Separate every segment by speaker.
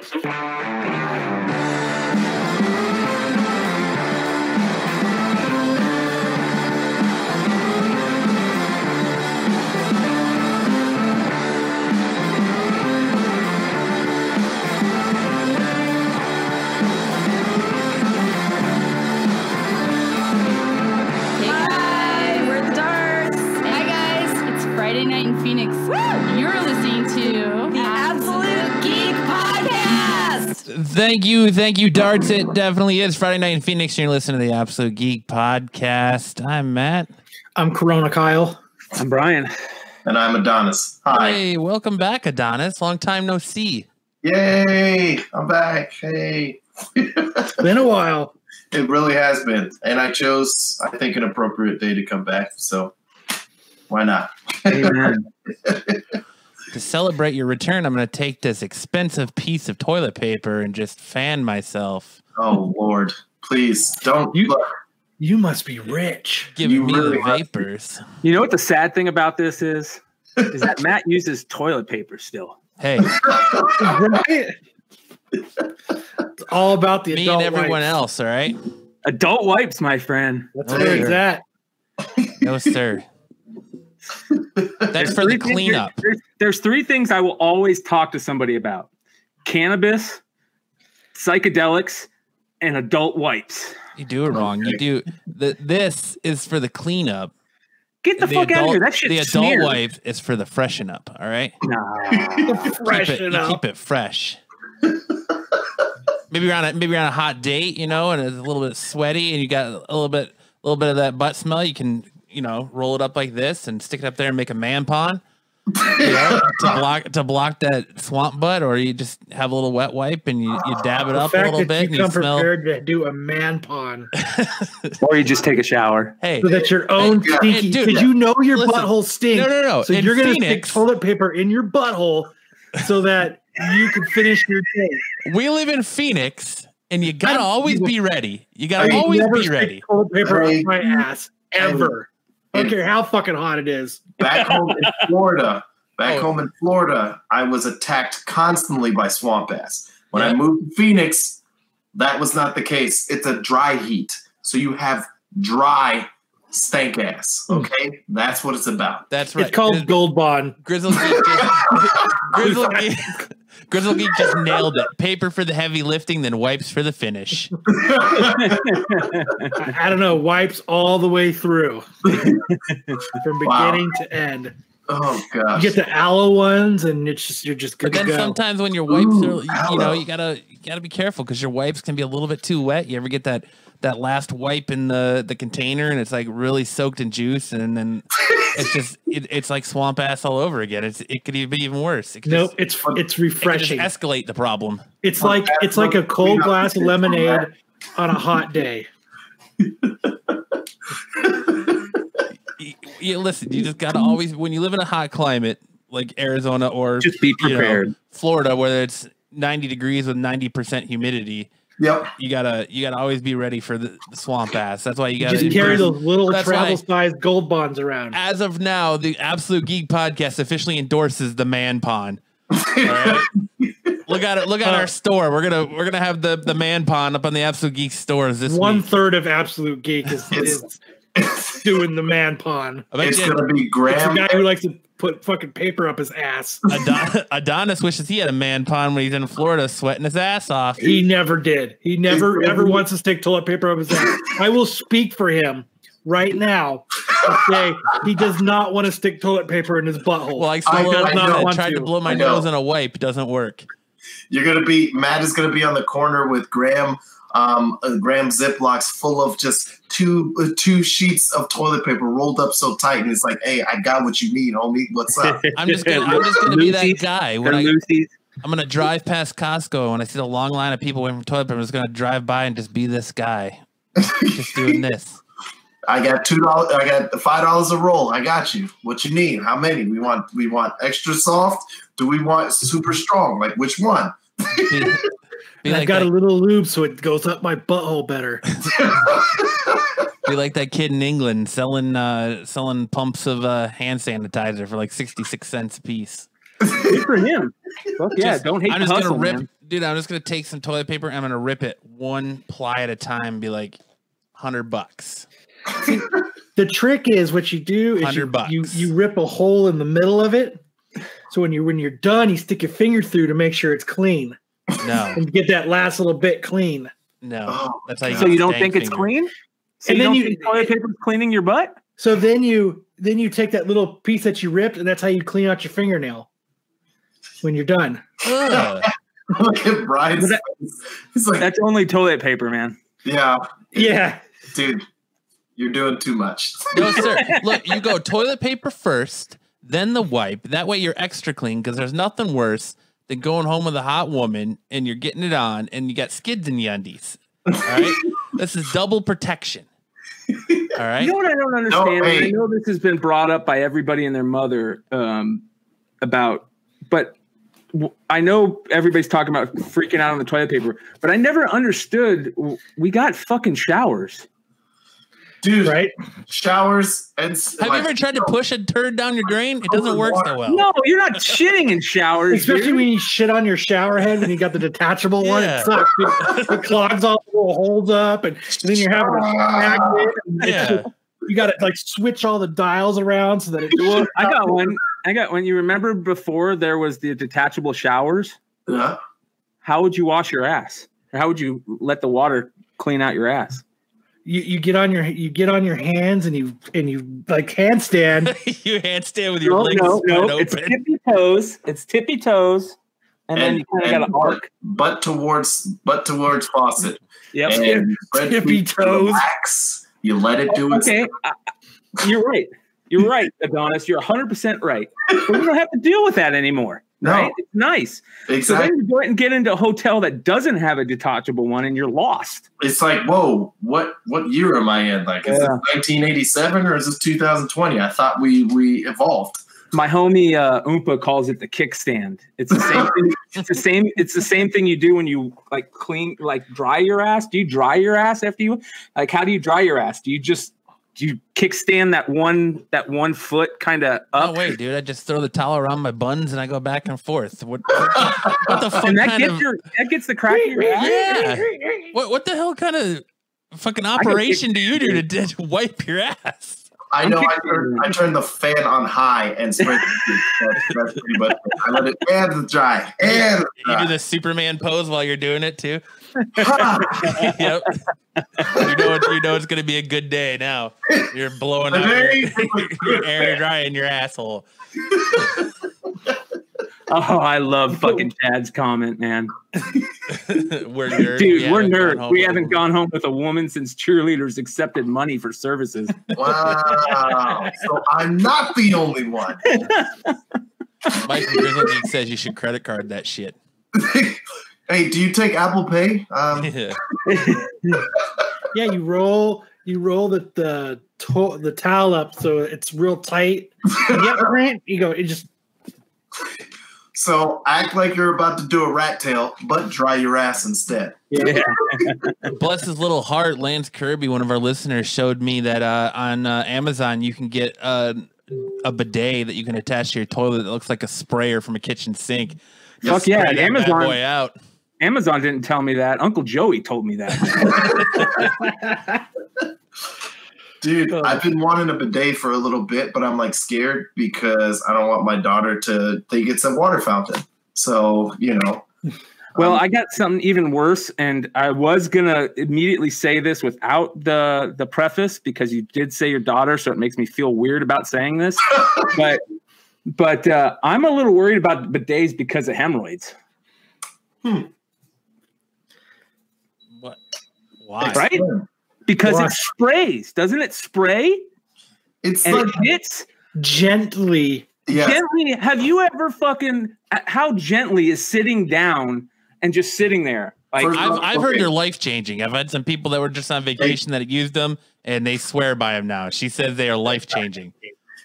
Speaker 1: Thank you.
Speaker 2: Thank you, thank you, Darts. It definitely is Friday night in Phoenix. and You're listening to the Absolute Geek Podcast. I'm Matt.
Speaker 3: I'm Corona Kyle.
Speaker 4: I'm Brian.
Speaker 5: And I'm Adonis. Hi.
Speaker 2: Hey, welcome back, Adonis. Long time no see.
Speaker 5: Yay. I'm back. Hey.
Speaker 3: It's been a while.
Speaker 5: It really has been. And I chose, I think, an appropriate day to come back. So why not?
Speaker 4: Amen.
Speaker 2: To celebrate your return, I'm going to take this expensive piece of toilet paper and just fan myself,
Speaker 5: Oh, Lord. Please don't.
Speaker 3: You-
Speaker 5: look,
Speaker 3: You must be rich.
Speaker 2: giving
Speaker 5: You
Speaker 2: me
Speaker 5: really
Speaker 2: the
Speaker 5: have
Speaker 2: vapors.
Speaker 4: You know what the sad thing about this is? Is that Matt uses toilet paper still.
Speaker 2: Hey,
Speaker 3: Right? It's all about the
Speaker 2: me
Speaker 3: adult
Speaker 2: and everyone
Speaker 3: wipes.
Speaker 2: else, all right?
Speaker 4: Adult wipes, my friend.
Speaker 3: That's
Speaker 2: Oh,
Speaker 3: where it's at.
Speaker 2: No, sir. That's for the
Speaker 4: Three things-
Speaker 2: cleanup.
Speaker 4: There's, there's three things I will always talk to somebody about cannabis, psychedelics, and adult wipes.
Speaker 2: You do it wrong. You do. The, this is for the cleanup.
Speaker 4: Get the, fuck out of here. That shit's
Speaker 2: the adult
Speaker 4: smeared.
Speaker 2: wipe is for the freshen up, all right?
Speaker 4: Nah.
Speaker 2: keep it,
Speaker 3: Freshen up.
Speaker 2: keep it fresh. maybe you're on a maybe you're on a hot date, you know, and it's a little bit sweaty, and you got a little bit a little bit of that butt smell. You can you know roll it up like this and stick it up there and make a man pond. You know, to block to block that swamp butt, or you just have a little wet wipe and you, you dab it
Speaker 3: The
Speaker 2: up a
Speaker 3: fact
Speaker 2: little
Speaker 3: that
Speaker 2: bit
Speaker 3: you
Speaker 2: and you
Speaker 3: come
Speaker 2: smell.
Speaker 3: prepared to do a man pond
Speaker 4: or you just take a shower.
Speaker 2: Hey,
Speaker 3: so that your own
Speaker 5: Yeah.
Speaker 3: stinky,
Speaker 2: Hey, dude,
Speaker 3: because you know your
Speaker 2: listen.
Speaker 3: butthole stinks.
Speaker 2: no, no, no.
Speaker 3: So
Speaker 2: In
Speaker 3: you're gonna
Speaker 2: Phoenix,
Speaker 3: stick toilet paper in your butthole so that you can finish your day.
Speaker 2: we live in Phoenix, and you gotta always be ready. You gotta
Speaker 5: I
Speaker 2: always
Speaker 3: Never
Speaker 2: be ready.
Speaker 3: Toilet paper on my ass ever. I don't
Speaker 5: And-
Speaker 3: care how fucking hot it is.
Speaker 5: back home in Florida, back
Speaker 2: Oh.
Speaker 5: home in Florida, I was attacked constantly by swamp ass. When I moved to Phoenix, that was not the case. It's a dry heat. So you have dry stank ass. Hmm. Okay? That's what it's about.
Speaker 2: That's right.
Speaker 3: It's called Gold Bond.
Speaker 2: Grizzle Geek Grizzle, Geek, Grizzle Geek just nailed it. Paper for the heavy lifting, then wipes for the finish.
Speaker 3: I, I don't know, wipes all the way through from
Speaker 5: Wow.
Speaker 3: beginning to end.
Speaker 5: Oh
Speaker 3: god!
Speaker 5: You
Speaker 3: get the aloe ones, and it's just you're just good
Speaker 2: But then
Speaker 3: to go.
Speaker 2: sometimes when your wipes
Speaker 5: Ooh,
Speaker 2: are, you, you know, you gotta you gotta be careful because your wipes can be a little bit too wet. You ever get that that last wipe in the the container and it's like really soaked in juice, and then it's just it, it's like swamp ass all over again. It's it could even be even worse. It could
Speaker 3: Nope,
Speaker 2: just,
Speaker 3: it's it's
Speaker 2: it could just
Speaker 3: refreshing.
Speaker 2: escalate the problem.
Speaker 3: It's like it's like a cold glass of lemonade on a hot day.
Speaker 2: You, you- listen, you just gotta always when you live in a hot climate like Arizona or
Speaker 4: Just be
Speaker 2: you know,
Speaker 4: prepared.
Speaker 2: Florida, where it's 90 degrees with 90% humidity,
Speaker 5: Yep.
Speaker 2: you gotta you gotta always be ready for the, the swamp ass. That's why you gotta
Speaker 3: Just carry those little
Speaker 2: That's
Speaker 3: travel sized gold bonds around.
Speaker 2: As of now, the Absolute Geek Podcast officially endorses the Man Pond. Right? look at it. Look at
Speaker 3: Uh,
Speaker 2: our store. We're gonna we're gonna have the the Man Pond up on the Absolute Geek stores this
Speaker 3: One
Speaker 2: week.
Speaker 3: third of Absolute Geek is, is doing the man pond.
Speaker 2: I bet
Speaker 5: it's gonna be
Speaker 3: It's the guy who likes to put fucking paper up his ass.
Speaker 2: Adon- Adonis wishes he had a Man Pond when he's in Florida, sweating his ass off.
Speaker 3: He never did. He never ever wants to stick toilet paper up his ass. I will speak for him right now and say he does not want to stick toilet paper in his butthole.
Speaker 2: Well, like
Speaker 5: I
Speaker 2: Stallone
Speaker 5: know, I
Speaker 2: said,
Speaker 3: know.
Speaker 2: tried to blow my nose on a wipe, doesn't work.
Speaker 5: You're gonna be Matt is gonna be on the corner with Graham, um, uh, Graham Ziplocs full of just two uh, two sheets of toilet paper rolled up so tight, and it's like, hey, I got what you need, homie. What's up?
Speaker 2: I'm just gonna, I'm just gonna be that guy when I I'm gonna drive past Costco and I see the long line of people waiting for toilet paper. I'm just gonna drive by and just be this guy, just doing this.
Speaker 5: I got two dollars. I got five dollars a roll. I got you. What you need? How many? We want. We want extra soft. Do we want super strong? Like which one?
Speaker 2: Be, be
Speaker 3: I've
Speaker 2: like
Speaker 3: got
Speaker 2: that,
Speaker 3: a little lube so it goes up my butthole better.
Speaker 2: be like that kid in England selling uh, selling pumps of uh, hand sanitizer for like 66 cents a piece.
Speaker 4: Good for him. Fuck yeah,
Speaker 2: Just-
Speaker 4: don't hate
Speaker 2: I'm just
Speaker 4: hustle,
Speaker 2: gonna rip
Speaker 4: man.
Speaker 2: dude, I'm just gonna take some toilet paper. and I'm gonna rip it one ply at a time. and Be like, hundred bucks.
Speaker 3: The trick is what you do is
Speaker 2: 100
Speaker 3: you,
Speaker 2: bucks.
Speaker 3: you you rip a hole in the middle of it. So when you when you're done, you stick your finger through to make sure it's clean
Speaker 2: No,
Speaker 3: and get that last little bit clean.
Speaker 2: no.
Speaker 5: Oh,
Speaker 2: That's how you.
Speaker 4: So you don't
Speaker 2: stank
Speaker 4: think it's clean? So
Speaker 3: And
Speaker 4: you
Speaker 3: then you-
Speaker 4: think toilet paper's cleaning your butt?
Speaker 3: So then you then you take that little piece that you ripped, and that's how you clean out your fingernail when you're done.
Speaker 5: Look at Brian's
Speaker 3: that-
Speaker 5: face. He's like,
Speaker 4: That's only toilet paper, man.
Speaker 5: yeah,
Speaker 3: Yeah.
Speaker 5: dude, you're doing too much.
Speaker 2: No, sir. Look, you go toilet paper first, then the wipe. That way you're extra clean because there's nothing worse than going home with a hot woman and you're getting it on and you got skids in the undies. All right. this is double protection. All right.
Speaker 4: You know what I don't understand?
Speaker 5: hey.
Speaker 4: I know this has been brought up by everybody and their mother um, about, but I know everybody's talking about freaking out on the toilet paper, but I never understood. We got fucking showers.
Speaker 5: Dude,
Speaker 3: Right.
Speaker 5: showers and
Speaker 2: Have
Speaker 5: like,
Speaker 2: you ever tried to push a turd down your drain? It doesn't work so well.
Speaker 4: No, you're not shitting in showers.
Speaker 3: Especially
Speaker 4: dude.
Speaker 3: when you shit on your shower head when you got the detachable one.
Speaker 2: Yeah.
Speaker 3: It sucks. It, it clogs all the little holes up, and, and then you're having to snag it. and it's
Speaker 2: Yeah.
Speaker 3: just- you got to like switch all the dials around so that it.
Speaker 4: Well, I got one. I got one. You remember before there was the detachable showers?
Speaker 5: Yeah.
Speaker 4: How would you wash your ass? Or how would you let the water clean out your ass?
Speaker 3: You, you get on your you get on your hands and you and you like handstand.
Speaker 2: you handstand with your
Speaker 4: No,
Speaker 2: legs
Speaker 4: no,
Speaker 2: spread
Speaker 4: no. It's
Speaker 2: open.
Speaker 4: tippy toes. It's tippy toes, and, then you kind of got to arc.
Speaker 5: butt towards butt towards faucet.
Speaker 4: Yep.
Speaker 5: And
Speaker 3: Tippy toes.
Speaker 5: Relax. You let it do its
Speaker 4: Okay, I- I- you're right. You're right, Adonis. You're 100 percent right. But we don't have to deal with that anymore.
Speaker 5: No.
Speaker 4: Right? It's nice. So then you go and get into a hotel that doesn't have a detachable one, and you're lost.
Speaker 5: It's like, whoa, what what year am I in? Like, is
Speaker 4: Yeah.
Speaker 5: it 1987 or is this 2020? I thought we we evolved.
Speaker 4: My homie uh, Oompa calls it the kickstand. It's the same. thing. It's the same. It's the same thing you do when you like clean, like dry your ass. Do you dry your ass after you? Like, how do you dry your ass? Do you just you kickstand that one that one foot kind of
Speaker 2: Oh
Speaker 4: up?
Speaker 2: wait, dude! I just throw the towel around my buns and I go back and forth. What? What, what the fuck
Speaker 4: and that
Speaker 2: kind
Speaker 4: gets
Speaker 2: of?
Speaker 4: your that gets the crack of your ass.
Speaker 2: Yeah. What? What the hell kind of fucking operation do you do to, to wipe your ass?
Speaker 5: I know I
Speaker 4: kicking
Speaker 5: turn. I turn the fan on high and spray the heat. That's, that's pretty much it. I let it and dry and it's
Speaker 2: You do the Superman pose while you're doing it too.
Speaker 5: Ha!
Speaker 2: yep. You know it, you know it's gonna be a good day now. You're blowing out
Speaker 5: Today
Speaker 2: your, your air drying your asshole.
Speaker 4: Oh, I love fucking Chad's comment, man.
Speaker 2: we're nerds.
Speaker 4: Dude,
Speaker 2: We
Speaker 4: we're
Speaker 2: haven't gone
Speaker 4: nerds.
Speaker 2: home
Speaker 4: We
Speaker 2: with
Speaker 4: haven't
Speaker 2: them.
Speaker 4: gone home with a woman since cheerleaders accepted money for services.
Speaker 5: Wow. So I'm not the only one.
Speaker 2: Mike from Grizzly says you should credit card that shit.
Speaker 5: Hey, do you take Apple Pay? Um,
Speaker 2: Yeah.
Speaker 3: Yeah, you roll you roll the the to- the towel up so it's real tight. yep, Grant. You go. It just
Speaker 5: so act like you're about to do a rat tail, but dry your ass instead.
Speaker 4: Yeah.
Speaker 2: Bless his little heart, Lance Kirby, one of our listeners, showed me that uh, on uh, Amazon you can get uh, a bidet that you can attach to your toilet that looks like a sprayer from a kitchen sink.
Speaker 4: Fuck yeah, Amazon.
Speaker 2: boy out.
Speaker 4: Amazon didn't tell me that. Uncle Joey told me that.
Speaker 5: Dude. I've been wanting a bidet for a little bit, but I'm like scared because I don't want my daughter to think it's a water fountain. So, you know.
Speaker 4: Well,
Speaker 5: um,
Speaker 4: I got something even worse, and I was gonna immediately say this without the the preface because you did say your daughter, so it makes me feel weird about saying this. but but uh, I'm a little worried about bidets because of hemorrhoids.
Speaker 2: What? Why?
Speaker 4: Right? Because
Speaker 3: Why?
Speaker 4: it sprays, doesn't it spray?
Speaker 5: it's
Speaker 4: And
Speaker 5: like,
Speaker 4: it hits
Speaker 3: gently.
Speaker 5: yeah,
Speaker 4: gently. Have you ever fucking how gently is sitting down and just sitting there? Like
Speaker 5: First-
Speaker 2: I've, I've heard
Speaker 5: Okay.
Speaker 2: they're life changing. I've had some people that were just on vacation that used them and they swear by them now. She says they are life changing.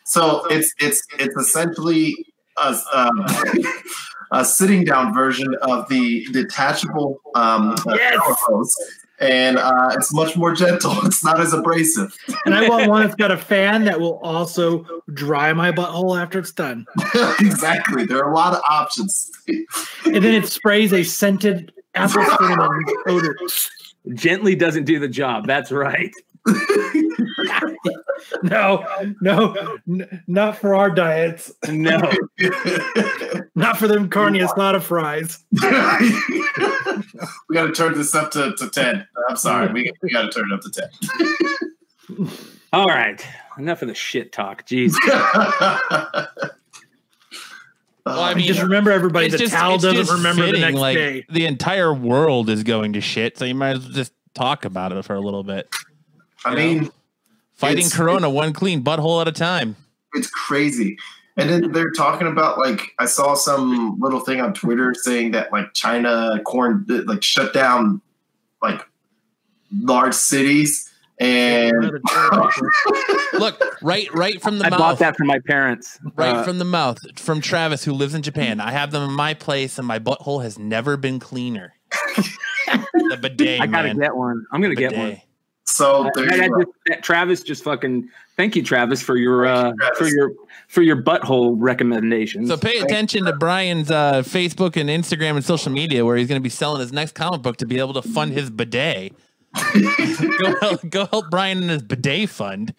Speaker 5: So it's it's it's essentially a, um, a sitting down version of the detachable um,
Speaker 3: Yes.
Speaker 5: Shower hose. and uh, it's much more gentle. It's not as abrasive.
Speaker 3: And I want one that's got a fan that will also dry my butthole after it's done.
Speaker 5: exactly. There are a lot of options.
Speaker 3: And then it sprays a scented apple cinnamon odor.
Speaker 4: Gently doesn't do the job. That's right.
Speaker 3: No, no, n- not for our diets.
Speaker 4: No.
Speaker 3: Not for them carne asada fries.
Speaker 5: we got to turn this up to, to 10. I'm sorry. We, we got to turn it up to 10.
Speaker 4: All right. Enough of the shit talk. Jeez.
Speaker 2: Well, I
Speaker 3: I
Speaker 2: mean,
Speaker 3: just remember everybody.
Speaker 2: it's
Speaker 3: The
Speaker 2: just-
Speaker 3: towel doesn't
Speaker 2: just
Speaker 3: remember the next
Speaker 2: like,
Speaker 3: day.
Speaker 2: The entire world is going to shit, so you might as well just talk about it for a little bit.
Speaker 5: I mean,
Speaker 2: Fighting
Speaker 5: It's-
Speaker 2: Corona one clean butthole at a time.
Speaker 5: it's crazy. And then they're talking about like I saw some little thing on Twitter saying that like China corn like shut down like large cities and
Speaker 2: Look, right, right from the
Speaker 4: I
Speaker 2: mouth.
Speaker 4: bought that for my parents.
Speaker 2: Right
Speaker 4: Uh,
Speaker 2: from the mouth, from Travis, who lives in Japan. I have them in my place, and my butthole has never been cleaner. the bidet,
Speaker 4: I gotta
Speaker 2: man.
Speaker 4: get one. I'm gonna get one.
Speaker 2: Bidet.
Speaker 5: so
Speaker 4: I-
Speaker 5: there
Speaker 4: I- I
Speaker 5: you
Speaker 4: just- Travis just fucking thank you, Travis, for your uh,
Speaker 5: you, Travis.
Speaker 4: for your for your butthole recommendations.
Speaker 2: So pay attention to Brian's uh, Facebook and Instagram and social media, where he's going to be selling his next comic book to be able to fund his bidet. go, help, go help Brian in his bidet fund.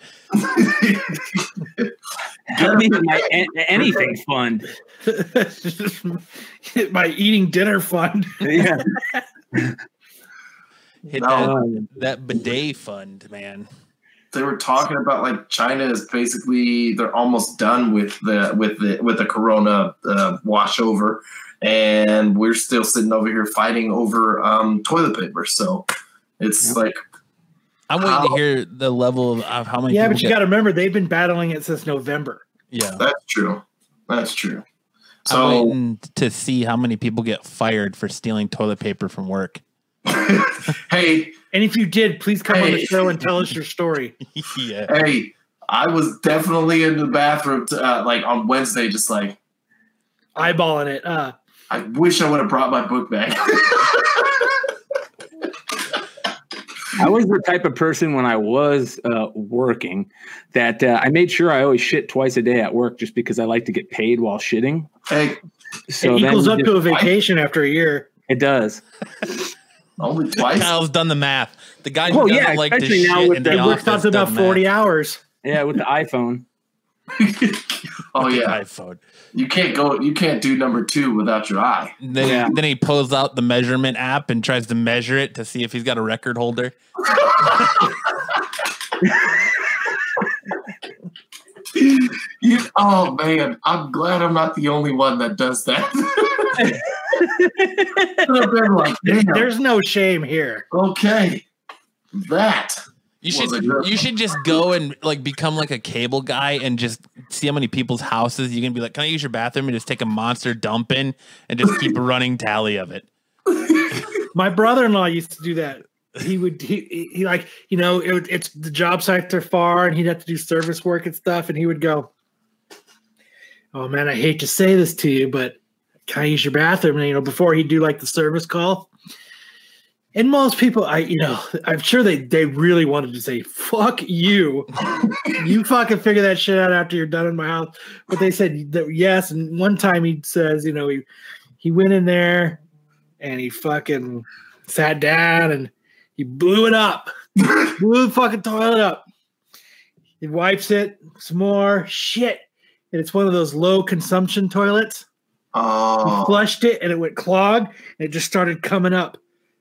Speaker 4: Help me with my a- anything fund.
Speaker 3: My eating dinner fund.
Speaker 4: Yeah.
Speaker 2: Hit
Speaker 5: No.
Speaker 2: that, that bidet fund, man.
Speaker 5: they were talking about like China is basically they're almost done with the with the with the corona uh, washover and we're still sitting over here fighting over um, toilet paper so it's
Speaker 4: Yep.
Speaker 5: like
Speaker 2: I'm waiting
Speaker 5: How-
Speaker 2: to hear the level of, of how many.
Speaker 3: Yeah, but you got to remember they've been battling it since November.
Speaker 2: Yeah,
Speaker 5: that's true that's true
Speaker 2: I'm waiting to see how many people get fired for stealing toilet paper from work.
Speaker 5: hey
Speaker 3: And if you did, please come on the show and tell us your story.
Speaker 2: yeah,
Speaker 5: hey I was definitely in the bathroom t- uh, like on Wednesday just like
Speaker 3: Eyeballing it. Uh,
Speaker 5: I wish I would have brought my book back
Speaker 4: I was the type of person when I was uh, working that uh, I made sure I always shit twice a day at work just because I like to get paid while shitting.
Speaker 5: hey
Speaker 4: So
Speaker 3: it equals up
Speaker 4: just-
Speaker 3: to a vacation after a year.
Speaker 4: it does.
Speaker 5: Only twice
Speaker 2: Kyle's done the math. The guy who
Speaker 4: Well,
Speaker 2: doesn't
Speaker 4: yeah,
Speaker 2: like to
Speaker 4: especially now
Speaker 2: shit
Speaker 4: with
Speaker 2: in
Speaker 4: the-
Speaker 2: the
Speaker 3: It works out
Speaker 2: office
Speaker 3: to about 40
Speaker 2: math.
Speaker 3: hours.
Speaker 4: Yeah, with the iPhone.
Speaker 5: oh yeah
Speaker 2: iPhone.
Speaker 5: you can't go you can't do number two without your eye
Speaker 2: Then,
Speaker 4: Yeah.
Speaker 2: then he pulls out the measurement app and tries to measure it to see if he's got a record holder.
Speaker 5: You, oh man, I'm glad I'm not the only one that does that. Could have been
Speaker 3: There's no shame here.
Speaker 5: okay, that.
Speaker 2: You should
Speaker 5: it good?
Speaker 2: you should just go and like become like a cable guy and just see how many people's houses you can be like, can I use your bathroom and just take a monster dump in and just keep a running tally of it.
Speaker 3: My brother-in-law used to do that. He would he, he, he like you know it, it's the job sites are far and he'd have to do service work and stuff and he would go, "Oh man, I hate to say this to you, but can I use your bathroom?" And you know before he'd do like the service call. And most people, I you know, I'm sure they they really wanted to say "fuck you," you fucking figure that shit out after you're done in my house. But they said that yes. And one time he says, you know, he he went in there and he fucking sat down and he blew it up, blew the fucking toilet up. He wipes it some more shit, and it's one of those low consumption toilets. He
Speaker 5: Oh,
Speaker 3: flushed it and it went clogged and it just started coming up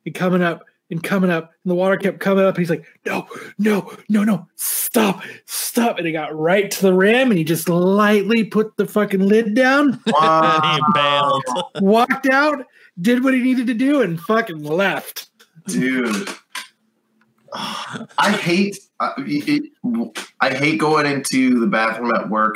Speaker 3: and coming up and coming up, and the water kept coming up. And he's like, "No, no, no, no, stop, stop!" And it got right to the rim, and he just lightly put the fucking lid down,
Speaker 5: wow.
Speaker 2: he bailed.
Speaker 3: walked out, did what he needed to do, and fucking left.
Speaker 5: dude. I hate I, it, I hate going into the bathroom at work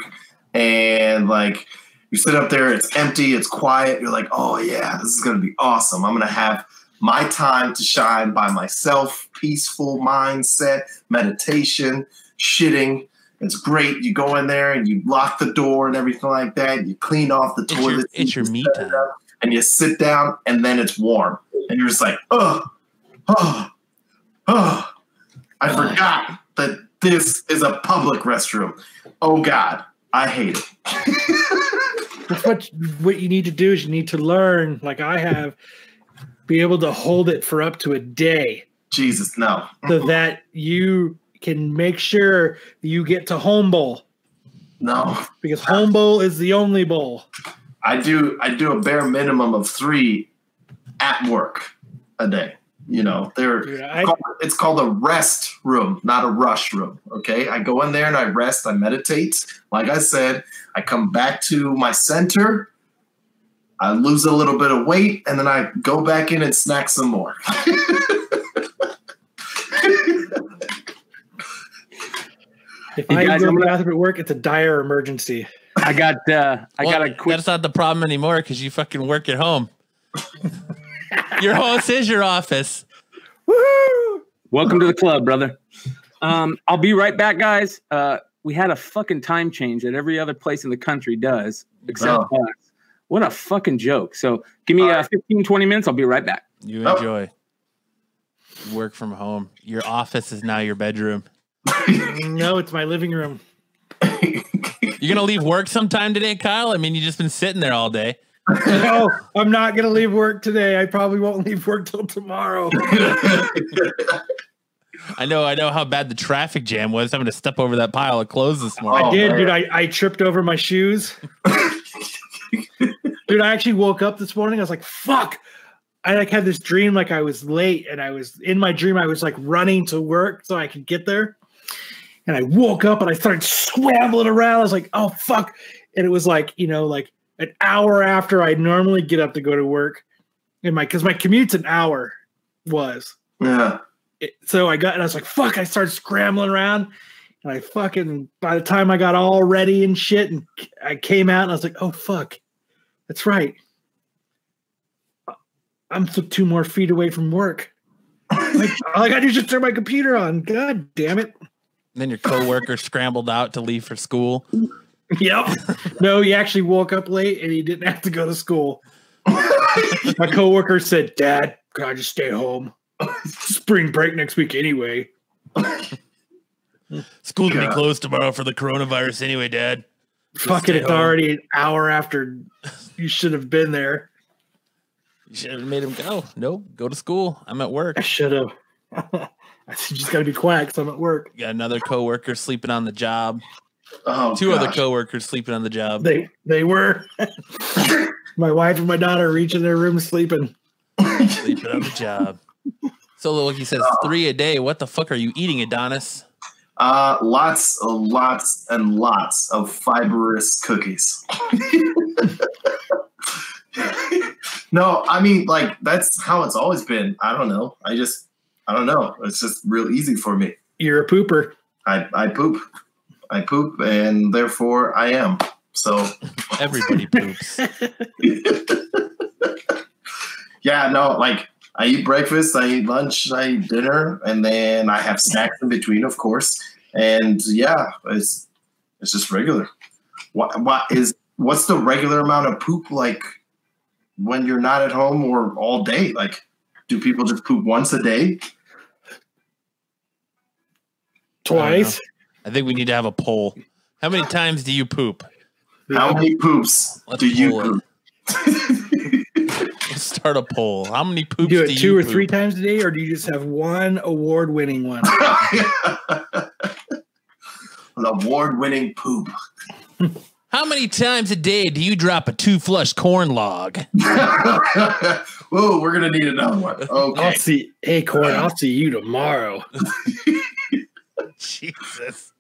Speaker 5: and like you sit up there, it's empty, it's quiet. You're like, oh yeah, this is gonna be awesome. I'm gonna have my time to shine by myself, peaceful mindset, meditation, shitting. It's great. You go in there and you lock the door and everything like that. You clean off the
Speaker 2: It's your,
Speaker 5: toilet.
Speaker 2: it's your
Speaker 5: seat,
Speaker 2: me
Speaker 5: you set it
Speaker 2: time.
Speaker 5: and you sit down and then it's warm and you're just like, oh, oh, Oh, I forgot that this is a public restroom. Oh God, I hate it.
Speaker 3: That's what what you need to do is you need to learn, like I have, be able to hold it for up to a day,
Speaker 5: Jesus, no.
Speaker 3: so that you can make sure you get to home bowl
Speaker 5: No.
Speaker 3: because home bowl is the only bowl.
Speaker 5: I do I do a bare minimum of three at work a day. You know, they're
Speaker 3: Dude, I,
Speaker 5: it's called a rest room, not a rush room. Okay. I go in there and I rest, I meditate. Like I said, I come back to my center, I lose a little bit of weight, and then I go back in and snack some more.
Speaker 3: if
Speaker 4: Hey,
Speaker 3: I
Speaker 4: guys,
Speaker 3: go to
Speaker 4: I'm
Speaker 3: the bathroom at work, it's a dire emergency.
Speaker 4: I got uh I
Speaker 2: Well,
Speaker 4: got a quick
Speaker 2: That's not the problem anymore because you fucking work at home. your house is your office.
Speaker 3: Woo!
Speaker 4: Welcome to the club, brother. Um, I'll be right back, guys. Uh, we had a fucking time change that every other place in the country does, except
Speaker 5: Oh.
Speaker 4: us. What a fucking joke. So give me uh, 15, 20 minutes. I'll be right back.
Speaker 2: You
Speaker 5: Oh.
Speaker 2: enjoy. Work from home. Your office is now your bedroom.
Speaker 3: No, it's my living room.
Speaker 2: You're gonna leave work sometime today, Kyle? I mean, you just been sitting there all day.
Speaker 3: No, I'm not gonna leave work today. I probably won't leave work till tomorrow.
Speaker 2: I know, I know how bad the traffic jam was. I'm gonna step over that pile of clothes this morning.
Speaker 3: I
Speaker 5: Oh,
Speaker 3: did, dude. I, I tripped over my shoes. dude, I actually woke up this morning. I was like, fuck. I like had this dream like I was late and I was in my dream, I was like running to work so I could get there. And I woke up and I started scrambling around. I was like, oh fuck. And it was like, you know, like an hour after I normally get up to go to work. And my because my commute's an hour was
Speaker 5: yeah.
Speaker 3: it, so I got and I was like, fuck, I started scrambling around. And I fucking by the time I got all ready and shit, and I came out and I was like, oh fuck. That's right. I'm th- two more feet away from work. like all I gotta do is just turn my computer on. God damn it.
Speaker 2: then your coworker scrambled out to leave for school.
Speaker 3: Yep. no, he actually woke up late and he didn't have to go to school. my coworker said, Dad, can I just stay home? Spring break next week anyway.
Speaker 2: School's gonna be closed tomorrow for the coronavirus anyway, Dad.
Speaker 3: Fuck it, it's
Speaker 2: home.
Speaker 3: already an hour after you should have been there.
Speaker 2: You should have made him go. Nope, go to school. I'm at work.
Speaker 3: I should have. I just got to be quiet because I'm at work.
Speaker 2: Got another coworker sleeping on the job.
Speaker 5: Oh,
Speaker 2: Two other
Speaker 5: gosh.
Speaker 2: coworkers sleeping on the job.
Speaker 3: They they were. my wife and my daughter are each their room sleeping.
Speaker 2: sleeping on the job. So Loki says three a day. What the fuck are you eating, Adonis?
Speaker 5: Uh, lots, uh, lots, and lots of fibrous cookies. no, I mean, like that's how it's always been. I don't know. I just, I don't know. It's just real easy for me.
Speaker 3: You're a pooper.
Speaker 5: I, I poop, I poop, and therefore I am. So,
Speaker 2: Everybody poops.
Speaker 5: yeah, no, like I eat breakfast, I eat lunch, I eat dinner, and then I have snacks in between, of course. And yeah, it's it's just regular. What what is what's the regular amount of poop like when you're not at home or all day? Like, do people just poop once a day?
Speaker 3: Twice.
Speaker 2: I think we need to have a poll. How many times do you poop?
Speaker 5: How many poops
Speaker 2: Let's
Speaker 5: do you
Speaker 2: poll
Speaker 5: poop?
Speaker 2: Let's start a poll. How many
Speaker 3: You
Speaker 2: poops
Speaker 3: do it
Speaker 2: do
Speaker 3: two or
Speaker 2: poop?
Speaker 3: three times a day, or do you just have one award winning one?
Speaker 5: An award-winning poop.
Speaker 2: How many times a day do you drop a two flush corn log?
Speaker 5: Whoa, we're gonna need another one. Okay.
Speaker 3: I'll
Speaker 5: Okay.
Speaker 3: see. Hey, Corn, I'll see you tomorrow.
Speaker 2: Jesus.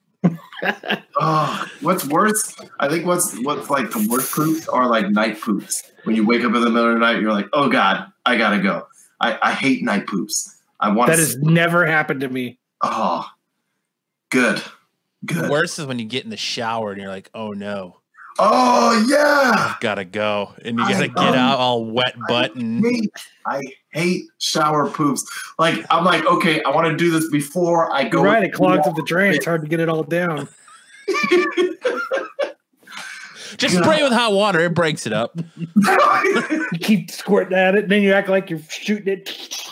Speaker 5: Oh, what's worse? I think what's what's like the worst poops are like night poops. When you wake up in the middle of the night, you're like, oh god, I gotta go. I, I hate night poops. I want
Speaker 3: That
Speaker 5: to.
Speaker 3: has never happened to me.
Speaker 5: oh, good, good.
Speaker 2: Worse is when you get in the shower and you're like, oh no,
Speaker 5: Oh yeah.
Speaker 2: gotta go. And you gotta get
Speaker 5: love-
Speaker 2: out all wet butt
Speaker 5: I
Speaker 2: and
Speaker 5: hate, I hate shower poops. Like I'm like, okay, I want to do this before I go.
Speaker 3: You're right. It clogs up the drain. It's hard to get it all down.
Speaker 2: just spray it with hot water. It breaks it up.
Speaker 3: You keep squirting at it, and then you act like you're shooting it.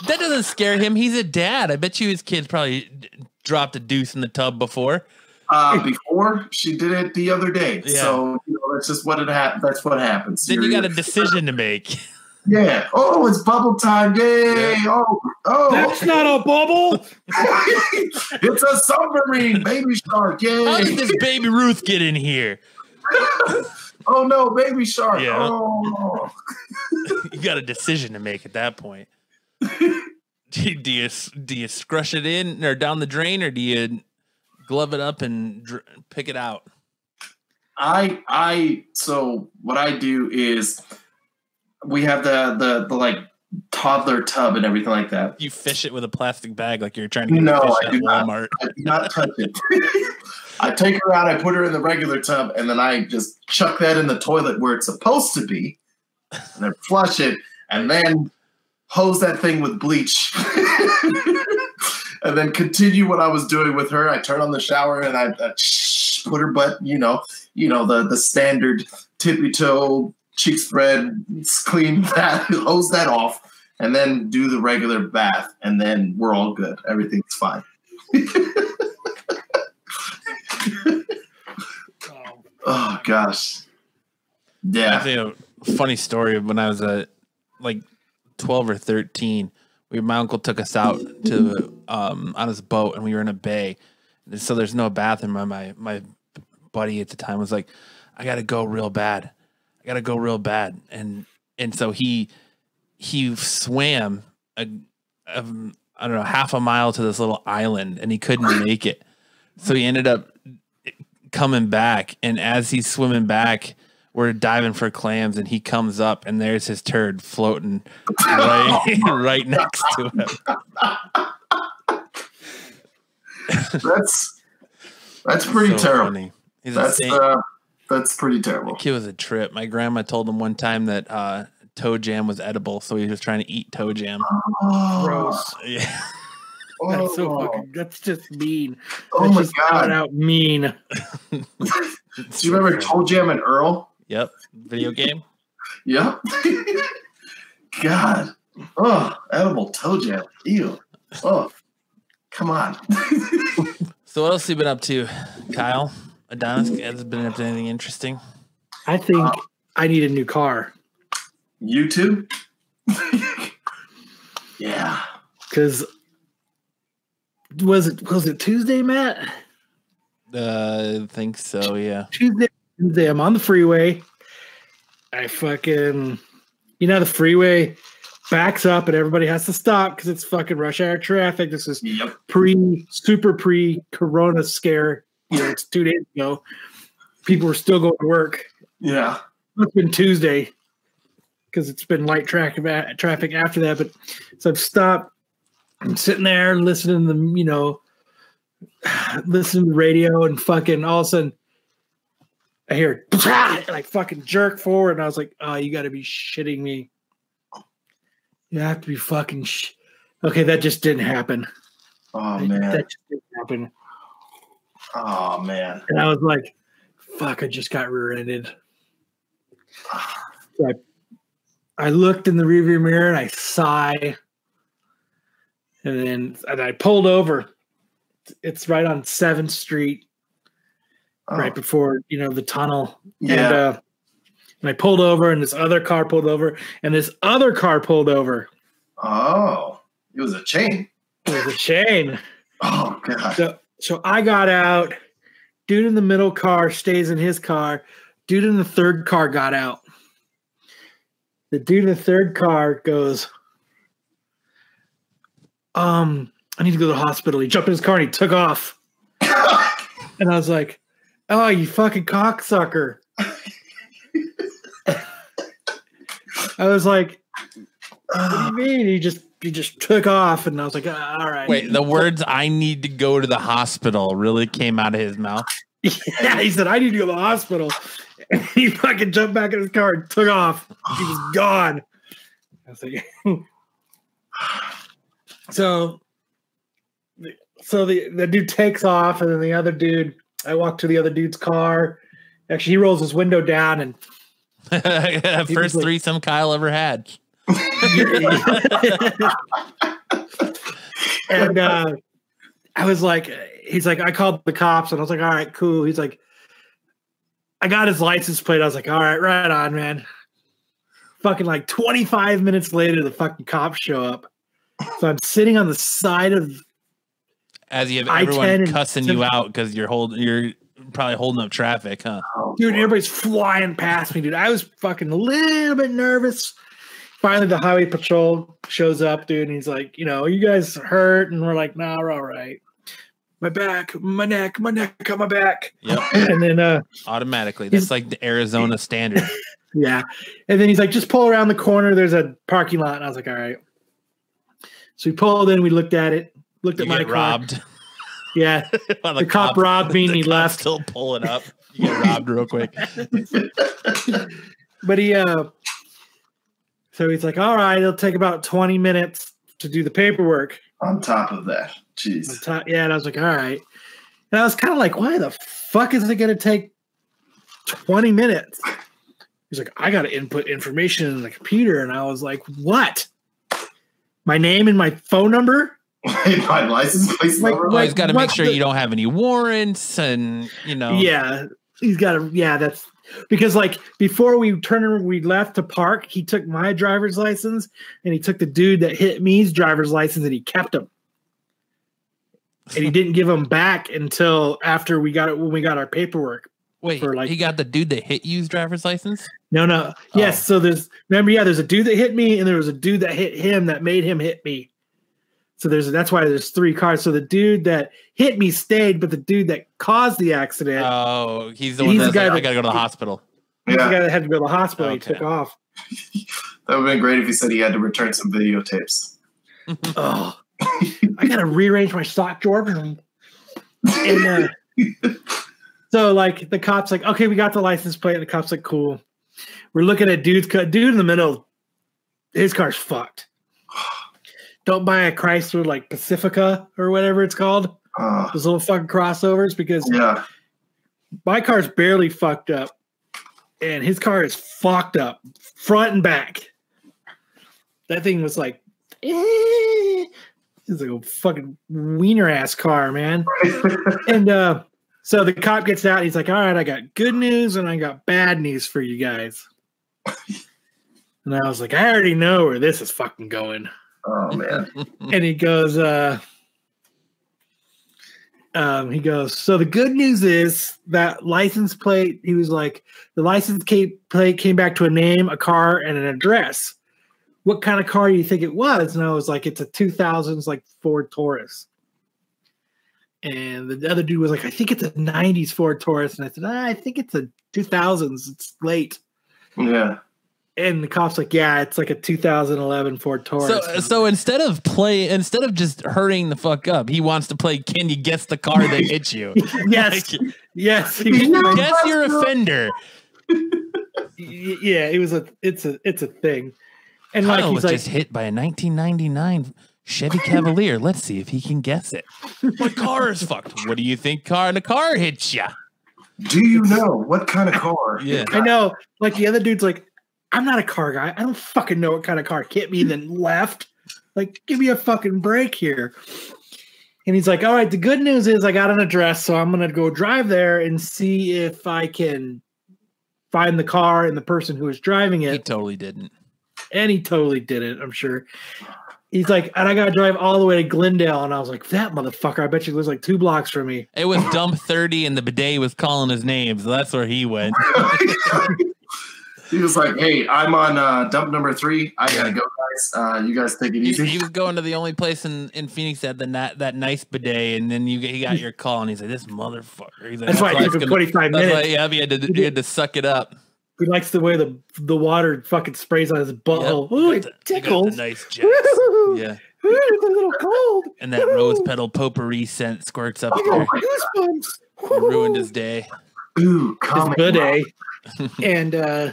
Speaker 2: that doesn't scare him. He's a dad. I bet you his kids probably d- dropped a deuce in the tub before.
Speaker 5: Uh, before she did it the other day,
Speaker 2: Yeah.
Speaker 5: so you know that's just what it ha- That's what happens.
Speaker 2: Then you
Speaker 5: You're-
Speaker 2: got a decision to make.
Speaker 5: yeah. Oh, it's bubble time! Yay! Oh, oh,
Speaker 3: That's not a bubble.
Speaker 5: it's a submarine, baby shark! Yay.
Speaker 2: How did this baby Ruth get in here?
Speaker 5: Oh no, baby shark!
Speaker 2: Yeah.
Speaker 5: Oh.
Speaker 2: You got a decision to make at that point. do, you, do you do you scrush it in or down the drain, or do you glove it up and dr- pick it out?
Speaker 5: I I so what I do is we have the the the like toddler tub and everything like that.
Speaker 2: You fish it with a plastic bag like you're trying to get
Speaker 5: No,
Speaker 2: fish
Speaker 5: I
Speaker 2: at
Speaker 5: do not.
Speaker 2: Walmart.
Speaker 5: I do not touch it. I take her out, I put her in the regular tub, and then I just chuck that in the toilet where it's supposed to be, and then flush it, and then hose that thing with bleach. and then continue what I was doing with her. I turn on the shower and I, I put her butt, you know, you know, the the standard tippy toe, cheek spread, clean that, hose that off, and then do the regular bath, and then we're all good. Everything's fine. Oh gosh. yeah.
Speaker 2: I
Speaker 5: Yeah.
Speaker 2: think a funny story when I was a like twelve or thirteen. We my uncle took us out to um on his boat and we were in a bay. And so there's no bathroom. And my my buddy at the time was like, I gotta go real bad. I gotta go real bad. And and so he he swam a, a I don't know half a mile to this little island and he couldn't make it. So he ended up coming back and as he's swimming back we're diving for clams and he comes up and there's his turd floating right, right next to him.
Speaker 5: That's that's pretty
Speaker 2: So
Speaker 5: terrible.
Speaker 2: funny. He's
Speaker 5: That's
Speaker 2: saint.
Speaker 5: uh, that's pretty terrible.
Speaker 2: Kid was a trip. My grandma told him one time that uh, toe jam was edible, so he was trying to eat toe jam.
Speaker 5: Oh,
Speaker 3: Gross.
Speaker 2: Yeah.
Speaker 3: That's so
Speaker 5: oh,
Speaker 3: fucking. That's just mean.
Speaker 5: oh
Speaker 3: That's
Speaker 5: my
Speaker 3: just out
Speaker 5: god!
Speaker 3: out mean.
Speaker 5: Do you remember ToeJam and Earl?
Speaker 2: Yep. Video game.
Speaker 5: Yep. God. Oh, edible toe jam. Ew. Oh, come on.
Speaker 2: So what else have you been up to, Kyle? Adonis has been up to anything interesting?
Speaker 3: I think I need a new car
Speaker 5: you too? yeah.
Speaker 3: because was it was it Tuesday, Matt?
Speaker 2: Uh, I think so. Yeah.
Speaker 3: Tuesday, Tuesday. I'm on the freeway. I fucking, you know, the freeway backs up and everybody has to stop because it's fucking rush hour traffic. This is
Speaker 5: Yep.
Speaker 3: pre, super pre Corona scare. You know, it's two days ago. People were still going to work.
Speaker 5: Yeah.
Speaker 3: It's been Tuesday because it's been light traffic traffic after that. But so I've stopped. I'm sitting there listening to the, you know, listening to the radio and fucking all of a sudden I hear and I fucking jerk forward and I was like, oh, you got to be shitting me. You have to be fucking. Sh-. Okay, that just didn't happen.
Speaker 5: Oh man, That
Speaker 3: just didn't happen.
Speaker 5: Oh man.
Speaker 3: And I was like, fuck, I just got rear-ended. So I, I looked in the rearview mirror and I sigh. And then and I pulled over. It's right on 7th Street,
Speaker 5: Oh,
Speaker 3: right before, you know, the tunnel. And
Speaker 5: yeah.
Speaker 3: uh and I pulled over and this other car pulled over and this other car pulled over.
Speaker 5: oh, it was a chain.
Speaker 3: It was a chain.
Speaker 5: Oh god.
Speaker 3: So so I got out. Dude in the middle car stays in his car. Dude in the third car got out. The dude in the third car goes, um, I need to go to the hospital. He jumped in his car and he took off. And I was like, Oh, you fucking cocksucker. I was like, What do you mean? He just he just took off, and I was like, "Ah, all right.
Speaker 2: Wait, the words "I need to go to the hospital" really came out of his mouth.
Speaker 3: Yeah, he said, I need to go to the hospital. And he fucking jumped back in his car and took off. He was gone. I was like, so, so the, the dude takes off, and then the other dude, I walk to the other dude's car. Actually, he rolls his window down and
Speaker 2: First
Speaker 3: like-
Speaker 2: threesome Kyle ever had.
Speaker 3: and uh, I was like, he's like, I called the cops, and I was like, all right, cool. He's like, I got his license plate. I was like, all right, right on, man. Fucking like 25 minutes later, the fucking cops show up. So I'm sitting on the side of
Speaker 2: As you have
Speaker 3: I-10
Speaker 2: everyone cussing you out because you're holding, you're probably holding up traffic, huh?
Speaker 3: Dude, everybody's flying past me, dude. I was fucking a little bit nervous. Finally, the highway patrol shows up, dude, and he's like, you know, you guys hurt? And we're like, nah, we're all right. My back, my neck, my neck, on my back.
Speaker 2: Yep,
Speaker 3: And then, uh,
Speaker 2: automatically. That's like the Arizona standard.
Speaker 3: yeah. And then he's like, just pull around the corner. There's a parking lot. And I was like, all right. So we pulled in, we looked at it, looked
Speaker 2: You
Speaker 3: at my car.
Speaker 2: robbed.
Speaker 3: Yeah.
Speaker 2: While
Speaker 3: The cop robbed me and he left.
Speaker 2: Still pulling up. You get robbed real quick.
Speaker 3: But he, uh, so he's like, all right, it'll take about 20 minutes to do the paperwork.
Speaker 5: On top of that, jeez.
Speaker 3: top- Yeah, and I was like, all right. And I was kind of like, why the fuck is it going to take 20 minutes? He's like, I got to input information in the computer. And I was like, what? My name and my phone number?
Speaker 5: My license plate
Speaker 3: Like,
Speaker 5: number.
Speaker 2: Well, he's got to make sure
Speaker 3: the-
Speaker 2: you don't have any warrants, and you know.
Speaker 3: Yeah, he's got to, yeah, that's because like before we turned, we left to park, he took my driver's license and he took the dude that hit me's driver's license and he kept him. And he didn't give him back until after we got it when we got our paperwork.
Speaker 2: Wait,
Speaker 3: for, like-
Speaker 2: he got the dude that hit you's driver's license.
Speaker 3: No, no. Yes. Oh. So there's remember, yeah, there's a dude that hit me, and there was a dude that hit him that made him hit me. So there's that's why there's three cars. So the dude that hit me stayed, but the dude that caused the accident,
Speaker 2: Oh, he's the
Speaker 3: He's
Speaker 2: one
Speaker 3: the
Speaker 2: that's
Speaker 3: guy
Speaker 2: like, I
Speaker 3: that-
Speaker 2: gotta go to the hospital.
Speaker 3: he's the
Speaker 5: yeah,
Speaker 3: guy that had to go to the hospital.
Speaker 2: Okay.
Speaker 3: He took off.
Speaker 5: that would have been great if he said he had to return some videotapes.
Speaker 3: Oh, I gotta rearrange my stock drawer. And uh, so like the cops like, okay, we got the license plate. And the cops like, cool. We're looking at dude's cut. Dude in the middle, his car's fucked. Don't buy a Chrysler like Pacifica or whatever it's called.
Speaker 5: Oh,
Speaker 3: Those little fucking crossovers because
Speaker 5: yeah,
Speaker 3: my car's barely fucked up, and his car is fucked up front and back. That thing was like, eh. it's like a fucking wiener ass car, man. and uh, so the cop gets out. He's like, "All right, I got good news and I got bad news for you guys." And I was like, "I already know where this is fucking going."
Speaker 5: Oh man,
Speaker 3: and he goes, uh, um, he goes, so the good news is that license plate, he was like, the license plate came back to a name, a car, and an address. What kind of car do you think it was? And I was like, it's a 2000s like Ford Taurus. And the other dude was like, I think it's a 90s Ford Taurus. And I said, ah, I think it's a 2000s. It's late.
Speaker 5: yeah.
Speaker 3: And the cop's like, yeah, it's like a 2011 Ford Taurus.
Speaker 2: So, so instead of play, instead of just hurrying the fuck up, he wants to play. Can you guess the car that hit you?
Speaker 3: yes,
Speaker 2: Like,
Speaker 3: yes.
Speaker 2: guess your offender.
Speaker 3: Yeah, it was a it's a it's a thing. And like
Speaker 2: Kyle
Speaker 3: he's
Speaker 2: was
Speaker 3: like
Speaker 2: just hit by a 1999 Chevy Cavalier. Let's see if he can guess it. My car is fucked. What do you think? Car and a car hits you.
Speaker 5: Do you know what kind of car?
Speaker 2: Yeah.
Speaker 3: I know, like the other dude's like, I'm not a car guy. I don't fucking know what kind of car hit me then left. Like, give me a fucking break here. And he's like, All right, the good news is I got an address, so I'm gonna go drive there and see if I can find the car and the person who was driving it.
Speaker 2: He totally didn't.
Speaker 3: And he totally did it, I'm sure. He's like, and I gotta drive all the way to Glendale. And I was like, that motherfucker, I bet you lives like two blocks from me.
Speaker 2: It was dump 30 and the bidet was calling his name. So that's where he went.
Speaker 5: he was like, "Hey, I'm on uh, dump number three. I gotta go, guys. Uh, you guys take it
Speaker 2: He,
Speaker 5: easy."
Speaker 2: he was going to the only place in, in Phoenix that had the na- that nice bidet, and then you he got your call, and he's like, "This motherfucker." He's like,
Speaker 3: That's why it took him
Speaker 2: gonna-
Speaker 3: 25
Speaker 2: That's
Speaker 3: minutes.
Speaker 2: why, yeah, he had to he had to suck it up.
Speaker 3: He likes the way the the water fucking sprays on his butthole.
Speaker 2: Yep.
Speaker 3: Ooh, it
Speaker 2: the- he got
Speaker 3: tickles.
Speaker 2: The nice jets.
Speaker 3: Ooh,
Speaker 2: Yeah,
Speaker 3: it's a little cold.
Speaker 2: and that rose petal potpourri scent squirts up
Speaker 3: I
Speaker 2: there.
Speaker 3: goosebumps.
Speaker 2: Ruined his day.
Speaker 5: Ooh,
Speaker 3: his bidet. and uh,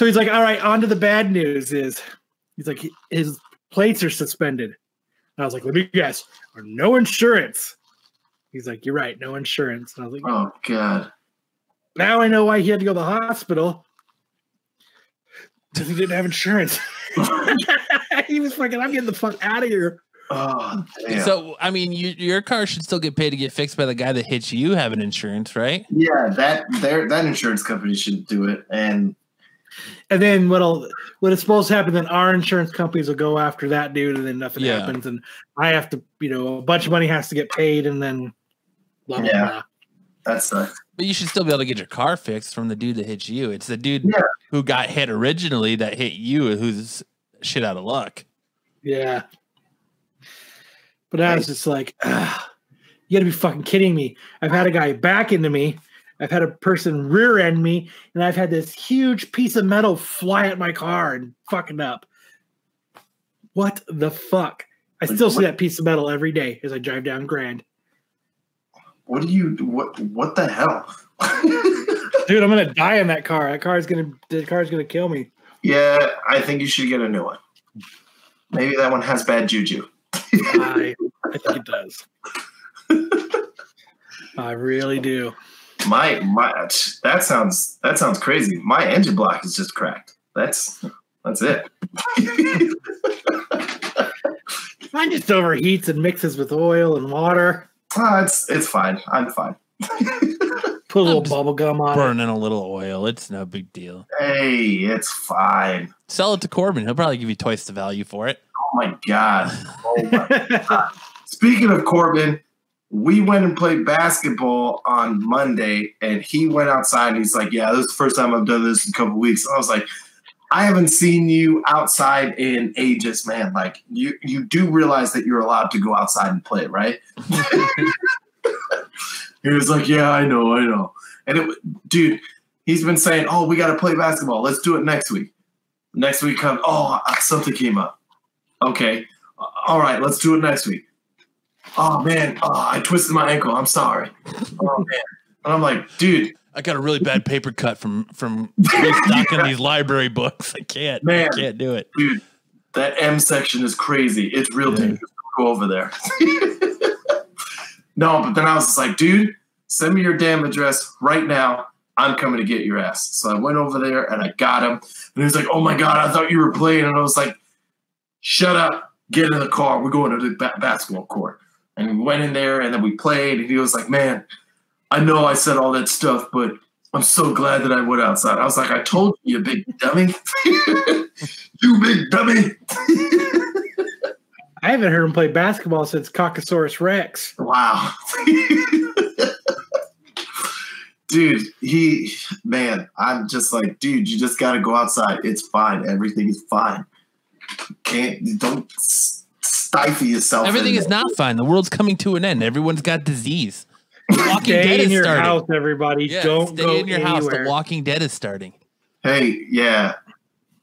Speaker 3: so he's like, "All right, on to the bad news." Is he's like his plates are suspended. And I was like, "Let me guess, no insurance." He's like, "You're right, no insurance." And I was like,
Speaker 5: Oh god.
Speaker 3: "Now I know why he had to go to the hospital." Because he didn't have insurance. he was fucking, I'm getting the fuck out of here.
Speaker 5: Oh, damn.
Speaker 2: So I mean, you, your car should still get paid to get fixed by the guy that hits you having insurance, right?
Speaker 5: yeah, that their that insurance company should do it. And
Speaker 3: And then what'll what is supposed to happen? Then our insurance companies will go after that dude, and then nothing
Speaker 2: Yeah.
Speaker 3: happens, and I have to, you know, a bunch of money has to get paid, and then blah blah
Speaker 5: Yeah.
Speaker 3: blah.
Speaker 5: that sucks.
Speaker 2: But you should still be able to get your car fixed from the dude that hits you. It's the dude
Speaker 5: Yeah.
Speaker 2: who got hit originally that hit you who's shit out of luck.
Speaker 3: Yeah. But I was just like, "Ugh, you gotta be fucking kidding me. I've had a guy back into me. I've had a person rear end me, and I've had this huge piece of metal fly at my car and fucking up. What the fuck? I
Speaker 5: Like,
Speaker 3: still see
Speaker 5: what-
Speaker 3: that piece of metal every day as I drive down Grand.
Speaker 5: What do you what what the hell?
Speaker 3: Dude, I'm gonna die in that car. That car is gonna the car is gonna kill me.
Speaker 5: yeah, I think you should get a new one. Maybe that one has bad juju.
Speaker 3: I, I think it does. I really do.
Speaker 5: My my that sounds that sounds crazy. My engine block is just cracked. That's that's it.
Speaker 3: Mine just overheats and mixes with oil and water.
Speaker 5: Ah, it's it's fine. I'm fine.
Speaker 3: Put a little bubble gum on it.
Speaker 2: Burning a little oil. It's no big deal.
Speaker 5: Hey, it's fine.
Speaker 2: Sell it to Corbin. He'll probably give you twice the value for it.
Speaker 5: Oh my god. Oh my Speaking of Corbin, we went and played basketball on Monday, and he went outside and he's like, "Yeah, this is the first time I've done this in a couple weeks." I was like, "I haven't seen you outside in ages, man. Like, you you do realize that you're allowed to go outside and play, right?" he was like, "Yeah, I know, I know." And it, dude, he's been saying, "Oh, we got to play basketball. Let's do it next week." Next week comes, "Oh, something came up." Okay, all right, let's do it next week oh man, oh, I twisted my ankle. I'm sorry. Oh man. And I'm like, dude,
Speaker 2: I got a really bad paper cut from from restocking these library books. I can't.
Speaker 5: Man.
Speaker 2: I can't do it.
Speaker 5: dude, that M section is crazy. It's real
Speaker 2: Yeah.
Speaker 5: dangerous to go over there. no, but then I was just like, dude, send me your damn address right now. I'm coming to get your ass. So I went over there and I got him. And he was like, oh my God, I thought you were playing. And I was like, shut up, get in the car. We're going to the ba- basketball court. And we went in there and then we played. And he was like, man, I know I said all that stuff, but I'm so glad that I went outside. I was like, I told you, you big dummy. you big dummy.
Speaker 3: I haven't heard him play basketball since Caucasaurus Rex.
Speaker 5: wow. dude, he, man, I'm just like, dude, you just got to go outside. It's fine. Everything is fine. Can't, don't stifle yourself.
Speaker 2: Everything
Speaker 5: in
Speaker 2: is not fine. The world's coming to an end. Everyone's got disease. The Walking Dead
Speaker 3: Stay in
Speaker 2: is
Speaker 3: your
Speaker 2: starting.
Speaker 3: house, everybody.
Speaker 2: Yeah,
Speaker 3: Don't
Speaker 2: stay
Speaker 3: go
Speaker 2: in your house.
Speaker 3: anywhere.
Speaker 2: The Walking Dead is starting.
Speaker 5: Hey, yeah,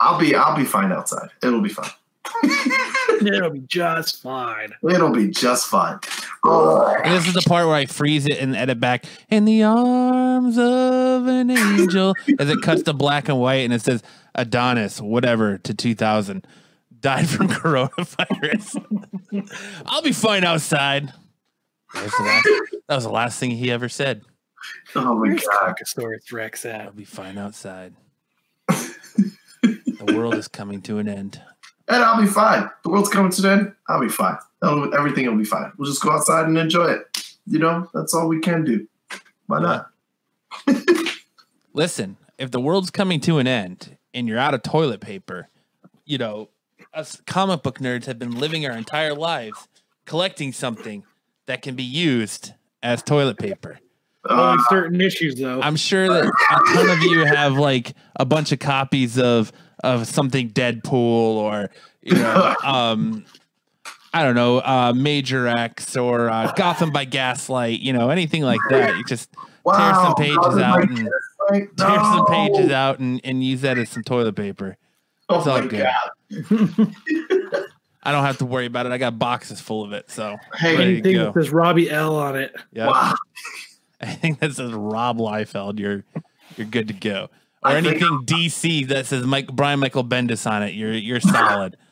Speaker 5: I'll be, I'll be fine outside. It'll be fine.
Speaker 3: It'll be just fine.
Speaker 5: It'll be just fine. Oh,
Speaker 2: And this is the part where I freeze it and edit back in the arms of an angel as it cuts to black and white and it says Adonis, whatever, to 2000, died from coronavirus. I'll be fine outside. That was, the last, that was the last thing he ever said.
Speaker 5: oh my
Speaker 3: Where's
Speaker 5: god.
Speaker 3: Caucasaurus Rex at?
Speaker 2: I'll be fine outside. the world is coming to an end.
Speaker 5: And I'll be fine. The world's coming to an end. I'll be fine. That'll- everything will be fine. We'll just go outside and enjoy it. You know, that's all we can do. Why not?
Speaker 2: Listen, if the world's coming to an end and you're out of toilet paper, you know, us comic book nerds have been living our entire lives collecting something that can be used as toilet paper.
Speaker 5: Uh,
Speaker 3: Only certain issues, though.
Speaker 2: I'm sure that a ton of you have like a bunch of copies of of something Deadpool or you know, um, I don't know, uh, Major X or uh, Gotham by Gaslight, you know, anything like that. You just tear some pages
Speaker 5: Father
Speaker 2: out and
Speaker 5: Gaslight?
Speaker 2: tear some pages out and, and use that as some toilet paper.
Speaker 5: Oh
Speaker 2: It's all
Speaker 5: my
Speaker 2: good.
Speaker 5: god!
Speaker 2: I don't have to worry about it. I got boxes full of it, so
Speaker 5: Hey,
Speaker 2: ready to
Speaker 3: Anything
Speaker 2: go.
Speaker 3: that says Robbie L on it.
Speaker 2: Yeah.
Speaker 5: Wow.
Speaker 2: I think that says Rob Liefeld. You're you're good to go. Or
Speaker 5: I
Speaker 2: anything DC that says Mike Brian Michael Bendis on it. You're you're solid.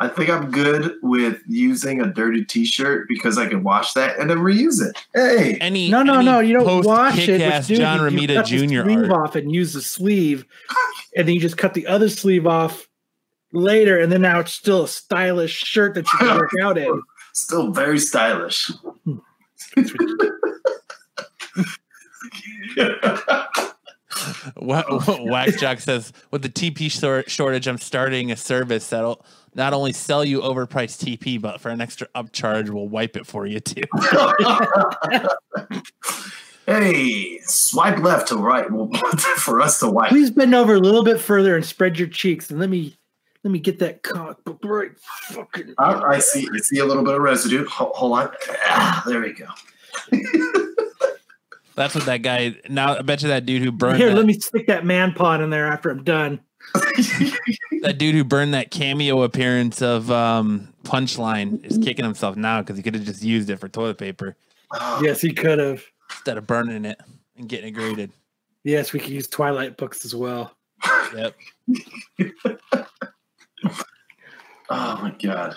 Speaker 5: I think I'm good with using a dirty T-shirt because I can wash that and then reuse it. Hey,
Speaker 2: Any
Speaker 3: No, no,
Speaker 2: any
Speaker 3: no. You don't wash it.
Speaker 2: kick-ass
Speaker 3: Dude,
Speaker 2: John
Speaker 3: you- you
Speaker 2: Romita
Speaker 3: cut the
Speaker 2: Jr.
Speaker 3: sleeve
Speaker 2: art.
Speaker 3: off and use the sleeve, and then you just cut the other sleeve off later, and then now it's still a stylish shirt that you can work out in.
Speaker 5: Still very stylish.
Speaker 2: Wa- Wax Jock says, with the TP shor- shortage, I'm starting a service that'll not only sell you overpriced TP, but for an extra upcharge, we'll wipe it for you too.
Speaker 5: hey, swipe left to right for us to wipe.
Speaker 3: Please bend over a little bit further and spread your cheeks, and let me let me get that cock right fucking.
Speaker 5: I, I see. I see a little bit of residue. Hold, hold on. Ah, there we go.
Speaker 2: That's what that guy. Now I bet you that dude who burned
Speaker 3: Here,
Speaker 2: that,
Speaker 3: let me stick that man pod in there after I'm done.
Speaker 2: that dude who burned that cameo appearance of um, Punchline is kicking himself now because he could have just used it for toilet paper
Speaker 5: Oh,
Speaker 3: Yes, he could have.
Speaker 2: instead of burning it and getting it graded.
Speaker 3: Yes, we could use Twilight books as well.
Speaker 2: Yep.
Speaker 5: oh my god.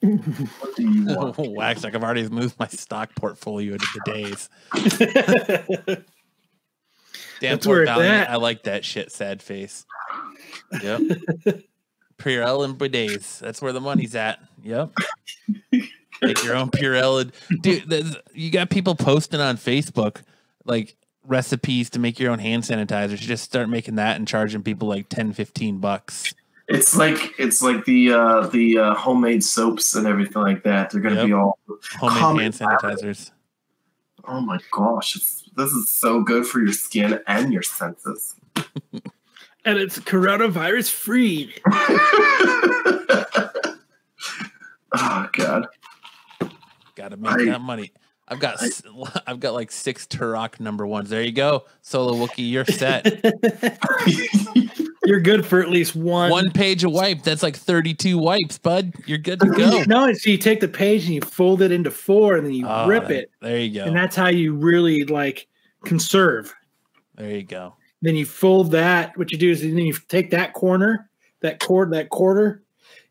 Speaker 5: What do you want?
Speaker 2: Wax like I've already moved my stock portfolio into the days. Damn,
Speaker 3: That's where
Speaker 2: poor
Speaker 3: it's
Speaker 2: Valiant.
Speaker 3: at.
Speaker 2: I like that shit. Sad face. Yep. Purell and bidets. That's where the money's at. Yep. Make your own Purell. and- Dude, you got people posting on Facebook like recipes to make your own hand sanitizer. You just start making that and charging people like 10, 15 bucks.
Speaker 5: It's like it's like the uh, the uh, homemade soaps and everything like that. They're gonna
Speaker 2: Yep.
Speaker 5: be all.
Speaker 2: Homemade hand sanitizers.
Speaker 5: Oh my gosh! It's, this is so good for your skin and your senses.
Speaker 3: and it's coronavirus free.
Speaker 5: oh god!
Speaker 2: Got to make
Speaker 5: I-
Speaker 2: that money. I've got I, have got like six Turok number ones. There you go, Solo Wookie. You're set.
Speaker 3: You're good for at least one.
Speaker 2: One page of wipe. That's like 32 wipes, bud. You're good to go.
Speaker 3: No, so you take the page and you fold it into four, and then you
Speaker 2: Oh,
Speaker 3: rip it,
Speaker 2: There you go.
Speaker 3: and that's how you really like conserve.
Speaker 2: There you go.
Speaker 3: Then you fold that. What you do is then you take that corner, that cord, that quarter,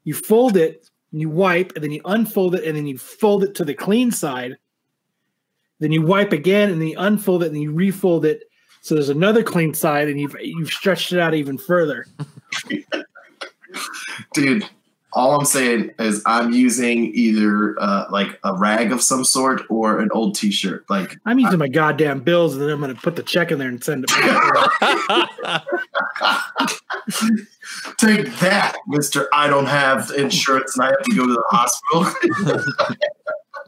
Speaker 3: you fold it, and you wipe, and then you unfold it, and then you fold it to the clean side. Then you wipe again, and then you unfold it, and you refold it. So there's another clean side, and you've you've stretched it out even further.
Speaker 5: dude all i'm saying is i'm using either uh, like a rag of some sort or an old t-shirt like
Speaker 3: I'm using my goddamn bills, and then I'm going to put the check in there and send it
Speaker 5: take that mr i don't have insurance and i have to go to the hospital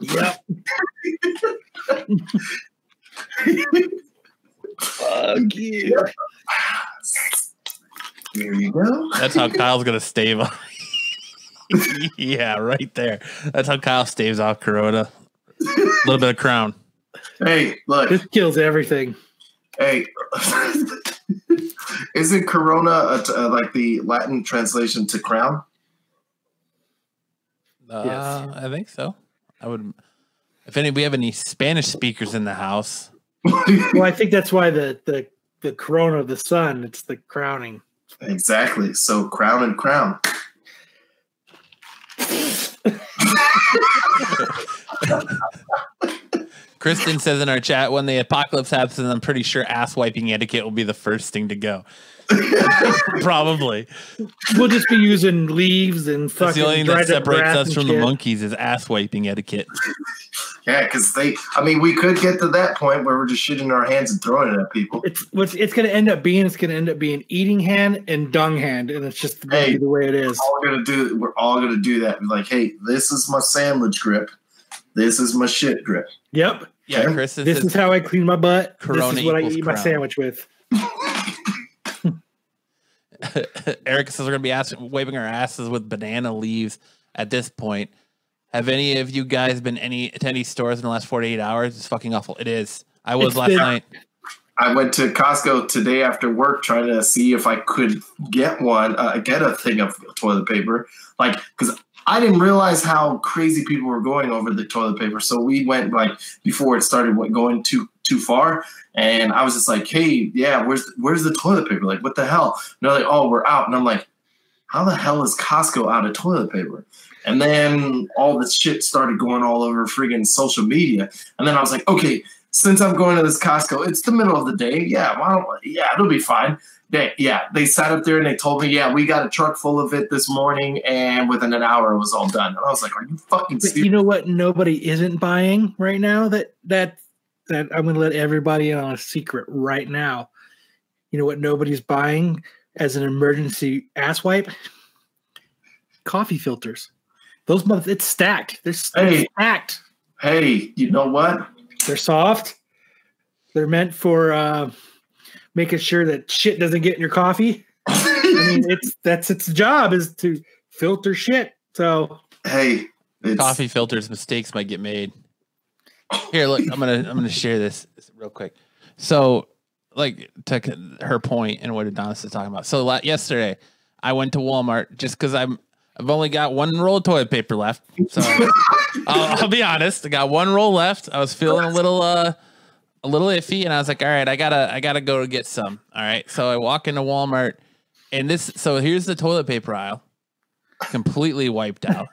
Speaker 3: yep. Fuck you.
Speaker 5: here you go
Speaker 2: That's how Kyle's gonna stave off. yeah, right there. That's how Kyle staves off Corona. A little bit of crown.
Speaker 5: hey look
Speaker 3: This kills everything.
Speaker 5: hey isn't corona a t- uh, like the latin translation to crown
Speaker 2: Uh, I think so. I would. If any, we have any Spanish speakers in the house.
Speaker 3: Well, I think that's why the the the corona of the sun. It's the crowning.
Speaker 5: exactly so crown and crown
Speaker 2: Kristen says in our chat, when the apocalypse happens, I'm pretty sure ass wiping etiquette will be the first thing to go. Probably.
Speaker 3: We'll just be using leaves and
Speaker 2: That's
Speaker 3: fucking
Speaker 2: the only thing that separates us
Speaker 3: and
Speaker 2: from the
Speaker 3: shit.
Speaker 2: monkeys is ass wiping etiquette.
Speaker 5: Yeah, because they, I mean, we could get to that point where we're just shitting our hands and throwing it at people.
Speaker 3: It's what's it's going to end up being. It's going to end up being eating hand and dung hand, and it's just
Speaker 5: Hey.
Speaker 3: the way it is.
Speaker 5: All gonna do, we're all gonna do that. Be like, hey, this is my sandwich grip. This is my shit grip.
Speaker 3: Yep.
Speaker 2: Yeah,
Speaker 5: Okay.
Speaker 2: Kristen
Speaker 3: This
Speaker 2: says
Speaker 3: is how I clean my butt.
Speaker 2: Corona
Speaker 3: this is what I
Speaker 2: equals
Speaker 3: eat my sandwich with.
Speaker 2: Erica says we're gonna be ass- wiping our asses with banana leaves at this point. Have any of you guys been any to any stores in the last 48 hours? It's fucking awful. It is. I was
Speaker 3: It's
Speaker 2: last
Speaker 3: been-
Speaker 2: night.
Speaker 5: I went to Costco today after work trying to see if I could get one, uh, get a thing of toilet paper. Like, because I didn't realize how crazy people were going over the toilet paper. So we went like before it started going too too far, and I was just like, "Hey, yeah, where's where's the toilet paper? Like, what the hell?" And they're like, "Oh, we're out," and I'm like, "How the hell is Costco out of toilet paper?" And then all this shit started going all over friggin' social media, and then I was like, "Okay." since I'm going to this Costco, it's the middle of the day. Yeah, don't, yeah, it'll be fine. They, yeah, they sat up there and they told me, yeah, we got a truck full of it this morning, and within an hour it was all done. And I was like, are you fucking
Speaker 3: But
Speaker 5: serious?
Speaker 3: you know what? Nobody isn't buying right now. That that that I'm going to let everybody in on a secret right now. You know what? Nobody's buying as an emergency ass wipe. Coffee filters. Those mother. It's stacked. They're s-
Speaker 5: Hey.
Speaker 3: stacked.
Speaker 5: hey, you know what?
Speaker 3: They're soft. They're meant for uh, making sure that shit doesn't get in your coffee. I mean, it's that's its job is to filter shit. So
Speaker 5: hey, it's,
Speaker 2: Coffee filters mistakes might get made. Here, look, I'm gonna I'm gonna share this real quick. So, like to her point and what Adonis is talking about. So la- yesterday, I went to Walmart just because I'm I've only got one roll of toilet paper left. So I'll, I'll be honest, I got one roll left. I was feeling a little uh a little iffy, and I was like, all right, I gotta I gotta go get some. All right, so I walk into Walmart, and this so here's the toilet paper aisle, completely wiped out.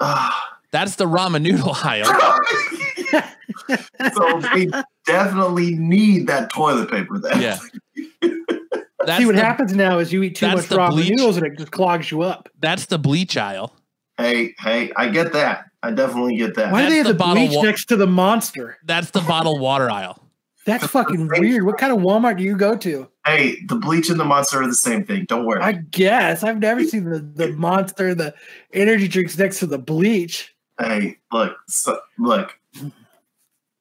Speaker 2: That's the ramen noodle aisle.
Speaker 5: so they definitely need that toilet paper then.
Speaker 2: Yeah. That's
Speaker 3: see what
Speaker 2: the,
Speaker 3: happens now is you eat too
Speaker 2: that's
Speaker 3: much
Speaker 2: the
Speaker 3: ramen
Speaker 2: bleach.
Speaker 3: noodles and it just clogs you up.
Speaker 2: That's the bleach aisle.
Speaker 5: Hey, hey, I get that. I definitely get that.
Speaker 3: Why do they have
Speaker 2: the
Speaker 3: the,
Speaker 2: bottle
Speaker 3: bleach
Speaker 2: wa-
Speaker 3: next to the monster?
Speaker 2: That's the bottled water aisle.
Speaker 3: That's fucking weird. What kind of Walmart do you go to?
Speaker 5: Hey, the bleach and the monster are the same thing. Don't worry.
Speaker 3: I guess I've never seen the, the monster, the energy drinks next to the bleach.
Speaker 5: hey, look, so, look,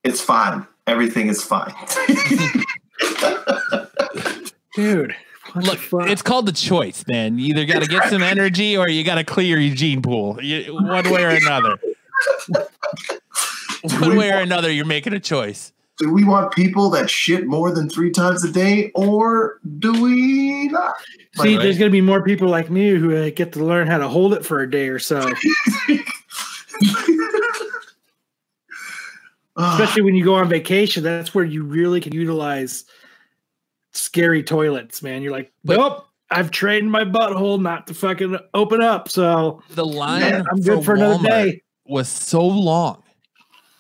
Speaker 5: it's fine. Everything is fine.
Speaker 3: Dude,
Speaker 2: Look, it's called the choice, man. You either got to get some energy or you got to clear your gene pool. You, one way or another. One way or another, you're making a choice.
Speaker 5: do we want people that shit more than three times a day, or do we not?
Speaker 3: See,
Speaker 2: right.
Speaker 3: there's going to be more people like me who uh, get to learn how to hold it for a day or so.
Speaker 5: Ah,
Speaker 3: Especially when you go on vacation, that's where you really can utilize scary toilets, man. You're like,
Speaker 2: But-
Speaker 3: nope, I've trained my butthole not to fucking open up, so
Speaker 2: The line
Speaker 5: Yeah,
Speaker 3: I'm good for, another
Speaker 2: Walmart
Speaker 3: day.
Speaker 2: Was so long.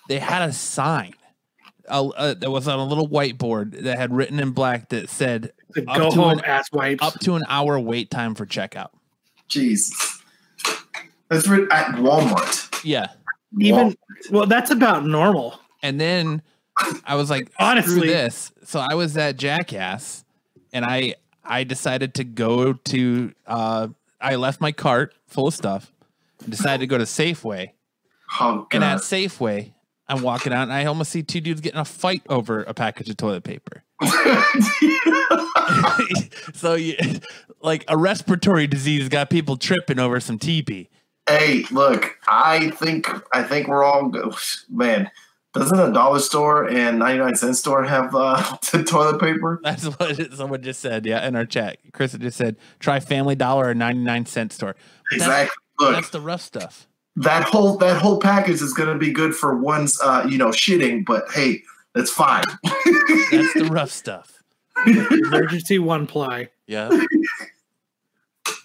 Speaker 2: They had a sign. Uh, uh, that was on a little whiteboard that had written in black that said
Speaker 3: The
Speaker 2: Up
Speaker 3: go
Speaker 2: to
Speaker 3: home
Speaker 2: an-
Speaker 3: ass wipes.
Speaker 2: up to an hour wait time for checkout.
Speaker 5: Jesus. That's right at Walmart.
Speaker 2: Yeah.
Speaker 3: Even well, that's about normal.
Speaker 2: And then I was like,
Speaker 3: Honestly.
Speaker 2: Honestly, this. So I was at Jackass, and I I decided to go to. Uh, I left my cart full of stuff. and Decided to go to Safeway,
Speaker 5: Oh,
Speaker 2: and at Safeway, I'm walking out, and I almost see two dudes getting a fight over a package of toilet paper. so you, like a respiratory disease got people tripping over some TP.
Speaker 5: hey, look, I think I think we're all man. Doesn't a dollar store and 99 cent store have uh, toilet paper?
Speaker 2: That's what someone just said. Yeah, in our chat, Chris just said, "Try Family Dollar or 99 cent store." That's-
Speaker 5: Exactly. Look,
Speaker 2: That's the rough stuff.
Speaker 5: That whole that whole package is going to be good for one's uh, you know shitting, but hey, that's fine.
Speaker 2: That's the rough stuff.
Speaker 3: Emergency one ply.
Speaker 2: Yeah.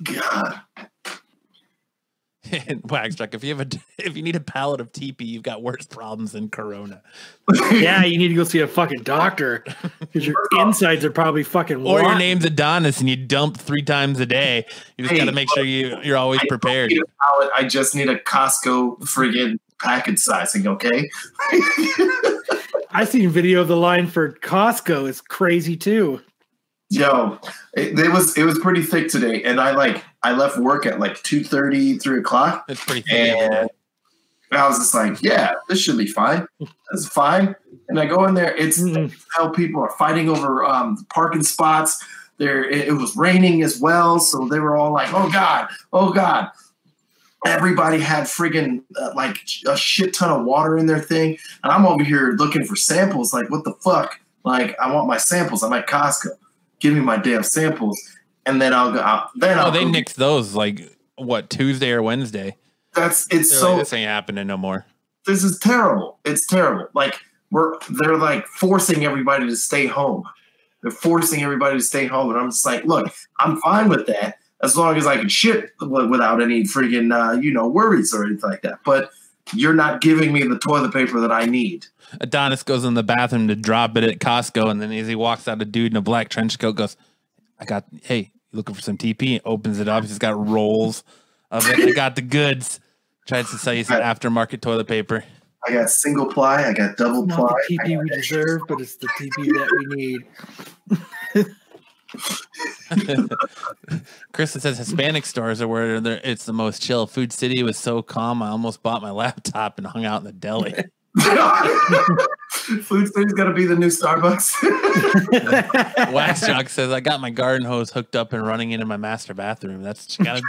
Speaker 5: God.
Speaker 2: And wax truck. If you have a if you need a pallet of TP, you've got worse problems than Corona.
Speaker 3: Yeah, you need to go see a fucking doctor because your insides are probably fucking.
Speaker 2: Or your name's Adonis and you dump three times a day. You just
Speaker 5: Hey,
Speaker 2: got to make sure you you're always
Speaker 5: I
Speaker 2: prepared.
Speaker 5: pallet, I just need a Costco friggin' package sizing, okay?
Speaker 3: I seen video of the line for Costco. It's crazy too.
Speaker 5: Yo, it, it was it was pretty thick today, and I like I left work at like 2.30, 3 o'clock,
Speaker 2: It's pretty thick every day.
Speaker 5: and I was just like, yeah, this should be fine. That's fine. And I go in there, it's
Speaker 3: Mm-mm.
Speaker 5: how people are fighting over um, parking spots. There, it, it was raining as well, so they were all like, "Oh God, oh God!" Everybody had friggin' uh, like a shit ton of water in their thing, and I'm over here looking for samples. Like, what the fuck? Like, I want my samples. I'm at Costco. Give me my damn samples, and then I'll go. I'll, then
Speaker 2: Oh,
Speaker 5: I'll
Speaker 2: they
Speaker 5: go-
Speaker 2: nixed those like what Tuesday or Wednesday.
Speaker 5: That's it's
Speaker 2: They're
Speaker 5: so
Speaker 2: like, this ain't happening no more.
Speaker 5: this is terrible. It's terrible. Like we're they're like forcing everybody to stay home. They're forcing everybody to stay home, and I'm just like, look, I'm fine with that as long as I can shit without any friggin' uh, you know worries or anything like that. But you're not giving me the toilet paper that I need.
Speaker 2: Adonis goes in the bathroom to drop it at Costco, and then as he walks out, a dude in a black trench coat goes, I got hey, looking for some TP? Opens it up. He's got rolls of it. I got the goods. Tries to sell you some aftermarket toilet paper.
Speaker 5: I got single ply. I got double
Speaker 3: Not
Speaker 5: ply.
Speaker 3: the TP
Speaker 5: got
Speaker 3: we deserve, but it's the TP that we need.
Speaker 2: Kristen says Hispanic stores are where it's the most chill. Food City was so calm. I almost bought my laptop and hung out in the deli.
Speaker 5: Food City's gonna be the new Starbucks.
Speaker 2: Wax Jock says I got my garden hose hooked up and running into my master bathroom. That's what you gotta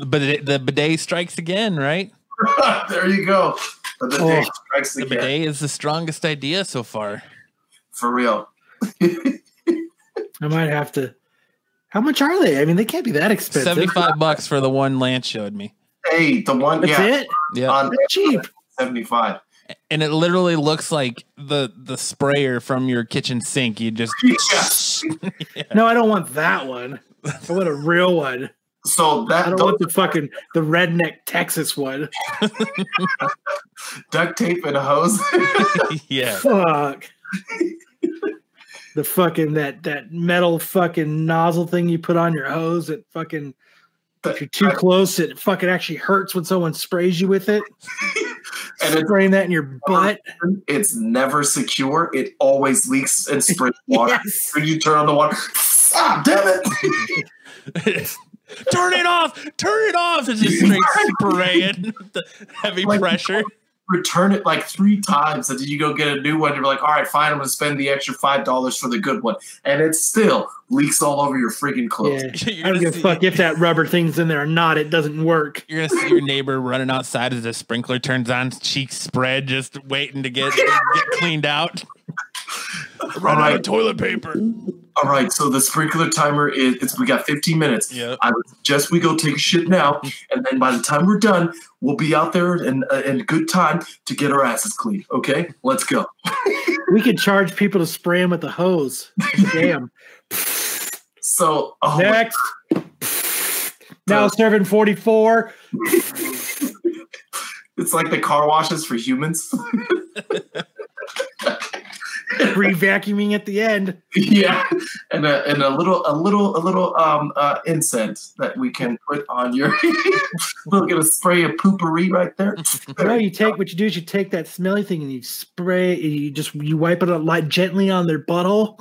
Speaker 2: do. but it, the bidet strikes again, right?
Speaker 5: there you go. The day
Speaker 3: Oh,
Speaker 5: strikes again.
Speaker 2: The
Speaker 5: again.
Speaker 2: bidet is the strongest idea so far.
Speaker 5: For real.
Speaker 3: I might have to. How much are they? I mean, they can't be that expensive.
Speaker 2: Seventy-five bucks for the one Lance showed me.
Speaker 5: Hey, the one
Speaker 3: That's
Speaker 5: yeah
Speaker 3: it.
Speaker 2: Yeah,
Speaker 5: on
Speaker 3: They're cheap.
Speaker 5: 75.
Speaker 2: and it literally looks like the the sprayer from your kitchen sink. You just
Speaker 3: No, I don't want that one. I want a real one.
Speaker 5: So that
Speaker 3: I
Speaker 5: that
Speaker 3: don't
Speaker 5: those
Speaker 3: want the fucking the redneck Texas one.
Speaker 5: duct tape and a hose.
Speaker 2: yeah.
Speaker 3: Fuck. the fucking that that metal fucking nozzle thing you put on your hose that fucking if you're too close it fucking actually hurts when someone sprays you with it.
Speaker 5: and it's,
Speaker 3: Spraying that in your butt.
Speaker 5: it's never secure. It always leaks and sprays water.
Speaker 3: Yes.
Speaker 5: When you turn on the water, ah, damn it!
Speaker 2: Turn it off! Turn it off! It's just straight spraying the heavy
Speaker 5: Like-
Speaker 2: pressure.
Speaker 5: Return it like three times, and then you go get a new one. You're like, all right, fine, I'm gonna spend the extra five dollars for the good one, and it still leaks all over your freaking clothes.
Speaker 3: Yeah.
Speaker 2: You're
Speaker 3: I don't
Speaker 2: gonna
Speaker 3: give a fuck if that rubber thing's in there or not. It doesn't work.
Speaker 2: You're gonna see your neighbor running outside as the sprinkler turns on, cheeks spread, just waiting to get get cleaned out. Run out of toilet paper.
Speaker 5: All right, so the sprinkler timer is it's we got 15 minutes.
Speaker 2: Yep.
Speaker 5: I would suggest we go take a shit now, and then by the time we're done, we'll be out there in uh, in good time to get our asses clean. Okay, let's go.
Speaker 3: We could charge people to spray them with the hose. Damn.
Speaker 5: So, oh
Speaker 3: Next. Now serving 44.
Speaker 5: it's like the car washes for humans.
Speaker 3: Free vacuuming at the end.
Speaker 5: yeah, and a and a little a little a little um uh incense that we can put on your. we'll get a spray of poopery right there.
Speaker 3: No, you take what you do is you take that smelly thing and you spray you just you wipe it up light gently on their butthole.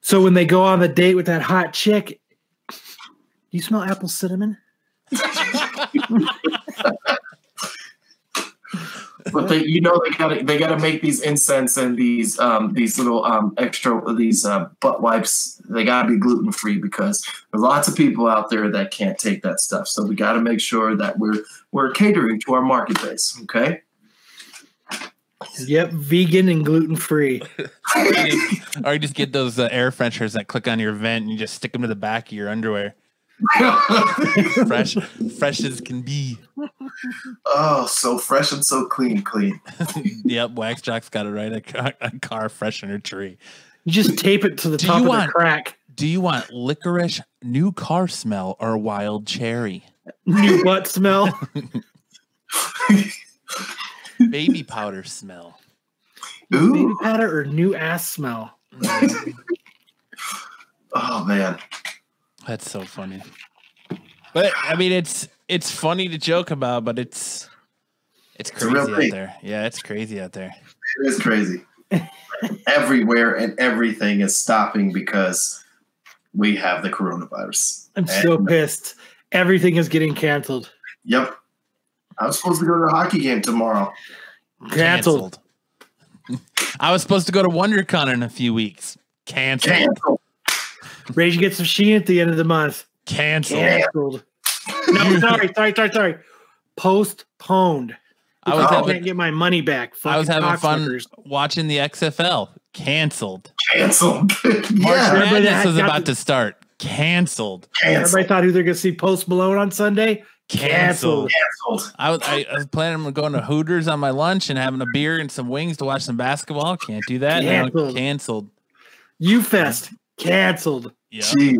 Speaker 3: So when they go on the date with that hot chick, do you smell apple cinnamon?
Speaker 5: But they, you know, they gotta they gotta make these incense and these um these little um extra these uh, butt wipes. They gotta be gluten free because there's lots of people out there that can't take that stuff. So we gotta make sure that we're we're catering to our market base. Okay.
Speaker 3: Yep, vegan and gluten free.
Speaker 2: or you just, or you just get those uh, air fresheners that click on your vent and you just stick them to the back of your underwear. Fresh, fresh as can be.
Speaker 5: oh, so fresh and so clean, clean.
Speaker 2: Yep, Wax Jock's got it right. A car, a car freshener tree.
Speaker 3: You just tape it to the
Speaker 2: Do
Speaker 3: top
Speaker 2: you
Speaker 3: of
Speaker 2: want-
Speaker 3: the crack.
Speaker 2: Do you want licorice, new car smell, or wild cherry?
Speaker 3: New butt smell.
Speaker 2: Baby powder smell.
Speaker 3: Baby powder or new ass smell. Mm.
Speaker 5: oh man.
Speaker 2: That's so funny. But I mean, it's it's funny to joke about, but it's it's
Speaker 5: It's
Speaker 2: crazy out there. Yeah, it's crazy out there.
Speaker 5: It is crazy. Everywhere and everything is stopping because we have the coronavirus.
Speaker 3: I'm so pissed. Everything is getting canceled.
Speaker 5: Yep. I was supposed to go to a hockey game tomorrow.
Speaker 3: Canceled.
Speaker 2: I was supposed to go to WonderCon in a few weeks. Canceled.
Speaker 5: Cancel.
Speaker 3: Rage Against the Machine at the end of the month.
Speaker 2: Canceled.
Speaker 3: Canceled. No, sorry, sorry, sorry, sorry. Postponed.
Speaker 2: I was
Speaker 3: I
Speaker 2: having
Speaker 3: can't get my money back.
Speaker 2: I was having fun
Speaker 3: cocksuckers.
Speaker 2: watching the XFL. Canceled.
Speaker 5: Canceled.
Speaker 2: March
Speaker 5: yeah.
Speaker 3: Everybody
Speaker 2: Madness
Speaker 3: that
Speaker 2: was about
Speaker 3: the-
Speaker 2: to start. Canceled.
Speaker 5: Canceled.
Speaker 3: Everybody thought who they're going to see Post Malone on Sunday.
Speaker 2: Canceled.
Speaker 5: Canceled.
Speaker 2: I was I, I was planning on going to Hooters on my lunch and having a beer and some wings to watch some basketball. Can't do that. now.
Speaker 3: Canceled.
Speaker 2: Canceled.
Speaker 3: U Fest canceled.
Speaker 2: Yeah.
Speaker 5: Jeez.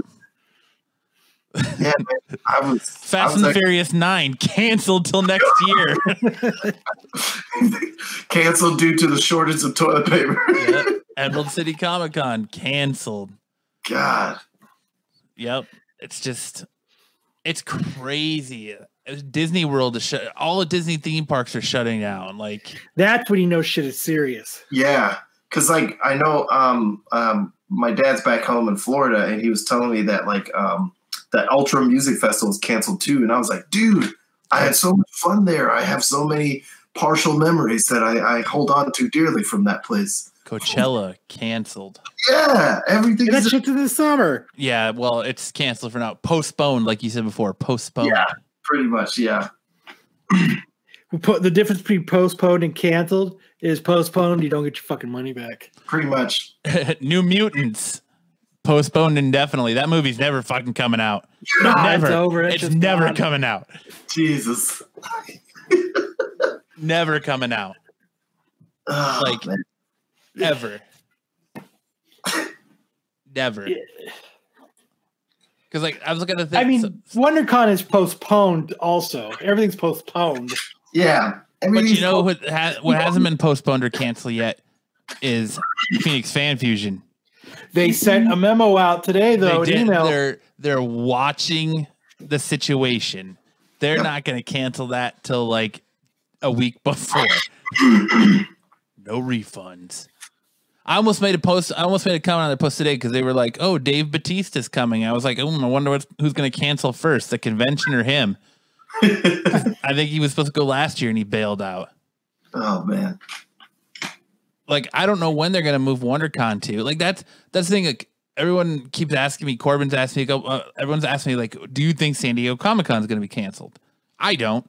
Speaker 5: Yeah, man. I was
Speaker 2: Fast
Speaker 5: I
Speaker 2: and
Speaker 5: was
Speaker 2: the Furious Nine canceled till next year.
Speaker 5: canceled due to the shortage of toilet paper.
Speaker 2: Yeah. Emerald City Comic Con canceled.
Speaker 5: God.
Speaker 2: Yep. It's just, it's crazy. Disney World is shut. All the Disney theme parks are shutting down. Like
Speaker 3: That's when you know shit is serious.
Speaker 5: Yeah, because like I know um, um, my dad's back home in Florida, and he was telling me that like um, that Ultra Music Festival is canceled too, and I was like, dude, I had so much fun there. I have so many partial memories that I, I hold on to dearly from that place.
Speaker 2: Coachella canceled.
Speaker 5: Yeah, everything
Speaker 3: And that
Speaker 5: is
Speaker 3: shit's in the summer.
Speaker 2: Yeah, well, it's canceled for now. Postponed, like you said before. Postponed.
Speaker 5: Yeah. pretty much. Yeah,
Speaker 3: We put the difference between postponed and canceled is postponed, you don't get your fucking money back.
Speaker 5: pretty much.
Speaker 2: New Mutants postponed indefinitely. That movie's never fucking coming out.
Speaker 3: Nah,
Speaker 2: never.
Speaker 3: it's over. It's
Speaker 2: It's, never
Speaker 3: gone.
Speaker 2: coming out.
Speaker 5: Jesus.
Speaker 2: Never coming out.
Speaker 5: Oh,
Speaker 2: Like-
Speaker 5: man.
Speaker 2: Ever. Never.
Speaker 3: Yeah.
Speaker 2: Because like I was looking at the
Speaker 3: I
Speaker 2: thing.
Speaker 3: mean, WonderCon is postponed also. Everything's postponed.
Speaker 5: Yeah.
Speaker 2: But you know what ha- what hasn't been postponed or canceled yet is Phoenix Fan Fusion.
Speaker 3: They sent a memo out today, though,
Speaker 2: They did,
Speaker 3: email.
Speaker 2: They're they're watching the situation. They're
Speaker 5: Yep.
Speaker 2: not going to cancel that till like a week before. no refunds. I almost made a post. I almost made a comment on the post today because they were like, "Oh, Dave Batista's coming." I was like, "Oh, I wonder what's, who's going to cancel first, the convention or him." I think he was supposed to go last year and he bailed out.
Speaker 5: oh man.
Speaker 2: like I don't know when they're gonna move WonderCon to. Like that's that's the thing. Like everyone keeps asking me. Corbin's asking me. Uh, everyone's asking me like, do you think San Diego Comic Con is gonna be canceled? I don't.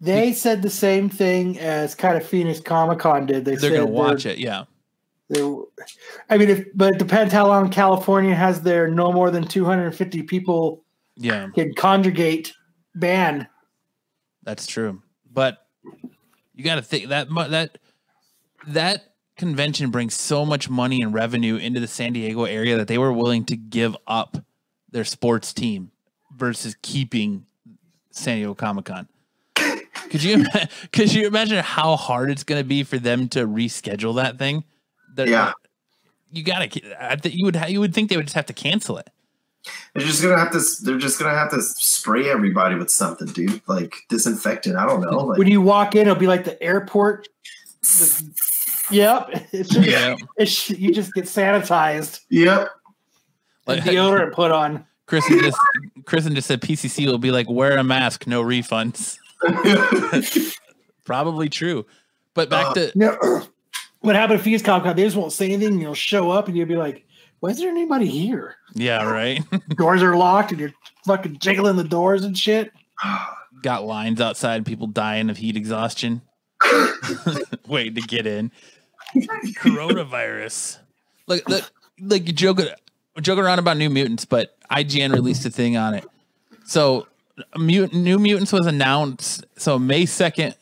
Speaker 3: They said the same thing as kind of Phoenix Comic Con did. They
Speaker 2: They're
Speaker 3: said
Speaker 2: gonna watch it. Yeah.
Speaker 3: I mean, if, but it depends how long California has their no more than 250 people
Speaker 2: Yeah,
Speaker 3: can conjugate ban.
Speaker 2: That's true. But you got to think that that that convention brings so much money and revenue into the San Diego area that they were willing to give up their sports team versus keeping San Diego Comic Con. Could you could you imagine how hard it's going to be for them to reschedule that thing? That-
Speaker 5: Yeah.
Speaker 2: you got to. I think you would you would think they would just have to cancel it.
Speaker 5: They're just gonna have to. They're just gonna have to spray everybody with something, dude. Like disinfectant. I don't know. Like,
Speaker 3: When you walk in, it'll be like the airport. The- yep. It's just,
Speaker 5: Yeah.
Speaker 3: it's, you just get sanitized.
Speaker 5: yep.
Speaker 2: Like,
Speaker 3: Deodorant put on.
Speaker 2: Kristen just Kristen just said PCC will be like wear a mask, no refunds. Probably true. But back
Speaker 5: Uh,
Speaker 2: to
Speaker 3: No, what happened at Phoenix Comic They just won't say anything. And you'll show up and you'll be like, why is there anybody here?
Speaker 2: yeah, right.
Speaker 3: Doors are locked and you're fucking jiggling the doors and shit.
Speaker 2: Got lines outside, people dying of heat exhaustion. Waiting to get in. Coronavirus. Look, look like you joking joking around about New Mutants, but IGN released a thing on it. So Mutant, New Mutants was announced. So May second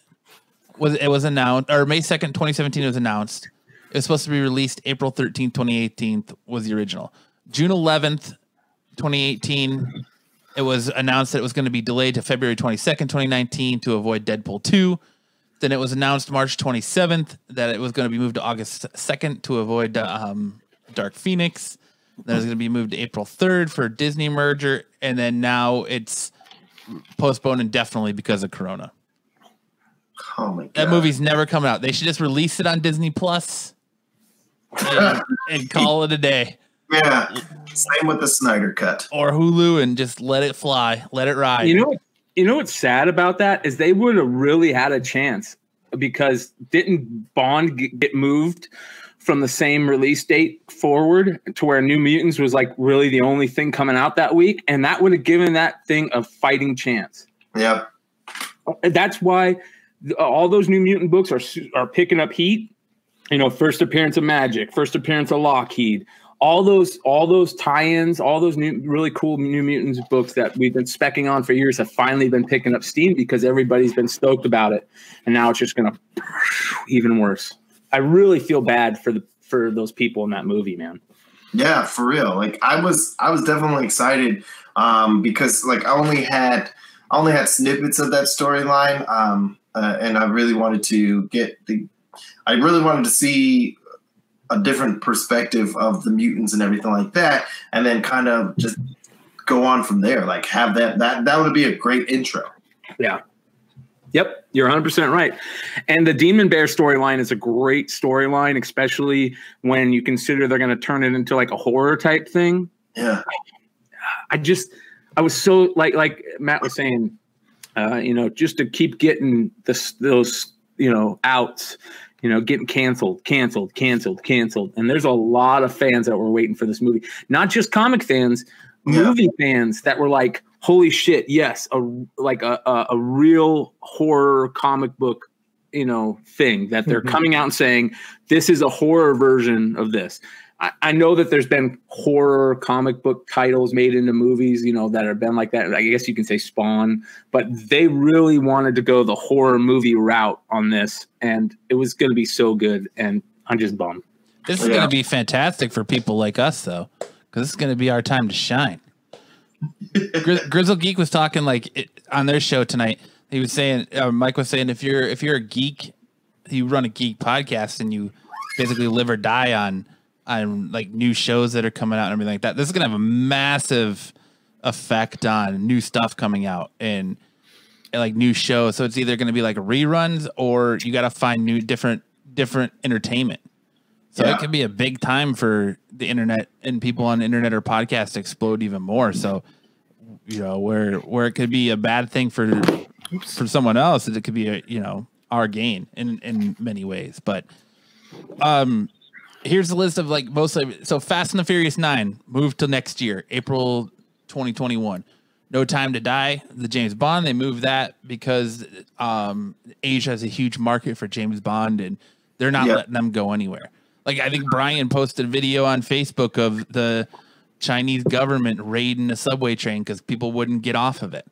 Speaker 2: was it was announced, or May second, twenty seventeen was announced. It was supposed to be released April thirteenth, twenty eighteen was the original. June eleventh, twenty eighteen. It was announced that it was going to be delayed to February twenty second, twenty nineteen, to avoid Deadpool two. Then it was announced March 27th that it was going to be moved to August 2nd to avoid um, Dark Phoenix. Then it was going to be moved to April 3rd for Disney merger. And then now it's postponed indefinitely because of Corona.
Speaker 5: Oh my god.
Speaker 2: That movie's never coming out. They should just release it on Disney Plus and, and call it a day.
Speaker 5: Yeah. Same with the Snyder cut.
Speaker 2: Or Hulu and just let it fly, let it ride.
Speaker 4: You know, what- you know what's sad about that is they would have really had a chance because didn't Bond get moved from the same release date forward to where New Mutants was like really the only thing coming out that week, and that would have given that thing a fighting chance.
Speaker 5: Yep.
Speaker 4: Uh, that's why all those New Mutant books are are picking up heat. You know, first appearance of Magik, first appearance of Lockheed, all those all those tie-ins, all those new really cool New Mutants books that we've been specking on for years have finally been picking up steam because everybody's been stoked about it, and now it's just to even worse. I really feel bad for the for those people in that movie, man.
Speaker 5: Yeah, for real. Like I was, I was definitely excited um, because like I only had, I only had snippets of that storyline, um, uh, and I really wanted to get the, I really wanted to see a different perspective of the mutants and everything like that, and then kind of just go on from there. Like have that that that would be a great intro.
Speaker 4: Yeah. Yep, you're 100% right. And the Demon Bear storyline is a great storyline, especially when you consider they're going to turn it into like a horror type thing.
Speaker 5: Yeah.
Speaker 4: I just, I was so like, like Matt was saying, uh, you know, just to keep getting this, those, you know, outs, you know, getting canceled, canceled, canceled, canceled. And there's a lot of fans that were waiting for this movie, not just comic fans,
Speaker 5: Yeah.
Speaker 4: movie fans that were like, holy shit, yes, a like a, a, a real horror comic book, you know, thing that they're
Speaker 3: Mhm.
Speaker 4: coming out and saying, this is a horror version of this. I, I know that there's been horror comic book titles made into movies, you know, that have been like that. I guess you can say Spawn, but they really wanted to go the horror movie route on this, and it was going to be so good. And I'm just bummed.
Speaker 2: This is
Speaker 5: Yeah.
Speaker 2: going to be fantastic for people like us, though, because this is going to be our time to shine. Gri- Grizzle Geek was talking like it, on their show tonight. He was saying, uh, Mike was saying, if you're if you're a geek, you run a geek podcast and you basically live or die on on like new shows that are coming out and everything like that. This is going to have a massive effect on new stuff coming out and, and like new shows. So it's either going to be like reruns or you got to find new different different entertainment. So
Speaker 5: Yeah.
Speaker 2: it could be a big time for the internet and people on internet or podcast explode even more. So, you know, where where it could be a bad thing for for someone else, it could be a you know our gain in in many ways. But um, here's the list of like mostly so Fast and the Furious Nine moved to next year, April 2021. No Time to Die, the James Bond. They moved that because um, Asia has a huge market for James Bond, and they're not
Speaker 5: Yeah.
Speaker 2: letting them go anywhere. Like I think Brian posted a video on Facebook of the Chinese government raiding a subway train because people wouldn't get off of it.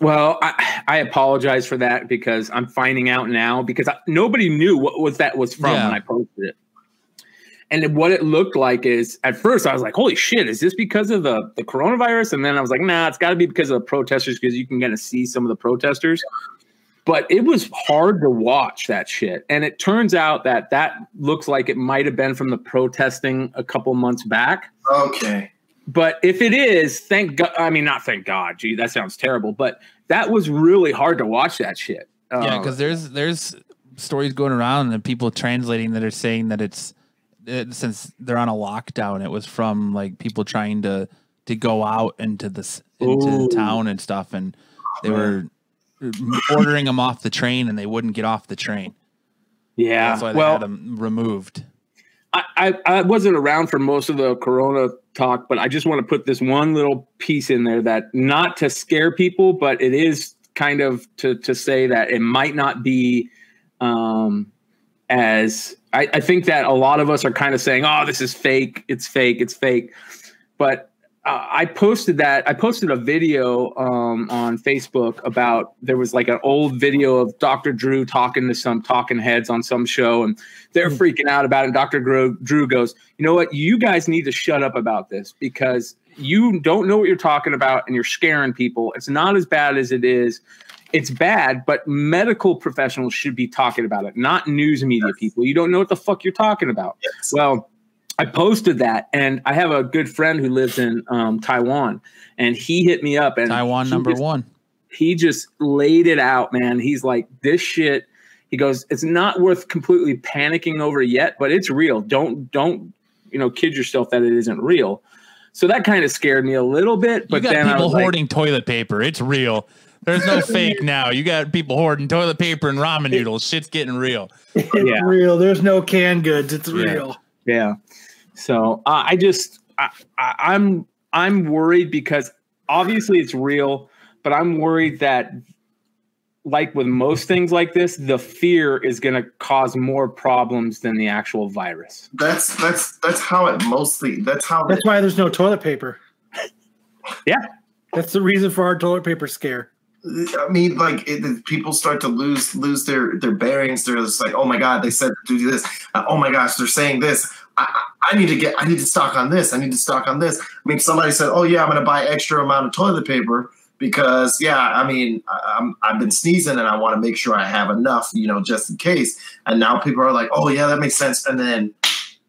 Speaker 4: Well, I, I apologize for that because I'm finding out now because I, nobody knew what was that was from
Speaker 2: Yeah.
Speaker 4: when I posted it. And what it looked like is at first I was like, "Holy shit, is this because of the the coronavirus?" And then I was like, "Nah, it's got to be because of the protesters because you can kind of see some of the protesters." But it was hard to watch that shit, and it turns out that that looks like it might have been from the protesting a couple months back
Speaker 5: Okay.
Speaker 4: but if it is, thank God. I mean, not thank God. Gee, that sounds terrible. But that was really hard to watch that shit.
Speaker 2: Yeah,
Speaker 4: Uh,
Speaker 2: because there's there's stories going around and people translating that are saying that it's it, since they're on a lockdown, it was from like people trying to to go out into this into
Speaker 4: Ooh.
Speaker 2: the town and stuff, and they were ordering them off the train and they wouldn't get off the train.
Speaker 4: yeah.
Speaker 2: That's why they
Speaker 4: well,
Speaker 2: had them removed.
Speaker 4: I, I, I wasn't around for most of the Corona talk, but I just want to put this one little piece in there that not to scare people, but it is kind of to to say that it might not be um, as I, I think that a lot of us are kind of saying, "Oh, this is fake. It's fake. It's fake," but uh, I posted that. I posted a video um, on Facebook about there was like an old video of Dr. Drew talking to some talking heads on some show, and they're freaking out about it. And Dr. Drew, Drew goes, "You know what? You guys need to shut up about this because you don't know what you're talking about, and you're scaring people. It's not as bad as it is." It's bad, but medical professionals should be talking about it, not news media people. You don't know what the fuck you're talking about.
Speaker 5: Yes.
Speaker 4: Well, I posted that, and I have a good friend who lives in um, Taiwan, and he hit me up. And
Speaker 2: Taiwan number
Speaker 4: just-
Speaker 2: one.
Speaker 4: He just laid it out, man. He's like, this shit. He goes, it's not worth completely panicking over yet, but it's real. Don't don't you know kid yourself that it isn't real. So that kind of scared me a little bit. But
Speaker 2: you got
Speaker 4: then I
Speaker 2: people
Speaker 4: was like,
Speaker 2: hoarding toilet paper. It's real. There's no fake now. You got people hoarding toilet paper and ramen noodles. Shit's getting real.
Speaker 3: It's
Speaker 4: Yeah.
Speaker 3: real. There's no canned goods. It's
Speaker 4: Yeah.
Speaker 3: real.
Speaker 4: Yeah. So uh, I just I, I, I'm I'm worried because obviously it's real, but I'm worried that like with most things like this, the fear is going to cause more problems than the actual virus.
Speaker 5: That's that's that's how it mostly. That's how.
Speaker 3: That's why there's no toilet paper.
Speaker 4: Yeah.
Speaker 3: That's the reason for our toilet paper scare.
Speaker 5: I mean, like it, people start to lose lose their their bearings. They're just like, oh my god, they said to do this. Uh, oh my gosh, they're saying this. I, I need to get. I need to stock on this. I need to stock on this. I mean, somebody said, oh yeah, I'm going to buy extra amount of toilet paper because yeah, I mean, I, I've been sneezing and I want to make sure I have enough, you know, just in case. And now people are like, oh yeah, that makes sense. And then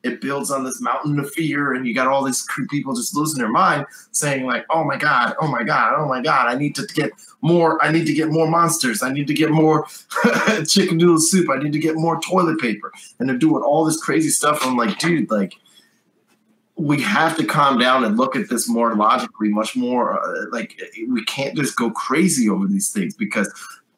Speaker 5: it builds on this mountain of fear, and you got all these people just losing their mind, saying like, "Oh my god, oh my god, oh my god, I need to get more. I need to get more monsters. I need to get more chicken noodle soup. I need to get more toilet paper." And they're doing all this crazy stuff. I'm like, dude, like we have to calm down and look at this more logically, much more uh, like we can't just go crazy over these things because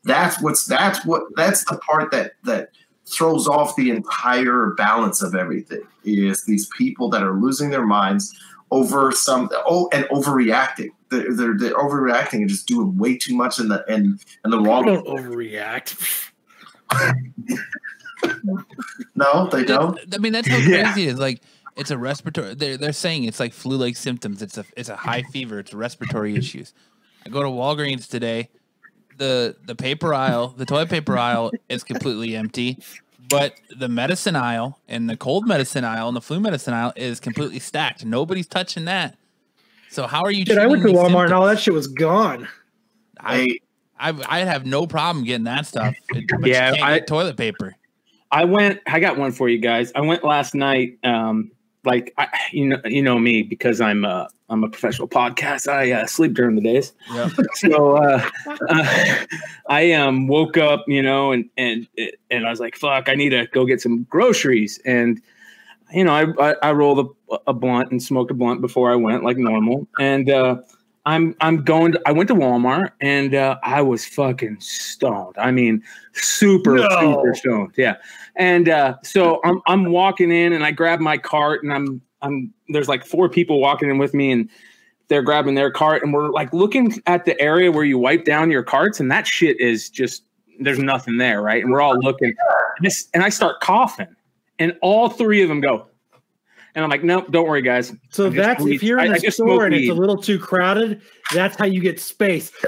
Speaker 5: that's what's that's what that's the part that that throws off the entire balance of everything is these people that are losing their minds over some oh and overreacting they're, they're, they're overreacting and just doing way too much in the in, in the wrong
Speaker 3: don't overreact.
Speaker 5: no they don't
Speaker 2: I mean, that's how
Speaker 4: Yeah.
Speaker 2: crazy it is. Like, it's a respiratory. They're they're saying it's like flu-like symptoms. It's a it's a high fever. It's respiratory issues. I go to Walgreens today. the The paper aisle, the toilet paper aisle, is completely empty, but the medicine aisle and the cold medicine aisle and the flu medicine aisle is completely stacked. Nobody's touching that. So how are you?
Speaker 3: Dude, I went to
Speaker 2: treating these
Speaker 3: Walmart and all that shit was gone.
Speaker 2: I,
Speaker 5: Hey,
Speaker 2: I I have no problem getting that stuff. But
Speaker 4: Yeah,
Speaker 2: you can't
Speaker 4: I-
Speaker 2: get toilet paper.
Speaker 4: I went. I got one for you guys. I went last night. Um, like I, you know, you know me because I'm uh, I'm a professional podcast. I uh, sleep during the days. So uh, uh, I um woke up, you know, and and and I was like, "Fuck, I need to go get some groceries." And you know, I I, I rolled a, a blunt and smoked a blunt before I went, like normal. And uh, I'm I'm going. To, I went to Walmart and uh, I was fucking stoned. I mean, super
Speaker 3: No.
Speaker 4: super stoned. Yeah. And uh, so I'm I'm walking in and I grab my cart and I'm I'm there's like four people walking in with me and they're grabbing their cart and we're like looking at the area where you wipe down your carts and that shit is just there's nothing there right and we're all looking and, this, and i start coughing and all three of them go and i'm like nope don't worry guys
Speaker 3: So
Speaker 4: I just
Speaker 3: that's
Speaker 4: weed-
Speaker 3: if you're in
Speaker 4: I- I
Speaker 3: a
Speaker 4: just
Speaker 3: store
Speaker 4: smoke
Speaker 3: and it's a little too crowded, that's how you get space.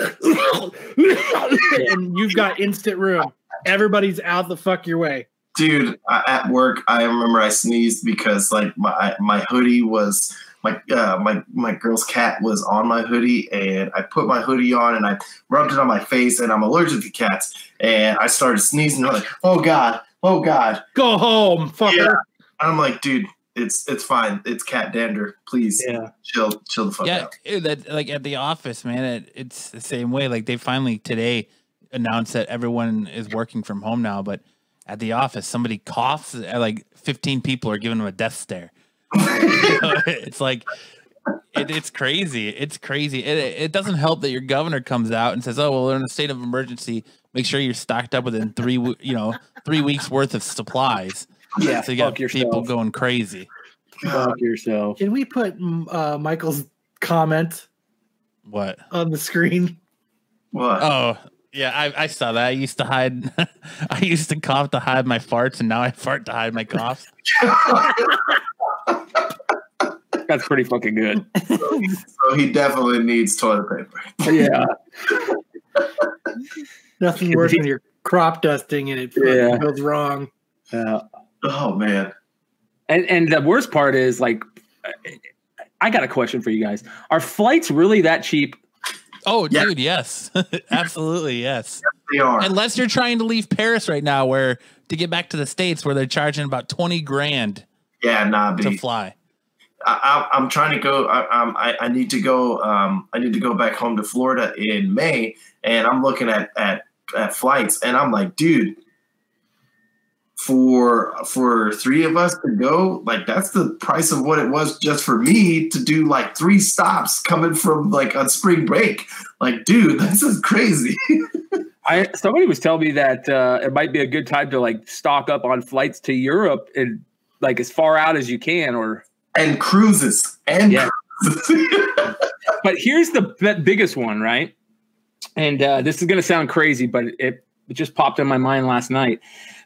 Speaker 3: and you've got instant room. Everybody's out the fuck your way.
Speaker 5: dude I, at work i remember i sneezed because like my my hoodie was my uh, my my girl's cat was on my hoodie and i put my hoodie on and i rubbed it on my face and i'm allergic to cats and i started sneezing I'm like oh god oh god
Speaker 3: Go home, fucker.
Speaker 5: Yeah. i'm like dude it's it's fine it's cat dander please
Speaker 4: yeah
Speaker 5: chill chill the fuck
Speaker 2: yeah,
Speaker 5: out
Speaker 2: ew, that like at the office, man. It, it's the same way. Like they finally today announced that everyone is working from home now, but at the office, somebody coughs, and like fifteen people are giving them a death stare. it's like it, it's crazy. It's crazy. It, it doesn't help that your governor comes out and says, "Oh, well, we're in a state of emergency. Make sure you're stocked up within three, you know, three weeks worth of supplies."
Speaker 4: Yeah
Speaker 2: So you got
Speaker 4: fuck yourself
Speaker 2: people going crazy.
Speaker 4: fuck yourself
Speaker 3: Can we put mm, uh, Michael's comment
Speaker 2: What?
Speaker 3: on the screen?
Speaker 5: what
Speaker 2: Oh, yeah, I, I saw that. I used to hide. I used to cough to hide my farts, and now I fart to hide my coughs.
Speaker 4: that's pretty fucking good
Speaker 5: so he definitely needs toilet paper
Speaker 4: yeah
Speaker 3: Nothing worse than you're crop dusting and it fucking
Speaker 4: Yeah.
Speaker 3: goes wrong.
Speaker 4: yeah
Speaker 5: oh man
Speaker 4: And and the worst part is like, I got a question for you guys. Are flights really that cheap?
Speaker 2: Oh,
Speaker 5: Yeah.
Speaker 2: dude, yes, absolutely, yes.
Speaker 5: they are
Speaker 2: Unless you're trying to leave Paris right now, where to get back to the states, where they're charging about twenty grand
Speaker 5: yeah nah
Speaker 2: to
Speaker 5: B.
Speaker 2: fly.
Speaker 5: I, I, I'm trying to go. I, um, I, I need to go. Um, I need to go back home to Florida in May, and I'm looking at at, at flights, and I'm like, dude, for for three of us to go, like that's the price of what it was just for me to do like three stops coming from like on spring break. Like, dude, this is crazy.
Speaker 4: I somebody was telling me that uh, it might be a good time to like stock up on flights to Europe and like as far out as you can. Or
Speaker 5: and cruises and
Speaker 4: Yeah.
Speaker 5: cruises.
Speaker 4: but here's the b- biggest one, right? And uh, this is gonna sound crazy, but it, it just popped in my mind last night.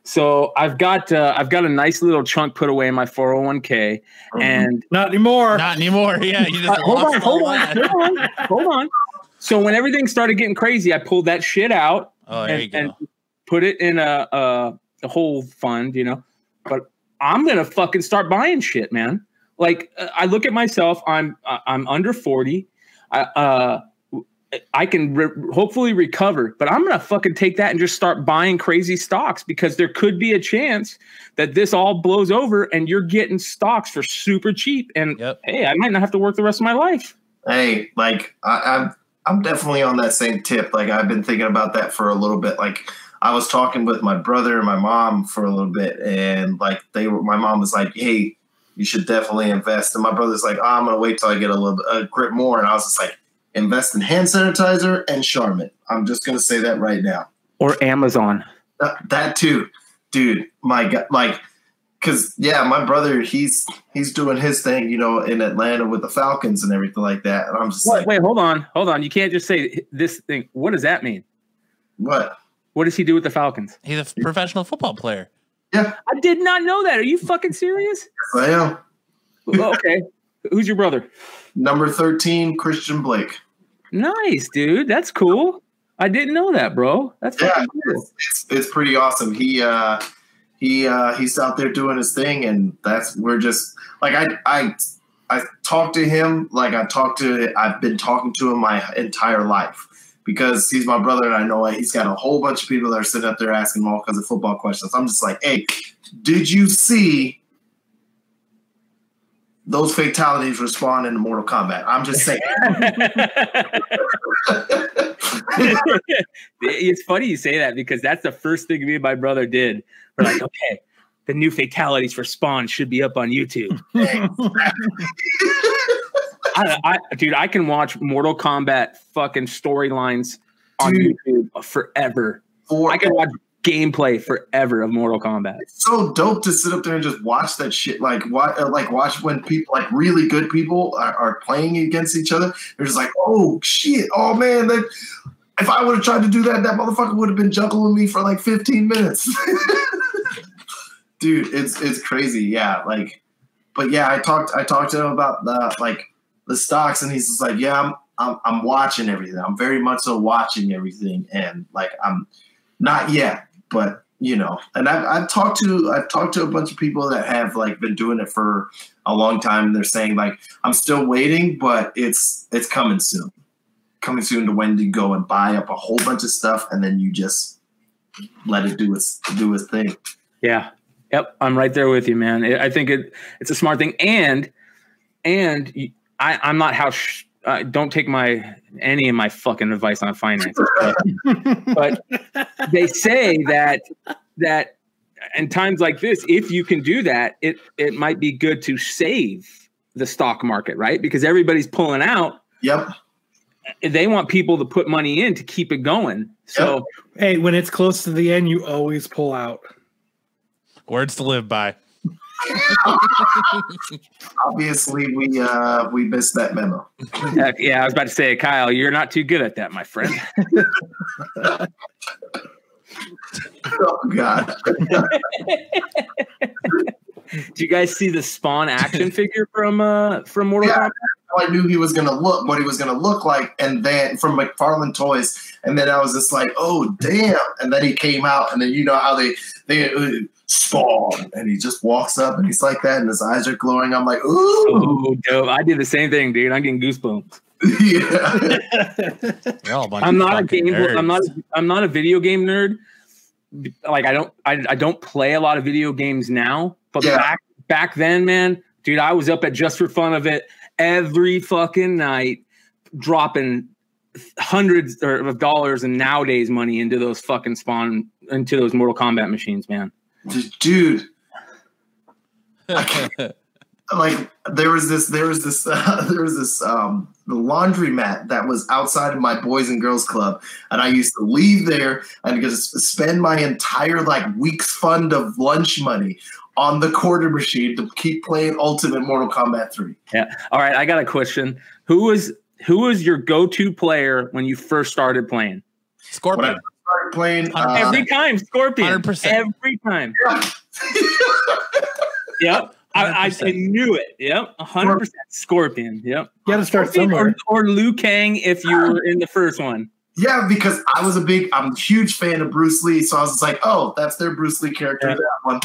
Speaker 4: So I've got uh, I've got a nice little chunk put away in my 401k, and
Speaker 3: Not anymore.
Speaker 2: Not anymore. Yeah, you just
Speaker 4: Uh, hold on, hold on, hold on, hold on. So when everything started getting crazy, I pulled that shit out
Speaker 2: Oh,
Speaker 4: and, and put it in a, a a whole fund, you know. But I'm gonna fucking start buying shit, man. Like uh, I look at myself, I'm uh, I'm under forty. I, uh, I can re- hopefully recover, but I'm gonna fucking take that and just start buying crazy stocks because there could be a chance that this all blows over and you're getting stocks for super cheap. And
Speaker 2: Yep.
Speaker 4: hey, I might not have to work the rest of my life.
Speaker 5: Hey, like I, I'm I'm definitely on that same tip. Like I've been thinking about that for a little bit. Like I was talking with my brother and my mom for a little bit, and like they were. My mom was like, "Hey, you should definitely invest," and my brother's like, oh, "I'm gonna wait till I get a little a grip more," and I was just like, "Invest in hand sanitizer and Charmin." I'm just gonna say that right now.
Speaker 4: Or Amazon.
Speaker 5: Uh, that too, dude. My God, like, cause yeah, my brother, he's he's doing his thing, you know, in Atlanta with the Falcons and everything like that, and I'm just
Speaker 4: Wait,
Speaker 5: like,
Speaker 4: wait, hold on, hold on. You can't just say this thing. What does that mean?
Speaker 5: what?
Speaker 4: What does he do with the Falcons?
Speaker 2: He's a professional football player.
Speaker 5: Yeah,
Speaker 4: I did not know that. Are you fucking serious?
Speaker 5: Yes, I am.
Speaker 4: Okay. Who's your brother?
Speaker 5: Number 13, Christian Blake.
Speaker 4: Nice, dude. That's cool. I didn't know that, bro. That's
Speaker 5: Yeah,
Speaker 4: cool.
Speaker 5: it's, it's, pretty awesome. He uh he uh he's out there doing his thing and that's we're just like I I I talked to him like I talked to I've been talking to him my entire life because he's my brother and I know he's got a whole bunch of people that are sitting up there asking him all kinds of football questions. I'm just like, hey, did you see those fatalities respond in Mortal Kombat? I'm just saying.
Speaker 4: it's funny you say that because that's the first thing me and my brother did. We're like, okay, the new fatalities for Spawn should be up on YouTube. I, I, dude, I can watch Mortal Kombat fucking storylines on
Speaker 5: Dude.
Speaker 4: YouTube forever.
Speaker 5: For
Speaker 4: I can watch gameplay forever of Mortal Kombat.
Speaker 5: It's so dope to sit up there and just watch that shit. Like, what? Uh, like, watch when people, like, really good people are, are playing against each other. They're just like, oh shit, oh man, that. If I would have tried to do that, that motherfucker would have been juggling me for like 15 minutes. Dude, it's it's crazy. Yeah, like, but yeah, I talked I talked to him about the like the stocks, and he's just like, yeah, I'm I'm, I'm watching everything. I'm very much so watching everything, and like I'm not yet, but you know, and I've, I've talked to I've talked to a bunch of people that have like been doing it for a long time. And they're saying like I'm still waiting, but it's it's coming soon, coming soon to when you go and buy up a whole bunch of stuff and then you just let it do its do its thing.
Speaker 4: Yeah. Yep. I'm right there with you, man. I think it, it's a smart thing. And, and I, I'm not how, uh, don't take my, any of my fucking advice on finance. but they say that, that in times like this, if you can do that, it, it might be good to save the stock market, right? Because everybody's pulling out.
Speaker 5: Yep.
Speaker 4: They want people to put money in to keep it going. So,
Speaker 3: Hey, when it's close to the end, you always pull out.
Speaker 2: Words to live by.
Speaker 5: Obviously, we uh we missed that memo.
Speaker 4: yeah, yeah, I was about to say, Kyle, you're not too good at that, my friend.
Speaker 5: Oh God.
Speaker 4: Do you guys see the Spawn action figure from uh from Mortal
Speaker 5: Yeah.
Speaker 4: Kombat?
Speaker 5: I knew he was gonna look what he was gonna look like, and then from McFarlane Toys, and then I was just like, oh damn! And then he came out, and then you know how they they uh, spawn, and he just walks up, and he's like that, and his eyes are glowing. I'm like, ooh,
Speaker 4: Oh, dope! I did the same thing, dude. I'm getting goosebumps.
Speaker 5: yeah,
Speaker 2: You're all a bunch
Speaker 4: I'm not a game.
Speaker 2: nerds.
Speaker 4: I'm not. I'm not a video game nerd. Like I don't. I, I don't play a lot of video games now. But
Speaker 5: Yeah.
Speaker 4: back back then, man, dude, I was up at just for fun of it every fucking night, dropping hundreds of dollars and nowadays money into those fucking spawn into those Mortal Kombat machines, man.
Speaker 5: dude. like there was this there was this uh, there was this um the laundromat that was outside of my boys and girls club and i used to leave there and just spend my entire like week's fund of lunch money on the quarter machine to keep playing ultimate mortal kombat 3 Yeah.
Speaker 4: All right, I got a question. Who was who was your go-to player when you first started playing?
Speaker 5: when i
Speaker 2: Scorpion.
Speaker 5: started playing uh,
Speaker 4: Every time, Scorpion.
Speaker 2: 100%.
Speaker 4: Every time. Yep. I, I, I knew it. Yep. 100% Scorpion. Yep.
Speaker 3: You got to start
Speaker 4: Or,
Speaker 3: somewhere.
Speaker 4: or Liu Kang if you were in the first one.
Speaker 5: Yeah, because I was a big, I'm a huge fan of Bruce Lee, so I was just like, oh, that's their Bruce Lee character.
Speaker 4: Yeah.
Speaker 5: That one.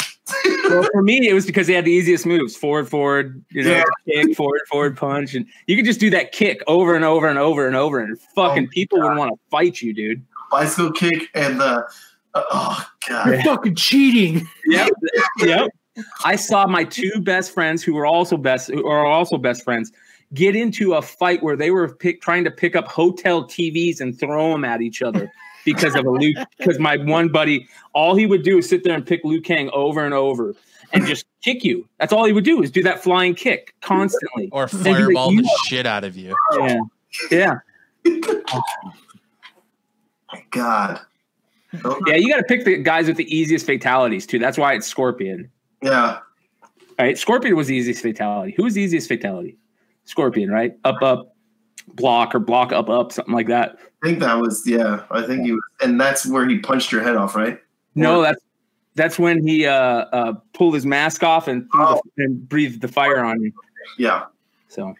Speaker 4: well, for me, it was because they had the easiest moves: forward, forward, you know, kick, forward, forward, punch, and you could just do that kick over and over and over and over, and fucking
Speaker 5: Oh,
Speaker 4: people would want to fight you, dude.
Speaker 5: Bicycle kick and the uh, oh god.
Speaker 3: You're fucking cheating.
Speaker 4: Yep, yep. I saw my two best friends, who were also best, who are also best friends, get into a fight where they were pick, trying to pick up hotel TVs and throw them at each other because of a Luke. Because my one buddy, all he would do is sit there and pick Liu Kang over and over and just kick you. That's all he would do is do that flying kick constantly.
Speaker 2: Or
Speaker 4: And be like,
Speaker 2: fireball
Speaker 4: "You
Speaker 2: the shit out of you.
Speaker 4: Yeah, yeah,
Speaker 5: my God.
Speaker 4: Yeah. You got to pick the guys with the easiest fatalities too. That's why it's Scorpion.
Speaker 5: yeah.
Speaker 4: All right, Scorpion was the easiest fatality. Who was the easiest fatality? Scorpion, right? Up, up, block, or block, up, up, something like that.
Speaker 5: I think that was yeah. I think he was, and that's where he punched your head off, right?
Speaker 4: No, that's that's when he uh, uh, pulled his mask off and threw
Speaker 5: Oh.
Speaker 4: the, and breathed the fire on you.
Speaker 5: Yeah.
Speaker 4: So,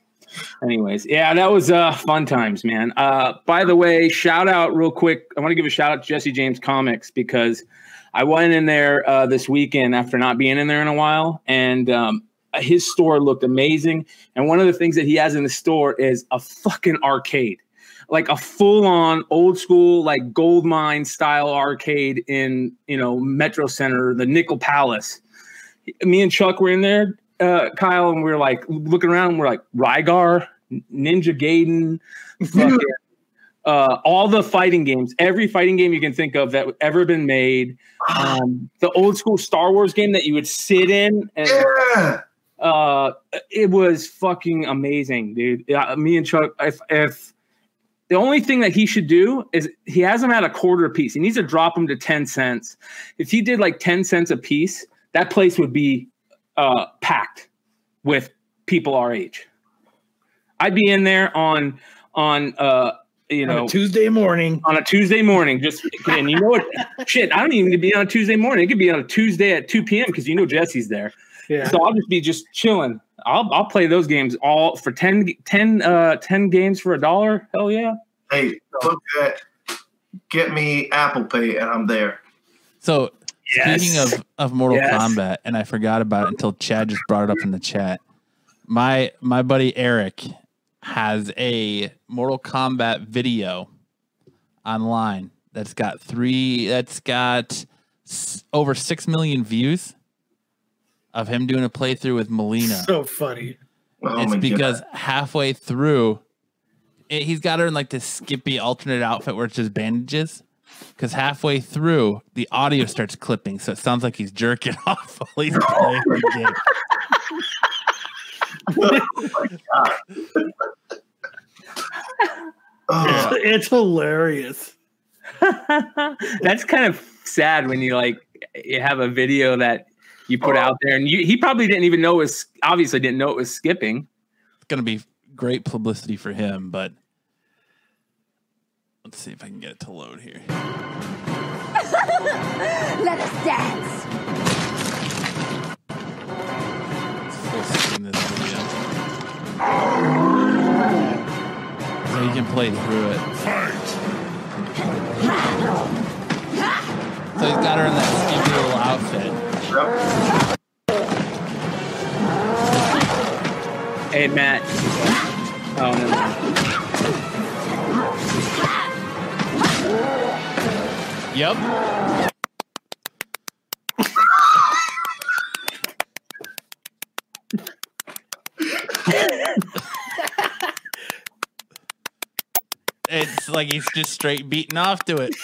Speaker 4: anyways, yeah, that was uh, fun times, man. Uh, by the way, shout out real quick. I want to give a shout out to Jesse James Comics because I went in there uh, this weekend after not being in there in a while, and um, his store looked amazing. And one of the things that he has in the store is a fucking arcade, like a full on old school, like gold mine style arcade in you know Metro Center, the Nickel Palace. Me and Chuck were in there, uh, Kyle, and we are like looking around. And we're like Rygar, Ninja Gaiden, fucking, uh, all the fighting games, every fighting game you can think of that ever been made. Um, the old school Star Wars game that you would sit in and
Speaker 5: Yeah.
Speaker 4: Uh it was fucking amazing dude yeah, me and chuck if if the only thing that he should do is he has them at a quarter a piece he needs to drop them to 10 cents if he did like 10 cents a piece that place would be uh packed with people our age i'd be in there on on uh you
Speaker 3: on
Speaker 4: know
Speaker 3: a Tuesday morning.
Speaker 4: on a Tuesday morning. Just and you know what? Shit, I don't even need to be on a Tuesday morning. It could be on a Tuesday at 2 p.m. because you know Jesse's there.
Speaker 3: Yeah.
Speaker 4: So I'll just be just chilling. I'll I'll play those games all for 10, 10, uh, 10 games for a dollar. Hell yeah.
Speaker 5: Hey, look at get me Apple Pay and I'm there.
Speaker 2: So speaking of, of Mortal
Speaker 4: Yes.
Speaker 2: Kombat, and I forgot about it until Chad just brought it up in the chat. My my buddy Eric has a Mortal Kombat video online that's got three that's got s- over six million views of him doing a playthrough with Mileena.
Speaker 3: So funny.
Speaker 5: Oh
Speaker 2: it's
Speaker 5: my
Speaker 2: because
Speaker 5: God.
Speaker 2: halfway through, it, he's got her in like this skippy alternate outfit where it's just bandages. Because halfway through, the audio starts clipping, so it sounds like he's jerking off while he's playing the game.
Speaker 5: Oh,
Speaker 3: It's hilarious.
Speaker 4: That's kind of sad when you like you have a video that you put out there and you, he probably didn't even know it was obviously didn't know it was skipping.
Speaker 2: It's gonna be great publicity for him, but let's see if I can get it to load here.
Speaker 6: Let us dance.
Speaker 2: Full this video. So you can play through it. So he's got her in that skimpy little outfit.
Speaker 5: yep.
Speaker 4: Hey Matt. Oh no.
Speaker 2: Yep. it's like he's just straight beating off to it.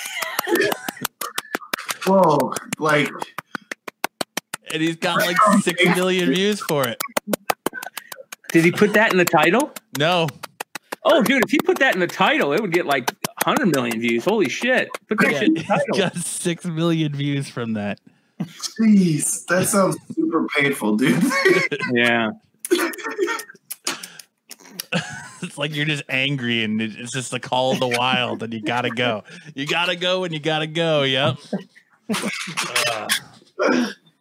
Speaker 5: Whoa, like
Speaker 2: And he's got like six million views for it.
Speaker 4: Did he put that in the title?
Speaker 2: No.
Speaker 4: Oh, dude, if he put that in the title, it would get like 100 million views. Holy shit. Put that
Speaker 2: Yeah,
Speaker 4: shit in the
Speaker 2: he's
Speaker 4: title.
Speaker 2: got six million views from that.
Speaker 5: jeez, that sounds super painful, dude.
Speaker 4: Yeah.
Speaker 2: It's like you're just angry and it's just the call of the wild and you gotta go. You gotta go and you gotta go. Yep. Uh,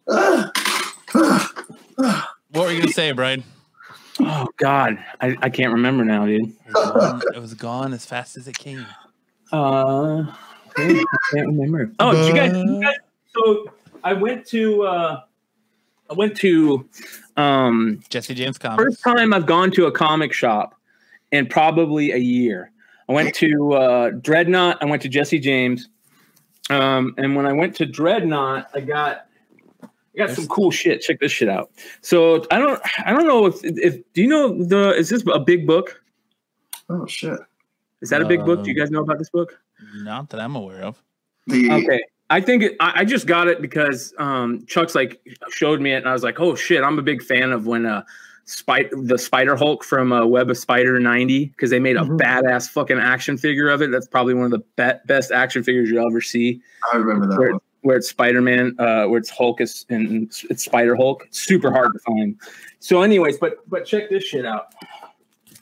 Speaker 2: what were you gonna say, Brian?
Speaker 4: Oh, God. I, I can't remember now, dude.
Speaker 2: It was, gone, it was gone as fast as it came.
Speaker 4: Uh, I can't remember. Oh, you guys, you guys? So I went to. Uh, I went to. Um,
Speaker 2: Jesse James comics.
Speaker 4: first time I've gone to a comic shop in probably a year. I went to uh, Dreadnought. I went to Jesse James. Um, and when I went to Dreadnought, I got I got some cool shit. Check this shit out. So I don't I don't know if if do you know the is this a big book?
Speaker 5: Oh shit.
Speaker 4: Is that a big book? Do you
Speaker 2: Um,
Speaker 4: guys know about this book?
Speaker 2: Not that I'm aware of.
Speaker 5: The
Speaker 4: Okay. I think it, I, I just got it because um, Chuck's like showed me it, and I was like, "Oh shit!" I'm a big fan of when uh, Spider the Spider Hulk from uh, Web of Spider '90 because they made a
Speaker 3: Mhm.
Speaker 4: badass fucking action figure of it. That's probably one of the be- best action figures you'll ever see.
Speaker 5: I remember that
Speaker 4: Where,
Speaker 5: one.
Speaker 4: Where it's Spider Man, uh, where it's Hulk is and it's Spider Hulk. Super hard to find. So, anyways, but but check this shit out.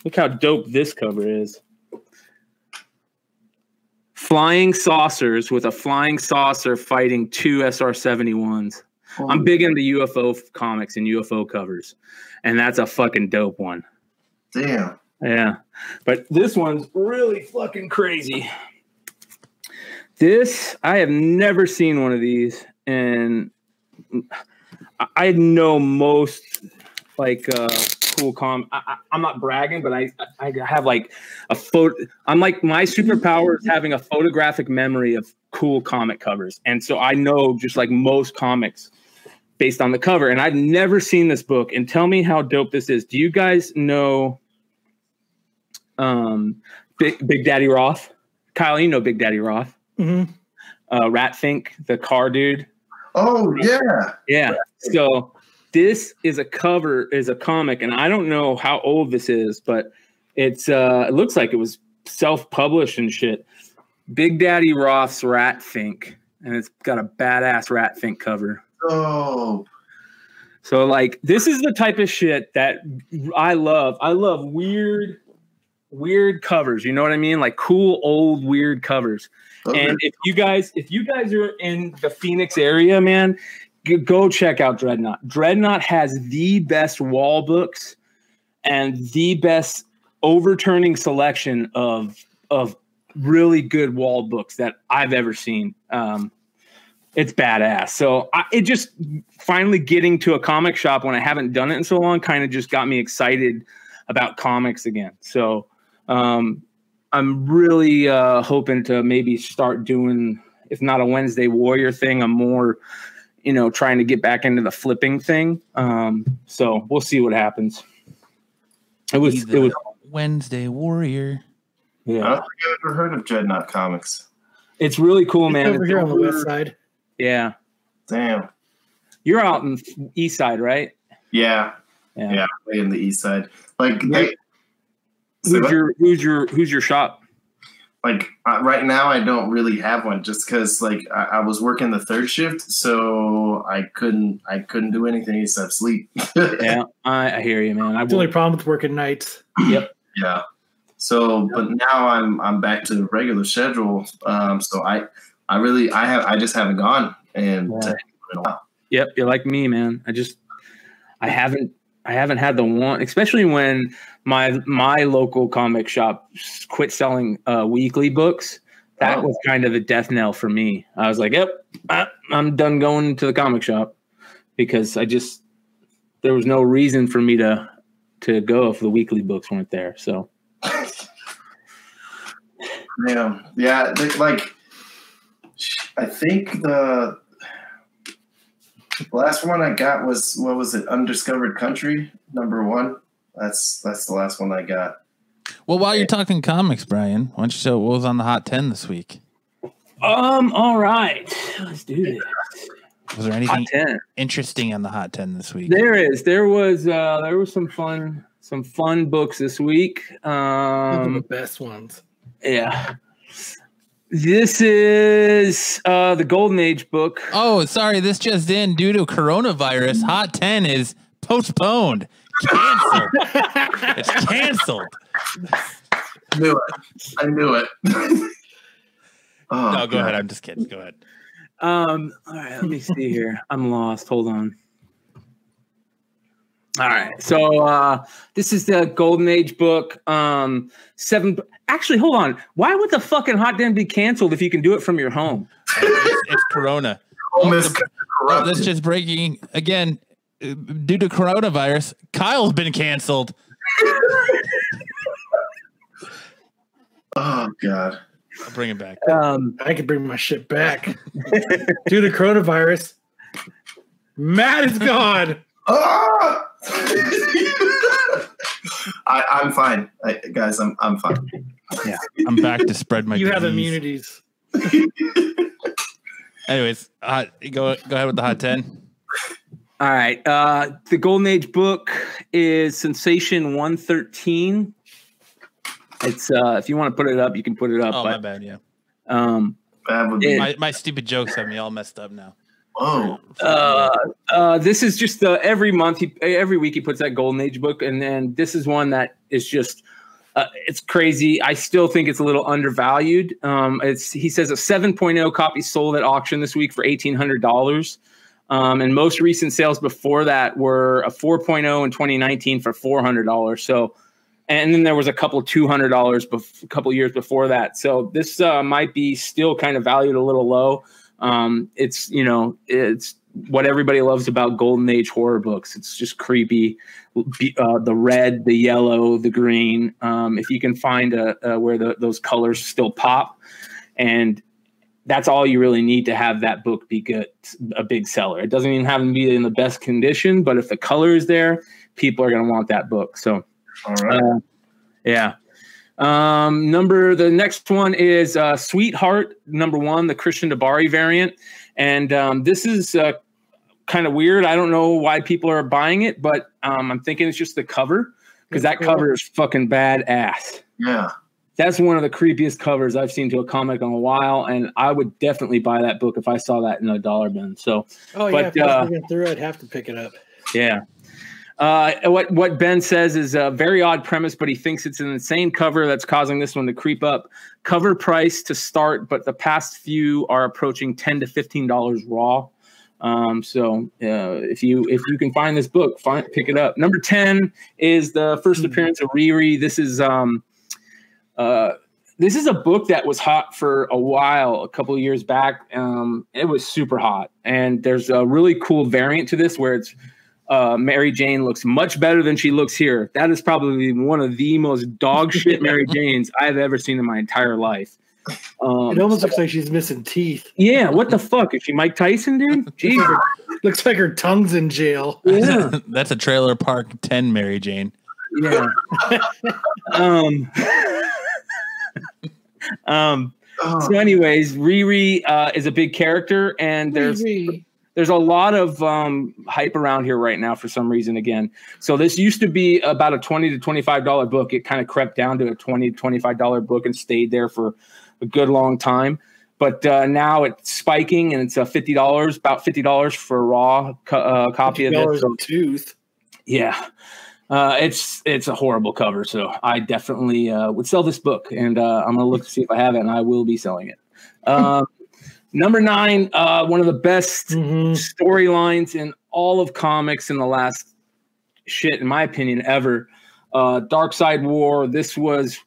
Speaker 4: Look how dope this cover is. Flying saucers with a flying saucer fighting two SR 71s. I'm big into UFO comics and UFO covers, and that's a fucking dope one.
Speaker 5: Damn.
Speaker 4: Yeah. But this one's really fucking crazy. This, I have never seen one of these. And I- know most like uh cool com I, I'm not bragging, but I I have like a photo I'm like my superpower is having a photographic memory of cool comic covers. And so I know just like most comics based on the cover. And I've never seen this book. And tell me how dope this is. Do you guys know um Big, Big Daddy Roth? Kyle, you know Big Daddy Roth.
Speaker 3: Hmm
Speaker 4: Uh Ratfink, the car dude.
Speaker 5: Oh yeah.
Speaker 4: Yeah. So this is a cover, is a comic, and I don't know how old this is, but it's uh it looks like it was self-published and shit. Big Daddy Roth's Rat Ratfink, and it's got a badass Rat Ratfink cover.
Speaker 5: Oh.
Speaker 4: So like this is the type of shit that I love. I love weird, weird covers. You know what I mean? Like cool old weird covers. And if you guys, if you guys are in the Phoenix area, man, go check out Dreadnought. Dreadnought has the best wall books and the best overturning selection of of really good wall books that I've ever seen. Um, it's badass. So I, it just finally getting to a comic shop when I haven't done it in so long kind of just got me excited about comics again. So um, I'm really uh, hoping to maybe start doing, if not a Wednesday Warrior thing, I'm more, you know, trying to get back into the flipping thing. Um, so we'll see what happens. It was,
Speaker 2: Be
Speaker 4: it was,
Speaker 2: Wednesday Warrior.
Speaker 5: I don't
Speaker 4: yeah,
Speaker 5: think I've ever heard of Dreadnought Comics.
Speaker 4: it's really cool, man.
Speaker 3: over
Speaker 4: It's
Speaker 3: here on the west side.
Speaker 4: Yeah,
Speaker 5: Damn.
Speaker 4: you're out in East Side, right?
Speaker 5: Yeah.
Speaker 4: Yeah.
Speaker 5: Yeah. Way in the east side. Like
Speaker 4: Yeah.
Speaker 5: they, so
Speaker 4: Who's
Speaker 5: that-
Speaker 4: your, who's your, who's your shop?
Speaker 5: like uh, right now I don't really have one just because like I, I was working the third shift, so I couldn't I couldn't do anything except sleep.
Speaker 4: Yeah, I, I hear you, man. I
Speaker 3: The only problem with working nights.
Speaker 4: yep.
Speaker 5: Yeah. So, but now I'm I'm back to the regular schedule. Um, so I I really I have I just haven't gone and
Speaker 4: Yeah.
Speaker 5: in a while.
Speaker 4: Yep, you're like me, man. I just I haven't I haven't had the one, especially when my my local comic shop quit selling uh, weekly books. That
Speaker 5: Oh.
Speaker 4: was kind of a death knell for me. I was like, "Yep, I, I'm done going to the comic shop," because I just there was no reason for me to to go if the weekly books weren't there. So
Speaker 5: Yeah, yeah. Like, I think the last one I got was what was it? Undiscovered Country number one. That's that's the last one I got.
Speaker 2: Well, while you're talking comics, Brian, why don't you show what was on the hot ten this week?
Speaker 4: um, all right, let's do this.
Speaker 2: Was there anything interesting on the hot ten this week?
Speaker 4: There is. There was. Uh, there was some fun. Some fun books this week.
Speaker 3: Those are the
Speaker 4: Um,
Speaker 3: best ones.
Speaker 4: yeah. This is uh, the Golden Age book.
Speaker 2: Oh, sorry, this just in. Due to coronavirus, hot ten is postponed, canceled. it's canceled.
Speaker 5: I knew it. I knew it. oh,
Speaker 2: No, go
Speaker 5: God.
Speaker 2: ahead. I'm just kidding. Go ahead.
Speaker 4: Um, all right, let me see here. I'm lost. Hold on. All right. So uh this is the Golden Age book. Um seven actually hold on. Why would the fucking hot den be canceled if you can do it from your home?
Speaker 2: it's, it's Corona.
Speaker 5: Home is
Speaker 2: Oh,
Speaker 5: corrupt.
Speaker 2: that's just breaking again. uh, Due to coronavirus, Kyle's been canceled.
Speaker 5: Oh god.
Speaker 2: I'll bring it back.
Speaker 4: Um
Speaker 3: I can bring my shit back due to coronavirus. Matt is gone.
Speaker 5: Ah! I, I'm fine, I, guys. I'm I'm fine.
Speaker 2: Yeah, I'm back to spread my.
Speaker 3: you have immunities.
Speaker 2: Anyways, hot, go go ahead with the hot ten.
Speaker 4: all right. Uh the Golden Age book is Sensation 113. It's uh if you want to put it up, you can put it up.
Speaker 2: Oh my bad. Yeah,
Speaker 4: um
Speaker 5: Bad would be.
Speaker 2: My my stupid jokes have me all messed up now.
Speaker 5: Oh,
Speaker 4: uh, uh, this is just uh, every month, he, every week he puts that Golden Age book, and then this is one that is just uh, it's crazy. I still think it's a little undervalued. Um, it's he says a 7.0 copy sold at auction this week for eighteen hundred dollars, um, and most recent sales before that were a 4.0 in 2019 for four hundred dollars. So. And then there was a couple two hundred dollars, bef- a couple years before that. So this uh, might be still kind of valued a little low. Um, it's you know it's what everybody loves about golden age horror books. It's just creepy. Uh, the red, the yellow, the green. Um, if you can find a, a where the, those colors still pop, and that's all you really need to have that book be good, a big seller. It doesn't even have to be in the best condition, but if the color is there, people are going to want that book. So
Speaker 5: all right.
Speaker 4: uh, yeah. Um, number the next one is uh, Sweetheart, number one, the Christian DiBari variant, and um, this is uh, kind of weird. I don't know why people are buying it, but um, I'm thinking it's just the cover because that cover is fucking badass.
Speaker 5: yeah.
Speaker 4: That's one of the creepiest covers I've seen to a comic in a while, and I would definitely buy that book if I saw that in a dollar bin. So
Speaker 3: Oh
Speaker 4: But,
Speaker 3: yeah, if I
Speaker 4: uh,
Speaker 3: through, I'd have to pick it up.
Speaker 4: yeah. Uh, what what Ben says is a very odd premise, but he thinks it's an insane cover that's causing this one to creep up. Cover price to start, but the past few are approaching ten to fifteen dollars raw. Um, so uh, if you if you can find this book, find pick it up. Number ten is the first appearance of Riri. This is um, uh, this is a book that was hot for a while, a couple of years back. Um, it was super hot, and there's a really cool variant to this where it's uh, Mary Jane looks much better than she looks here. That is probably one of the most dog shit Mary Janes I've ever seen in my entire life. Um,
Speaker 3: It almost looks like she's missing teeth.
Speaker 4: yeah, what the fuck? Is she Mike Tyson, dude? Jesus.
Speaker 3: Looks like her tongue's in jail.
Speaker 4: Yeah.
Speaker 2: That's a trailer park ten, Mary Jane.
Speaker 4: Yeah. um, um,
Speaker 5: Oh,
Speaker 4: so, anyways, Riri uh, is a big character, and there's
Speaker 3: Riri.
Speaker 4: There's a lot of um, hype around here right now for some reason again. So this used to be about a 20 to 25 dollar book. It kind of crept down to a 20 to 25 dollar book and stayed there for a good long time. But uh, now it's spiking and it's uh, fifty dollars, about fifty dollars for a raw co- uh, copy of it.
Speaker 3: dollars
Speaker 4: So,
Speaker 3: tooth.
Speaker 4: yeah, uh, it's it's a horrible cover. So I definitely uh, would sell this book, and uh, I'm gonna look to see if I have it, and I will be selling it. Um, number nine, uh, one of the best
Speaker 3: Mhm.
Speaker 4: storylines in all of comics in the last shit, in my opinion, ever. Uh, Darkseid War. This was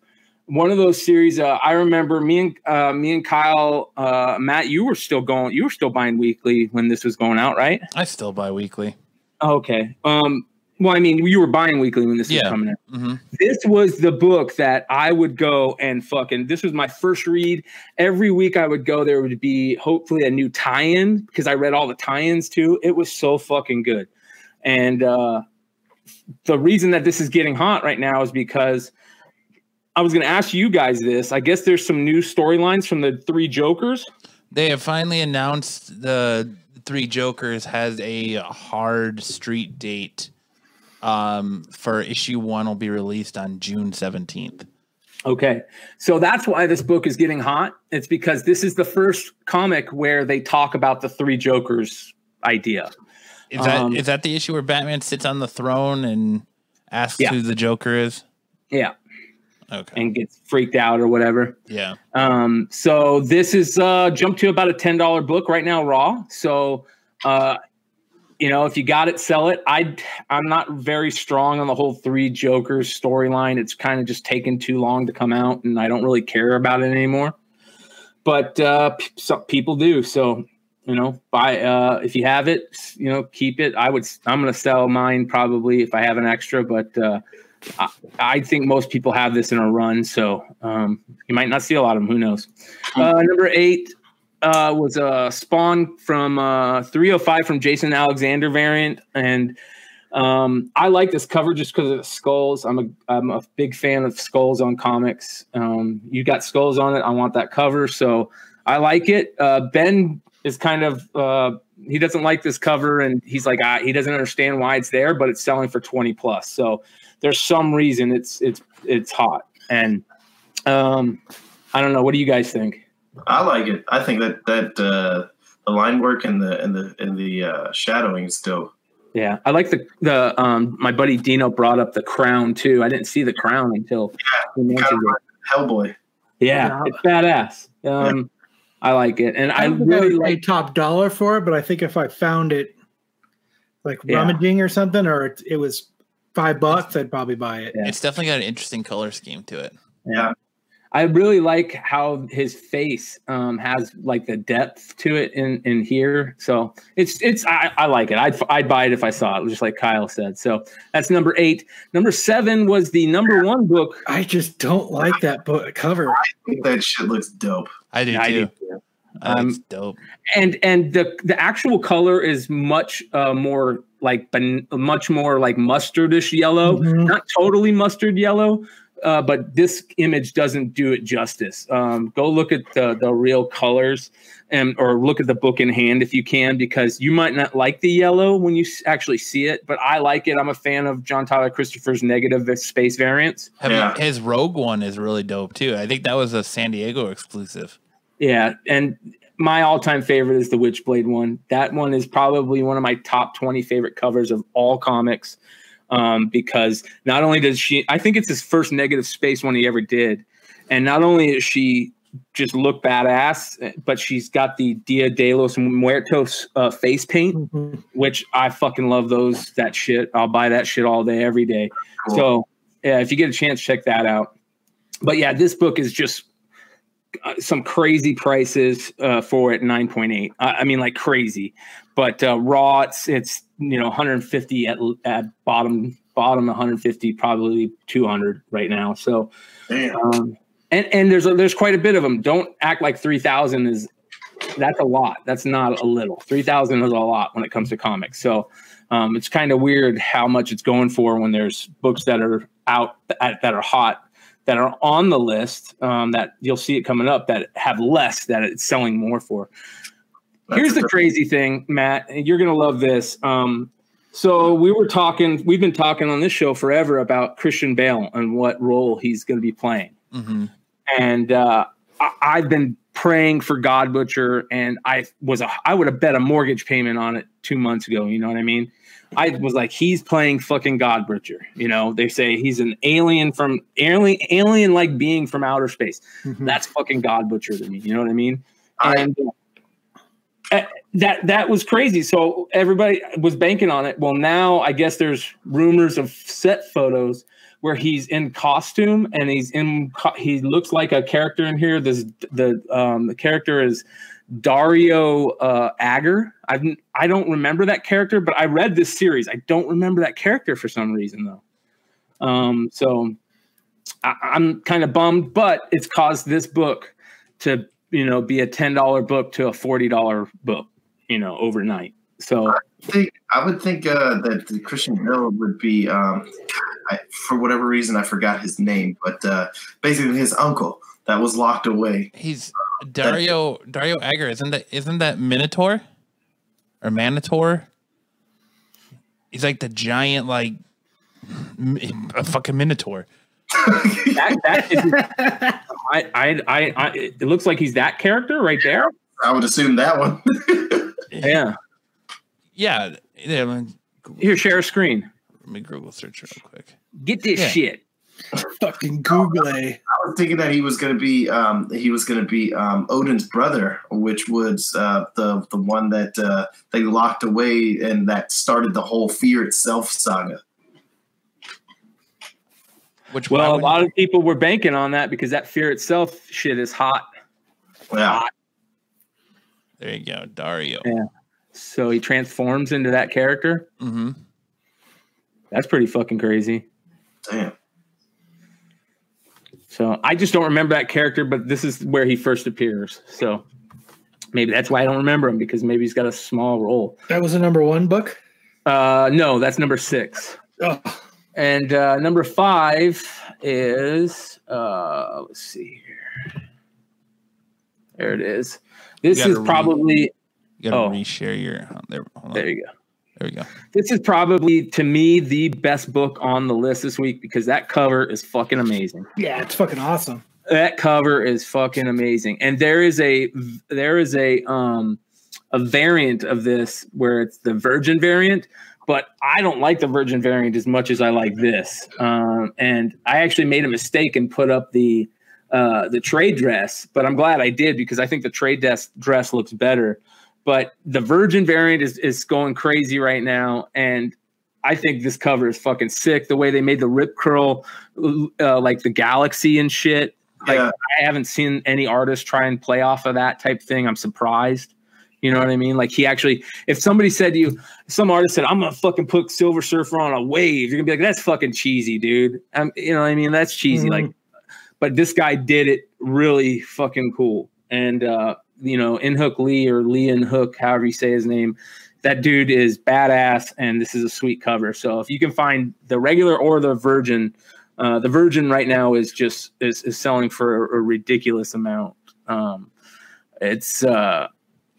Speaker 4: one of those series. Uh, I remember me and uh, me and Kyle, uh, Matt. You were still going. You were still buying weekly when this was going out, right?
Speaker 2: I still buy weekly.
Speaker 4: Okay. Um. Well, I mean, you were buying weekly when this was coming out
Speaker 2: hmm
Speaker 4: this was the book that I would go and fucking this was my first read. Every week I would go, there would be hopefully a new tie-in because I read all the tie-ins too. It was so fucking good. And uh the reason that this is getting hot right now is because I was gonna ask you guys this. I guess there's some new storylines from the three Jokers.
Speaker 2: They have finally announced the Three Jokers has a hard street date. Um, for issue one will be released on June seventeenth.
Speaker 4: Okay. So that's why this book is getting hot. It's because this is the first comic where they talk about the three Jokers idea.
Speaker 2: Is that is
Speaker 4: Um,
Speaker 2: that the issue where Batman sits on the throne and asks
Speaker 4: Yeah.
Speaker 2: who the Joker is?
Speaker 4: Yeah.
Speaker 2: Okay.
Speaker 4: and gets freaked out or whatever.
Speaker 2: yeah.
Speaker 4: Um, so this is uh, jumped to about a ten dollar book right now, raw. So uh, you know, if you got it, sell it. I I'm not very strong on the whole three Jokers storyline. It's kind of just taken too long to come out, and I don't really care about it anymore. But uh, p- some people do. So you know, buy uh, if you have it, you know, keep it. I would. I'm going to sell mine probably if I have an extra, but. Uh, I, I think most people have this in a run, so um, you might not see a lot of them. Who knows? Uh, number eight, uh, was a Spawn from uh, 305 from Jason Alexander variant, and um, I like this cover just because of the skulls. I'm a I'm a big fan of skulls on comics. Um, you got skulls on it. I want that cover, so I like it. Uh, ben is kind of uh, he doesn't like this cover, and he's like ah, he doesn't understand why it's there, but it's selling for 20 plus. So there's some reason it's it's it's hot, and um, I don't know. What do you guys think?
Speaker 5: I like it. I think that that uh, the line work and the and the and the uh, shadowing is still.
Speaker 4: Yeah, I like the the um my buddy Dino brought up the crown too. I didn't see the crown until two months
Speaker 5: Kind of Hellboy.
Speaker 4: Yeah,
Speaker 3: Yeah.
Speaker 4: it's badass. Um, I like it, and I
Speaker 3: I don't think I
Speaker 4: really
Speaker 3: would pay
Speaker 4: like.
Speaker 3: top dollar for it, but I think if I found it like
Speaker 4: Yeah.
Speaker 3: rummaging or something, or it, it was five bucks, I'd probably buy it.
Speaker 4: Yeah.
Speaker 2: It's definitely got an interesting color scheme to it.
Speaker 5: Yeah.
Speaker 4: I really like how his face um has like the depth to it in in here. So it's it's I, I like it. I'd I'd buy it if I saw it, just like Kyle said. So that's number eight. Number seven was the number one book.
Speaker 3: I just don't like that book cover.
Speaker 5: I think that shit looks dope.
Speaker 2: I do
Speaker 4: I
Speaker 2: too.
Speaker 4: do.
Speaker 2: I think
Speaker 4: Um,
Speaker 2: it's dope.
Speaker 4: and and the the actual color is much uh, more like ban- much more like mustardish yellow,
Speaker 3: Mhm.
Speaker 4: not totally mustard yellow. Uh, but this image doesn't do it justice. Um, go look at the the real colors, and or look at the book in hand if you can, because you might not like the yellow when you actually see it. But I like it. I'm a fan of John Tyler Christopher's negative space variants.
Speaker 2: Have you-
Speaker 5: yeah.
Speaker 2: his Rogue one is really dope too. I think that was a San Diego exclusive.
Speaker 4: Yeah, and my all-time favorite is the Witchblade one. That one is probably one of my top 20 favorite covers of all comics. Um, because not only does she I think it's his first negative space one he ever did. And not only is she just look badass, but she's got the Dia de los Muertos uh, face paint,
Speaker 3: Mhm.
Speaker 4: which I fucking love those that shit. I'll buy that shit all day, every day.
Speaker 5: Cool.
Speaker 4: So yeah, if you get a chance, check that out. But yeah, this book is just uh, some crazy prices uh, for it. Nine point eight. I, I mean, like crazy. But uh, raw, it's it's you know 150 at at bottom bottom 150, probably 200 right now. So um, and and there's a, there's quite a bit of them. Don't act like 3,000 is that's a lot. That's not a little. 3,000 is a lot when it comes to comics. So um, it's kind of weird how much it's going for when there's books that are out that, that are hot that are on the list um, that you'll see it coming up that have less that it's selling more for. Here's the crazy thing, Matt. and You're gonna love this. Um, so we were talking. We've been talking on this show forever about Christian Bale and what role he's going to be playing
Speaker 2: hmm
Speaker 4: and uh, I, I've been praying for God Butcher, and I was a I would have bet a mortgage payment on it two months ago. You know what I mean? I was like, he's playing fucking God Butcher. You know, they say he's an alien from alien alien like being from outer space.
Speaker 3: Mhm.
Speaker 4: That's fucking God Butcher to me. You know what I mean? And uh, that that was crazy. So everybody was banking on it. Well, now I guess there's rumors of set photos where he's in costume and he's in he looks like a character in here. This the um the character is Dario uh Agger. I I don't remember that character, but I read this series. I don't remember that character for some reason though. Um so I, I'm kind of bummed, but it's caused this book to you know be a ten dollar book to a forty dollar book, you know, overnight. So
Speaker 5: think I would think uh, that the Christian Bale would be, um, I, for whatever reason, I forgot his name, but uh, basically his uncle that was locked away.
Speaker 2: He's Dario Dario Agger. Isn't that isn't that Minotaur or Manator? He's like the giant, like a fucking Minotaur.
Speaker 4: that, that is, I, I, I, I, it looks like he's that character right there.
Speaker 5: I would assume that one.
Speaker 4: Yeah.
Speaker 2: Yeah, yeah. Let
Speaker 4: Here, share a screen.
Speaker 2: let me Google search real quick.
Speaker 4: Get this
Speaker 2: Yeah.
Speaker 4: shit.
Speaker 3: Fucking Google.
Speaker 5: I was thinking that he was going to be um, he was going to be um, Odin's brother, which was uh, the the one that uh, they locked away and that started the whole Fear Itself saga.
Speaker 2: Which
Speaker 4: Well, a lot of people were banking on that because that fear itself shit is hot.
Speaker 5: Yeah,
Speaker 2: there you go, Dario.
Speaker 4: Yeah. So he transforms into that character.
Speaker 2: hmm
Speaker 4: That's pretty fucking crazy.
Speaker 5: damn.
Speaker 4: So I just don't remember that character, but this is where he first appears. So maybe that's why I don't remember him because maybe he's got a small role.
Speaker 3: That was a number one book.
Speaker 4: Uh, no, that's number six.
Speaker 3: Oh,
Speaker 4: And uh, number five is uh, let's see here. There it is. This is probably
Speaker 2: You gotta
Speaker 4: Oh.
Speaker 2: reshare your. oh, there, hold on.
Speaker 4: there you go.
Speaker 2: There we go.
Speaker 4: This is probably to me the best book on the list this week because that cover is fucking amazing.
Speaker 3: yeah, it's fucking awesome.
Speaker 4: That cover is fucking amazing. And there is a there is a um a variant of this where it's the virgin variant, but I don't like the virgin variant as much as I like this. Um and I actually made a mistake and put up the uh the trade dress, but I'm glad I did because I think the trade dress dress looks better. But the virgin variant is is going crazy right now and I think this cover is fucking sick. The way they made the rip curl, uh, like the galaxy and shit. Like
Speaker 5: Yeah.
Speaker 4: I haven't seen any artist try and play off of that type thing. I'm surprised. You know what I mean? Like he actually, if somebody said to you, some artist said, "I'm gonna fucking put Silver Surfer on a wave," you're gonna be like, "That's fucking cheesy, dude." Um, you know what I mean? That's cheesy.
Speaker 3: Mhm.
Speaker 4: Like, but this guy did it really fucking cool. And uh, you know, In Hook Lee or Lee In Hook, however you say his name, that dude is badass, and this is a sweet cover. So if you can find the regular or the Virgin, uh, the Virgin right now is just is, is selling for a, a ridiculous amount. Um, it's uh,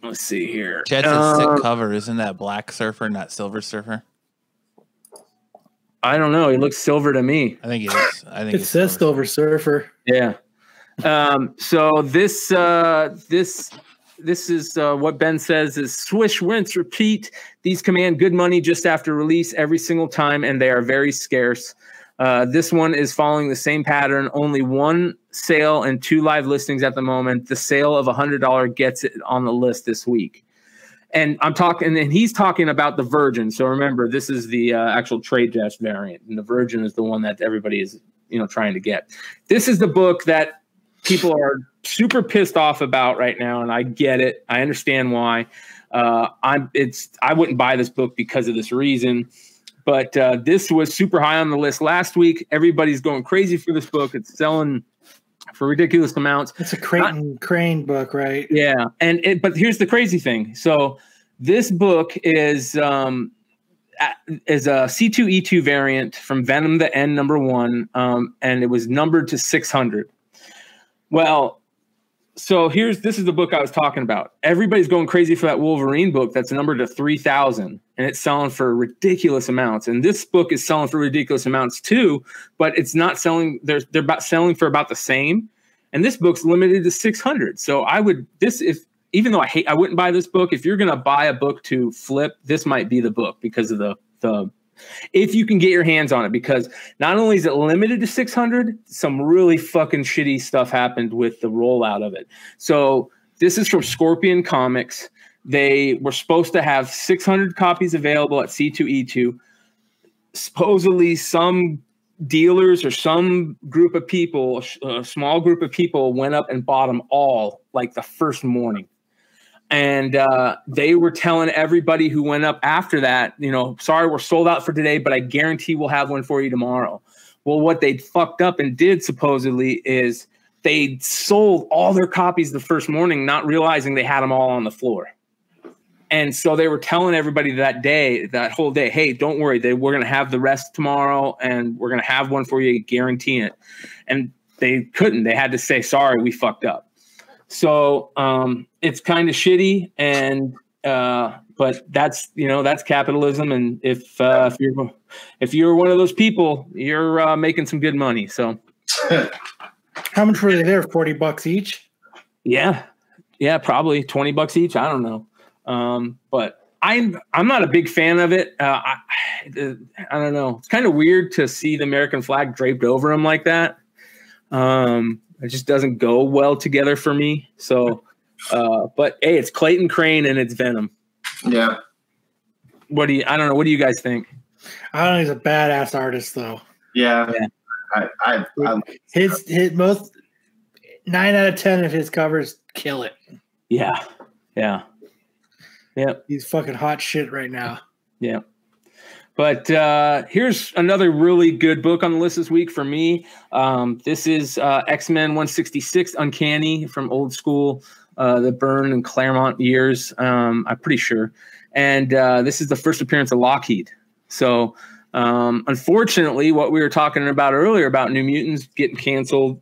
Speaker 4: let's see here.
Speaker 2: Chad's a
Speaker 4: Uh,
Speaker 2: sick cover. Isn't that Black Surfer, not Silver Surfer?
Speaker 4: I don't know. He looks silver to me.
Speaker 2: I think it is. I think
Speaker 3: It
Speaker 2: it's
Speaker 3: says
Speaker 2: Silver
Speaker 3: Silver Surfer.
Speaker 4: Yeah. Um, so this uh, this this is uh, what Ben says is swish, rinse, repeat. These command good money just after release every single time, and they are very scarce. Uh, this one is following the same pattern. Only one sale and two live listings at the moment. The sale of a hundred dollar gets it on the list this week. And I'm talking, and he's talking about the Virgin. So remember, this is the uh, actual trade dress variant, and the Virgin is the one that everybody is, you know, trying to get. This is the book that people are super pissed off about right now, and I get it. I understand why. Uh, I'm. It's. I wouldn't buy this book because of this reason. But uh, this was super high on the list last week. Everybody's going crazy for this book. It's selling for ridiculous amounts.
Speaker 3: It's a Clayton Crain book, right?
Speaker 4: Yeah, and it, but here's the crazy thing. So this book is um, is a C2E2 variant from Venom the N number one, um, and it was numbered to 600. Well, so here's this is the book I was talking about. Everybody's going crazy for that Wolverine book that's numbered to 3,000, and it's selling for ridiculous amounts. And this book is selling for ridiculous amounts too, but it's not selling. They're they're about selling for about the same and this book's limited to 600 so i would this if even though i hate i wouldn't buy this book if you're going to buy a book to flip this might be the book because of the the if you can get your hands on it because not only is it limited to 600 some really fucking shitty stuff happened with the rollout of it. So this is from scorpion comics. They were supposed to have 600 copies available at c2e2 supposedly some dealers or some group of people, a small group of people, went up and bought them all like the first morning. And uh, they were telling everybody who went up after that, you know, sorry, we're sold out for today, but I guarantee we'll have one for you tomorrow. Well, what they fucked up and did supposedly is they sold all their copies the first morning, not realizing they had them all on the floor. And so they were telling everybody that day, that whole day, hey, don't worry, they, we're going to have the rest tomorrow and we're going to have one for you, guaranteeing it. And they couldn't. They had to say, sorry, we fucked up. So um, it's kind of shitty. And, uh, but that's, you know, that's capitalism. And if, uh, if you're, if you're one of those people, you're uh, making some good money. So
Speaker 3: How much were they there? Forty bucks each.
Speaker 4: Yeah, yeah, probably twenty bucks each. I don't know, um, but I'm I'm not a big fan of it. Uh, I, I don't know. It's kind of weird to see the American flag draped over him like that. Um, it just doesn't go well together for me. So, uh, but hey, it's Clayton Crain and it's Venom.
Speaker 5: Yeah.
Speaker 4: What do you? I don't know. What do you guys think?
Speaker 3: I don't know. He's a badass artist, though.
Speaker 5: Yeah.
Speaker 4: Yeah.
Speaker 5: I, I, I,
Speaker 3: His his most nine out of ten of his covers kill it.
Speaker 4: Yeah, yeah, yep,
Speaker 3: He's fucking hot shit right now.
Speaker 4: yeah. But uh, here's another really good book on the list this week for me. Um, this is uh, X Men 166 Uncanny from old school, uh, the Byrne and Claremont years. Um, I'm pretty sure. And uh, this is the first appearance of Lockheed. So, um, unfortunately, what we were talking about earlier about New Mutants getting canceled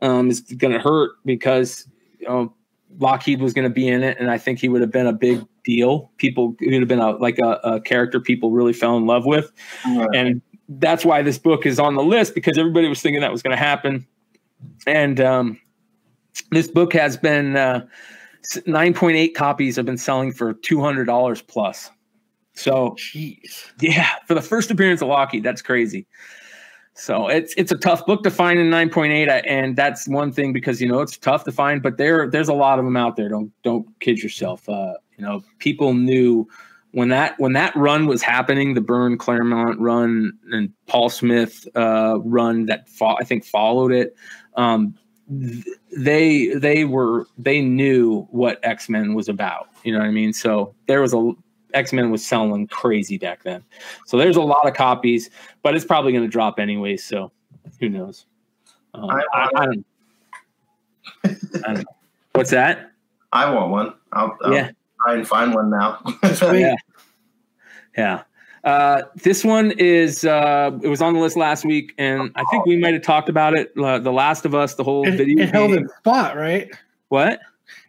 Speaker 4: um, is going to hurt because you know, Lockheed was going to be in it, and I think he would have been a big deal. People, it would have been a, like a, a character people really fell in love with, and that's why this book is on the list because everybody was thinking that was going to happen. And um, this book has been uh, 9.8 copies have been selling for $200 plus. So
Speaker 3: Jeez.
Speaker 4: yeah, for the first appearance of Lockheed, that's crazy. So it's it's a tough book to find in 9.8, uh, and that's one thing because you know it's tough to find, but there there's a lot of them out there. Don't don't kid yourself. Uh, you know, people knew when that when that run was happening, the Byrne Claremont run and Paul Smith uh, run that fo- I think followed it. Um, th- they they were they knew what X Men was about. You know what I mean? So there was a X Men was selling crazy back then. So there's a lot of copies, but it's probably going to drop anyway. So who knows? Um, I,
Speaker 5: I-
Speaker 4: I, don't, I don't know. What's that?
Speaker 5: I want one. I'll, I'll
Speaker 4: Yeah.
Speaker 5: try and find one now.
Speaker 4: Yeah. Yeah. Uh, this one is uh, it was on the list last week, and I think we might have talked about it. Uh, the Last of Us, the whole
Speaker 3: it,
Speaker 4: video.
Speaker 3: it held
Speaker 4: game.
Speaker 3: its spot, right?
Speaker 4: What?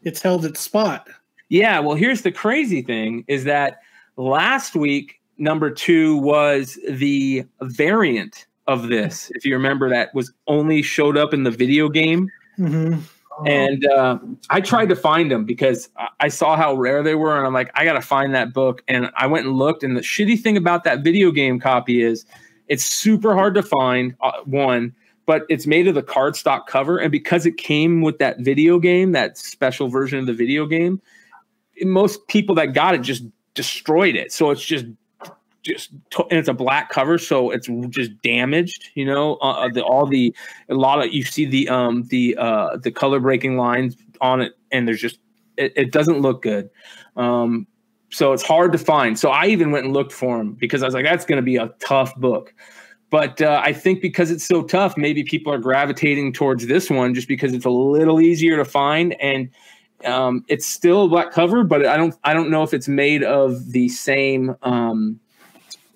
Speaker 3: It's held its spot.
Speaker 4: Yeah, well, here's the crazy thing is that last week, number two was the variant of this. If you remember, that was only showed up in the video game.
Speaker 3: hmm
Speaker 4: And uh, I tried to find them because I- I saw how rare they were. And I'm like, I got to find that book. And I went and looked. And the shitty thing about that video game copy is it's super hard to find, uh, one, but it's made of the cardstock cover. And because it came with that video game, that special version of the video game, most people that got it just destroyed it. So it's just just and it's a black cover, so it's just damaged. You know, uh, the, all the a lot of you see the um the uh the color breaking lines on it, and there's just it, it doesn't look good. Um, so it's hard to find. So I even went and looked for them because I was like, that's going to be a tough book. But uh, I think because it's so tough, maybe people are gravitating towards this one just because it's a little easier to find and um, it's still black cover, but I don't I don't know if it's made of the same um,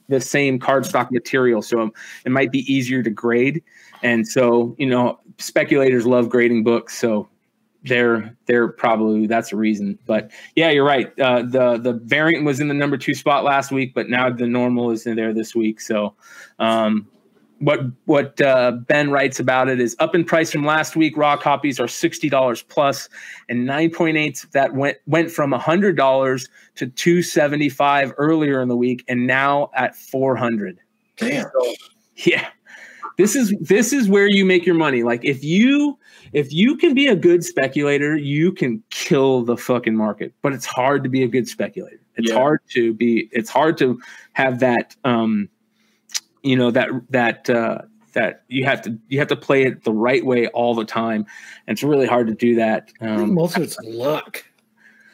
Speaker 4: the same cardstock material, so it might be easier to grade. And so you know, speculators love grading books, so they're they're probably that's a reason. But yeah, you're right. Uh, the the variant was in the number two spot last week, but now the normal is in there this week. So um, what what uh, Ben writes about it is up in price from last week. Raw copies are sixty dollars plus, and nine point eight that went went from hundred dollars to two seventy five earlier in the week, and now at four hundred.
Speaker 5: Damn.
Speaker 4: Yeah. This is this is where you make your money. Like if you if you can be a good speculator, you can kill the fucking market. But it's hard to be a good speculator. It's
Speaker 5: Yeah.
Speaker 4: hard to be it's hard to have that um you know that that uh that you have to you have to play it the right way all the time. And it's really hard to do that. Um,
Speaker 3: most of it's luck.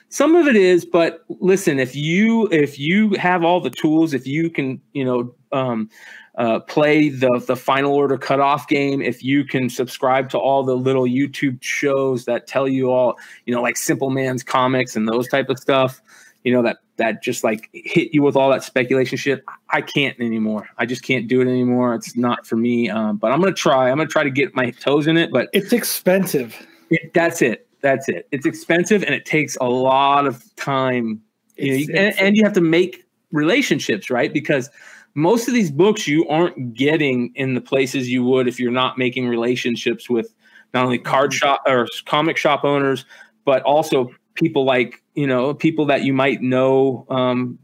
Speaker 4: some of it is but listen if you if you have all the tools if you can you know um, uh, play the the final order cutoff game if you can subscribe to all the little youtube shows that tell you all you know like simple man's comics and those type of stuff you know that that just like hit you with all that speculation shit i can't anymore i just can't do it anymore it's not for me um, but i'm gonna try i'm gonna try to get my toes in it but
Speaker 3: It's expensive.
Speaker 4: it, that's it. That's it. It's expensive and it takes a lot of time. You know, you- and, and you have to make relationships, right? Because most of these books you aren't getting in the places you would if you're not making relationships with not only card shop or comic shop owners, but also people like you know people that you might know um,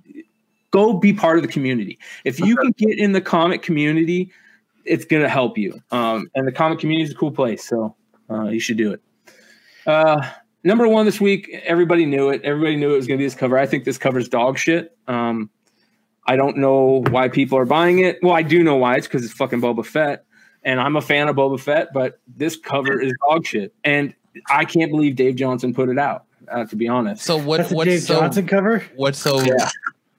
Speaker 4: go be part of the community. If you can get in the comic community, it's gonna help you. Um, and the comic community is a cool place, so uh, you should do it. Uh, number one this week, everybody knew it. Everybody knew it was gonna be this cover. I think this cover's dog shit. Um, I don't know why people are buying it. Well, I do know why. It's because it's fucking Boba Fett, and I'm a fan of Boba Fett. But this cover is dog shit, and I can't believe Dave Johnson put it out. Uh, to be honest,
Speaker 2: So what?
Speaker 3: That's
Speaker 2: What's
Speaker 3: Dave
Speaker 2: so
Speaker 3: Johnson cover.
Speaker 2: what's so
Speaker 4: Yeah.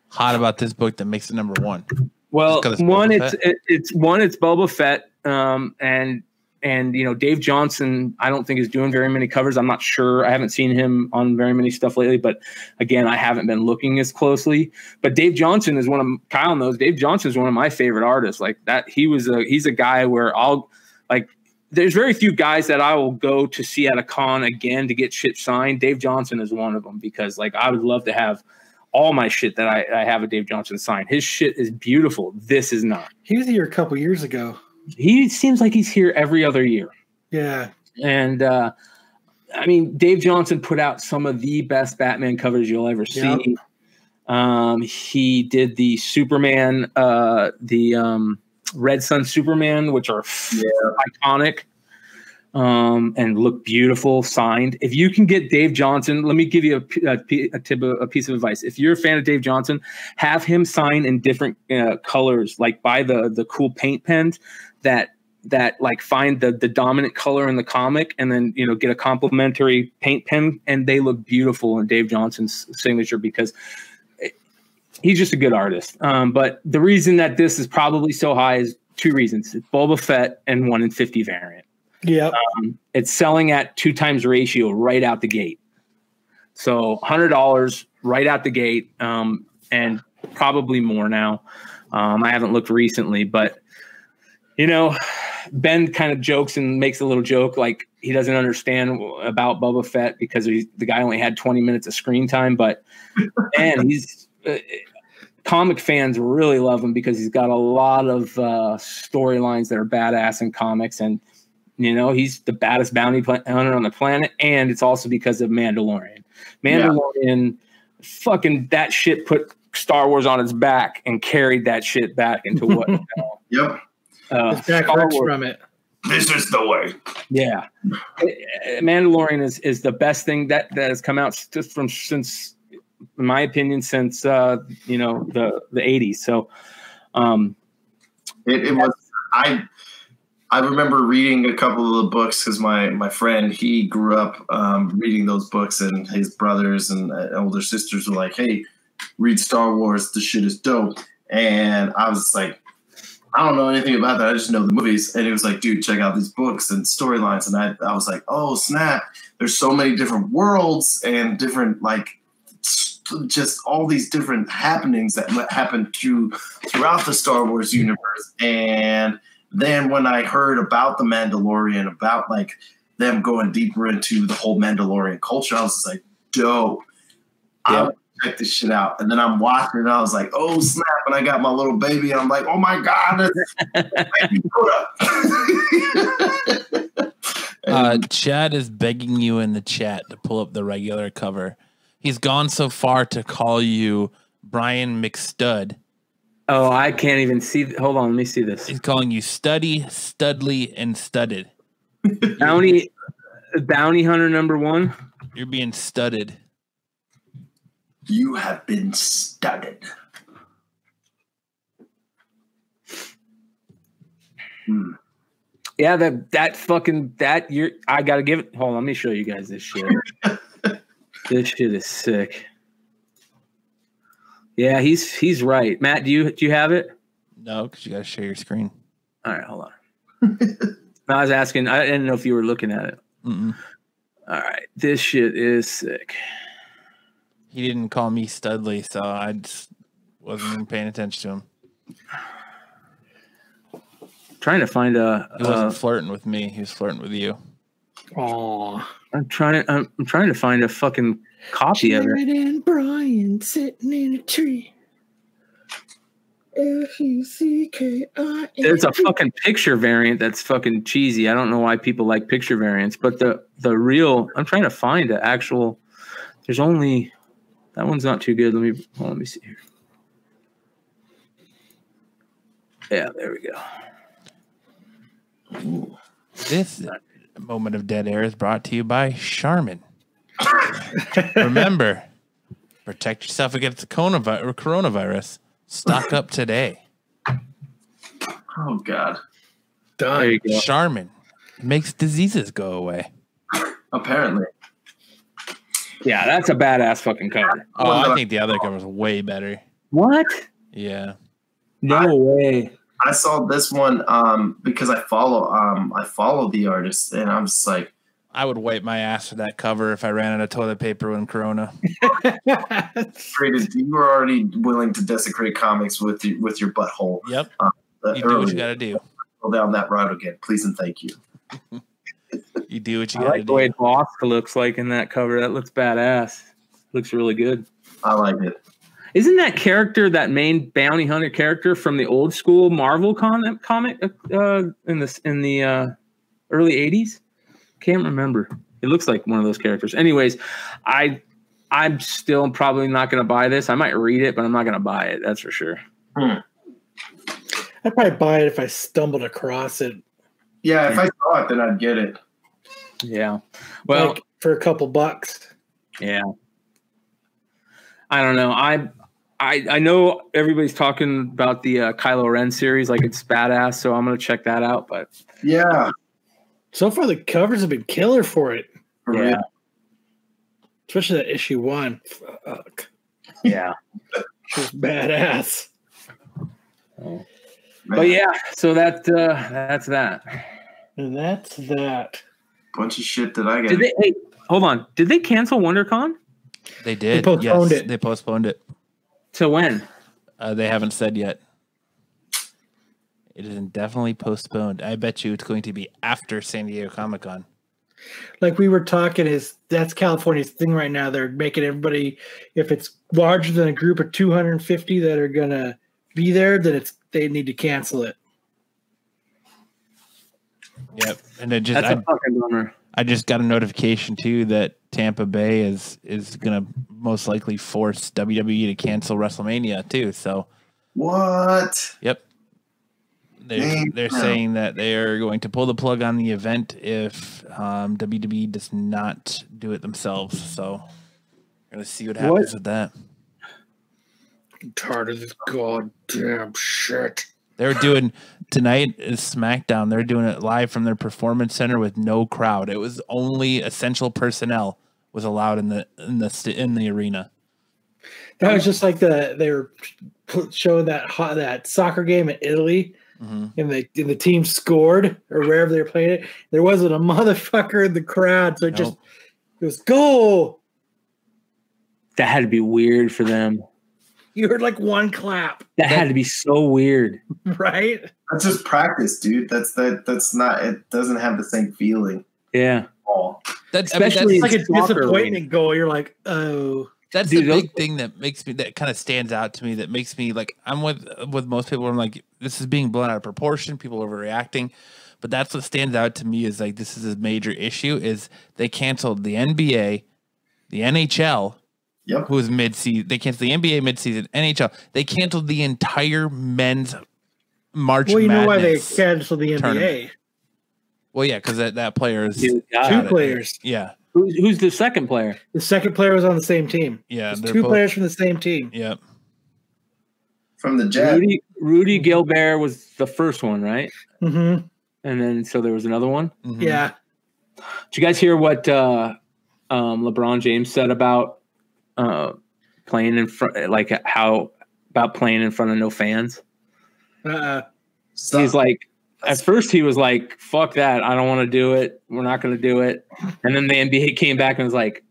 Speaker 2: hot about this book that makes it number one?
Speaker 4: Well,
Speaker 2: it's
Speaker 4: one, it's it, it's one, it's Boba Fett, um, and and you know Dave Johnson. I don't think is doing very many covers. I'm not sure. I haven't seen him on very many stuff lately. But again, I haven't been looking as closely. But Dave Johnson is one of Kyle knows. Dave Johnson is one of my favorite artists. Like that, he was a he's a guy where I'll like. There's very few guys that I will go to see at a con again to get shit signed. Dave Johnson is one of them because like I would love to have all my shit that I, I have a Dave Johnson sign. His shit is beautiful. This is not.
Speaker 3: He was here a couple years ago.
Speaker 4: He seems like he's here every other year.
Speaker 3: Yeah,
Speaker 4: And uh, I mean, Dave Johnson put out some of the best Batman covers you'll ever see.
Speaker 3: Yep.
Speaker 4: Um, he did the Superman, uh, the um, Red Sun Superman, which are iconic um, and look beautiful, signed. If you can get Dave Johnson, let me give you a, a a tip, of- a piece of advice. If you're a fan of Dave Johnson, have him sign in different uh, colors, like buy the the cool paint pens that that like find the the dominant color in the comic, and then you know get a complimentary paint pen, and they look beautiful in Dave Johnson's signature because he's just a good artist. Um, but the reason that this is probably so high is two reasons: it's Boba Fett and one in fifty variant.
Speaker 3: yeah.
Speaker 4: Um, it's selling at two times ratio right out the gate. So hundred dollars right out the gate, um, and probably more now. Um, I haven't looked recently, but you know, Ben kind of jokes and makes a little joke like he doesn't understand about Boba Fett because he's, the guy only had 20 minutes of screen time, but and he's comic fans really love him because he's got a lot of uh, storylines that are badass in comics and you know he's the baddest bounty pla- hunter on the planet and it's also because of Mandalorian. Mandalorian fucking that shit put Star Wars on its back and carried that shit back into what you know,
Speaker 5: Yep.
Speaker 4: uh,
Speaker 3: His
Speaker 4: Star Wars-
Speaker 3: from it.
Speaker 5: This is the way.
Speaker 4: yeah, Uh, Mandalorian is is the best thing that that has come out just from since, in my opinion, since uh, you know the the eighties. So, um,
Speaker 5: It, it was I. I remember reading a couple of the books because my my friend he grew up um, reading those books, and his brothers and uh, older sisters were like, "Hey, read Star Wars. The shit is dope." And I was like, "I don't know anything about that. I just know the movies." And it was like, "Dude, check out these books and storylines." And I I was like, "Oh snap! There's so many different worlds and different like." Just all these different happenings that happened through throughout the Star Wars universe. And then when I heard about the Mandalorian, about like them going deeper into the whole Mandalorian culture, I was just like, dope.
Speaker 4: Yeah.
Speaker 5: I'll check this shit out. And then I'm watching and I was like, oh snap. And I got my little baby. I'm like, oh my God, that's.
Speaker 2: Uh, Chad is begging you in the chat to pull up the regular cover. He's gone so far to call you Brian McStud.
Speaker 4: oh, I can't even see. Hold on, let me see this.
Speaker 2: He's calling you Studdy, Studley, and Studded.
Speaker 4: Bounty Bounty Hunter number one.
Speaker 2: You're being studded.
Speaker 5: you have been studded. Hmm.
Speaker 4: Yeah, that that fucking that you're. I gotta give it. Hold on, let me show you guys this shit. this shit is sick. Yeah, he's he's right. Matt, do you do you have it?
Speaker 2: No, because you got to share your screen.
Speaker 4: All right, hold on. I was asking. I didn't know if you were looking at it.
Speaker 2: Mm-mm.
Speaker 4: All right, this shit is sick.
Speaker 2: He didn't call me Studley, so I just wasn't even paying attention to him.
Speaker 4: trying to find a.
Speaker 2: He wasn't
Speaker 4: Uh,
Speaker 2: flirting with me. He was flirting with you.
Speaker 3: Aw.
Speaker 4: I'm trying. I'm, I'm trying to find a fucking copy of it.
Speaker 3: And Brian sitting in a tree. F U C K I.
Speaker 4: There's a fucking picture variant that's fucking cheesy. I don't know why people like picture variants, but the the real. I'm trying to find the actual. There's only that one's not too good. Let me well, let me see here. Yeah, there we go.
Speaker 2: This moment of dead air is brought to you by Charmin. Remember, protect yourself against the coronavirus. Stock up today.
Speaker 5: Oh God.
Speaker 4: There
Speaker 3: Done.
Speaker 4: go.
Speaker 2: Charmin makes diseases go away.
Speaker 5: Apparently.
Speaker 4: Yeah, that's a badass fucking cover.
Speaker 2: Oh, I think the other cover's way better.
Speaker 4: What?
Speaker 2: Yeah.
Speaker 4: No way.
Speaker 5: I saw this one um, because I follow um, I follow the artist, and I'm just like,
Speaker 2: I would wipe my ass for that cover if I ran out of toilet paper when Corona.
Speaker 5: created. You were already willing to desecrate comics with your, with your butthole.
Speaker 2: Yep.
Speaker 5: Uh,
Speaker 2: You do what you got to do.
Speaker 5: Go down that route again, please and thank you.
Speaker 2: You do what you got to
Speaker 4: like the way
Speaker 2: do.
Speaker 4: Bossk looks like in that cover. That looks badass. Looks really good.
Speaker 5: I like it.
Speaker 4: Isn't that character that main bounty hunter character from the old school Marvel con- comic uh, in the in the uh, early '80s? Can't remember. It looks like one of those characters. Anyways, I I'm still probably not going to buy this. I might read it, but I'm not going to buy it. That's for sure. Hmm.
Speaker 3: I'd probably buy it if I stumbled across it.
Speaker 5: Yeah, if I saw it, then I'd get it.
Speaker 4: Yeah. Well,
Speaker 3: like for a couple bucks.
Speaker 4: Yeah. I don't know. I I I know everybody's talking about the uh, Kylo Ren series, like it's badass. So I'm gonna check that out. But
Speaker 5: Yeah,
Speaker 3: So far, the covers have been killer for it,
Speaker 5: for
Speaker 4: yeah,
Speaker 5: real.
Speaker 3: especially that issue one. Fuck,
Speaker 4: yeah.
Speaker 3: she was badass.
Speaker 4: But yeah, so that uh, that's that.
Speaker 3: And that's that.
Speaker 5: bunch of shit that I got.
Speaker 4: Did they? Hey, hold on. Did they cancel WonderCon?
Speaker 2: They did.
Speaker 3: They postponed
Speaker 2: yes,
Speaker 3: it.
Speaker 2: They postponed it.
Speaker 4: To when?
Speaker 2: Uh, they haven't said yet. It is indefinitely postponed. I bet you it's going to be after San Diego Comic Con.
Speaker 3: Like we were talking, is that's California's thing right now. They're making everybody, if it's larger than a group of 250 that are gonna be there, then it's they need to cancel it.
Speaker 2: Yep. And it just
Speaker 4: That's
Speaker 2: I,
Speaker 4: a fucking bummer.
Speaker 2: I just got a notification too that Tampa Bay is is gonna most likely force WWE to cancel WrestleMania too. So
Speaker 5: What?
Speaker 2: yep. They're, they're saying that they are going to pull the plug on the event if um, WWE does not do it themselves. So we're gonna see what happens with that.
Speaker 3: I'm tired of this goddamn shit.
Speaker 2: They're doing tonight is SmackDown. They're doing it live from their performance center with no crowd. It was only essential personnel was allowed in the in the in the arena.
Speaker 3: That was just like the they were showing that hot, that soccer game in Italy,
Speaker 2: hmm
Speaker 3: and the and the team scored or wherever they were playing it. There wasn't a motherfucker in the crowd, so it just it was goal.
Speaker 4: That had to be weird for them.
Speaker 3: You heard like one clap,
Speaker 4: That had to be so weird.
Speaker 3: right?
Speaker 5: That's just practice, dude. That's that. That's not. It doesn't have the same feeling.
Speaker 4: Yeah.
Speaker 5: at All.
Speaker 2: That's I mean,
Speaker 4: Especially-
Speaker 2: that's,
Speaker 3: like a
Speaker 4: Soccer
Speaker 3: disappointing goal. You're like, oh,
Speaker 2: that's
Speaker 4: Dude,
Speaker 2: the
Speaker 4: those-
Speaker 2: big thing that makes me that kind of stands out to me. That makes me like I'm with with most people. I'm like this is being blown out of proportion. People overreacting. But that's what stands out to me is like this is a major issue. Is they canceled the NBA, the NHL,
Speaker 5: Yep.
Speaker 2: who was mid season. They canceled the NBA mid season, NHL. They canceled the entire men's March.
Speaker 3: well, you know why they canceled the NBA?
Speaker 2: tournament. Well, yeah, because that, that player is
Speaker 3: Two
Speaker 2: got it.
Speaker 3: players.
Speaker 2: Yeah,
Speaker 4: Who's, who's the second player?
Speaker 3: The second player was on the same team.
Speaker 2: yeah.
Speaker 3: Two
Speaker 2: both-
Speaker 3: players from the same team.
Speaker 2: Yep.
Speaker 5: From the Jazz.
Speaker 4: Rudy Rudy Gilbert was the first one, right?
Speaker 3: hmm
Speaker 4: And then so there was another one.
Speaker 2: Mhm.
Speaker 3: Yeah,
Speaker 4: Did you guys hear what uh, um, LeBron James said about uh, playing in front, like how about playing in front of no fans?
Speaker 3: uh,
Speaker 5: Stop.
Speaker 4: He's like, at first he was like, "Fuck that! I don't want to do it. We're not going to do it." And then the NBA came back and was like,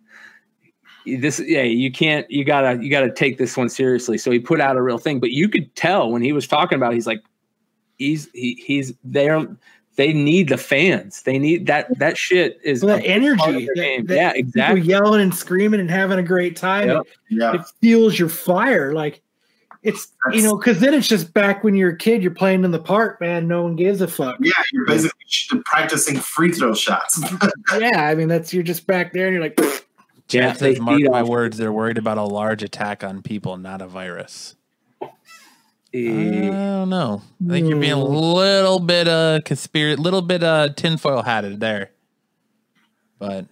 Speaker 4: "This, yeah, you can't. You gotta, you gotta take this one seriously." So he put out a real thing, but you could tell when he was talking about, it, he's like, he's he, he's there. They need the fans. They need that. That shit is
Speaker 3: well, that
Speaker 4: a part of
Speaker 3: energy. that- that
Speaker 4: yeah, exactly.
Speaker 3: yelling and screaming and having a great time.
Speaker 4: Yep.
Speaker 5: yeah.
Speaker 3: It fuels your fire. Like it's you know, because then it's just back when you're a kid, you're playing in the park, man. No one gives a fuck.
Speaker 5: Yeah. You're basically sh- practicing free throw shots.
Speaker 3: Yeah, I mean that's you're just back there and you're like, "Pfft."
Speaker 4: Yeah,
Speaker 2: says,
Speaker 4: they
Speaker 2: mark my
Speaker 4: off-
Speaker 2: words, they're worried about a large attack on people, not a virus. I don't know. I think you're being a little bit uh conspiracy, little bit uh tinfoil hatted there. But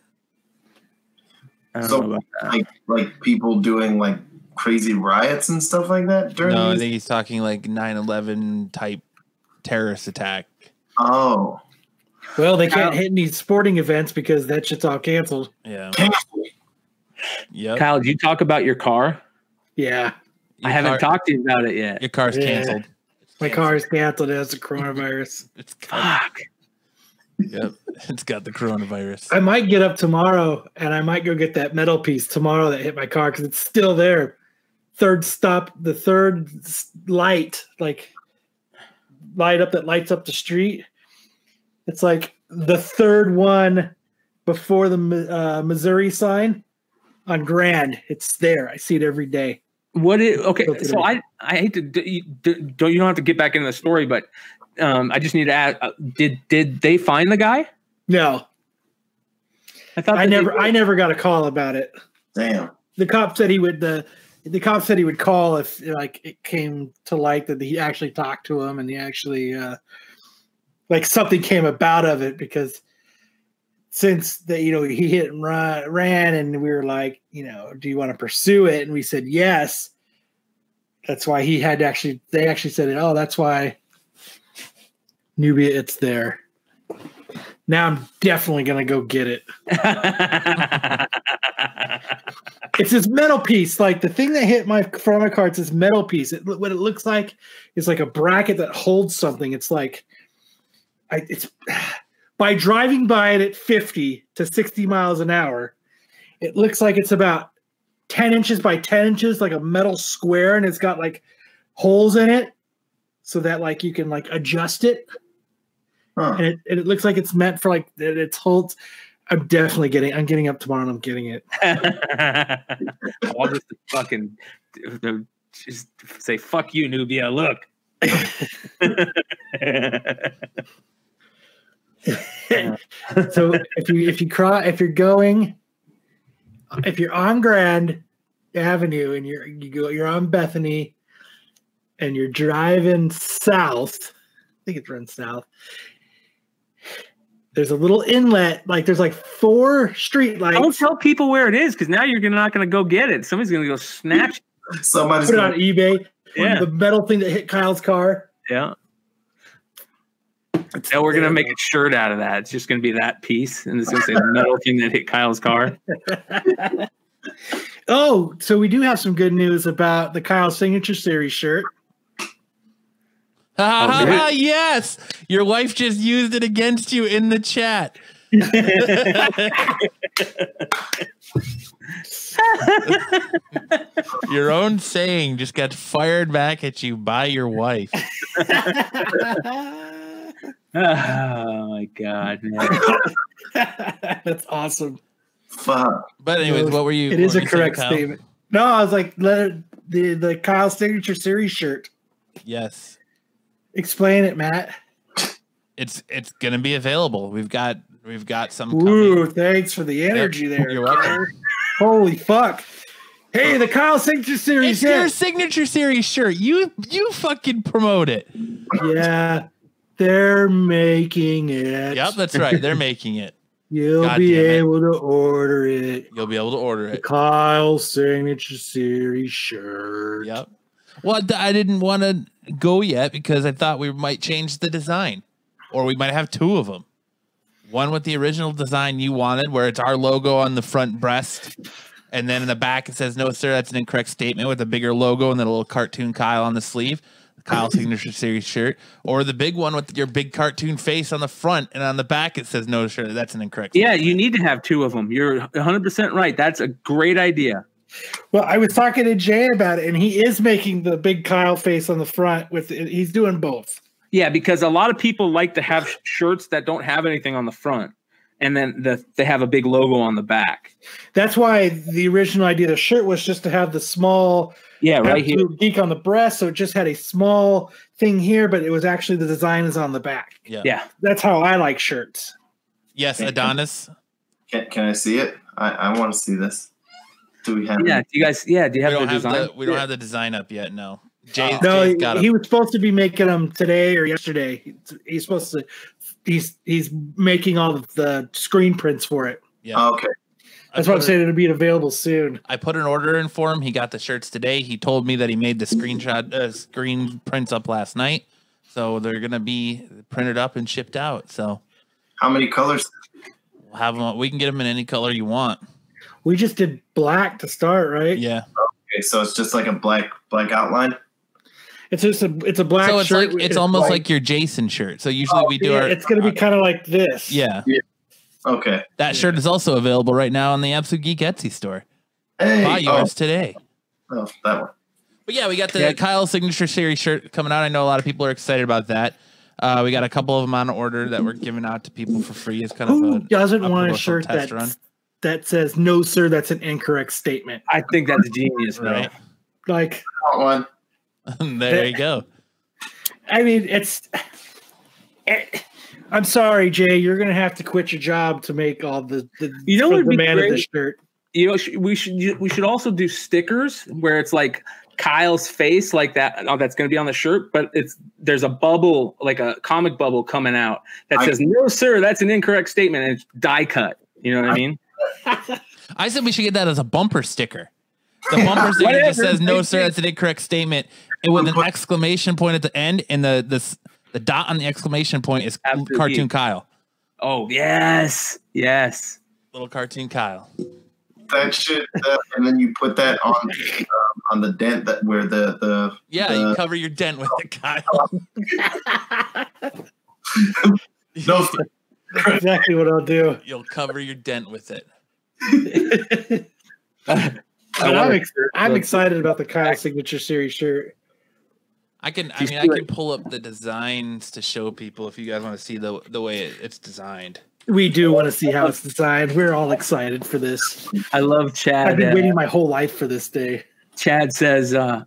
Speaker 4: I don't
Speaker 5: So,
Speaker 4: know about that.
Speaker 5: Like like people doing like crazy riots and stuff like that during
Speaker 2: no, I think he's talking like 9/11 type terrorist attack.
Speaker 5: Oh.
Speaker 3: Well, they can't
Speaker 4: Kyle-
Speaker 3: hit any sporting events because that shit's all canceled.
Speaker 2: Yeah.
Speaker 5: Cancel.
Speaker 2: Yep.
Speaker 4: Kyle, did you talk about your car?
Speaker 3: Yeah,
Speaker 2: Your
Speaker 4: I haven't
Speaker 2: car-
Speaker 4: talked to you about it yet.
Speaker 2: Your car's
Speaker 3: Yeah.
Speaker 2: canceled.
Speaker 3: my car is canceled as the coronavirus.
Speaker 2: It's
Speaker 4: Fuck.
Speaker 2: yep. It's got the coronavirus.
Speaker 3: I might get up tomorrow and I might go get that metal piece tomorrow that hit my car because it's still there. Third stop, the third light, like light up that lights up the street. It's like the third one before the uh, Missouri sign on Grand. It's there. I see it every day.
Speaker 4: What is okay? So. I I hate to d- you- don't you don't have to get back into the story, but um, I just need to ask: uh, Did did they find the guy?
Speaker 3: No,
Speaker 4: I thought
Speaker 3: I never. I never got a call about it.
Speaker 5: Damn.
Speaker 3: the cop said he would the the cop said he would call if like it came to light that he actually talked to him and he actually uh like something came about of it because since that you know he hit and run, ran and we were like you know do you want to pursue it and we said yes that's why he had to actually they actually said it oh that's why nubia it's there now i'm definitely gonna go get it it's this metal piece. Like the thing that hit my front of my car, it's this metal piece. It, what it looks like is like a bracket that holds something. It's like, I, it's by driving by it at 50 to 60 miles an hour, it looks like it's about 10 inches by 10 inches, like a metal square, and it's got like holes in it so that like you can like adjust it.
Speaker 5: Huh.
Speaker 3: And it, and it looks like it's meant for like that it's holds. I'm definitely getting. I'm getting up tomorrow and I'm getting it.
Speaker 4: I'll just fucking uh, just say fuck you, Nubia. Look.
Speaker 3: so if you if you cross if you're going if you're on Grand Avenue and you're you go you're on Bethany and you're driving south, I think it runs south. There's a little inlet, like there's like four street lights.
Speaker 4: Don't tell people where it is because now you're gonna, not going to go get it. Somebody's going to go snatch. it.
Speaker 5: Somebody's
Speaker 3: Put it on
Speaker 5: gonna,
Speaker 3: eBay.
Speaker 4: Yeah.
Speaker 3: The metal thing that hit Kyle's car.
Speaker 4: Yeah. Now we're gonna make a shirt out of that. It's just gonna be that piece, and it's gonna say the metal thing that hit Kyle's car.
Speaker 3: Oh, so we do have some good news about the Kyle Signature Series shirt.
Speaker 2: Ha ha
Speaker 4: oh,
Speaker 2: ha! Yes, your wife just used it against you in the chat. your own saying just got fired back at you by your wife.
Speaker 4: Oh my god! man.
Speaker 3: That's awesome.
Speaker 5: fuck.
Speaker 2: But anyways, what were you?
Speaker 3: It
Speaker 2: what
Speaker 3: is
Speaker 2: were
Speaker 3: a
Speaker 2: you saying,
Speaker 3: correct
Speaker 2: Kyle?
Speaker 3: statement. No, I was like, let it, the the Kyle Signature Series shirt.
Speaker 2: Yes,
Speaker 3: Explain it, Matt.
Speaker 2: it's it's gonna be available. We've got we've got some coming.
Speaker 3: Ooh, thanks for the energy there.
Speaker 2: You're welcome.
Speaker 3: Holy fuck! Hey, the Kyle Signature Series.
Speaker 2: It's your signature series shirt. You you fucking promote it.
Speaker 3: yeah, they're making it.
Speaker 2: Yep, that's right. They're making it.
Speaker 3: You'll
Speaker 2: God
Speaker 3: be able to order it.
Speaker 2: You'll be able to order
Speaker 3: The
Speaker 2: it.
Speaker 3: Kyle Signature Series shirt.
Speaker 2: Yep. Well, I didn't want to go yet because I thought we might change the design, or we might have two of them. One with the original design you wanted, where it's our logo on the front breast, and then in the back it says "No, sir, that's an incorrect statement" with a bigger logo and then a little cartoon Kyle on the sleeve, Kyle Signature Series shirt, or the big one with your big cartoon face on the front and on the back it says "No, sir, that's an incorrect."
Speaker 4: Yeah, you need to have two of them. You're 100 percent right. That's a great idea.
Speaker 3: Well, I was talking to Jay about it, and he is making the big Kyle face on the front. With he's doing both.
Speaker 4: Yeah, because a lot of people like to have shirts that don't have anything on the front, and then the, they have a big logo on the back.
Speaker 3: That's why the original idea of the shirt was just to have the small
Speaker 4: Yeah, right here.
Speaker 3: Absolute geek on the breast, so it just had a small thing here, but it was actually the design is on the back.
Speaker 2: Yeah.
Speaker 4: Yeah.
Speaker 3: That's how I like shirts.
Speaker 2: Yes, Adonis.
Speaker 5: Can, can I see it? I, I want to see this. Do we have
Speaker 4: Yeah. Do you guys? Yeah. Do you
Speaker 2: We
Speaker 4: have the
Speaker 2: don't have
Speaker 4: design?
Speaker 2: the we don't
Speaker 3: Yeah.
Speaker 2: have the design up yet. No. Jay, oh.
Speaker 3: No,
Speaker 2: Jay's
Speaker 3: he,
Speaker 2: got 'em.
Speaker 3: he was supposed to be making them today or yesterday. He's, he's supposed to. He's he's making all of the screen prints for it.
Speaker 2: yeah.
Speaker 5: Okay.
Speaker 2: I
Speaker 3: That's why I'm saying it'll be available soon.
Speaker 2: I put an order in for him. He got the shirts today. He told me that he made the screenshot uh, screen prints up last night, so they're gonna be printed up and shipped out. So
Speaker 5: How many colors?
Speaker 2: we'll have them. We can get them in any color you want.
Speaker 3: We just did black to start, right?
Speaker 2: Yeah.
Speaker 5: Okay, so it's just like a black black outline.
Speaker 3: It's just a it's a black
Speaker 2: so it's
Speaker 3: shirt.
Speaker 2: like
Speaker 3: with-
Speaker 2: it's almost like your Jason shirt. So usually we do
Speaker 3: Yeah,
Speaker 2: our.
Speaker 3: it's gonna be kind of like this.
Speaker 2: yeah.
Speaker 5: Okay.
Speaker 2: That shirt is also available right now on the Absolute Geek Etsy store.
Speaker 5: Hey.
Speaker 2: Buy
Speaker 5: oh,
Speaker 2: yours today.
Speaker 5: oh, that one.
Speaker 2: But yeah, we got the
Speaker 4: Yeah.
Speaker 2: Kyle signature series shirt coming out. I know a lot of people are excited about that. Uh, we got a couple of them on order that we're giving out to people for free. It's kind
Speaker 3: Who
Speaker 2: of a
Speaker 3: doesn't
Speaker 2: a
Speaker 3: want a shirt that
Speaker 2: run.
Speaker 3: that says no, sir? That's an incorrect statement.
Speaker 4: I think that's genius, bro.
Speaker 2: right.
Speaker 3: Like,
Speaker 5: I want one.
Speaker 2: there you go.
Speaker 3: I mean, it's. eh, I'm sorry, Jay. You're gonna have to quit your job to make all the the,
Speaker 4: You know
Speaker 3: for the
Speaker 4: be
Speaker 3: man of the shirt.
Speaker 4: You know, we should we should also do stickers where it's like Kyle's face, like that. Oh, that's going to be on the shirt, but it's there's a bubble, like a comic bubble coming out that
Speaker 5: I-
Speaker 4: says, "No, sir, that's an incorrect statement," and it's die cut. You know what I mean?
Speaker 2: I said we should get that as a bumper sticker. The bumper sticker just says "No, sir, that's an incorrect statement," and with an exclamation point at the end, and the the the dot on the exclamation point is
Speaker 4: Absolute
Speaker 2: cartoon. Kyle,
Speaker 4: Oh yes, yes.
Speaker 2: little cartoon Kyle.
Speaker 5: That shit, uh, and then you put that on um, on the dent that where the the
Speaker 2: Yeah,
Speaker 5: the-
Speaker 2: you cover your dent with it, Kyle.
Speaker 5: no
Speaker 3: That's exactly what I'll do.
Speaker 2: You'll cover your dent with it.
Speaker 3: But I'm, ex- I'm excited about the Kyle signature series shirt.
Speaker 2: I can. I mean, I can pull up the designs to show people if you guys want to see the the way it, it's designed.
Speaker 3: We do want to see how it's designed. We're all excited for this.
Speaker 4: I love Chad.
Speaker 3: I've been
Speaker 4: uh,
Speaker 3: waiting my whole life for this day.
Speaker 4: Chad says, uh,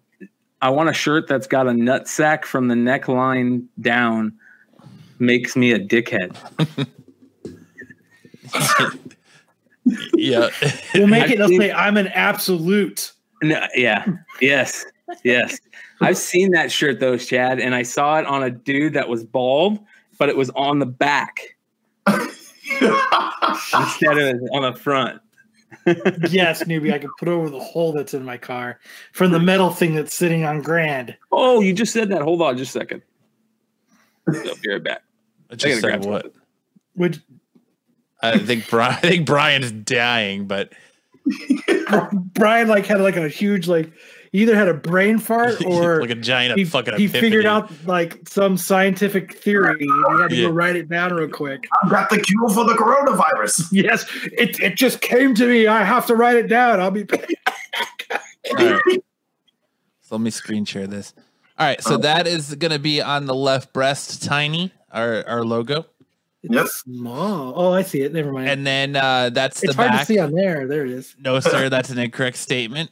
Speaker 4: "I want a shirt that's got a nut sack from the neckline down." Makes me a dickhead.
Speaker 2: yeah.
Speaker 3: We'll make
Speaker 4: I
Speaker 3: it. They'll say, "I'm an absolute."
Speaker 4: No, yeah. Yes. Yes. I've seen that shirt though, Chad, and I saw it on a dude that was bald, but it was on the back instead of on the front.
Speaker 3: yes, newbie. I can put over the hole that's in my car from the metal thing that's sitting on Grand.
Speaker 4: Oh, you just said that. Hold on just a second. I'll be right back.
Speaker 2: I
Speaker 4: I
Speaker 2: just
Speaker 4: gotta
Speaker 2: said
Speaker 4: grab
Speaker 2: what?
Speaker 3: Would
Speaker 2: I think Brian. I think Brian's dying, but
Speaker 3: Brian like had like a huge like he either had a brain fart or
Speaker 2: like a giant
Speaker 3: he,
Speaker 2: fucking.
Speaker 3: he
Speaker 2: epiphany.
Speaker 3: figured out like some scientific theory. He had to
Speaker 2: Yeah.
Speaker 3: go write it down real quick.
Speaker 5: I've got the cure for the coronavirus.
Speaker 3: Yes, it it just came to me. I have to write it down. I'll be.
Speaker 2: All right. So let me screen share this. All right, so that is going to be on the left breast, tiny, our our logo,
Speaker 5: Yes.
Speaker 3: Small. Oh, I see it. Never mind.
Speaker 2: and then uh, that's
Speaker 3: it's
Speaker 2: the
Speaker 3: hard to see on there. There it is.
Speaker 2: No, sir, that's an incorrect statement.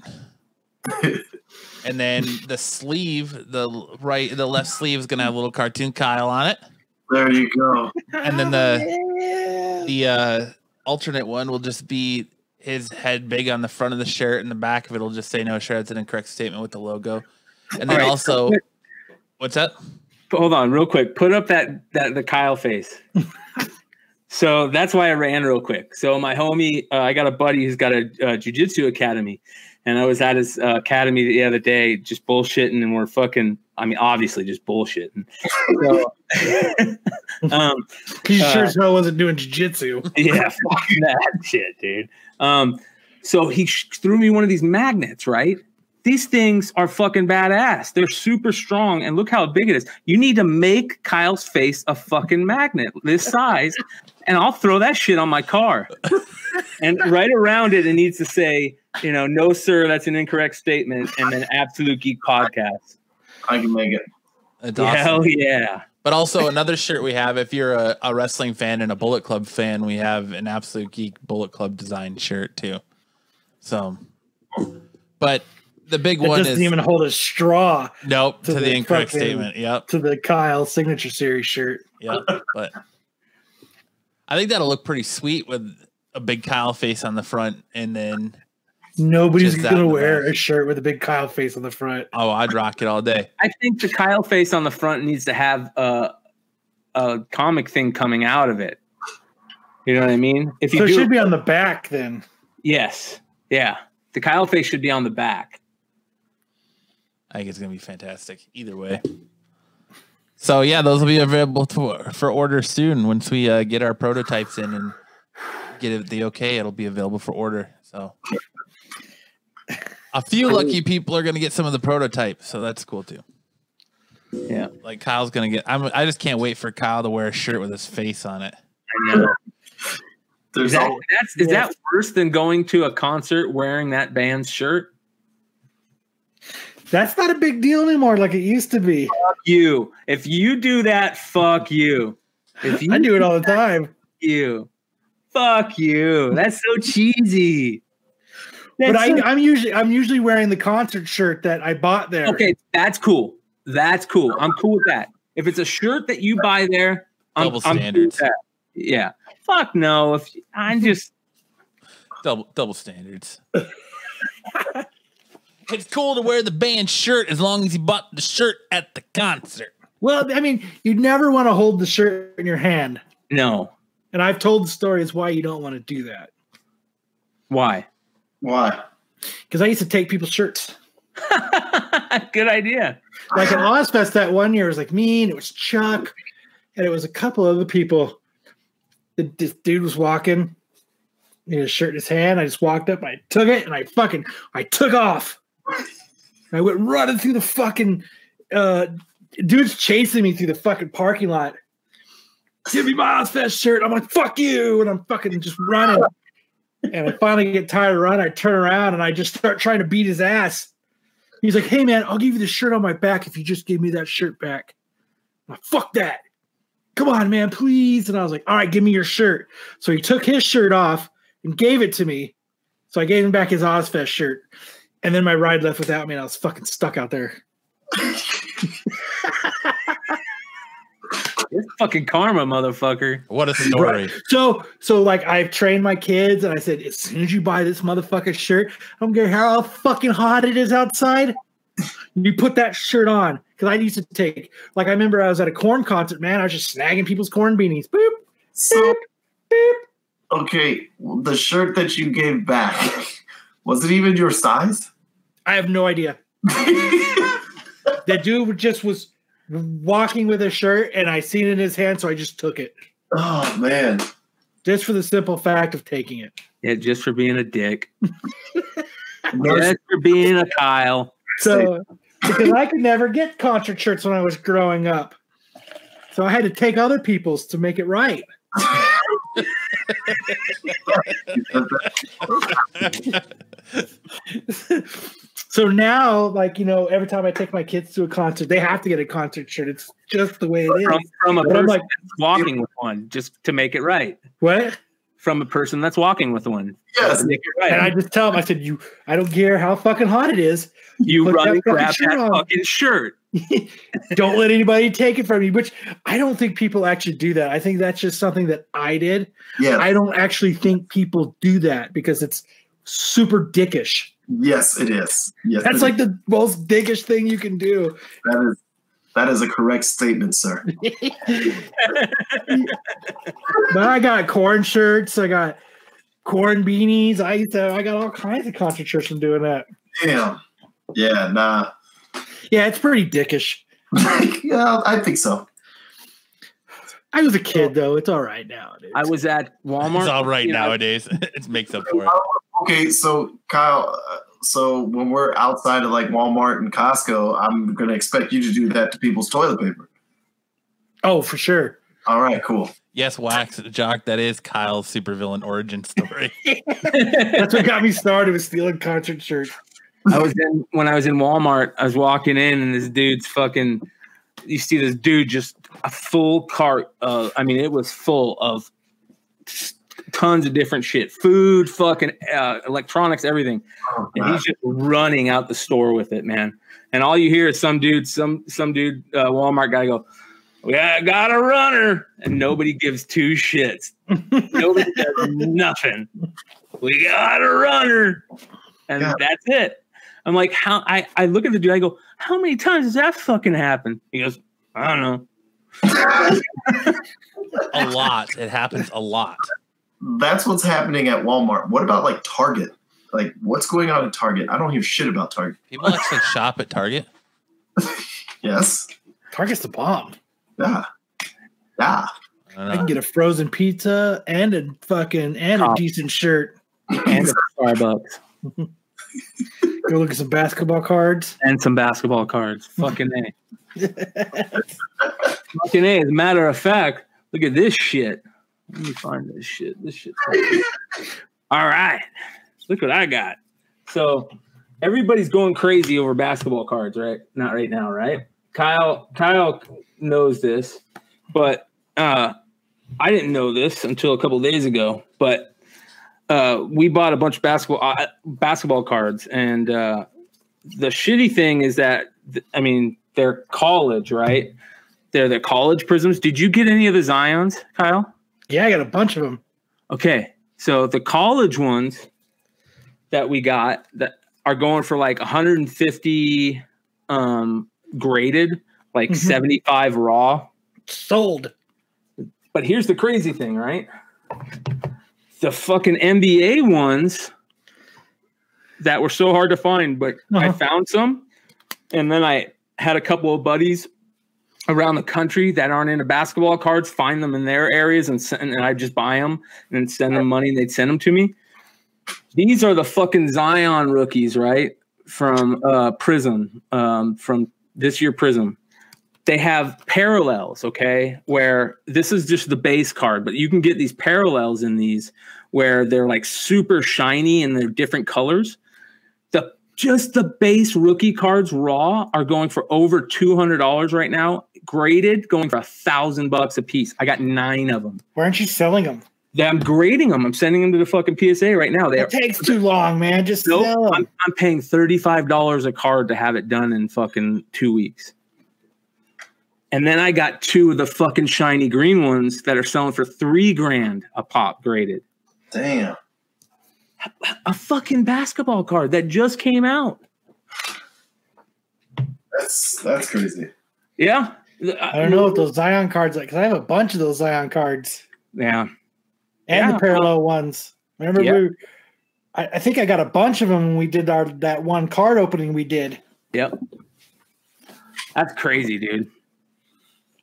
Speaker 2: And then the sleeve, the right, the left sleeve is going to have a little cartoon Kyle on it,
Speaker 5: There you go.
Speaker 2: and then the the uh, alternate one will just be his head big on the front of the shirt, and the back of it will just say no, sir, that's an incorrect statement with the logo, and then
Speaker 4: All right,
Speaker 2: also,
Speaker 4: so-
Speaker 2: what's that?
Speaker 4: Hold on, real quick. Put up that that the Kyle face. so that's why I ran real quick. So my homie, uh, I got a buddy who's got a uh, jujitsu academy, and I was at his uh, academy the other day, just bullshitting, and we're fucking. I mean, obviously, just bullshitting. So, um,
Speaker 3: He
Speaker 4: Uh,
Speaker 3: sure as hell wasn't doing jujitsu.
Speaker 4: yeah, fuck that shit, dude. Um, so he sh- threw me one of these magnets, right? These things are fucking badass. They're super strong, and look how big it is. You need to make Kyle's face a fucking magnet this size, and I'll throw that shit on my car. and right around it, it needs to say, you know, no, sir, that's an incorrect statement, and then Absolute Geek Podcast.
Speaker 5: I can make it.
Speaker 2: That's awesome.
Speaker 4: Hell yeah.
Speaker 2: But also another shirt we have, if you're a, a wrestling fan and a Bullet Club fan, we have an Absolute Geek Bullet Club design shirt too. So, but the big
Speaker 3: It
Speaker 2: one
Speaker 3: doesn't
Speaker 2: is
Speaker 3: even hold a straw
Speaker 2: nope
Speaker 3: to
Speaker 2: to, the,
Speaker 3: the
Speaker 2: incorrect
Speaker 3: fucking-
Speaker 2: statement. Yep,
Speaker 3: to the Kyle signature series shirt.
Speaker 2: yep. But I think that'll look pretty sweet with a big Kyle face on the front, and then
Speaker 3: Nobody's gonna
Speaker 2: the
Speaker 3: wear
Speaker 2: back.
Speaker 3: a shirt with a big Kyle face on the front.
Speaker 2: Oh, I'd rock it all day.
Speaker 4: I think the Kyle face on the front needs to have a a comic thing coming out of it. You know what I mean? If you
Speaker 3: So it
Speaker 4: do
Speaker 3: should be on the back then.
Speaker 4: yes, yeah, the Kyle face should be on the back.
Speaker 2: I think it's gonna be fantastic either way. So yeah, those will be available to, for order soon. Once we uh, get our prototypes in and get it the okay, it'll be available for order. So a few lucky people are gonna get some of the prototypes, so that's cool too.
Speaker 4: Yeah,
Speaker 2: Like Kyle's gonna get. I'm. I just can't wait for Kyle to wear a shirt with his face on it.
Speaker 4: I know.
Speaker 5: There's
Speaker 4: Is that,
Speaker 5: all,
Speaker 4: that's is
Speaker 3: Yeah.
Speaker 4: that worse than going to a concert wearing that band's shirt?
Speaker 3: That's not a big deal anymore like it used to be.
Speaker 4: Fuck you. If you do that, fuck you. If you
Speaker 3: I do it all the time.
Speaker 4: you, fuck you. That's so cheesy.
Speaker 3: But
Speaker 4: That's
Speaker 3: I,
Speaker 4: so-
Speaker 3: I'm usually I'm usually wearing the concert shirt that I bought there.
Speaker 4: okay, that's cool. That's cool. I'm cool with that. If it's a shirt that you buy there, I'm,
Speaker 2: Double
Speaker 4: I'm cool with
Speaker 2: standards.
Speaker 4: that. Yeah. Fuck no. If I'm just
Speaker 2: Double double standards. it's cool to wear the band shirt as long as you bought the shirt at the concert.
Speaker 3: Well, I mean, you'd never want to hold the shirt in your hand.
Speaker 4: no.
Speaker 3: And I've told the stories why you don't want to do that.
Speaker 4: Why?
Speaker 5: why?
Speaker 3: Because I used to take people's shirts.
Speaker 4: Good idea.
Speaker 3: Like at Ozzfest that one year, it was like me and it was Chuck and it was a couple other people. The, this dude was walking, he had a shirt in his hand. I just walked up and I took it and I fucking I took off. I went running through the fucking uh dude's chasing me through the fucking parking lot. Give me my Ozzfest shirt. I'm like, fuck you. And I'm fucking just running. And I finally get tired of running. I turn around and I just start trying to beat his ass. He's like, hey man, I'll give you the shirt on my back if you just give me that shirt back. I'm like, fuck that. Come on, man, please. And I was like, all right, give me your shirt. So he took his shirt off and gave it to me. So I gave him back his Ozzfest shirt. And then my ride left without me, and I was fucking stuck out there.
Speaker 4: It's fucking karma, motherfucker.
Speaker 2: What a story.
Speaker 3: So, so like I've trained my kids, and I said, as soon as you buy this motherfucker shirt, I don't care how fucking hot it is outside. You put that shirt on because I used to take, like, I remember I was at a Korn concert, man. I was just snagging people's Korn beanies. Boop,
Speaker 5: So
Speaker 3: boop.
Speaker 5: okay, the shirt that you gave back was it even your size?
Speaker 3: I have no idea. That dude just was walking with a shirt, and I seen it in his hand, so I just took it,
Speaker 5: oh man,
Speaker 3: just for the simple fact of taking it.
Speaker 4: Yeah, just for being a dick. Just for being a Kyle.
Speaker 3: So, because I could never get concert shirts when I was growing up, so I had to take other people's to make it right. so now, like you know, every time I take my kids to a concert, they have to get a concert shirt. It's just the way it is.
Speaker 4: From, from a
Speaker 3: But I'm
Speaker 4: person
Speaker 3: like,
Speaker 4: that's walking with one, just to make it right.
Speaker 3: what?
Speaker 4: From a person that's walking with one.
Speaker 5: yes,
Speaker 4: To make it right.
Speaker 3: And I just tell them, I said, "You, I don't care how fucking hot it is.
Speaker 4: you
Speaker 3: put
Speaker 4: run
Speaker 3: that
Speaker 4: and grab
Speaker 3: shirt
Speaker 4: that
Speaker 3: on.
Speaker 4: fucking shirt.
Speaker 3: Don't let anybody take it from you." Which I don't think people actually do that. I think that's just something that I did.
Speaker 5: Yeah.
Speaker 3: I don't actually think people do that because it's super dickish.
Speaker 5: Yes, it is. Yes,
Speaker 3: That's
Speaker 5: it
Speaker 3: like the most dickish thing you can do.
Speaker 5: that is that is a correct statement, sir.
Speaker 3: But I got Korn shirts. I got Korn beanies. I used to, I got all kinds of concert from doing that.
Speaker 5: Damn. Yeah, nah.
Speaker 3: Yeah, it's pretty dickish.
Speaker 5: yeah, I think so.
Speaker 3: I was a kid though. It's all right now. Dude.
Speaker 4: I was at Walmart.
Speaker 2: It's all right
Speaker 4: you know,
Speaker 2: nowadays. it makes up for it.
Speaker 5: Okay, so Kyle, uh, so when we're outside of like Walmart and Costco, I'm gonna expect you to do that to people's toilet paper.
Speaker 3: Oh, for sure.
Speaker 5: All right, cool.
Speaker 2: Yes, wax jock. That is Kyle's supervillain origin story.
Speaker 3: That's what got me started with stealing concert shirts.
Speaker 4: I was in when I was in Walmart. I was walking in, and this dude's fucking. You see this dude just a full cart. Of, I mean, it was full of s- tons of different shit, food, fucking uh, electronics, everything.
Speaker 5: Oh,
Speaker 4: And he's just running out the store with it, man. And all you hear is some dude, some some dude, uh, Walmart guy go, "Yeah, got a runner," and nobody gives two shits. nobody does nothing. We got a runner. and
Speaker 5: Yeah.
Speaker 4: that's it. I'm like, how? I I look at the dude. I go, how many times does that fucking happen? He goes, I don't know.
Speaker 2: A lot. It happens a lot.
Speaker 5: That's what's happening at Walmart. What about like Target? Like, what's going on at Target? I don't hear shit about Target.
Speaker 2: People actually shop at Target.
Speaker 5: Yes.
Speaker 3: Target's the bomb.
Speaker 5: Yeah. Yeah.
Speaker 2: I
Speaker 3: I can get a frozen pizza and a fucking and a
Speaker 4: Oh.
Speaker 3: decent shirt.
Speaker 4: And a Starbucks
Speaker 3: Go look at some basketball cards.
Speaker 4: and some basketball cards. Fucking a. Fucking a. As a matter of fact, look at this shit. Let me find this shit. This shit. All right. Look what I got. So everybody's going crazy over basketball cards, right? Not right now, right? Kyle Kyle knows this, but uh I didn't know this until a couple days ago. But uh we bought a bunch of basketball uh, basketball cards and uh the shitty thing is that th- I mean they're college, right? They're the college prisms. Did you get any of the Zions, Kyle?
Speaker 3: Yeah, I got a bunch of them.
Speaker 4: Okay, so the college ones that we got that are going for like 150 um, graded, like
Speaker 3: Mhm.
Speaker 4: 75 raw.
Speaker 3: Sold.
Speaker 4: But here's the crazy thing, right? The fucking NBA ones that were so hard to find, but I
Speaker 3: Uh-huh.
Speaker 4: found some, and then I had a couple of buddies around the country that aren't into basketball cards find them in their areas and send, and I just buy them and send them money and they'd send them to me. These are the fucking Zion rookies, right? From uh Prism, um, from this year Prism. They have parallels, okay, where this is just the base card, but you can get these parallels in these where they're like super shiny and they're different colors. The just the base rookie cards raw are going for over two hundred dollars right now. Graded going for a thousand bucks a piece. I got nine of them.
Speaker 3: Why aren't you selling them?
Speaker 4: Yeah, I'm grading them. I'm sending them to the fucking PSA right now. They're
Speaker 3: It takes too long, man. Just
Speaker 4: nope,
Speaker 3: sell
Speaker 4: I'm,
Speaker 3: them.
Speaker 4: I'm paying thirty five dollars a card to have it done in fucking two weeks. And then I got two of the fucking shiny green ones that are selling for three grand a pop graded.
Speaker 5: Damn.
Speaker 4: A fucking basketball card that just came out.
Speaker 5: That's that's crazy.
Speaker 4: Yeah.
Speaker 3: I don't know what those Zion cards like because I have a bunch of those Zion cards
Speaker 4: Yeah.
Speaker 3: and
Speaker 4: Yeah.
Speaker 3: the parallel ones. Remember,
Speaker 4: Yeah.
Speaker 3: we, I, I think I got a bunch of them when we did our that one card opening we did.
Speaker 4: Yep. That's crazy, dude.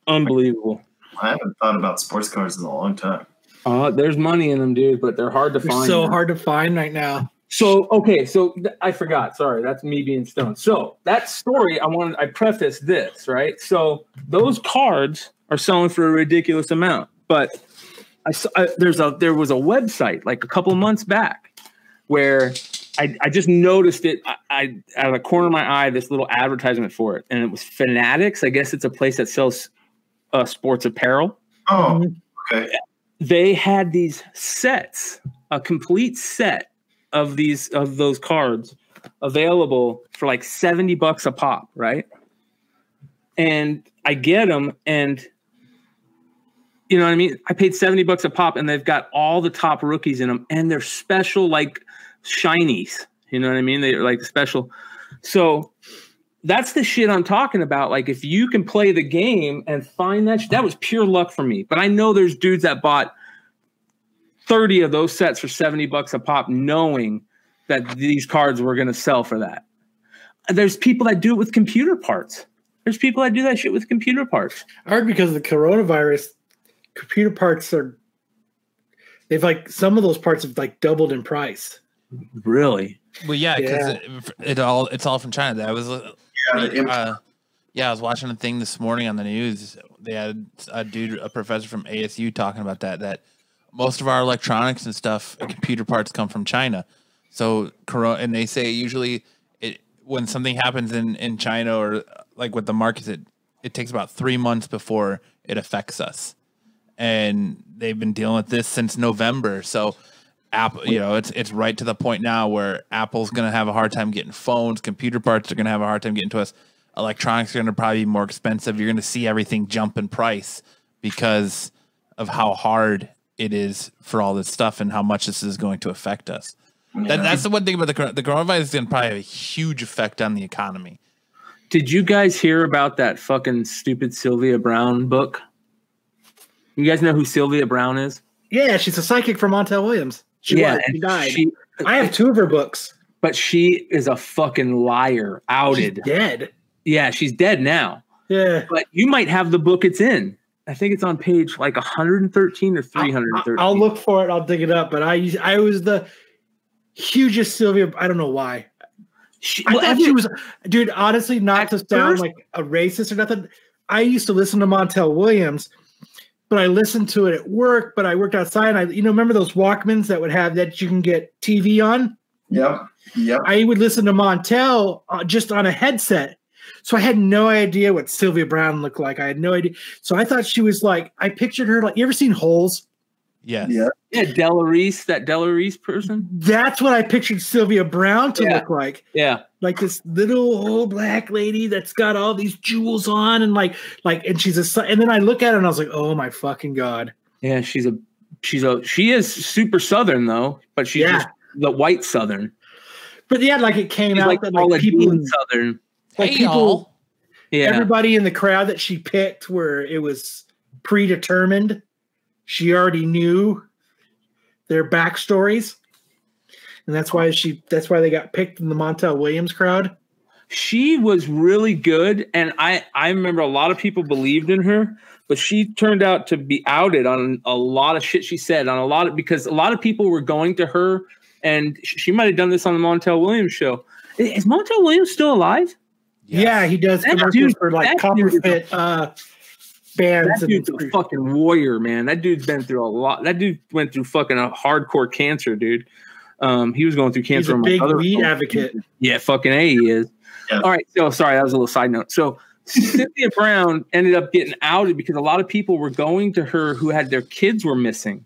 Speaker 4: Unbelievable.
Speaker 5: I haven't thought about sports cards in a long time.
Speaker 4: Uh, there's money in them, dude, but they're hard to
Speaker 3: They're
Speaker 4: find.
Speaker 3: so hard to find right now.
Speaker 4: So okay, so th- I forgot. Sorry, that's me being stoned. So that story, I wanted. I preface this right. So those cards are selling for a ridiculous amount, but I, saw, I there's a there was a website like a couple months back where I, I just noticed it. I, I out of the corner of my eye, this little advertisement for it, and it was Fanatics. I guess it's a place that sells uh, sports apparel
Speaker 5: Oh, okay.
Speaker 4: They had these sets, a complete set of these of those cards available for like 70 bucks a pop, right? And I get them and you know what I mean? I paid 70 bucks a pop and they've got all the top rookies in them and they're special like shinies. You know what I mean? They're like special. So that's the shit I'm talking about. Like if you can play the game and find that, sh- that was pure luck for me. But I know there's dudes that bought 30 of those sets for 70 bucks a pop, knowing that these cards were going to sell for that. There's people that do it with computer parts. There's people that do that shit with computer parts.
Speaker 3: Hard because of the coronavirus, computer parts are they've like some of those parts have like doubled in price.
Speaker 4: Really?
Speaker 2: Well, yeah, because
Speaker 3: Yeah.
Speaker 2: it, it all it's all from China. That was uh,
Speaker 5: Yeah,
Speaker 2: uh, yeah. I was watching a thing this morning on the news. They had a dude, a professor from ASU, talking about that. That most of our electronics and stuff, computer parts, come from China. So, and they say usually it when something happens in in China or like with the markets, it it takes about three months before it affects us. And they've been dealing with this since November. So. Apple, you know, it's it's right to the point now where Apple's going to have a hard time getting phones, computer parts are going to have a hard time getting to us. Electronics are going to probably be more expensive. You're going to see everything jump in price because of how hard it is for all this stuff and how much this is going to affect us. That, that's the one thing about the the coronavirus is going to probably have a huge effect on the economy.
Speaker 4: Did you guys hear about that fucking stupid Sylvia Browne book? You guys know who Sylvia Browne is?
Speaker 3: Yeah, she's a psychic from Montel Williams. She was. She died.
Speaker 4: she-
Speaker 3: I have two of her books.
Speaker 4: but she is a fucking liar,
Speaker 3: She's
Speaker 4: outed.
Speaker 3: dead.
Speaker 4: Yeah, she's dead now.
Speaker 3: Yeah.
Speaker 4: But you might have the book it's in. I think it's on page like 113 or
Speaker 3: I'll,
Speaker 4: 313.
Speaker 3: I'll look for it. I'll dig it up. But I, I was the hugest Sylvia. I don't know why.
Speaker 4: She,
Speaker 3: I
Speaker 4: well,
Speaker 3: thought she was, dude. Honestly, not to sound
Speaker 4: first-
Speaker 3: like a racist or nothing. I used to listen to Montel Williams, but I listened to it at work. But I worked outside. And I, you know, remember those Walkmans that would have that you can get TV on?
Speaker 5: Yep. Yep.
Speaker 3: I would listen to Montel uh, just on a headset. So I had no idea what Sylvia Browne looked like. I had no idea. So I thought she was like, I pictured her like, you ever seen Holes?
Speaker 2: Yes.
Speaker 5: Yeah.
Speaker 4: yeah, Della Reese, that Della Reese person.
Speaker 3: That's what I pictured Sylvia Browne to
Speaker 4: Yeah.
Speaker 3: look like.
Speaker 4: Yeah.
Speaker 3: Like this little old black lady that's got all these jewels on and like, like, and she's a, and then I look at her and I was like, oh my fucking God.
Speaker 4: Yeah, she's a she's a she is super southern though, but she's
Speaker 3: Yeah.
Speaker 4: just the white southern.
Speaker 3: But yeah, like it came
Speaker 4: She's
Speaker 3: out
Speaker 4: like
Speaker 3: that like people,
Speaker 4: in southern.
Speaker 3: like
Speaker 2: hey,
Speaker 3: people,
Speaker 2: y'all.
Speaker 4: Yeah.
Speaker 3: everybody in the crowd that she picked where it was predetermined she already knew their backstories. And that's why she that's why they got picked in the montel williams crowd.
Speaker 4: She was really good and i i remember a lot of people believed in her but she turned out to be outed on a lot of shit she said on a lot of because a lot of people were going to her and she might have done this on the montel williams show. Is is montel williams still alive?
Speaker 3: Yeah he does
Speaker 4: That
Speaker 3: commercials
Speaker 4: dude-
Speaker 3: for like
Speaker 4: that
Speaker 3: copper
Speaker 4: dude is a-
Speaker 3: fit uh bands
Speaker 4: that dude's a
Speaker 3: and
Speaker 4: fucking warrior man that dude's been through a lot that dude went through fucking a hardcore cancer dude um he was going through cancer.
Speaker 3: he's
Speaker 4: cancer
Speaker 3: a big
Speaker 4: other
Speaker 3: weed
Speaker 4: phone.
Speaker 3: advocate
Speaker 4: Yeah, fucking A, he is.
Speaker 5: Yeah.
Speaker 4: All right. So sorry, that was a little side note. So Cynthia Browne ended up getting outed because a lot of people were going to her who had their kids were missing.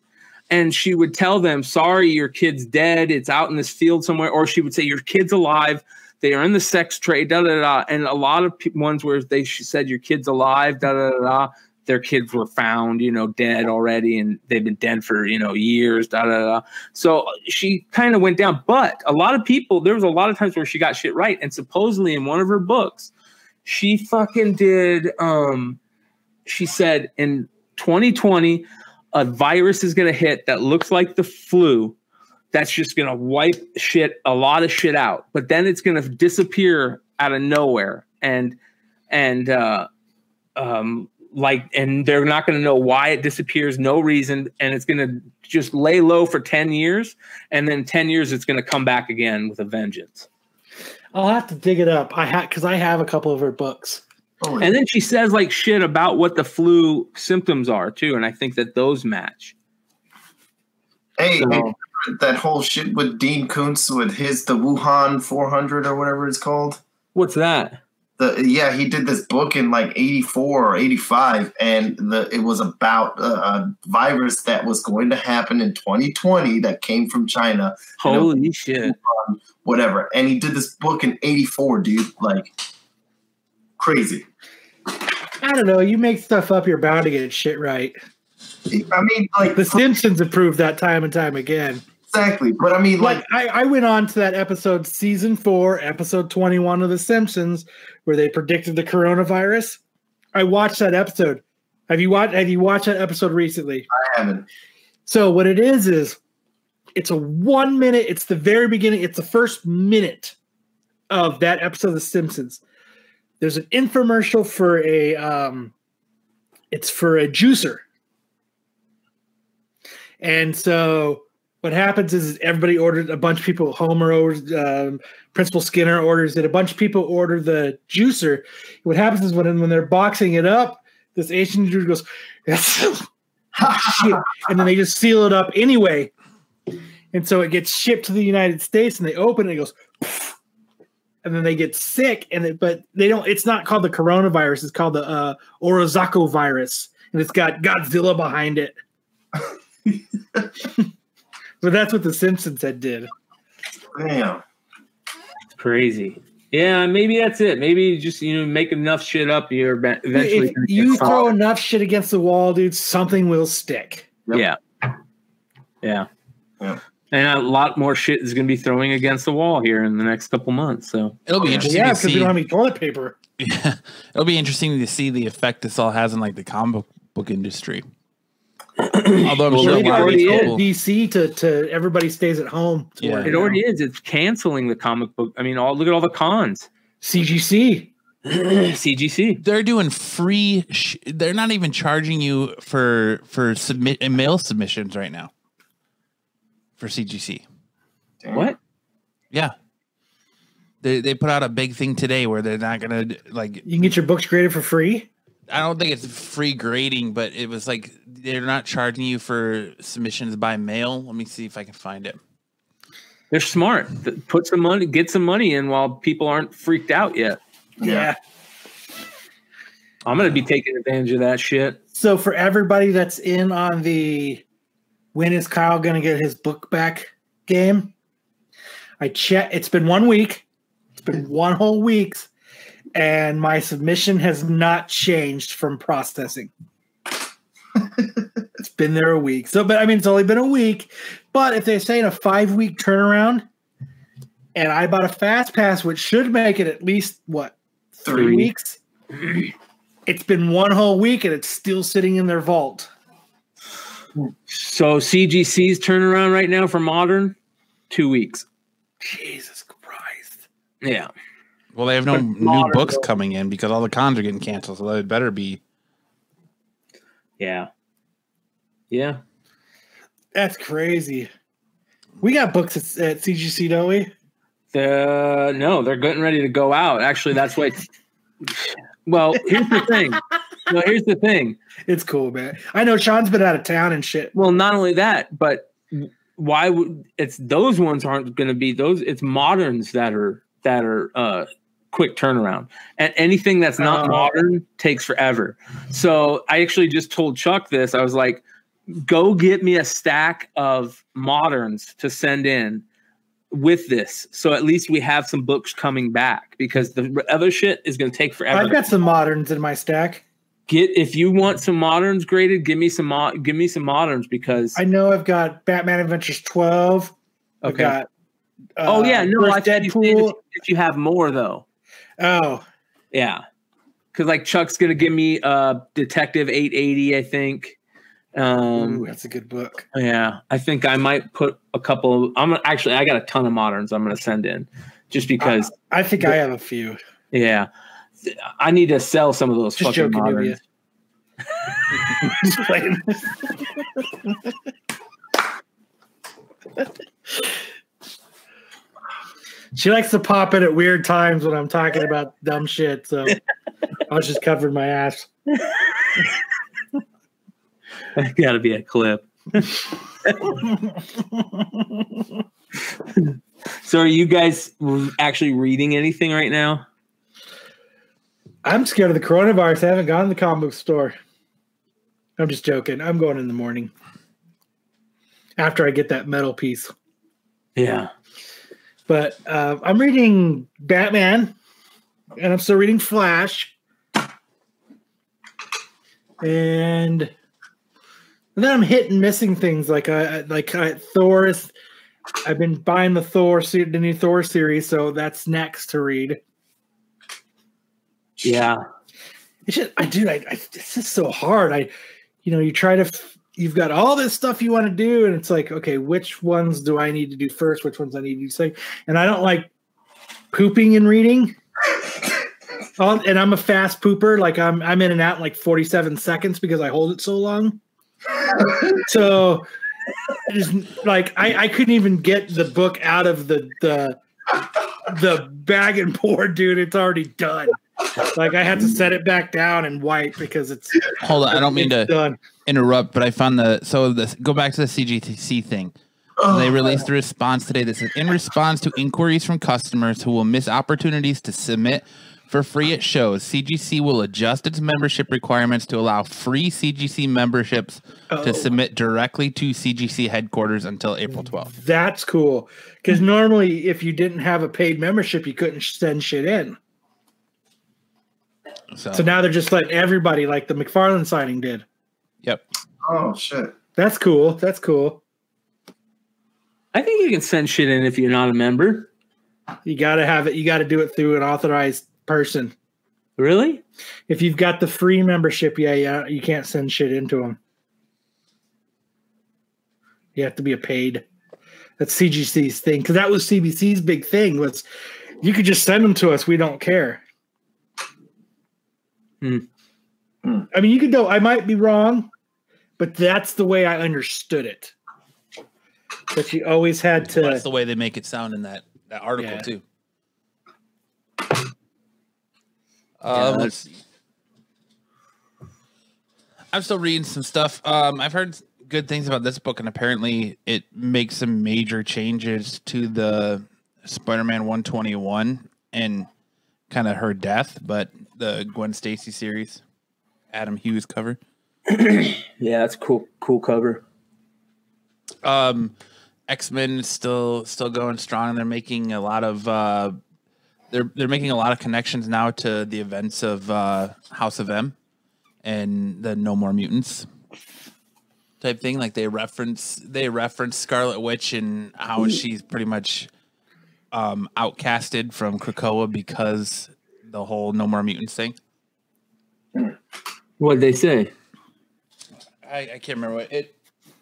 Speaker 4: And she would tell them, sorry, your kid's dead. It's out in this field somewhere. Or she would say, your kid's alive. They are in the sex trade, da da da. And a lot of pe- ones where they said, your kid's alive, da da da. Their kids were found, you know, dead already, and they've been dead for, you know, years, da da da. So she kind of went down. But a lot of people, there was a lot of times where she got shit right. And supposedly in one of her books, she fucking did um she said in 2020 a virus is going to hit that looks like the flu that's just going to wipe shit a lot of shit out. But then it's going to disappear out of nowhere. And and uh um like and they're not going to know why it disappears no reason. And it's going to just lay low for 10 years. And then 10 years it's going to come back again with a vengeance.
Speaker 3: I'll have to dig it up. I have because i have a couple of her books.
Speaker 5: Oh,
Speaker 4: And then she says like shit about what the flu symptoms are too, and I think that those match.
Speaker 5: hey,
Speaker 4: So-
Speaker 5: hey, that whole shit with Dean Koontz with his the Wuhan 400 or whatever it's called.
Speaker 4: What's that?
Speaker 5: The yeah, he did this book in like 84 or 85, and the it was about a, a virus that was going to happen in 2020 that came from China,
Speaker 4: Holy shit!
Speaker 5: whatever. And he did this book in 84, dude. Like crazy.
Speaker 3: i don't know you make stuff up you're bound to get shit right
Speaker 5: I mean, like
Speaker 3: the simpsons have proved that time and time again
Speaker 5: exactly. But I mean, like
Speaker 3: like I, I went on to that episode season four episode 21 of the simpsons where they predicted the coronavirus i watched that episode have you watched have you watched that episode recently
Speaker 5: I haven't.
Speaker 3: so what it is is it's a one minute it's the very beginning it's the first minute of that episode of the simpsons there's an infomercial for a um it's for a juicer and so what happens is everybody ordered a bunch of people homer orders um, principal skinner orders it. A bunch of people order the juicer. What happens is when, when they're boxing it up this asian dude goes and then they just seal it up anyway. And so it gets shipped to the united states and they open it and it goes and then they get sick and it, but they don't it's not called the coronavirus it's called the uh orozako virus and it's got godzilla behind it but that's what the simpsons had did
Speaker 5: Damn.
Speaker 4: It's crazy. Yeah, maybe that's it. Maybe you just you know make enough shit up, you're eventually.
Speaker 3: if
Speaker 4: get
Speaker 3: you
Speaker 4: caught.
Speaker 3: throw enough shit against the wall dude something will stick
Speaker 4: yeah, yeah.
Speaker 5: Yeah.
Speaker 4: and a lot more shit is going to be throwing against the wall here in the next couple months. So
Speaker 2: It'll be interesting
Speaker 3: Yeah, because we don't have any toilet paper.
Speaker 2: Yeah, it'll be interesting to see the effect this all has on like the comic book industry. Although I'm
Speaker 4: Well,
Speaker 2: sure a
Speaker 4: it already is.
Speaker 3: DC to to everybody stays at home.
Speaker 2: Yeah.
Speaker 4: it already is. It's canceling the comic book. I mean, all look at all the cons.
Speaker 3: CGC.
Speaker 4: CGC.
Speaker 2: they're doing free. Sh- they're not even charging you for for submit uh, mail submissions right now for CGC.
Speaker 5: Damn.
Speaker 4: What?
Speaker 2: Yeah. They, they put out a big thing today where they're not gonna like
Speaker 3: You can get your books graded for free.
Speaker 2: I don't think it's free grading, but it was like they're not charging you for submissions by mail. Let me see if I can find it.
Speaker 4: They're smart. Put some money, get some money in while people aren't freaked out yet.
Speaker 3: Yeah.
Speaker 4: I'm going to be taking advantage of that shit.
Speaker 3: So for everybody that's in on the when is Kyle going to get his book back game, I check. It's been one week. It's been one whole week, and my submission has not changed from processing. it's been there a week. So, but I mean, it's only been a week. But if they say in a five week turnaround, and I bought a fast pass, which should make it at least what three
Speaker 4: Three.
Speaker 3: weeks. It's been one whole week and it's still sitting in their vault.
Speaker 4: So CGC's turnaround right now for modern, two weeks.
Speaker 3: Jesus Christ.
Speaker 4: Yeah.
Speaker 2: Well, they have no new books
Speaker 4: though.
Speaker 2: coming in because all the cons are getting canceled, so it better be.
Speaker 4: Yeah. Yeah.
Speaker 3: That's crazy. We got books at, at CGC, don't we?
Speaker 4: The no, they're getting ready to go out. Actually, that's what. Well, here's the thing. Well, here's the thing.
Speaker 3: It's cool, man. I know Sean's been out of town and shit.
Speaker 4: Well, not only that, but why would it's those ones aren't going to be those? It's moderns that are that are uh, quick turnaround, and anything that's not
Speaker 3: Oh.
Speaker 4: modern takes forever. So I actually just told Chuck this. I was like, "Go get me a stack of moderns to send in." With this, so at least we have some books coming back because the other shit is going to take forever.
Speaker 3: I've got some moderns in my stack.
Speaker 4: get if you want some moderns graded, give me some mo- give me some moderns because
Speaker 3: I know I've got Batman Adventures 12. I've
Speaker 4: Okay.
Speaker 3: got. uh,
Speaker 4: Oh yeah, no, I thought if,
Speaker 3: Deadpool.
Speaker 4: if you have more though.
Speaker 3: Oh,
Speaker 4: Yeah, because like Chuck's gonna give me uh Detective 880, I think. Um,
Speaker 3: ooh, that's a good book.
Speaker 4: yeah, I think I might put a couple. I'm actually I got a ton of moderns. I'm gonna send in just because.
Speaker 3: I think I have a few.
Speaker 4: yeah, I need to sell some of those
Speaker 3: Just
Speaker 4: fucking
Speaker 3: joking,
Speaker 4: moderns.
Speaker 3: Just playing. she likes to pop in at weird times when I'm talking about dumb shit. So I was just covering my ass.
Speaker 4: got to be a clip. So are you guys actually reading anything right now?
Speaker 3: I'm scared of the coronavirus. I haven't gone to the comic book store. I'm just joking. I'm going in the morning after I get that metal piece.
Speaker 4: Yeah.
Speaker 3: But uh, I'm reading Batman, and I'm still reading Flash, and, and then I'm hitting missing things like uh, like uh, Thor. Is, I've been buying the Thor, the new Thor series, so that's next to read.
Speaker 4: Yeah.
Speaker 3: It's just, I do. I, I, it's just so hard. I, you know, you try to. f- You've got all this stuff you want to do, and it's like, okay, which ones do I need to do first? Which ones I need to do second? And I don't like pooping and reading. And I'm a fast pooper. Like I'm, I'm in and out in like 47 seconds because I hold it so long. so, it's like I, I couldn't even get the book out of the the the bag and board, dude. It's already done. Like I had to set it back down and wipe because it's
Speaker 2: Hold on, I don't mean to
Speaker 3: done.
Speaker 2: interrupt, but I found the so the go back to the CGTC thing.
Speaker 5: Oh,
Speaker 2: they released a response today that says in response to inquiries from customers who will miss opportunities to submit for free at shows, CGC will adjust its membership requirements to allow free CGC memberships
Speaker 3: Oh.
Speaker 2: to submit directly to CGC headquarters until April 12th.
Speaker 3: That's cool. Because normally, if you didn't have a paid membership, you couldn't send shit in.
Speaker 2: So,
Speaker 3: So now they're just letting everybody, like the McFarlane signing did.
Speaker 2: yep.
Speaker 5: Oh shit.
Speaker 3: That's cool. That's cool.
Speaker 4: I think you can send shit in if you're not a member.
Speaker 3: You got to have it. You got to do it through an authorized person.
Speaker 4: Really?
Speaker 3: If you've got the free membership, yeah, yeah, you can't send shit into them. You have to be a paid. That's CGC's thing because that was CBCS big thing was you could just send them to us. We don't care.
Speaker 4: Hmm.
Speaker 3: I mean, you could go. I might be wrong, but that's the way I understood it. That you always had to.
Speaker 2: That's the way they make it sound in that that article
Speaker 3: Yeah.
Speaker 2: too.
Speaker 4: Yeah,
Speaker 2: Um,
Speaker 4: that's-
Speaker 2: let's see. I'm still reading some stuff. Um, I've heard good things about this book, and apparently it makes some major changes to the Spider-Man 121 and kind of her death, but the Gwen Stacy series, Adam Hughes cover.
Speaker 4: Yeah, that's cool. Cool cover.
Speaker 2: um x-men still still going strong they're making a lot of uh they're they're making a lot of connections now to the events of uh house of m and the no more mutants type thing like they reference they reference scarlet witch and how she's pretty much um outcasted from krakoa because the whole no more mutants thing
Speaker 4: What'd they say?
Speaker 2: I, I can't remember what it.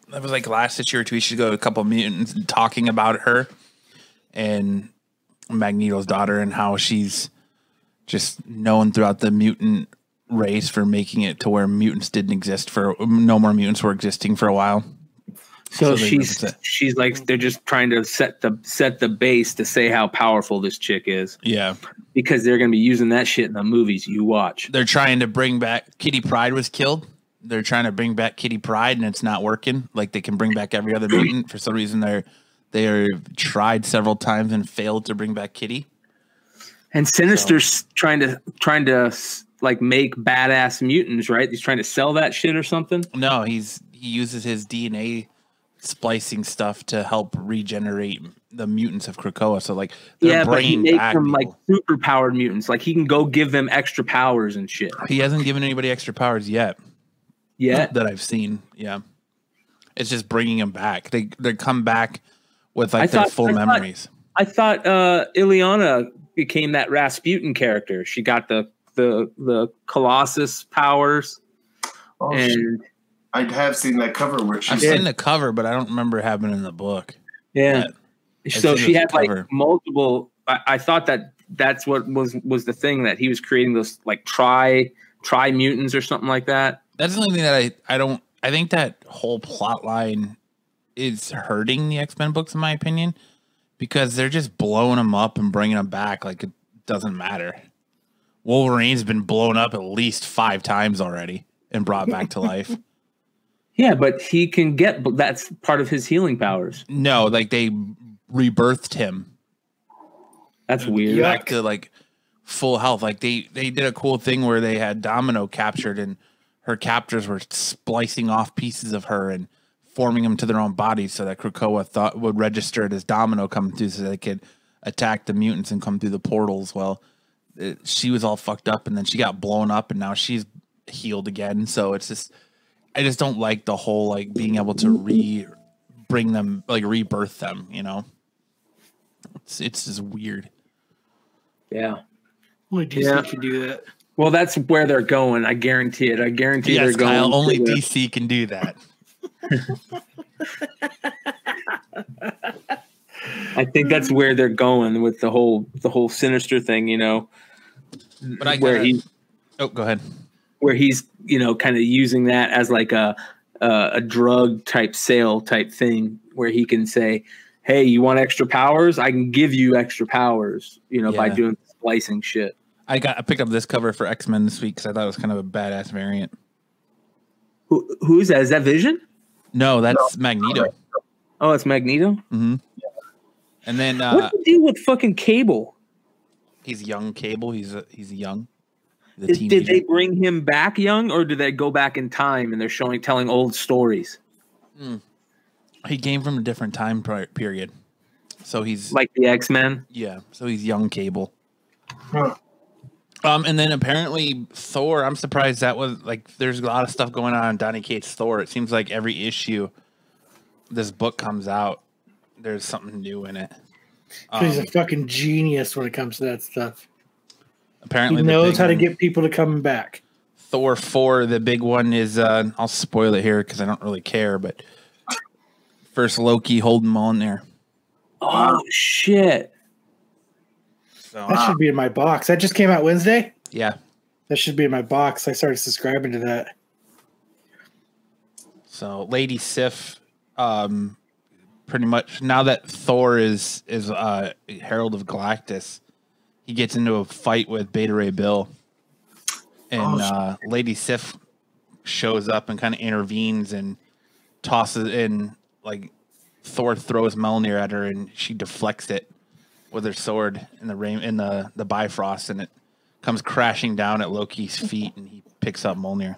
Speaker 2: That was like last issue or two issues ago. A couple of mutants talking about her and Magneto's daughter and how she's just known throughout the mutant race for making it to where mutants didn't exist for no more mutants were existing for a while.
Speaker 4: So,
Speaker 2: So
Speaker 4: she's she's like they're just trying to set the set the base to say how powerful this chick is
Speaker 2: Yeah,
Speaker 4: because they're gonna be using that shit in the movies you watch.
Speaker 2: they're trying to bring back Kitty Pryde was killed. They're trying to bring back Kitty Pryde and it's not working. Like they can bring back every other mutant for some reason. They're they are tried several times and failed to bring back Kitty.
Speaker 4: And Sinister's trying to trying to like make badass mutants, right? He's trying to sell that shit or something.
Speaker 2: No, he's he uses his DNA splicing stuff to help regenerate the mutants of Krakoa. So like, they're
Speaker 4: yeah, but he
Speaker 2: bringing
Speaker 4: makes
Speaker 2: back
Speaker 4: them like super powered mutants. Like he can go give them extra powers and shit.
Speaker 2: he hasn't given anybody extra powers yet
Speaker 4: Yeah,
Speaker 2: that I've seen. Yeah, it's just bringing them back. They they come back with
Speaker 4: I
Speaker 2: like their
Speaker 4: thought-
Speaker 2: full
Speaker 4: I thought-
Speaker 2: memories.
Speaker 4: I thought uh Illyana became that Rasputin character. She got the the the Colossus powers
Speaker 5: Oh, shit.
Speaker 4: And
Speaker 5: I have seen that cover where
Speaker 2: I've
Speaker 5: she's
Speaker 2: seen the cover, but I don't remember having it in the book.
Speaker 4: yeah.
Speaker 2: I've
Speaker 4: So she
Speaker 2: the
Speaker 4: had like multiple. I, I thought that that's what was was the thing that he was creating those like tri tri mutants or something like that.
Speaker 2: That's the only thing that I I don't. I think that whole plot line is hurting the X Men books, in my opinion, because they're just blowing them up and bringing them back like it doesn't matter. Wolverine's been blown up at least five times already and brought back to life.
Speaker 4: Yeah, but he can get. But that's part of his healing powers.
Speaker 2: No, like they rebirthed him
Speaker 4: That's weird.
Speaker 2: Back to like full health. Like they they did a cool thing where they had Domino captured and her captors were splicing off pieces of her and forming them to their own bodies so that Krakoa thought would register it as Domino coming through so they could attack the mutants and come through the portals. Well, it, she was all fucked up and then she got blown up and now she's healed again. So it's just I just don't like the whole like being able to re bring them like rebirth them, you know. It's it's just weird.
Speaker 4: Yeah.
Speaker 3: Only DC
Speaker 4: Yeah.
Speaker 3: can do that.
Speaker 4: Well, that's where they're going. I guarantee it. I guarantee
Speaker 2: Yes,
Speaker 4: they're going.
Speaker 2: Kyle. Only
Speaker 4: to the-
Speaker 2: DC can do that.
Speaker 4: I think that's where they're going with the whole the whole sinister thing. You know,
Speaker 2: But I
Speaker 4: where
Speaker 2: gotta-
Speaker 4: he
Speaker 2: Oh, go ahead.
Speaker 4: where he's you know kind of using that as like a a, a drug type sale type thing where he can say hey you want extra powers? I can give you extra powers you know by doing splicing shit.
Speaker 2: I got I picked up this cover for X Men this week because I thought it was kind of a badass variant.
Speaker 4: Who, who is that? Is that vision?
Speaker 2: No, that's Magneto.
Speaker 4: oh it's magneto?
Speaker 2: Hmm And then uh,
Speaker 4: what's the deal with fucking cable?
Speaker 2: He's young Cable. He's a, he's young. The
Speaker 4: Is- did they bring him back young or did they go back in time and they're showing telling old stories
Speaker 2: he came from a different time pri- period, so he's
Speaker 4: like the x-men
Speaker 2: yeah. So he's young Cable.
Speaker 5: Huh.
Speaker 2: Um, and then apparently Thor. I'm surprised that was like. There's a lot of stuff going on in Donny Cates Thor. It seems like every issue this book comes out, there's something new in it.
Speaker 3: He's
Speaker 2: Um,
Speaker 3: a fucking genius when it comes to that stuff. He
Speaker 2: apparently, the
Speaker 3: knows
Speaker 2: big
Speaker 3: how to get people to come back.
Speaker 2: Thor four. The big one is. Uh, I'll spoil it here because I don't really care. But first Loki holding there
Speaker 4: Oh shit!
Speaker 2: So
Speaker 3: That should be in my box. That just came out Wednesday.
Speaker 2: yeah.
Speaker 3: That should be in my box. I started subscribing to that.
Speaker 2: So Lady Sif, um, pretty much now that Thor is is uh, Herald of Galactus, he gets into a fight with Beta Ray Bill, and
Speaker 5: Oh,
Speaker 2: uh, Lady Sif shows up and kind of intervenes and tosses in like Thor throws Mjolnir at her and she deflects it with her sword in the rain in the the Bifrost and it comes crashing down at Loki's feet and he picks up Mjolnir.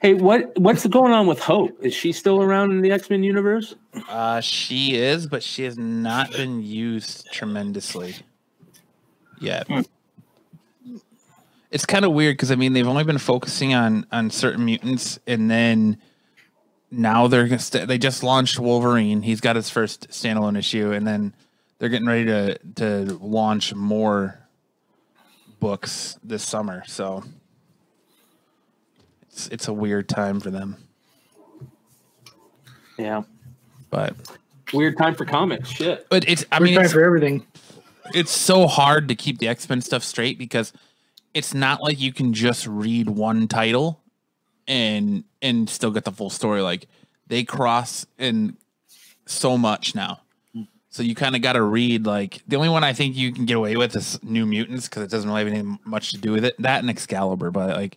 Speaker 4: Hey, what what's going on with Hope? Is she still around in the X Men universe?
Speaker 2: Uh, she is, but she has not been used tremendously yet. It's kind of weird because I mean they've only been focusing on on certain mutants, and then now they're gonna st- they just launched Wolverine. He's got his first standalone issue, and then they're getting ready to to launch more books this summer. So it's it's a weird time for them,
Speaker 4: Yeah,
Speaker 2: but
Speaker 4: weird time for comics. Shit.
Speaker 2: but it's I
Speaker 3: We're
Speaker 2: mean
Speaker 3: trying
Speaker 2: it's,
Speaker 3: for everything.
Speaker 2: it's so hard to keep the X Men stuff straight because it's not like you can just read one title and and still get the full story. Like they cross in so much now, so you kind of got to read. Like the only one I think you can get away with is New Mutants because it doesn't really have anything much to do with it. That and Excalibur, but like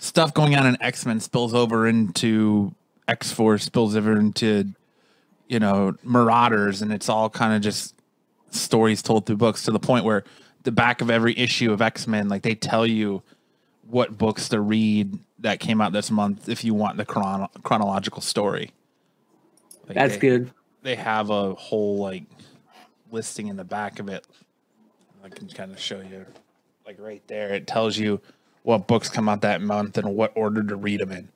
Speaker 2: stuff going on in X Men spills over into X Force, spills over into you know Marauders, and it's all kind of just stories told through books to the point where the back of every issue of X-Men like they tell you what books to read that came out this month if you want the chron- chronological story. Like,
Speaker 4: That's
Speaker 2: they,
Speaker 4: good.
Speaker 2: They have a whole like listing in the back of it. I can kind of show you like right there it tells you what books come out that month and what order to read them in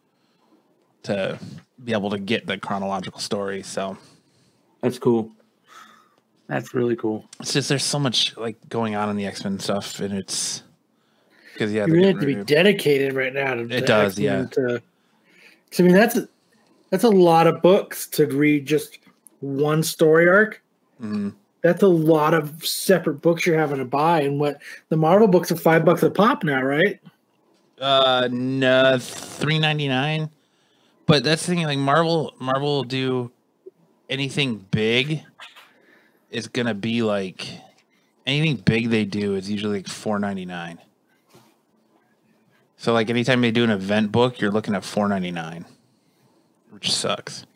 Speaker 2: to be able to get the chronological story. So
Speaker 4: That's cool. That's really cool.
Speaker 2: it's just there's so much like going on in the X Men stuff, and it's because yeah,
Speaker 3: You
Speaker 2: they're
Speaker 3: really have
Speaker 2: getting
Speaker 3: to be
Speaker 2: ready
Speaker 3: dedicated right now. To,
Speaker 2: It does,
Speaker 3: X-Men
Speaker 2: yeah.
Speaker 3: To, 'cause, I mean, that's a, that's a lot of books to read just one story arc.
Speaker 2: Mhm.
Speaker 3: That's a lot of separate books you're having to buy, and what the Marvel books are five bucks a pop now, right?
Speaker 2: Uh, no, three ninety nine. But that's the thing. Like Marvel, Marvel will do anything big It's gonna be like anything big they do is usually like four ninety nine. So like anytime they do an event book, you're looking at four ninety nine, which sucks.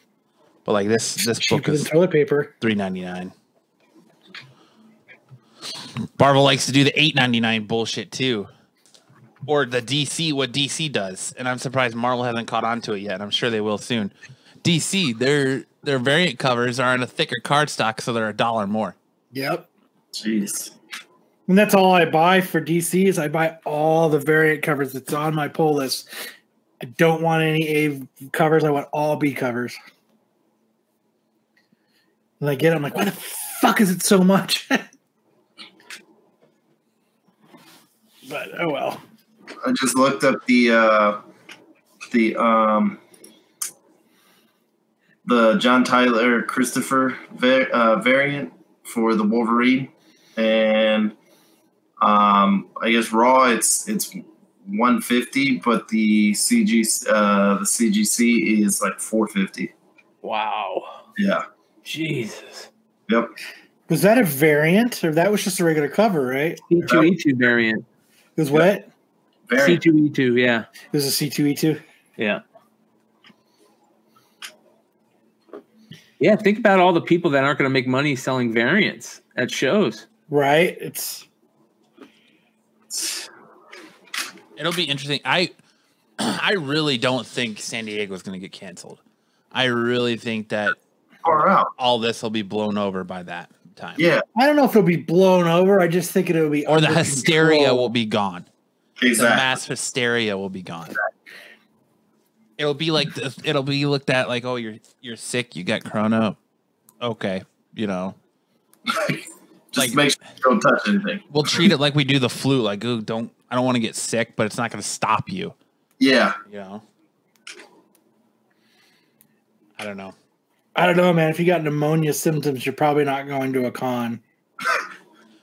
Speaker 2: But like this this book
Speaker 3: Cheaper
Speaker 2: is
Speaker 3: toilet paper.
Speaker 2: three ninety nine. Marvel likes to do the eight ninety nine bullshit too, or the DC what DC does, and I'm surprised Marvel hasn't caught on to it yet. and I'm sure they will soon. DC their their variant covers are in a thicker cardstock, so they're a dollar more.
Speaker 3: Yep.
Speaker 5: Jeez.
Speaker 3: And that's all I buy for DC is I buy all the variant covers that's on my pull list. I don't want any A covers. I want all B covers. And I get it, I'm like, why the fuck is it so much? but oh well.
Speaker 5: I just looked up the uh, the um, the John Tyler Christopher va- uh, variant for the Wolverine, and um, I guess Raw it's it's 150, but the CG uh, the CGC is like 450.
Speaker 4: Wow.
Speaker 5: Yeah.
Speaker 4: Jesus.
Speaker 5: Yep.
Speaker 3: Was that a variant or that was just a regular cover, right? It
Speaker 4: C2E2 variant.
Speaker 3: was what?
Speaker 5: Variant.
Speaker 4: C2E2, yeah.
Speaker 3: It was a C2E2.
Speaker 4: Yeah. Yeah, think about all the people that aren't going to make money selling variants at shows.
Speaker 3: Right? It's
Speaker 2: It'll be interesting. I I really don't think San Diego is going to get canceled. I really think that
Speaker 5: Far out.
Speaker 2: all this will be blown over by that time.
Speaker 5: Yeah.
Speaker 3: I don't know if it'll be blown over. I just think it'll be
Speaker 2: Or the hysteria
Speaker 3: control.
Speaker 2: will be gone. The
Speaker 5: Exactly.
Speaker 2: mass hysteria will be gone. It'll be like it'll be looked at like, oh, you're you're sick, you got corona. Okay, you know,
Speaker 5: Just
Speaker 2: Like-
Speaker 5: make sure you don't touch anything.
Speaker 2: we'll treat it like we do the flu. Like, ooh, don't I don't want to get sick, but it's not going to stop you.
Speaker 5: Yeah.
Speaker 2: You know. I don't know.
Speaker 3: I don't know, man. If you got pneumonia symptoms, you're probably not going to a con.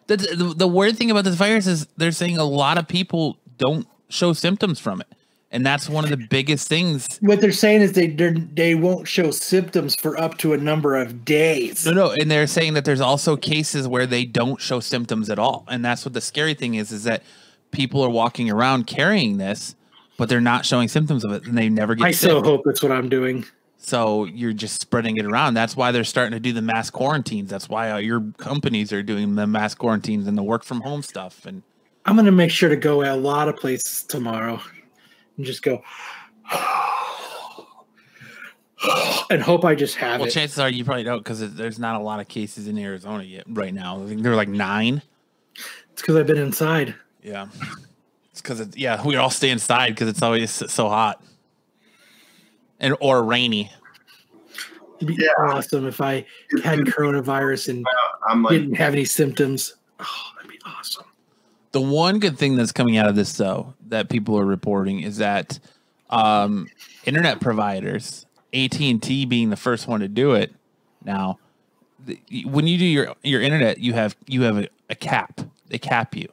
Speaker 2: The, the the weird thing about this virus is they're saying a lot of people don't show symptoms from it, and that's one of the biggest things.
Speaker 3: What they're saying is they they're- won't show symptoms for up to a number of days.
Speaker 2: No, no, and they're saying that there's also cases where they don't show symptoms at all, and that's what the scary thing is: is that people are walking around carrying this, but they're not showing symptoms of it, and they never get
Speaker 3: I
Speaker 2: sick.
Speaker 3: so hope that's what I'm doing.
Speaker 2: So you're just spreading it around. That's why they're starting to do the mass quarantines. That's why your companies are doing the mass quarantines and the work from home stuff. And
Speaker 3: I'm gonna make sure to go a lot of places tomorrow and just go and hope I just have it.
Speaker 2: well,
Speaker 3: it.
Speaker 2: chances are you probably don't because there's not a lot of cases in Arizona yet right now. I think there are like nine.
Speaker 3: It's because I've been inside.
Speaker 2: Yeah, it's because yeah we all stay inside because it's always so hot and or rainy.
Speaker 3: It'd be
Speaker 5: Yeah.
Speaker 3: awesome if I had coronavirus and
Speaker 5: I'm like,
Speaker 3: didn't have any symptoms. Oh, that'd be awesome.
Speaker 2: The one good thing that's coming out of this, though, that people are reporting is that um, internet providers, AT and T being the first one to do it now, the, when you do your your internet, you have you have a, a cap. They cap you.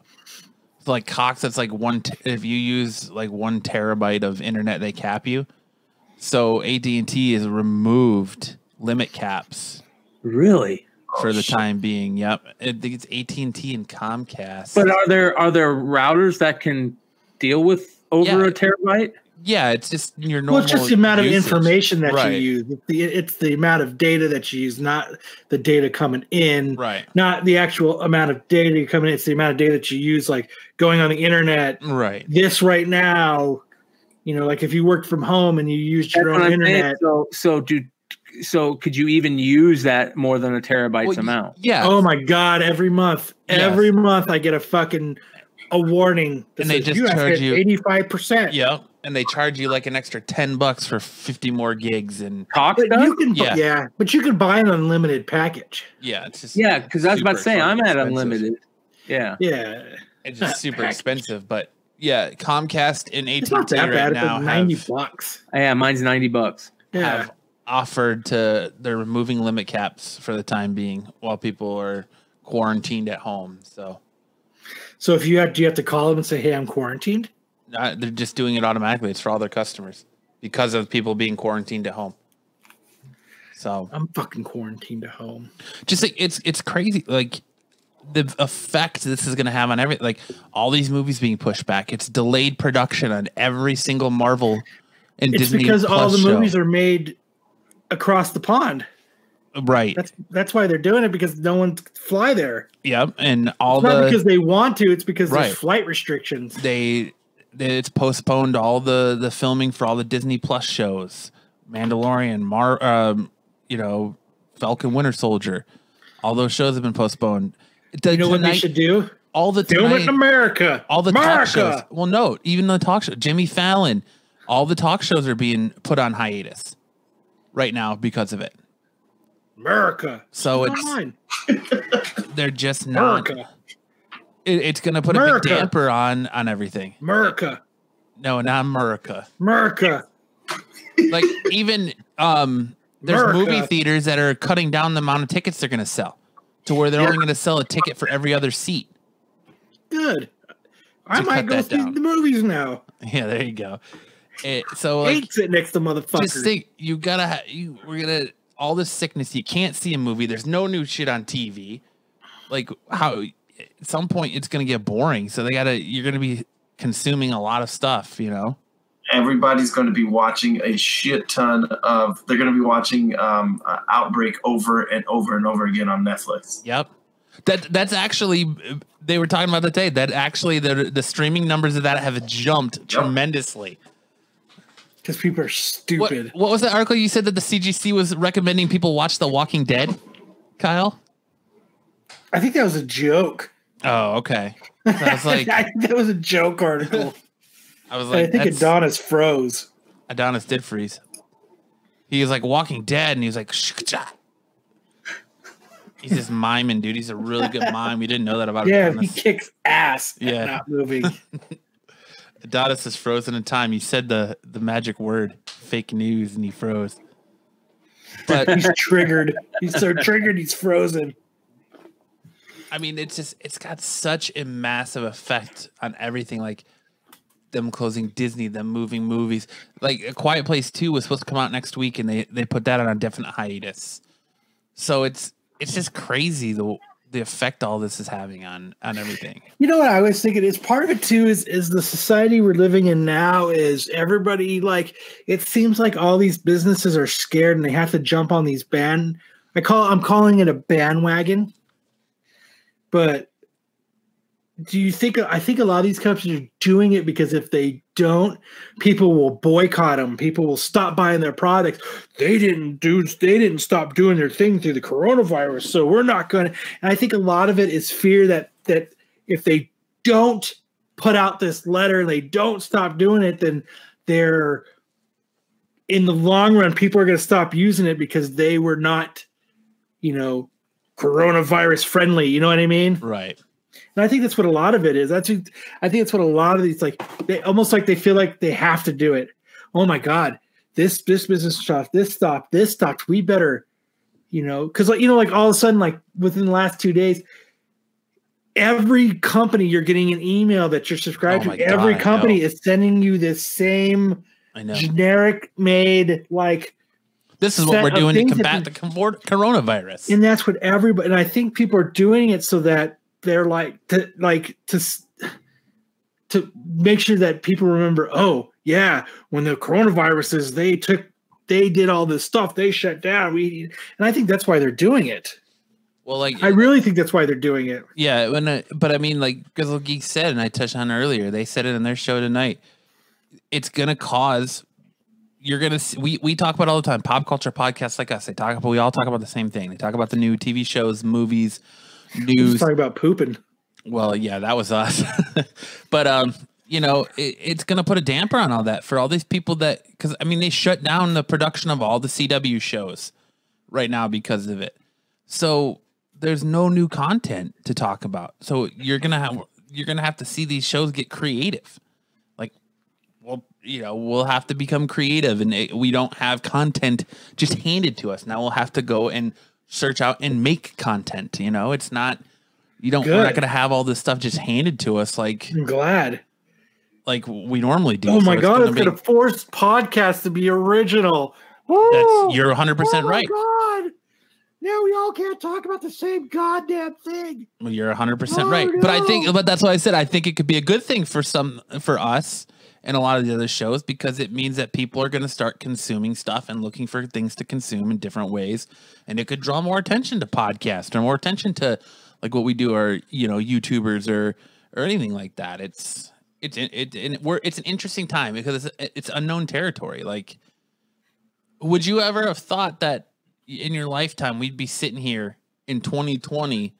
Speaker 2: So like Cox, that's like one. T- if you use like one terabyte of internet, they cap you. So AT and T has removed limit caps
Speaker 4: Really?
Speaker 2: For the time being. Yep, I think it's AT and T and Comcast.
Speaker 4: But are there are there routers that can deal with over
Speaker 2: Yeah.
Speaker 4: a terabyte?
Speaker 2: Yeah, it's just your normal.
Speaker 3: Well, it's just the amount of
Speaker 2: usage.
Speaker 3: information that
Speaker 2: Right.
Speaker 3: you use. It's the, it's the amount of data that you use, not the data coming in.
Speaker 2: Right.
Speaker 3: Not the actual amount of data you're coming in. It's the amount of data that you use, like going on the internet.
Speaker 2: Right.
Speaker 3: This right now, you know, like if you worked from home and you used your
Speaker 4: That's
Speaker 3: own
Speaker 4: I'm saying.
Speaker 3: internet.
Speaker 4: So so do so could you even use that more than a terabyte's
Speaker 2: Well,
Speaker 4: amount?
Speaker 2: Yeah.
Speaker 3: Oh my god! Every month,
Speaker 2: Yes.
Speaker 3: every month, I get a fucking a warning that
Speaker 2: And they
Speaker 3: says
Speaker 2: just
Speaker 3: you
Speaker 2: charge you-
Speaker 3: eighty five percent.
Speaker 2: yeah. And they charge you like an extra ten bucks for fifty more gigs, and
Speaker 4: Talk
Speaker 3: But
Speaker 4: stuff?
Speaker 3: you can,
Speaker 2: Yeah.
Speaker 3: yeah. but you can buy an unlimited package.
Speaker 2: yeah, it's just
Speaker 4: Yeah, because I was about to say I'm
Speaker 2: fucking
Speaker 4: at
Speaker 2: expensive.
Speaker 4: unlimited. Yeah.
Speaker 3: Yeah,
Speaker 2: It's just super
Speaker 3: Package.
Speaker 2: expensive, but yeah, Comcast and AT
Speaker 3: it's
Speaker 2: and
Speaker 3: not
Speaker 2: T
Speaker 3: that
Speaker 2: right
Speaker 3: bad. It's
Speaker 2: now
Speaker 3: like ninety
Speaker 2: have,
Speaker 3: bucks.
Speaker 4: Yeah, mine's ninety bucks.
Speaker 3: Yeah,
Speaker 2: have offered to they're removing limit caps for the time being while people are quarantined at home. So
Speaker 3: so if you have, do you have to call them and say, "Hey, I'm quarantined"?
Speaker 2: uh, they're just doing it automatically. It's for all their customers because of people being quarantined at home. So
Speaker 3: I'm fucking quarantined at home.
Speaker 2: just like it's it's crazy like the effect this is going to have on every like all these movies being pushed back it's delayed production on every single marvel and
Speaker 3: It's
Speaker 2: disney
Speaker 3: because all the
Speaker 2: show.
Speaker 3: movies are made across the pond.
Speaker 2: right
Speaker 3: That's that's why they're doing it because no one fly there.
Speaker 2: yep and all
Speaker 3: It's not because they want to. It's because
Speaker 2: Right.
Speaker 3: there's flight restrictions.
Speaker 2: they they- it's postponed all the the filming for all the disney plus shows mandalorian mar um you know falcon winter soldier all those shows have been postponed The
Speaker 3: You know what they should do?
Speaker 2: all the
Speaker 3: Film it in America.
Speaker 2: all the
Speaker 3: America.
Speaker 2: talk shows. Well, no, even the talk show, Jimmy Fallon, all the talk shows are being put on hiatus right now because of it.
Speaker 3: America.
Speaker 2: So it's
Speaker 3: on.
Speaker 2: they're just not.
Speaker 3: America.
Speaker 2: It, it's going to put a
Speaker 3: America.
Speaker 2: big damper on on everything.
Speaker 3: America.
Speaker 2: No, not America.
Speaker 3: America.
Speaker 2: Like even um, there's
Speaker 3: America.
Speaker 2: movie theaters that are cutting down the amount of tickets they're going to sell to where they're only going to sell a ticket for every other seat.
Speaker 3: Good. I might go see
Speaker 2: down.
Speaker 3: the movies now.
Speaker 2: Yeah, there you go. It, so like
Speaker 3: Hate sitting next to motherfuckers.
Speaker 2: just think you gotta ha- you we're gonna all this sickness you can't see a movie there's no new shit on tv like how at some point it's gonna get boring so they gotta you're gonna be consuming a lot of stuff you know
Speaker 5: everybody's going to be watching a shit ton of. They're going to be watching um, uh, Outbreak over and over and over again on Netflix.
Speaker 2: yep that that's actually they were talking about that day that actually the the streaming numbers of that have jumped tremendously
Speaker 3: because people are stupid.
Speaker 2: what was that article you said that the cdc was recommending people watch the walking dead kyle
Speaker 3: I think that was a joke.
Speaker 2: oh okay So I was like
Speaker 3: I that was a joke article.
Speaker 2: i was like,
Speaker 3: I
Speaker 2: think
Speaker 3: Adonis froze.
Speaker 2: Adonis did freeze. He was like Walking Dead, and he was like, "Shh-cha." he's just miming, dude. He's a really good mime. We didn't know that about
Speaker 3: Yeah, he kicks ass.
Speaker 2: Yeah.
Speaker 3: not moving.
Speaker 2: Adonis is frozen in time. He said the the magic word, fake news, and he froze. But
Speaker 3: He's triggered. He's so triggered. He's frozen.
Speaker 2: I mean, it's just it's got such a massive effect on everything. Like them closing Disney, them moving movies. Like A Quiet Place Two was supposed to come out next week, and they they put that on a definite hiatus. So it's it's just crazy the the effect all this is having on on everything.
Speaker 3: You know what I was thinking is part of it too is is the society we're living in now is everybody like it seems like all these businesses are scared and they have to jump on these band I call I'm calling it a bandwagon. But do you think I think a lot of these companies are doing it because if they don't, people will boycott them. People will stop buying their products. They didn't do they didn't stop doing their thing through the coronavirus, so we're not going to. And I think a lot of it is fear that that if they don't put out this letter, they don't stop doing it, then they're in the long run, people are going to stop using it because they were not, you know, coronavirus friendly. You know what I mean?
Speaker 2: Right.
Speaker 3: And I think that's what a lot of it is. That's what, I think that's what a lot of these like they almost like they feel like they have to do it. Oh my god, this this business stopped, this stopped, this stopped. We better, you know, because like you know, like all of a sudden, like within the last two days, every company you're getting an email that you're subscribed
Speaker 2: Oh
Speaker 3: to. Every
Speaker 2: God, I
Speaker 3: company is sending you this same
Speaker 2: I know.
Speaker 3: generic made like
Speaker 2: This is what we're doing to combat
Speaker 3: we-
Speaker 2: the coronavirus.
Speaker 3: and that's what everybody and i think people are doing it so that they're like to like to to make sure that people remember oh yeah when the coronavirus is they took they did all this stuff they shut down we and i think that's why they're doing it
Speaker 2: well, like
Speaker 3: i really think that's why they're doing it
Speaker 2: Yeah, when I, but I mean, like Grizzle Geek said, and I touched on earlier. They said it in their show tonight. It's gonna cause. You're gonna. See, we we talk about all the time. Pop culture podcasts like us. They talk about. We all talk about the same thing. They talk about the new TV shows, movies, news.
Speaker 3: talking about pooping
Speaker 2: Well, yeah, that was us. but um, you know, it, it's gonna put a damper on all that for all these people that because I mean they shut down the production of all the CW shows right now because of it. So there's no new content to talk about. So you're gonna have you're gonna have to see these shows get creative. Like, well, you know, we'll have to become creative, and it, we don't have content just handed to us. Now we'll have to go and search out and make content. You know, it's not you don't. We're not gonna have all this stuff just handed to us like
Speaker 3: i'm glad
Speaker 2: like we normally do.
Speaker 3: oh
Speaker 2: So
Speaker 3: my god
Speaker 2: gonna
Speaker 3: it's gonna force podcasts to be original
Speaker 2: That's you're 100 percent
Speaker 3: oh my
Speaker 2: right.
Speaker 3: god now we all can't talk about the same goddamn thing
Speaker 2: Well, You're 100 percent
Speaker 3: Oh,
Speaker 2: right. But I think, but that's why I said I think it could be a good thing for some, for us, and a lot of the other shows because it means that people are going to start consuming stuff and looking for things to consume in different ways, and it could draw more attention to podcasts or more attention to like what we do, or you know, YouTubers or or anything like that. It's it's it, it, we're it's an interesting time because it's it's unknown territory. Like, would you ever have thought that in your lifetime we'd be sitting here in 2020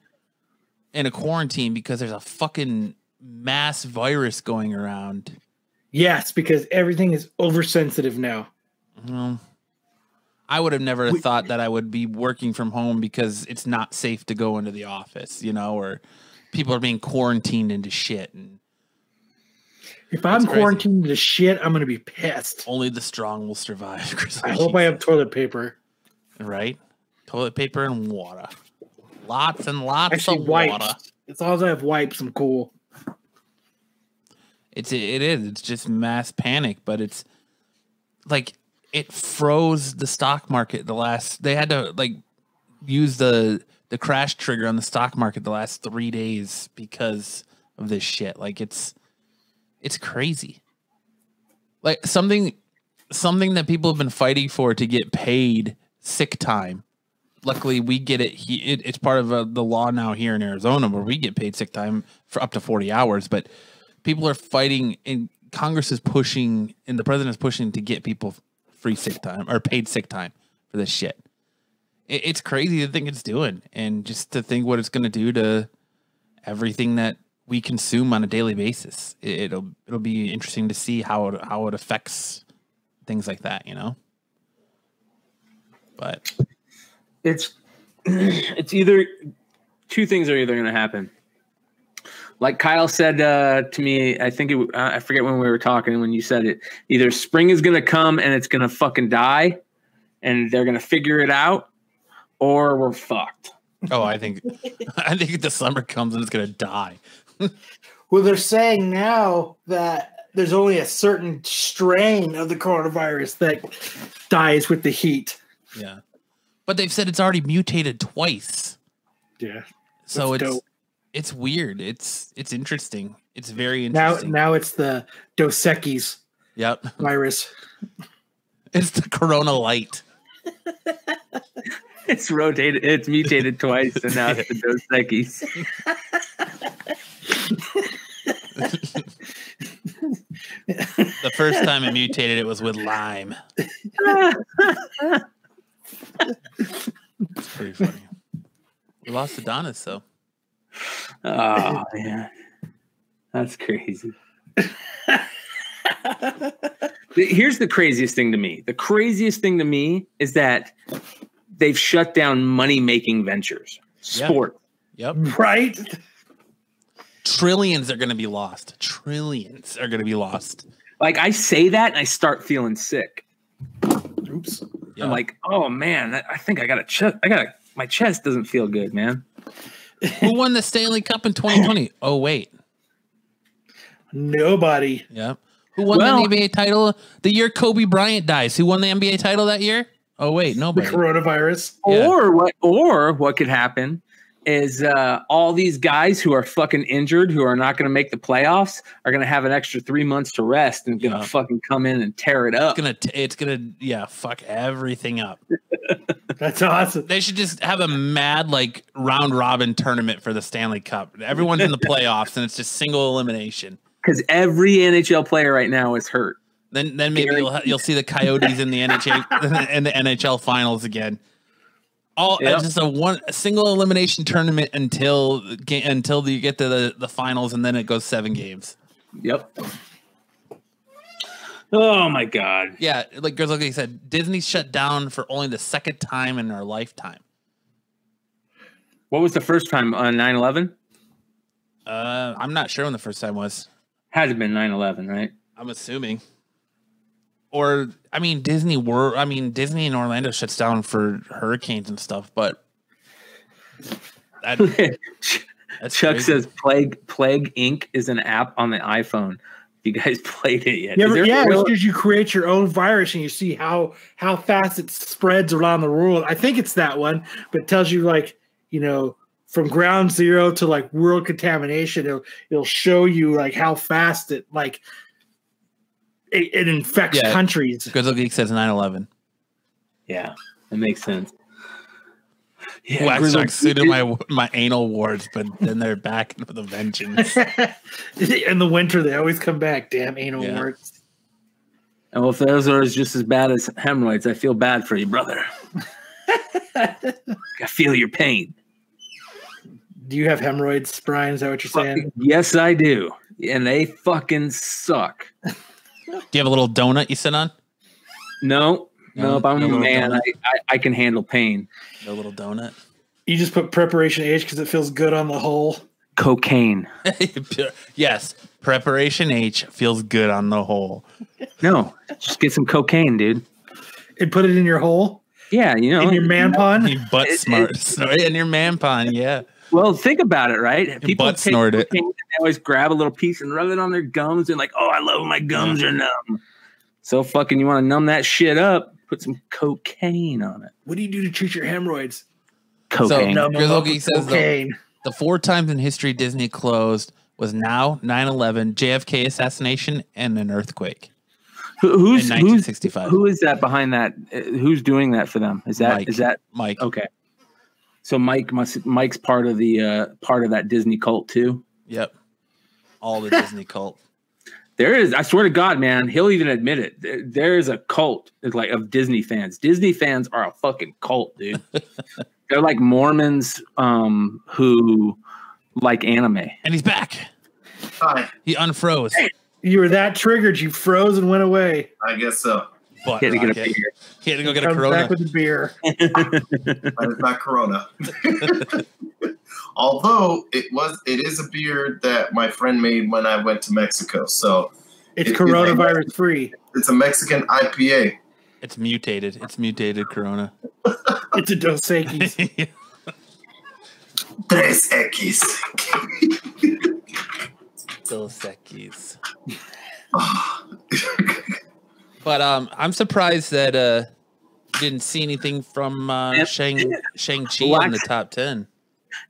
Speaker 2: in a quarantine because there's a fucking mass virus going around.
Speaker 3: Yes, because everything is oversensitive now.
Speaker 2: Well, I would have never
Speaker 3: We-
Speaker 2: thought that I would be working from home because it's not safe to go into the office, you know, or people are being quarantined into shit and
Speaker 3: If I'm
Speaker 2: crazy.
Speaker 3: quarantined into shit, I'm gonna be pissed.
Speaker 2: only the strong will survive.
Speaker 3: I hope I have toilet paper.
Speaker 2: right? Toilet paper and water. Lots and lots
Speaker 3: Actually,
Speaker 2: of
Speaker 3: wipes.
Speaker 2: water.
Speaker 3: As long as I have wipes, I'm cool.
Speaker 2: It's it is. It's just mass panic, but it's like it froze the stock market the last they had to like use the the crash trigger on the stock market the last 3 days because of this shit. Like it's it's crazy. Like something something that people have been fighting for to get paid sick time. Luckily, we get it. He, it it's part of uh, the law now here in Arizona, where we get paid sick time for up to forty hours. But people are fighting, and Congress is pushing, and the president is pushing to get people free sick time or paid sick time for this shit. It, it's crazy to think it's doing, and just to think what it's going to do to everything that we consume on a daily basis. It, it'll it'll be interesting to see how it, how it affects things like that. You know. But
Speaker 4: it's it's either two things are either going to happen. Like Kyle said uh, to me, I think it, uh, I forget when we were talking when you said it. Either spring is going to come and it's going to fucking die, and they're going to figure it out, or we're fucked.
Speaker 2: oh, I think I think the summer comes and it's gonna die.
Speaker 3: Well, they're saying now that there's only a certain strain of the coronavirus that dies with the heat.
Speaker 2: Yeah, but they've said it's already mutated twice.
Speaker 3: Yeah.
Speaker 2: So
Speaker 3: That's
Speaker 2: it's
Speaker 3: dope.
Speaker 2: It's weird. It's it's interesting. It's very
Speaker 3: Now,
Speaker 2: interesting.
Speaker 3: now it's the Dos Equis
Speaker 2: yep,
Speaker 3: virus.
Speaker 2: it's the Corona Light.
Speaker 4: It's rotated. It's mutated twice, and now it's the Dos Equis.
Speaker 2: The first time it mutated, it was with lime. It's pretty funny. We lost Adonis though.
Speaker 4: Oh man, that's crazy. Here's the craziest thing to me. The craziest thing to me is that they've shut down money making ventures, sport.
Speaker 2: Yep,
Speaker 3: Right?
Speaker 2: trillions are going to be lost. Trillions are going to be lost.
Speaker 4: Like I say that, and I start feeling sick.
Speaker 3: Oops.
Speaker 2: Yeah.
Speaker 4: I'm like, oh man, I I think I got a chest. I got a, my chest doesn't feel good, man.
Speaker 2: Who won the Stanley Cup in 2020? Oh wait,
Speaker 3: Nobody.
Speaker 2: yeah. Who won
Speaker 4: Well-
Speaker 2: the NBA title the year Kobe Bryant dies? Who won the NBA title that year? Oh wait,
Speaker 3: The
Speaker 2: nobody.
Speaker 3: coronavirus.
Speaker 2: Yeah.
Speaker 4: Or what? Or what could happen is uh, all these guys who are fucking injured, who are not going to make the playoffs, are going to have an extra three months to rest and going to
Speaker 2: Yeah.
Speaker 4: fucking come in and tear it up.
Speaker 2: It's gonna, t- it's gonna, yeah, fuck everything up.
Speaker 3: That's awesome.
Speaker 2: They should just have a mad like round robin tournament for the Stanley Cup. Everyone's in the playoffs, and it's just single elimination.
Speaker 4: Because every NHL player right now is hurt.
Speaker 2: Then, then maybe you'll you'll see the Coyotes in the NHL in the NHL finals again. All
Speaker 4: Yep.
Speaker 2: it's just a one a single elimination tournament until until you get to the, the finals, and then it goes seven games.
Speaker 4: Yep. Oh my god.
Speaker 2: Yeah, like girls, like you said, Disney shut down for only the second time in our lifetime.
Speaker 4: What was the first time on 9 11?
Speaker 2: Uh, I'm not sure when the first time was.
Speaker 4: Had to been 9 11, right?
Speaker 2: I'm assuming. Or I mean Disney World. I mean Disney in Orlando shuts down for hurricanes and stuff, but that, that's
Speaker 4: Chuck
Speaker 2: crazy.
Speaker 4: says Plague Plague Inc. is an app on the iPhone. You guys played it yet?
Speaker 3: You
Speaker 4: Is
Speaker 3: ever,
Speaker 4: there
Speaker 3: yeah,
Speaker 4: real-
Speaker 3: it's just you create your own virus and you see how how fast it spreads around the world. I think it's that one, but it tells you like you know from ground zero to like world contamination. It'll it'll show you like how fast it like it, it infects
Speaker 2: Yeah.
Speaker 3: countries.
Speaker 2: Grizzle Geek says 9-11.
Speaker 4: Yeah, it makes sense. Yeah,
Speaker 2: Wax
Speaker 4: Grizzle-
Speaker 2: Wax suited my my anal wards, but then they're back with a vengeance.
Speaker 3: In the winter, they always come back. Damn anal
Speaker 2: Yeah.
Speaker 3: warts.
Speaker 4: And if those are just as bad as hemorrhoids, I feel bad for you, brother. I feel your pain.
Speaker 3: Do you have hemorrhoids, Brian? Is that what you're saying?
Speaker 4: Yes, I do. And they fucking suck.
Speaker 2: Do you have a little donut you sit on?
Speaker 4: No,
Speaker 2: No,
Speaker 4: nope. I'm
Speaker 2: no
Speaker 4: a man. I. I, I can handle pain.
Speaker 2: A little donut.
Speaker 3: You just put preparation H because it feels good on the whole.
Speaker 4: Cocaine.
Speaker 2: yes, preparation H feels good on the whole.
Speaker 4: No, just get some cocaine, dude.
Speaker 3: And put it in your hole
Speaker 4: Yeah, you know.
Speaker 3: in your man pond.
Speaker 2: You butt
Speaker 4: It-
Speaker 2: smart, sorry, and your man pond, yeah.
Speaker 4: Well, think about it, right? People
Speaker 2: butt
Speaker 4: take
Speaker 2: snort it.
Speaker 4: cocaine and They always grab a little piece and rub it on their gums and like, oh, I love my gums are numb. So fucking, you want to numb that shit up? Put some cocaine on it.
Speaker 3: What do you do to treat your hemorrhoids?
Speaker 4: Cocaine.
Speaker 2: No.
Speaker 3: Numb 'em
Speaker 2: Grizzle Geek says the-
Speaker 3: cocaine.
Speaker 2: The four times in history Disney closed was now 9-11, JFK assassination, and an earthquake
Speaker 4: Who-
Speaker 2: in
Speaker 4: who's who's who is that behind that? Uh, Who's doing that for them? Is that is
Speaker 2: Mike.
Speaker 4: that
Speaker 2: Mike.
Speaker 4: okay? So Mike must Mike's part of the uh, part of that Disney cult too.
Speaker 2: Yep. All the Disney cult.
Speaker 4: There is, I swear to God, man, he'll even admit it. There, there is a cult like of Disney fans. Disney fans are a fucking cult, dude. They're like Mormons um, who like anime.
Speaker 2: And he's back.
Speaker 5: Hi,
Speaker 2: He unfroze.
Speaker 3: You were that triggered, you froze and went away.
Speaker 5: I guess so.
Speaker 2: Butt
Speaker 4: He had to get a beer.
Speaker 2: He had to go get a
Speaker 3: Comes
Speaker 2: Corona.
Speaker 3: back with the beer.
Speaker 5: but it's not Corona. Although it was, it is a beer that my friend made when I went to Mexico. So
Speaker 3: It's
Speaker 5: It-
Speaker 3: coronavirus free.
Speaker 5: it's a Mexican IPA.
Speaker 2: It's mutated. It's mutated Corona.
Speaker 3: It's a Dos Equis.
Speaker 5: Tres X.
Speaker 2: Dos Equis. But um, I'm surprised that uh, you didn't see anything from uh. Shang Shang Chi on the top ten.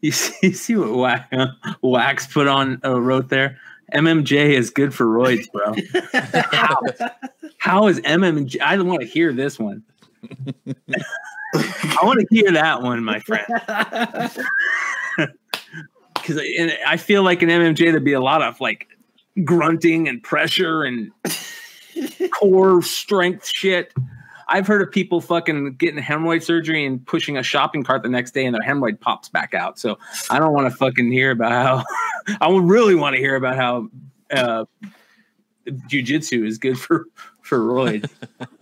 Speaker 4: You see, you see what Wax, Wax put on uh, wrote there? MMJ is good for roids, bro. How? How is MMJ? I don't want to hear this one. I want to hear that one, my friend. Because I feel like in MMJ there'd be a lot of like grunting and pressure and core strength shit. I've heard of people fucking getting hemorrhoid surgery and pushing a shopping cart the next day and their hemorrhoid pops back out. So I don't want to fucking hear about how I would really want to hear about how uh, jujitsu is good for for roids.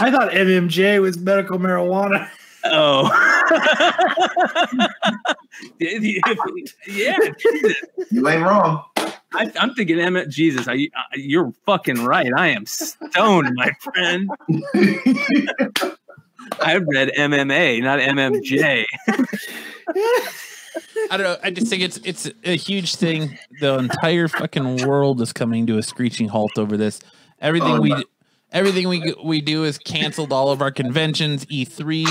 Speaker 3: I thought MMJ was medical marijuana.
Speaker 4: Oh, yeah.
Speaker 5: You ain't wrong.
Speaker 4: I, I'm thinking, Emmett, Jesus, I, I, you're fucking right. I am stoned, my friend. I read MMA, not MMJ.
Speaker 2: I don't know. I just think it's it's a huge thing. The entire fucking world is coming to a screeching halt over this. Everything
Speaker 5: Oh,
Speaker 2: we
Speaker 5: no.
Speaker 2: everything we we do is canceled. All of our conventions, E3.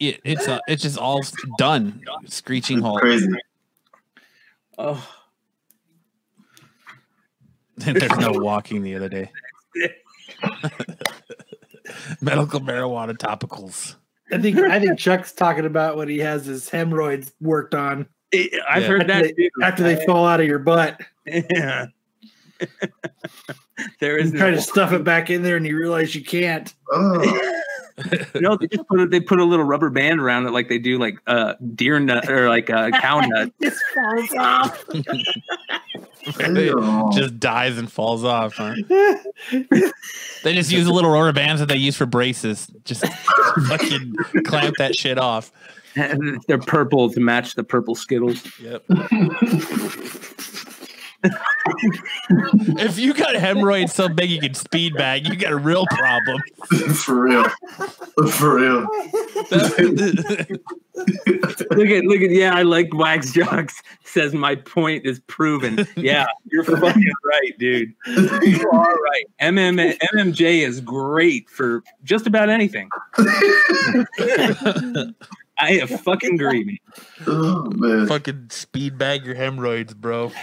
Speaker 2: It, it's uh, it's just all done. Screeching halt.
Speaker 5: Crazy.
Speaker 4: Oh,
Speaker 2: There's no walking the other day. Medical marijuana topicals.
Speaker 3: I think I think Chuck's talking about when he has his hemorrhoids worked on
Speaker 4: I've
Speaker 2: Yeah.
Speaker 4: heard
Speaker 3: after
Speaker 4: that
Speaker 3: they,
Speaker 4: too.
Speaker 3: after they fall out of your butt.
Speaker 4: Yeah. there is
Speaker 3: You try to stuff it back in there and you realize you can't.
Speaker 5: Oh,
Speaker 4: no. They just put a, they put a little rubber band around it, like they do, like uh, deer nut or like uh, cow nut.
Speaker 3: This falls off.
Speaker 2: just dies and falls off. Huh? They just use the little rubber bands that they use for braces. Just fucking clamp that shit off.
Speaker 4: And they're purple to match the purple Skittles.
Speaker 2: Yep. If you got hemorrhoids so big you can speed bag, you got a real problem.
Speaker 5: For real. For real.
Speaker 4: Look at look at yeah, I like wax jocks. Says my point is proven. Yeah, you're fucking right, dude. You are right. MM, MMJ is great for just about anything. I have fucking agree. man.
Speaker 5: Oh, man.
Speaker 2: fucking speed bag your hemorrhoids, bro.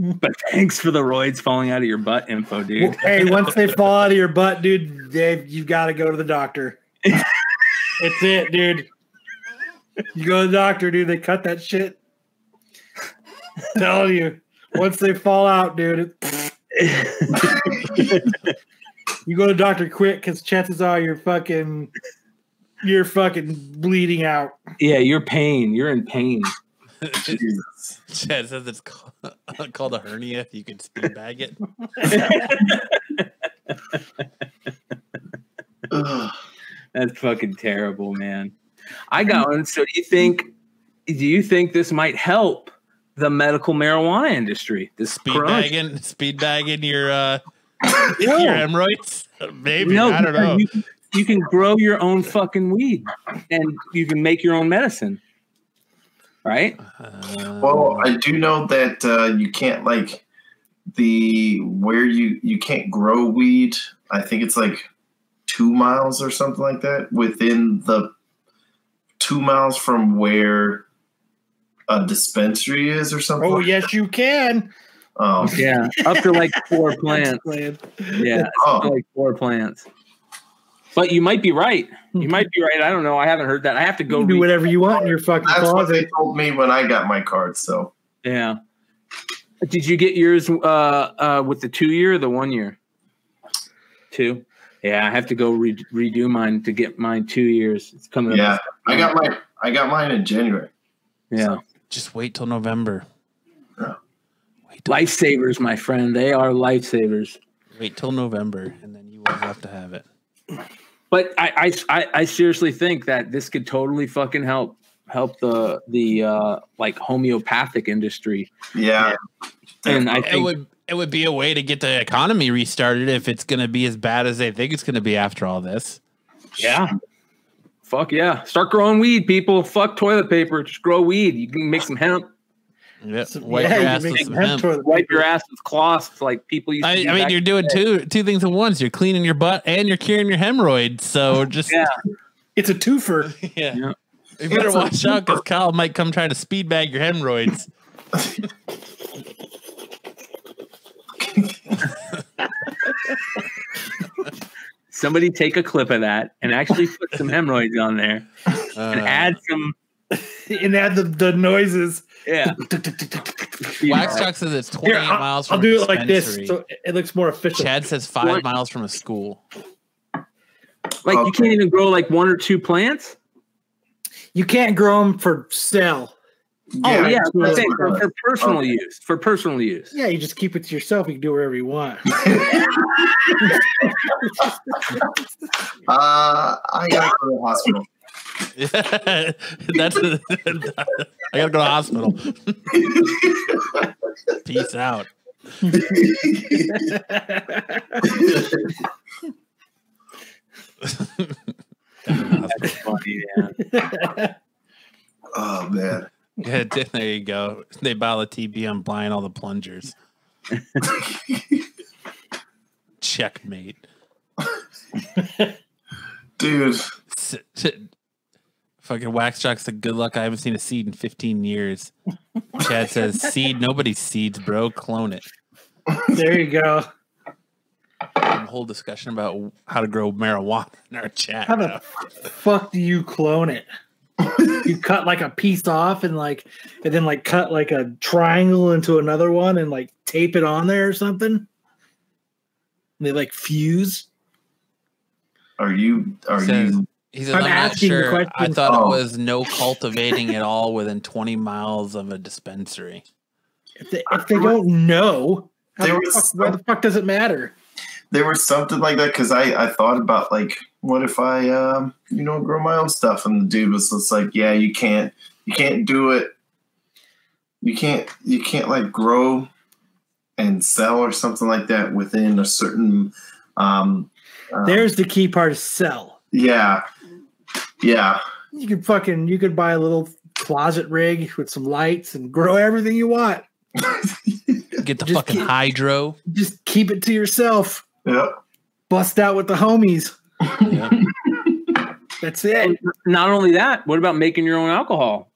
Speaker 4: But thanks for the roids falling out of your butt info, dude.
Speaker 3: hey, once they fall out of your butt, dude, Dave, you've got to go to the doctor. It's it, dude. You go to the doctor, dude. They cut that shit. Telling you, once they fall out, dude, it, you go to doctor quick because chances are you're fucking, you're fucking bleeding out.
Speaker 4: Yeah, you're pain. You're in pain.
Speaker 5: Jesus.
Speaker 2: Chad says it's called, called a hernia. if You can speed bag it.
Speaker 4: That's fucking terrible, man. I got one. So do you think do you think this might help the medical marijuana industry? This
Speaker 2: Speed
Speaker 4: corona-
Speaker 2: bagging, speed bagging your uh, your hemorrhoids. Maybe
Speaker 4: No,
Speaker 2: I don't know.
Speaker 4: You, can- you can grow your own fucking weed and you can make your own medicine. Right?
Speaker 2: Uh,
Speaker 5: Well, I do know that uh, you can't like the where you you can't grow weed. I think it's like two miles or something like that within the two miles from where a dispensary is or something.
Speaker 3: Oh
Speaker 5: like
Speaker 3: yes, you can.
Speaker 5: That. Um,
Speaker 4: Yeah. Up to like four plants. Yeah. Up to
Speaker 5: Oh.
Speaker 4: like four plants. But you might be right. You might be right. I don't know. I haven't heard that. I have to
Speaker 3: You
Speaker 4: go
Speaker 3: can do whatever you want in your fucking
Speaker 5: that's what they told me when I got my card. So
Speaker 4: Yeah. Did you get yours uh, uh, with the two year or the one year? Two. Yeah, I have to go re- redo mine to get mine two years. It's coming up.
Speaker 5: yeah, I got my I got mine in January.
Speaker 4: Yeah.
Speaker 2: just wait till November.
Speaker 5: Yeah.
Speaker 2: Wait, till,
Speaker 4: Lifesavers, my friend. They are lifesavers.
Speaker 2: wait till November, and then you won't have to have it.
Speaker 4: But I, I, I, I seriously think that this could totally fucking help help the the uh, like homeopathic industry.
Speaker 5: Yeah.
Speaker 4: And I
Speaker 2: It
Speaker 4: think
Speaker 2: would it would be a way to get the economy restarted if it's going to be as bad as they think it's going to be after all this.
Speaker 4: Yeah. Fuck yeah. Start growing weed, people. Fuck toilet paper. Just grow weed. You can make some hemp.
Speaker 2: Yep.
Speaker 3: Some-
Speaker 2: Wipe
Speaker 3: yeah,
Speaker 2: your
Speaker 3: you
Speaker 2: ass
Speaker 3: make
Speaker 2: with
Speaker 3: some
Speaker 2: some
Speaker 3: hemp
Speaker 2: hemp.
Speaker 3: toilet
Speaker 4: Wipe your ass with cloths like people used to
Speaker 2: I,
Speaker 4: do
Speaker 2: I mean, you're doing two two things at once. You're cleaning your butt and you're curing your hemorrhoids. So just
Speaker 4: Yeah.
Speaker 3: It's a twofer.
Speaker 2: yeah.
Speaker 4: Yeah.
Speaker 2: You better
Speaker 5: It's
Speaker 2: watch out because Kyle might come try to speed bag your hemorrhoids.
Speaker 4: Somebody take a clip of that and actually put some hemorrhoids on there and
Speaker 2: Uh,
Speaker 4: add some.
Speaker 3: and add the, the noises.
Speaker 4: Yeah.
Speaker 2: Wax Talk says it's 28
Speaker 3: Here, I'll,
Speaker 2: miles from
Speaker 3: I'll
Speaker 2: a
Speaker 3: do it like this so it looks more official.
Speaker 2: Chad says five
Speaker 4: What?
Speaker 2: miles from a school.
Speaker 4: Like you can't even grow like one or two plants.
Speaker 3: You can't grow them for sell.
Speaker 4: Oh yeah,
Speaker 5: that's
Speaker 4: I'm saying for, for personal
Speaker 5: Okay.
Speaker 4: use. For personal use.
Speaker 3: Yeah, you just keep it to yourself. You can do whatever you want.
Speaker 5: Uh, I gotta go to the hospital.
Speaker 2: That's I gotta go to the hospital. Peace out.
Speaker 4: That's funny, yeah.
Speaker 5: oh man.
Speaker 2: Yeah, there you go. They buy the TB. I'm buying all the plungers. Checkmate.
Speaker 5: Dude.
Speaker 2: S- s- Fucking wax jocks said, good luck. I haven't seen a seed in 15 years. Chad says, seed, nobody seeds, bro. Clone it.
Speaker 3: there you go.
Speaker 2: A whole discussion about how to grow marijuana in our chat.
Speaker 3: How the fuck do you clone it? you cut like a piece off and like and then like cut like a triangle into another one and like tape it on there or something. And they like fuse.
Speaker 5: Are you are
Speaker 2: Says-
Speaker 5: you
Speaker 2: He says,
Speaker 3: I'm
Speaker 2: I'm, not
Speaker 3: asking the
Speaker 2: sure. I thought
Speaker 5: Oh.
Speaker 2: it was no cultivating at all within 20 miles of a dispensary.
Speaker 3: If they, if they don't know, how
Speaker 5: There
Speaker 3: the
Speaker 5: was
Speaker 3: fuck, why the fuck does it matter?
Speaker 5: there was something like that because I, I thought about like what if I um you know grow my own stuff and the dude was just like yeah you can't you can't do it you can't you can't like grow and sell or something like that within a certain um uh,
Speaker 3: There's the key part of sell.
Speaker 5: yeah yeah
Speaker 3: You could fucking you could buy a little closet rig with some lights and grow everything you want.
Speaker 2: Get the
Speaker 3: Just
Speaker 2: fucking
Speaker 3: keep-
Speaker 2: hydro.
Speaker 3: Just keep it to yourself.
Speaker 5: yep
Speaker 3: Bust out with the homies.
Speaker 2: Yeah.
Speaker 3: That's it.
Speaker 4: And not only that, what about making your own alcohol?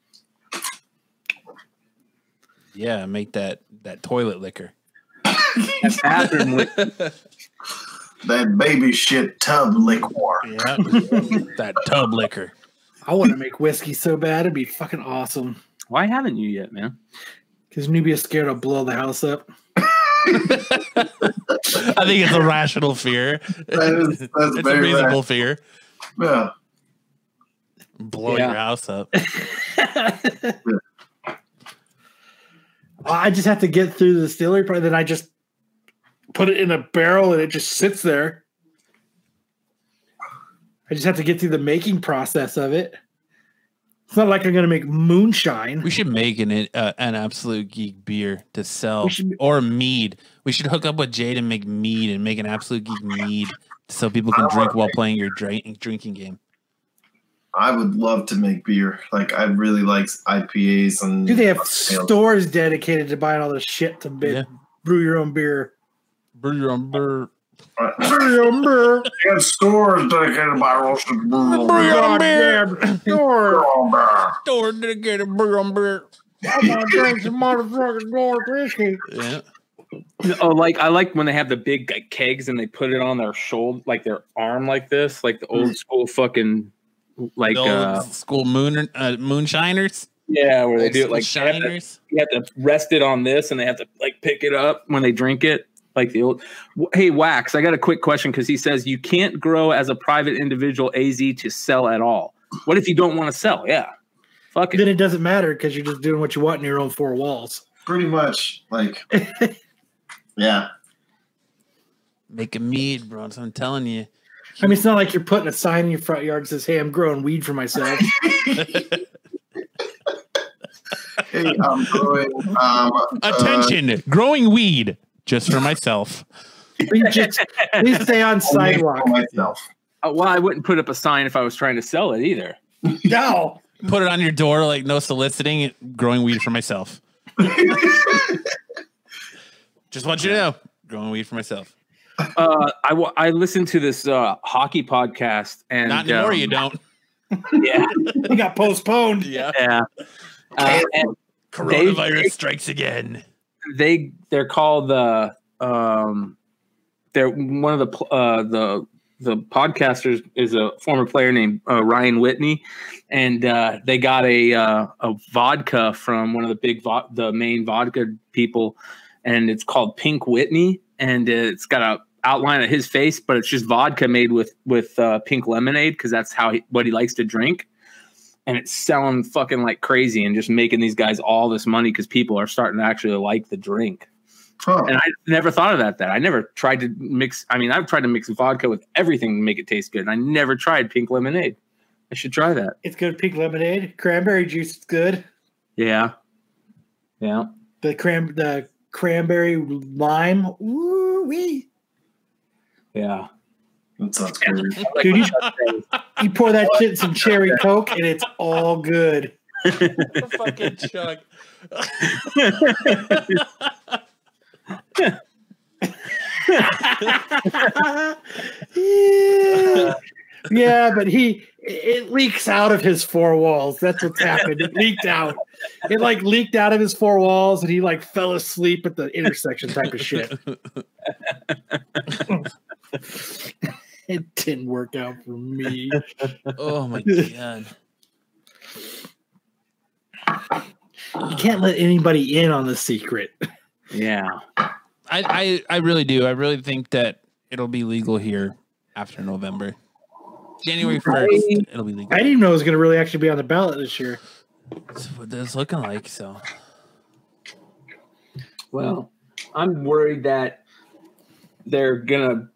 Speaker 2: Yeah, make that that toilet liquor.
Speaker 4: That bathroom lick-
Speaker 5: that baby shit tub liquor
Speaker 2: Yeah. that tub liquor.
Speaker 3: I want to make whiskey so bad. It'd be fucking awesome.
Speaker 4: Why haven't you yet, man?
Speaker 3: Because Nubia's scared I'll blow the house up.
Speaker 2: I think it's a rational fear.
Speaker 5: That is- that's
Speaker 2: it's a
Speaker 5: very
Speaker 2: reasonable fear.
Speaker 5: yeah
Speaker 2: Blow
Speaker 4: Yeah.
Speaker 2: your house up.
Speaker 3: I just have to get through the distillery part. Then I just put it in a barrel and it just sits there. I just have to get through the making process of it. It's not like I'm going to make moonshine.
Speaker 2: We should make an uh, an absolute geek beer to sell
Speaker 3: We should-
Speaker 2: or mead. We should hook up with Jade and make mead and make an absolute geek mead so people can drink while playing your drink, drinking game.
Speaker 5: I would love to make beer like I really like IPAs and
Speaker 3: Do they have stores dedicated to buying all this shit to bi-
Speaker 2: Yeah.
Speaker 3: brew your own beer?
Speaker 2: Brew your own beer.
Speaker 3: Brew your own beer.
Speaker 5: They have stores dedicated by roasted brew.
Speaker 2: Brew your own
Speaker 3: Goddamn store.
Speaker 2: Store dedicated brew your own beer.
Speaker 3: I'm gonna drink some motherfucking North whiskey.
Speaker 2: Yeah.
Speaker 4: Oh, like I like when they have the big like, kegs and they put it on their shoulder, like their arm, like this, like the old school fucking, like
Speaker 2: The old
Speaker 4: uh,
Speaker 2: school moon uh, moonshiners.
Speaker 4: yeah, where they
Speaker 2: Old
Speaker 4: do it
Speaker 2: school
Speaker 4: like they have, to,
Speaker 2: shiners.
Speaker 4: you have to rest it on this, and they have to like pick it up when they drink it, like the old. Hey, Wax, I got a quick question because he says you can't grow as a private individual AZ to sell at all. What if you don't want to sell? Yeah, fuck it.
Speaker 3: Then
Speaker 4: it.
Speaker 3: it doesn't matter because you're just doing what you want in your own four walls.
Speaker 5: Pretty much, like, yeah.
Speaker 2: Making mead, bro. That's I'm telling you.
Speaker 3: I mean, it's not like you're putting a sign in your front yard that says, "Hey, I'm growing weed for myself."
Speaker 5: Hey, I'm growing. Um, uh,
Speaker 2: Attention, growing weed just for myself.
Speaker 3: please, just, please stay on
Speaker 5: only
Speaker 3: sidewalk.
Speaker 5: myself.
Speaker 4: Uh, well, I wouldn't put up a sign if I was trying to sell it either.
Speaker 3: No,
Speaker 2: Put it on your door, like no soliciting. Growing weed for myself. Just want you to know, growing weed for myself.
Speaker 4: Uh, I I listened to this uh, hockey podcast and
Speaker 2: Not anymore.
Speaker 4: um,
Speaker 2: you don't.
Speaker 4: Yeah,
Speaker 3: he got postponed.
Speaker 2: Yeah.
Speaker 4: yeah. Uh, and
Speaker 2: Coronavirus
Speaker 4: They-
Speaker 2: strikes again.
Speaker 4: They they're called the um they're one of the uh the the podcasters is a former player named uh, Ryan Whitney, and uh, they got a uh, a vodka from one of the big vo- the main vodka people, and it's called Pink Whitney, and it's got a outline of his face, but it's just vodka made with with uh, pink lemonade because that's how he, what he likes to drink. And it's selling fucking like crazy and just making these guys all this money because people are starting to actually like the drink.
Speaker 5: Huh.
Speaker 4: And I never thought of that. That I never tried to mix. I mean, I've tried to mix vodka with everything to make it taste good. And I never tried pink lemonade. I should try that.
Speaker 3: It's good. Pink lemonade, cranberry juice is good.
Speaker 4: Yeah, yeah.
Speaker 3: The cran the cranberry lime. Ooh wee.
Speaker 4: Yeah.
Speaker 5: That sounds good.
Speaker 3: Dude, you, you pour that shit in some cherry coke and it's all good.
Speaker 2: fucking Chuck.
Speaker 3: yeah. yeah, but he it leaks out of his four walls. That's what's happened. It leaked out. It like leaked out of his four walls, and he like fell asleep at the intersection type of shit. it didn't work out for me.
Speaker 2: Oh my god.
Speaker 3: You can't let anybody in on the secret.
Speaker 4: Yeah.
Speaker 2: I, I I really do. I really think that it'll be legal here after November. January first, it'll be legal.
Speaker 3: I didn't know it was going to really actually be on the ballot this year.
Speaker 2: That's what it's looking like. So
Speaker 4: Well, I'm worried that they're gonna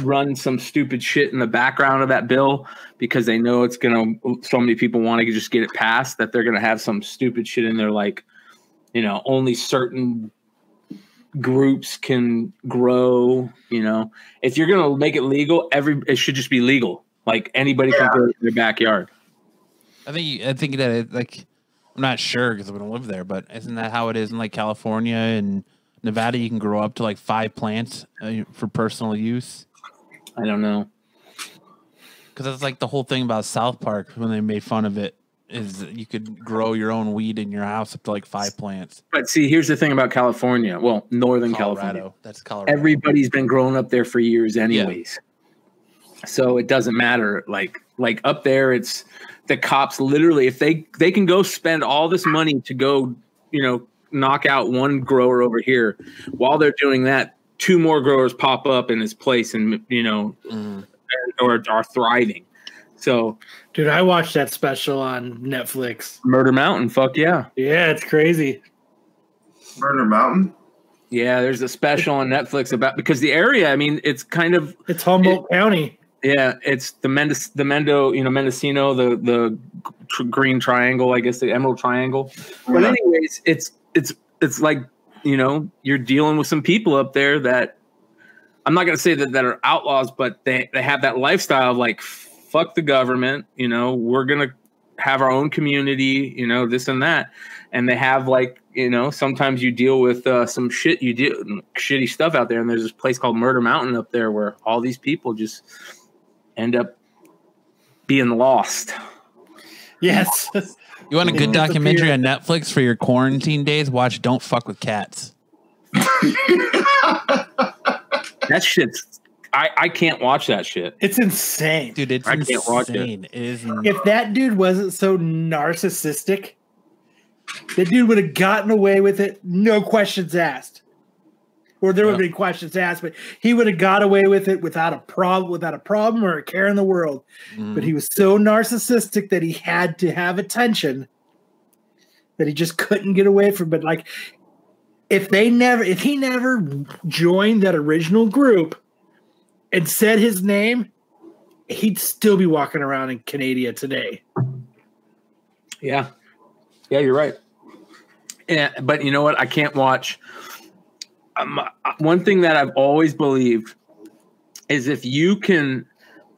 Speaker 4: run some stupid shit in the background of that bill because they know it's gonna. So many people want to just get it passed that they're gonna have some stupid shit in there like, you know, only certain groups can grow. You know, if you're gonna make it legal, every it should just be legal. Like anybody can go in their backyard.
Speaker 2: I think I think that it, like I'm not sure because we don't live there, but isn't that how it is in like California and Nevada? You can grow up to like five plants uh, for personal use.
Speaker 4: I don't know.
Speaker 2: Because that's like the whole thing about South Park when they made fun of it is that you could grow your own weed in your house up to like five plants.
Speaker 4: But see, here's the thing about California. Well, Northern California.
Speaker 2: That's Colorado.
Speaker 4: everybody's been growing up there for years anyways so it doesn't matter like like up there it's the cops literally if they they can go spend all this money to go you know knock out one grower over here while they're doing that two more growers pop up in his place and you know
Speaker 2: Mhm.
Speaker 4: or are thriving so
Speaker 3: Dude, I watched that special on Netflix.
Speaker 4: murder mountain fuck yeah
Speaker 3: Yeah, it's crazy.
Speaker 5: Murder Mountain.
Speaker 4: yeah there's a special on netflix about because the area i mean it's kind of
Speaker 3: It's Humboldt County.
Speaker 4: Yeah, it's the Mendes, the Mendo, you know, Mendocino, the the tr- green triangle, I guess the emerald triangle. But anyways, it's it's it's like you know you're dealing with some people up there that I'm not gonna say that that are outlaws, but they they have that lifestyle of like fuck the government, you know, we're gonna have our own community, you know, this and that, and they have like you know sometimes you deal with uh, some shit you do shitty stuff out there, and there's this place called Murder Mountain up there where all these people just end up being lost.
Speaker 3: Yes.
Speaker 2: You want a good documentary on Netflix for your quarantine days? Watch Don't Fuck with Cats.
Speaker 4: That shit's. I, I can't watch that shit.
Speaker 3: it's insane.
Speaker 2: Dude, it's
Speaker 4: I can't watch it.
Speaker 2: insane. It is
Speaker 3: If that dude wasn't so narcissistic, that dude would have gotten away with it, no questions asked. Or there would have
Speaker 2: Yeah.
Speaker 3: been questions asked, but he would have got away with it without a problem, without a problem or a care in the world.
Speaker 2: Mm.
Speaker 3: But he was so narcissistic that he had to have attention that he just couldn't get away from But Like if they never, if he never joined that original group and said his name, he'd still be walking around in Canada today.
Speaker 4: Yeah. Yeah, you're right. Yeah, but you know what? I can't watch. Um, uh, one thing that I've always believed is if you can,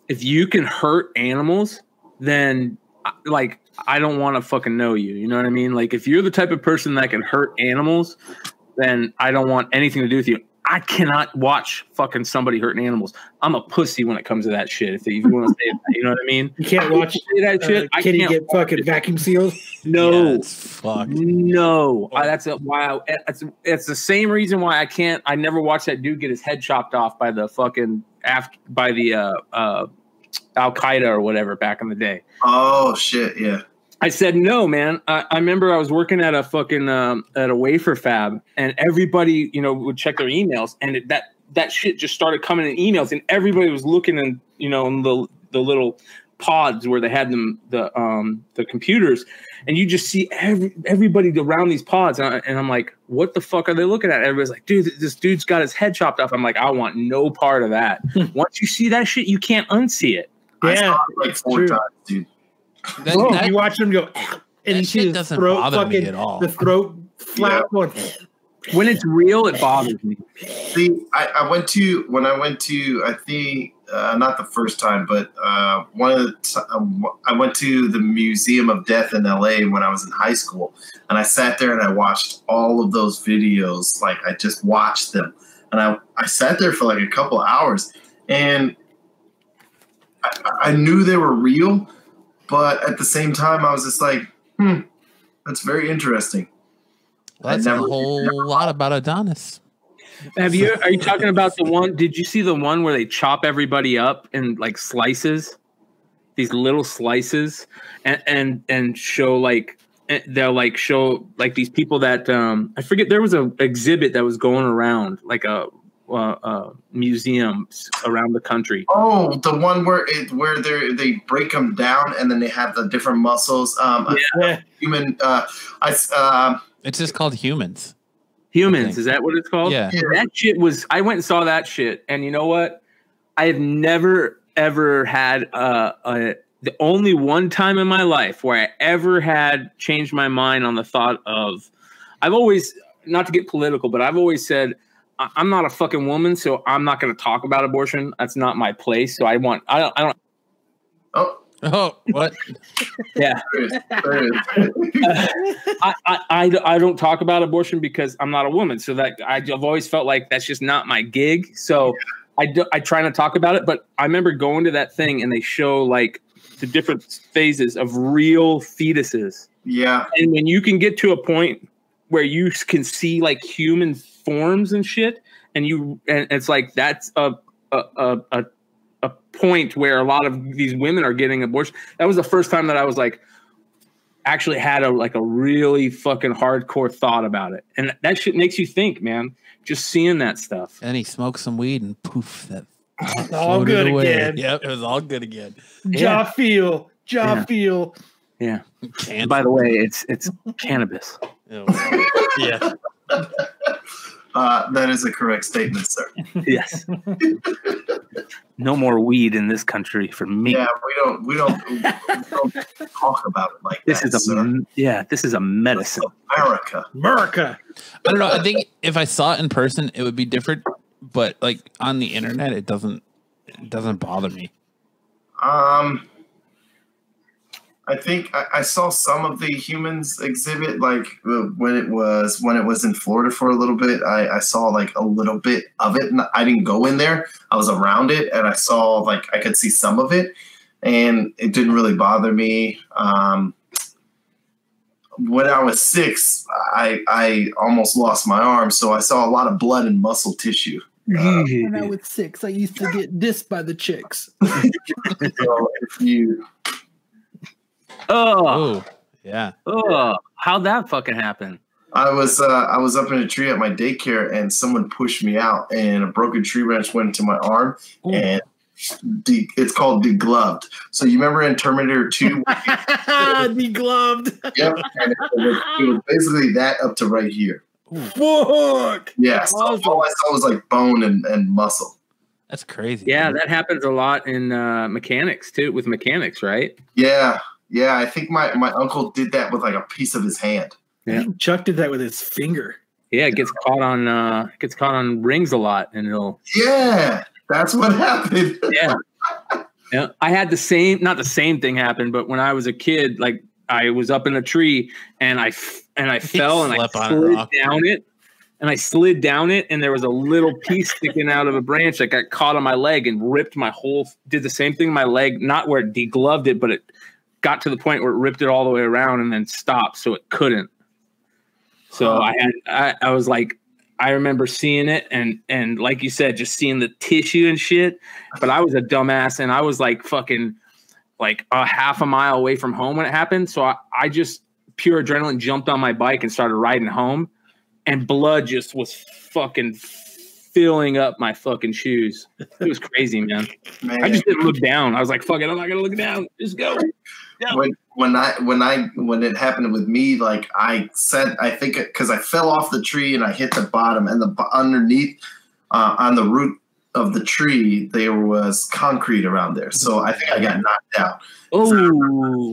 Speaker 4: if you can hurt animals, then uh, like I don't want to fucking know you. You know what I mean? Like if you're the type of person that can hurt animals, then I don't want anything to do with you. I cannot watch fucking somebody hurting animals. I'm a pussy when it comes to that shit. If you want to say that, you know what I mean?
Speaker 3: You can't watch
Speaker 4: Say that shit.
Speaker 3: uh,
Speaker 4: I can't
Speaker 3: get fucking
Speaker 4: it.
Speaker 3: vacuum sealed.
Speaker 4: No,
Speaker 2: Yeah, it's fucked.
Speaker 4: no, I, that's a, why. I, it's, it's the same reason why I can't. I never watched that dude get his head chopped off by the fucking af, by the uh, uh, Al Qaeda or whatever back in the day.
Speaker 5: Oh shit, yeah.
Speaker 4: I said no, man. I, I remember I was working at a fucking um, at a wafer fab, and everybody, you know, would check their emails, and it, that that shit just started coming in emails, and everybody was looking in, you know, in the the little pods where they had them the um the computers, and you just see every everybody around these pods, and, I, and I'm like, what the fuck are they looking at? Everybody's like, dude, this dude's got his head chopped off. I'm like, I want no part of that. Once you see that shit, you can't unsee it.
Speaker 5: I
Speaker 3: Yeah,
Speaker 5: saw it like four
Speaker 3: true.
Speaker 5: times, dude.
Speaker 2: That-
Speaker 3: Bro,
Speaker 2: that-
Speaker 3: you watch him go, and you
Speaker 2: shit
Speaker 3: his
Speaker 2: doesn't
Speaker 3: throat
Speaker 2: bother me
Speaker 3: fucking
Speaker 2: at all.
Speaker 3: the throat flap going.
Speaker 4: When it's real, it bothers me.
Speaker 5: See, I, I went to when I went to I think uh, not the first time, but uh, one of the t- um, I went to the Museum of Death in L.A. when I was in high school, and I sat there and I watched all of those videos. Like I just watched them, and I I sat there for like a couple hours, and I, I knew they were real, but at the same time, I was just like, hmm, that's very interesting.
Speaker 2: Well, that's
Speaker 5: I
Speaker 2: a
Speaker 5: never-
Speaker 2: whole lot about Adonis.
Speaker 4: Have you? Are you talking about the one? Did you see the one where they chop everybody up in like slices, these little slices, and and and show like eh, they'll like show like these people that um I forget there was a exhibit that was going around like a uh, uh, museums around the country.
Speaker 5: Oh, the one where it where they they break them down and then they have the different muscles. Um,
Speaker 3: Yeah,
Speaker 5: human. Uh, I s- um,
Speaker 2: It's just called humans.
Speaker 4: Humans, is that what it's called?
Speaker 2: Yeah.
Speaker 5: Yeah.
Speaker 4: That shit was. I went and saw that shit, and you know what? I have never ever had uh, a the only one time in my life where I ever had changed my mind on the thought of. I've always not to get political, but I've always said I- I'm not a fucking woman, so I'm not going to talk about abortion. That's not my place. So I want. I don't. I don't.
Speaker 5: oh,
Speaker 2: Oh, what?
Speaker 4: Yeah.
Speaker 5: there it is. There.
Speaker 4: I, I, I, I don't talk about abortion because I'm not a woman. So that I, I've always felt like that's just not my gig. So I, do, I try not to talk about it. But I remember going to that thing and they show like the different phases of real fetuses.
Speaker 5: yeah,
Speaker 4: And when you can get to a point where you can see like human forms and shit, and you and it's like that's a a a, a, a point where a lot of these women are getting abortion. That was the first time that I was like actually had a like a really fucking hardcore thought about it. And that shit makes you think, man. Just seeing that stuff.
Speaker 2: And he smoked some weed and poof, that
Speaker 3: all good
Speaker 2: away.
Speaker 3: again.
Speaker 2: Yep, it was all good again.
Speaker 3: Jaw feel, jaw
Speaker 4: Yeah.
Speaker 3: feel.
Speaker 4: Yeah.
Speaker 2: Can't.
Speaker 4: By the way, it's it's cannabis.
Speaker 2: Oh, yeah.
Speaker 5: Uh, that is a correct statement, sir.
Speaker 4: Yes. no more weed in this country for me.
Speaker 5: Yeah, we don't we don't, we don't talk about it like
Speaker 4: This
Speaker 5: that.
Speaker 4: is a
Speaker 5: sir.
Speaker 4: yeah. This is a medicine.
Speaker 5: America.
Speaker 3: America.
Speaker 2: I don't know. I think if I saw it in person, it would be different. But like on the internet, it doesn't. It doesn't bother me.
Speaker 5: Um, I think I, I saw some of the humans exhibit, like when it was when it was in Florida for a little bit. I, I saw like a little bit of it. and I didn't go in there. I was around it, and I saw like I could see some of it, and it didn't really bother me. Um, when I was six, I I almost lost my arm, so I saw a lot of blood and muscle tissue. Uh,
Speaker 3: When I was six, I used to get dissed by the chicks.
Speaker 5: so if you
Speaker 4: oh,
Speaker 2: yeah.
Speaker 4: oh, how'd that fucking happen?
Speaker 5: I was uh, I was up in a tree at my daycare, and someone pushed me out, and a broken tree branch went into my arm,
Speaker 2: Ooh.
Speaker 5: and de- it's called degloved. So you remember in Terminator Two?
Speaker 3: Degloved.
Speaker 5: yep, and it was, it was basically that up to right here.
Speaker 3: Fuck.
Speaker 5: Yeah, so all I saw was like bone and, and muscle.
Speaker 2: That's crazy.
Speaker 4: Yeah,
Speaker 2: dude.
Speaker 4: that happens a lot in uh, mechanics too, with mechanics, right?
Speaker 5: Yeah, yeah. I think my, my uncle did that with like a piece of his hand.
Speaker 4: Yeah.
Speaker 3: Chuck did that with his finger.
Speaker 4: Yeah, it gets caught on uh, gets caught on rings a lot, and it'll
Speaker 5: Yeah, that's what happened.
Speaker 4: yeah. Yeah, I had the same, not the same thing happen, but when I was a kid, like I was up in a tree and I f- and I fell and I
Speaker 2: slept on a
Speaker 4: slid down it, and I slid down it, and there was a little piece sticking out of a branch that got caught on my leg and ripped my whole. Did the same thing, in my leg, not where it degloved it, but it got to the point where it ripped it all the way around and then stopped, so it couldn't. So I had, I, I was like, I remember seeing it and and like you said, just seeing the tissue and shit. But I was a dumbass and I was like fucking like a half a mile away from home when it happened. So I, I just pure adrenaline jumped on my bike and started riding home, and blood just was fucking filling up my fucking shoes. It was crazy, man.
Speaker 5: Man.
Speaker 4: I just didn't look down. I was like, fuck it, I'm not gonna look down. Just go.
Speaker 5: When when I when I when it happened with me, like I said, I think because I fell off the tree and I hit the bottom, and the underneath uh, on the root of the tree there was concrete around there, so I think I got knocked out.
Speaker 4: Oh,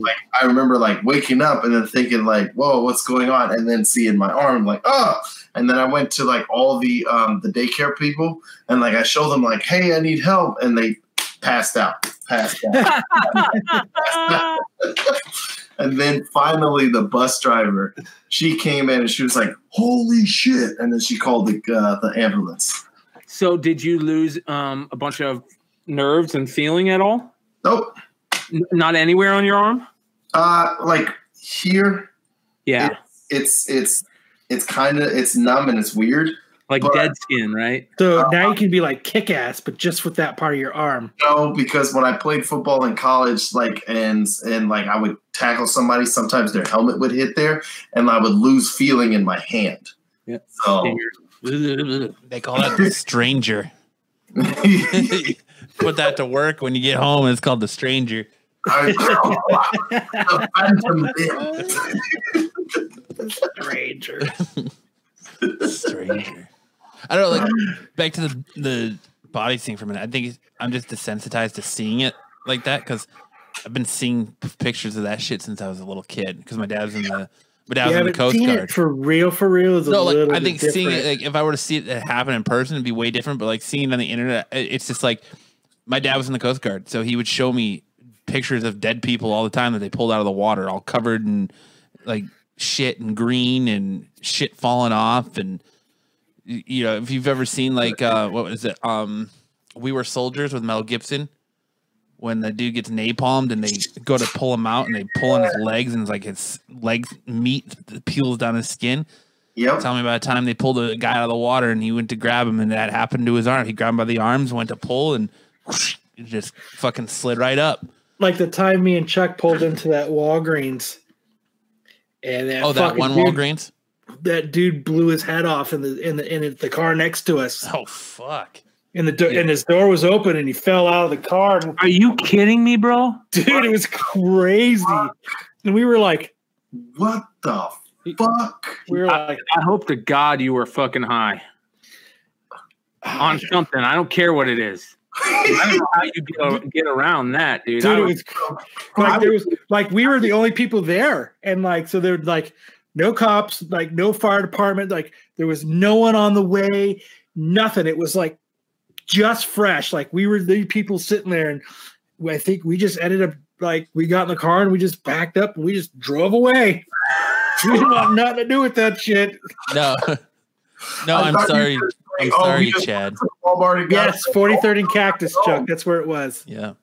Speaker 5: Like I remember like waking up and then thinking like, "Whoa, what's going on?" And then seeing my arm, like, "Oh!" And then I went to like all the um, the daycare people, and like I showed them like, "Hey, I need help," and they passed out, passed out. and then finally, the bus driver, she came in and she was like, "Holy shit!" And then she called the uh, the ambulance.
Speaker 4: so did you lose um, a bunch of nerves and feeling at all?
Speaker 5: Nope.
Speaker 4: N- not anywhere on your arm.
Speaker 5: Uh, like here,
Speaker 4: Yeah,
Speaker 5: it's it's it's kind of it's numb and it's weird.
Speaker 4: Like
Speaker 5: but-
Speaker 4: dead skin, right?
Speaker 3: So uh, now you can be like kick ass, but just with that part of your arm.
Speaker 5: No, because when I played football in college, like and and like I would tackle somebody, sometimes their helmet would hit there, and I would lose feeling in my hand.
Speaker 4: Yeah.
Speaker 5: So
Speaker 2: They call that the stranger. Put that to work when you get home. It's called the stranger.
Speaker 5: The.
Speaker 3: Stranger.
Speaker 2: Stranger. I don't know. Like back to the the body thing for a minute. I think I'm just desensitized to seeing it like that because I've been seeing p- pictures of that shit since I was a little kid. Because my dad was in the my dad was
Speaker 3: yeah,
Speaker 2: in the Coast Guard.
Speaker 3: it for real, for real is a
Speaker 2: no, like
Speaker 3: little
Speaker 2: I think seeing it, like if I were to see it happen in person, it'd be way different. But like seeing it on the internet, it's just like my dad was in the Coast Guard, so he would show me pictures of dead people all the time that they pulled out of the water, all covered in like shit and green and shit falling off. And you know, if you've ever seen like uh, what was it? Um, We Were Soldiers with Mel Gibson. When the dude gets napalmed and they go to pull him out and they pull on his legs and it's like his legs meat peels down his skin.
Speaker 5: Yep.
Speaker 2: Tell me about the time they pulled a guy out of the water and he went to grab him and that happened to his arm. He grabbed him by the arms, went to pull and whoosh, just fucking slid right up.
Speaker 3: like the time me and Chuck pulled into that Walgreens, and that
Speaker 2: Oh, that one
Speaker 3: dude,
Speaker 2: Walgreens?
Speaker 3: That dude blew his head off in the in the in the car next to us,
Speaker 2: Oh fuck.
Speaker 3: and the do- and his door was open, and he fell out of the car. And,
Speaker 4: Are you kidding me, bro?
Speaker 3: dude, it was crazy, and we were like,
Speaker 5: What the fuck?
Speaker 3: we were like,
Speaker 4: I hope to God you were fucking high on something. I don't care what it is. I don't know how you get, get around that, dude. I
Speaker 3: dude, it was like there was like we were the only people there, and like so they're like no cops, like no fire department, like there was no one on the way, nothing. It was like just fresh. Like we were the people sitting there, and I think we just ended up like we got in the car and we just backed up and we just drove away. We didn't have nothing to do with that shit.
Speaker 2: No. No,
Speaker 5: I
Speaker 2: I'm sorry. I'm
Speaker 5: saying, oh,
Speaker 2: sorry, Chad.
Speaker 5: Walmart
Speaker 3: Yes, 43rd and Cactus, Chuck. That's where it was.
Speaker 2: Yeah.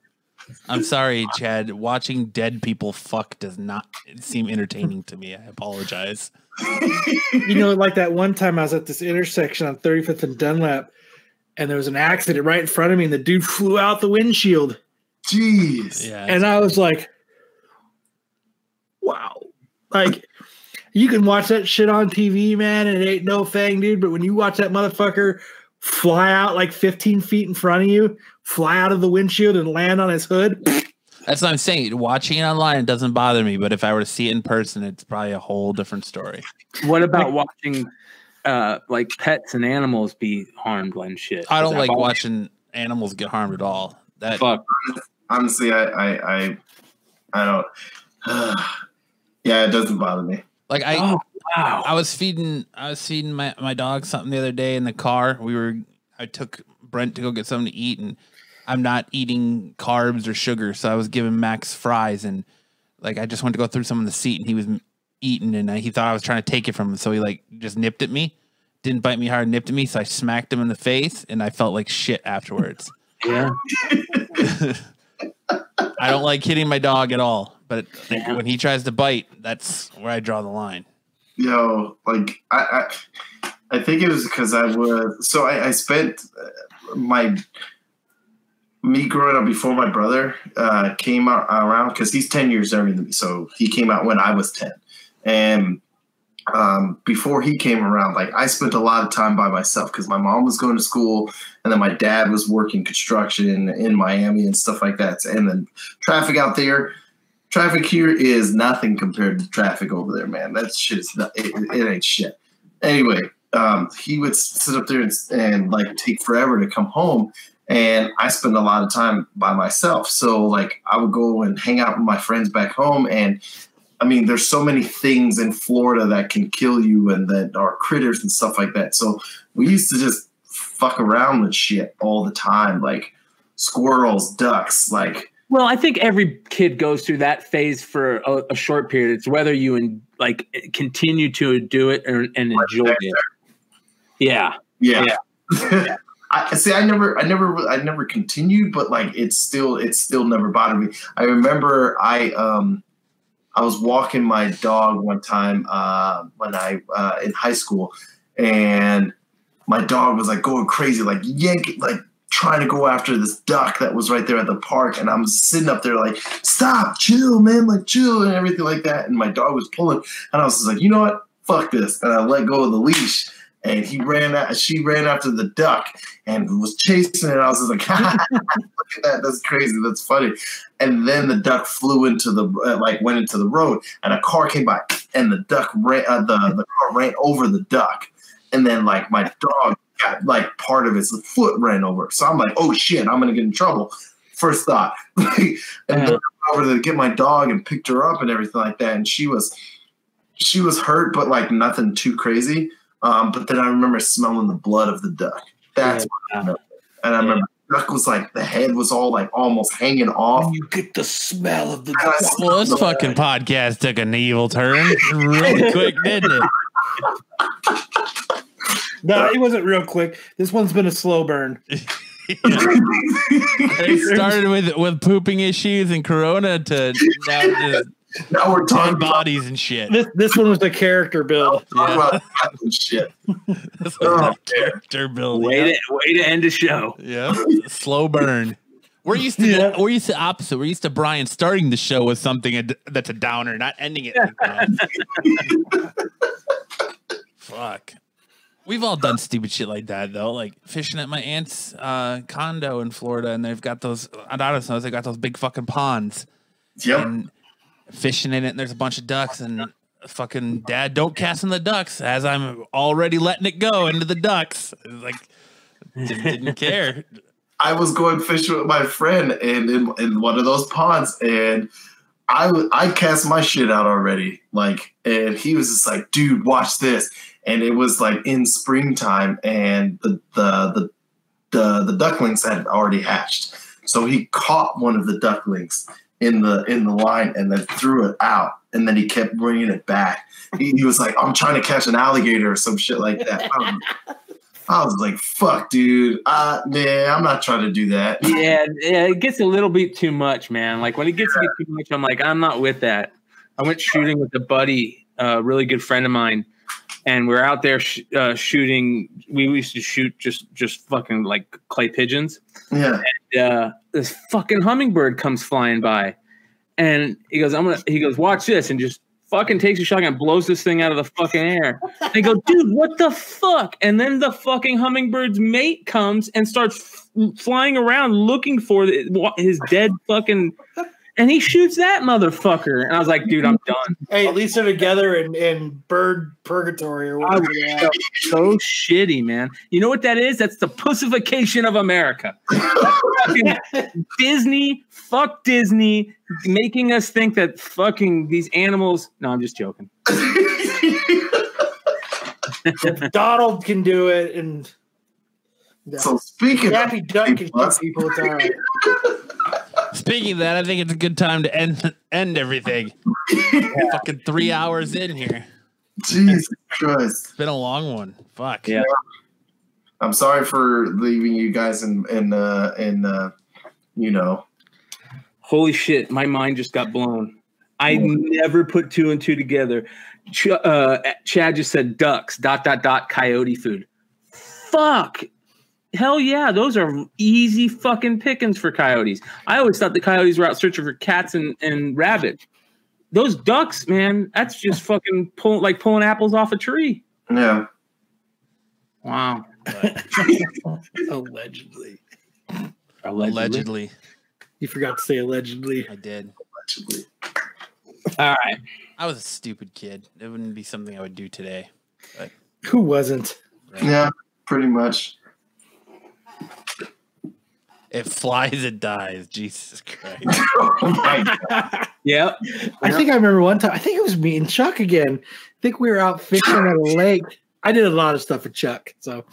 Speaker 2: I'm sorry, Chad. Watching dead people fuck does not seem entertaining to me. I apologize.
Speaker 3: you know, like that one time I was at this intersection on 35th and Dunlap, and there was an accident right in front of me, and the dude flew out the windshield.
Speaker 5: Jeez.
Speaker 2: Yeah.
Speaker 3: And I was like, wow. Like, you can watch that shit on TV, man, and it ain't no thing, dude. But when you watch that motherfucker fly out like 15 feet in front of you, fly out of the windshield and land on his hood,
Speaker 2: That's what I'm saying. Watching it online, it doesn't bother me. But if I were to see it in person, it's probably a whole different story.
Speaker 4: what about watching uh like pets and animals be harmed and shit.
Speaker 2: I don't like
Speaker 4: always-
Speaker 2: watching animals get harmed at all. That
Speaker 4: Fuck.
Speaker 5: Honestly, I I I, I don't. yeah, it doesn't bother me.
Speaker 2: like I
Speaker 4: Oh wow.
Speaker 2: I was feeding I was feeding my, my dog something the other day in the car. We were I took Brent to go get something to eat and I'm not eating carbs or sugar, so I was giving Max fries and like I just went to go through some of the seat and he was eating and I, he thought I was trying to take it from him, so he like just nipped at me. Didn't bite me hard, nipped at me, so I smacked him in the face and I felt like shit afterwards.
Speaker 4: Yeah.
Speaker 2: I don't like hitting my dog at all, but
Speaker 4: Yeah.
Speaker 2: when he tries to bite, that's where I draw the line.
Speaker 5: Yo, like I, I, I think it was because I was so I, I spent uh, my me growing up before my brother uh, came out around because he's ten years younger than me, so he came out when I was ten, and um, before he came around, like I spent a lot of time by myself because my mom was going to school, and then my dad was working construction in Miami and stuff like that, and then traffic out there traffic here is nothing compared to traffic over there, man. That shit is not, it, it ain't shit. Anyway, um, he would sit up there and, and like take forever to come home, and I spend a lot of time by myself. So like I would go and hang out with my friends back home, and I mean, there's so many things in Florida that can kill you and that are critters and stuff like that. So we used to just fuck around with shit all the time, like squirrels, ducks, like
Speaker 4: Well, I think every kid goes through that phase for a, a short period. It's whether you and like continue to do it or, and enjoy it. Yeah.
Speaker 5: Yeah. I see. I never, I never, I never continued, but like it's still, it's still never bothered me. I remember I, um, I was walking my dog one time uh, when I uh, in high school, and my dog was like going crazy, like yanking, like trying to go after this duck that was right there at the park, and I'm sitting up there like, stop, chill, man, like chill, and everything like that. And my dog was pulling, and I was just like, you know what, fuck this, and I let go of the leash. And he ran out. She ran after the duck and was chasing it. I was just like, "Look at that! That's crazy. That's funny." And then the duck flew into the uh, like went into the road, and a car came by, and the duck ran. Uh, the the car ran over the duck, and then like my dog got like part of its foot ran over. So I'm like, "Oh shit! I'm gonna get in trouble." First thought, and then I over to get my dog and picked her up and everything like that, and she was she was hurt, but like nothing too crazy. Um, but then I remember smelling the blood of the duck. That's what I remember. And I remember the duck was like the head was all like almost hanging off.
Speaker 3: you get the smell of the duck.
Speaker 2: Well, this fucking podcast took an evil turn really quick, didn't it?
Speaker 3: No, it wasn't real quick. This one's been a slow burn.
Speaker 2: It started with with pooping issues and corona to now just
Speaker 5: now we're talking
Speaker 2: dead
Speaker 5: about,
Speaker 2: bodies and shit.
Speaker 3: This this one was a character build.
Speaker 5: talking about duck shit.
Speaker 2: This was a character build.
Speaker 4: Way
Speaker 2: Yeah.
Speaker 4: to way to end the show.
Speaker 2: yeah. Slow burn. We're used to
Speaker 3: Yeah.
Speaker 2: we're used to opposite. We're used to Brian starting the show with something that's a downer, not ending it. Fuck. We've all done stupid shit like that though, like fishing at my aunt's uh, condo in Florida, and they've got those. I don't know. They got those big fucking ponds,
Speaker 5: Yep.
Speaker 2: and fishing in it. And there's a bunch of ducks, and fucking dad don't cast in the ducks as I'm already letting it go into the ducks. It was Like didn't care.
Speaker 5: I was going fishing with my friend and in, in one of those ponds and I I cast my shit out already. Like and he was just like, dude, watch this. And it was like in springtime and the the the the, the ducklings had already hatched. So he caught one of the ducklings in the in the line and then threw it out and then he kept bringing it back. He, he was like, I'm trying to catch an alligator or some shit like that. Um, I was like, fuck, dude. Uh, man, I'm not trying to do that.
Speaker 4: Yeah, yeah, it gets a little bit too much, man. Like when it gets to be too much, I'm like, I'm not with that. I went shooting with a buddy, a really good friend of mine, and we're out there sh- uh, shooting. We used to shoot just just fucking like clay pigeons.
Speaker 5: Yeah.
Speaker 4: uh, this fucking hummingbird comes flying by, and he goes, "I'm gonna." He goes, "Watch this," and just fucking takes a shotgun, and blows this thing out of the fucking air. They go, "Dude, what the fuck?" And then the fucking hummingbird's mate comes and starts f- flying around looking for the, his dead fucking and he shoots that motherfucker. And I was like, dude, I'm done.
Speaker 3: Hey, at least they're together in, in bird purgatory or
Speaker 4: I
Speaker 3: whatever.
Speaker 4: was so, shitty, man. You know what that is? That's the pussification of America. Disney, fuck Disney, making us think that fucking these animals. No, I'm just joking.
Speaker 3: Donald can do it, and
Speaker 5: so speaking of
Speaker 3: Daffy Duck can shoot people. It's all right.
Speaker 2: Speaking of that, I think it's a good time to end end everything. Fucking three hours in here.
Speaker 5: Jesus Christ.
Speaker 2: It's been a long one. Fuck.
Speaker 4: Yeah.
Speaker 5: I'm sorry for leaving you guys in in uh in uh you know
Speaker 4: Holy shit, my mind just got blown. I never put two and two together. Ch- uh, Chad just said ducks, dot, dot, dot, coyote food. Fuck. Hell yeah, those are easy fucking pickings for coyotes. I always thought the coyotes were out searching for cats and, and rabbits. Those ducks, man, that's just fucking pull, like pulling apples off a tree.
Speaker 5: yeah.
Speaker 4: Wow.
Speaker 3: Allegedly,
Speaker 4: Allegedly.
Speaker 2: Allegedly.
Speaker 3: you forgot to say allegedly.
Speaker 2: I did.
Speaker 5: Allegedly.
Speaker 4: All right.
Speaker 2: I was a stupid kid. It wouldn't be something I would do today.
Speaker 3: Who wasn't?
Speaker 5: Yeah, pretty much.
Speaker 2: It flies, it dies. Jesus Christ.
Speaker 5: Oh.
Speaker 4: Yep.
Speaker 3: I think I remember one time. I think it was me and Chuck again. I think we were out fishing at a lake. I did a lot of stuff with Chuck. So,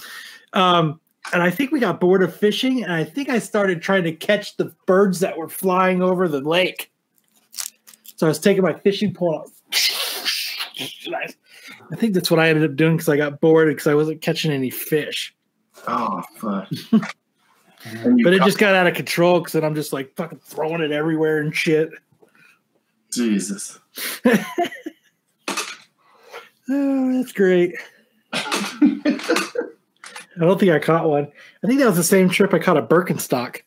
Speaker 3: um, and I think we got bored of fishing, and I think I started trying to catch the birds that were flying over the lake. So I was taking my fishing pole. out. I, I think that's what I ended up doing because I got bored because I wasn't catching any fish.
Speaker 5: Oh fuck. And you
Speaker 3: But it just got out of control because then I'm just like fucking throwing it everywhere and shit.
Speaker 5: Jesus.
Speaker 3: Oh, that's great. I don't think I caught one. I think that was the same trip I caught a Birkenstock.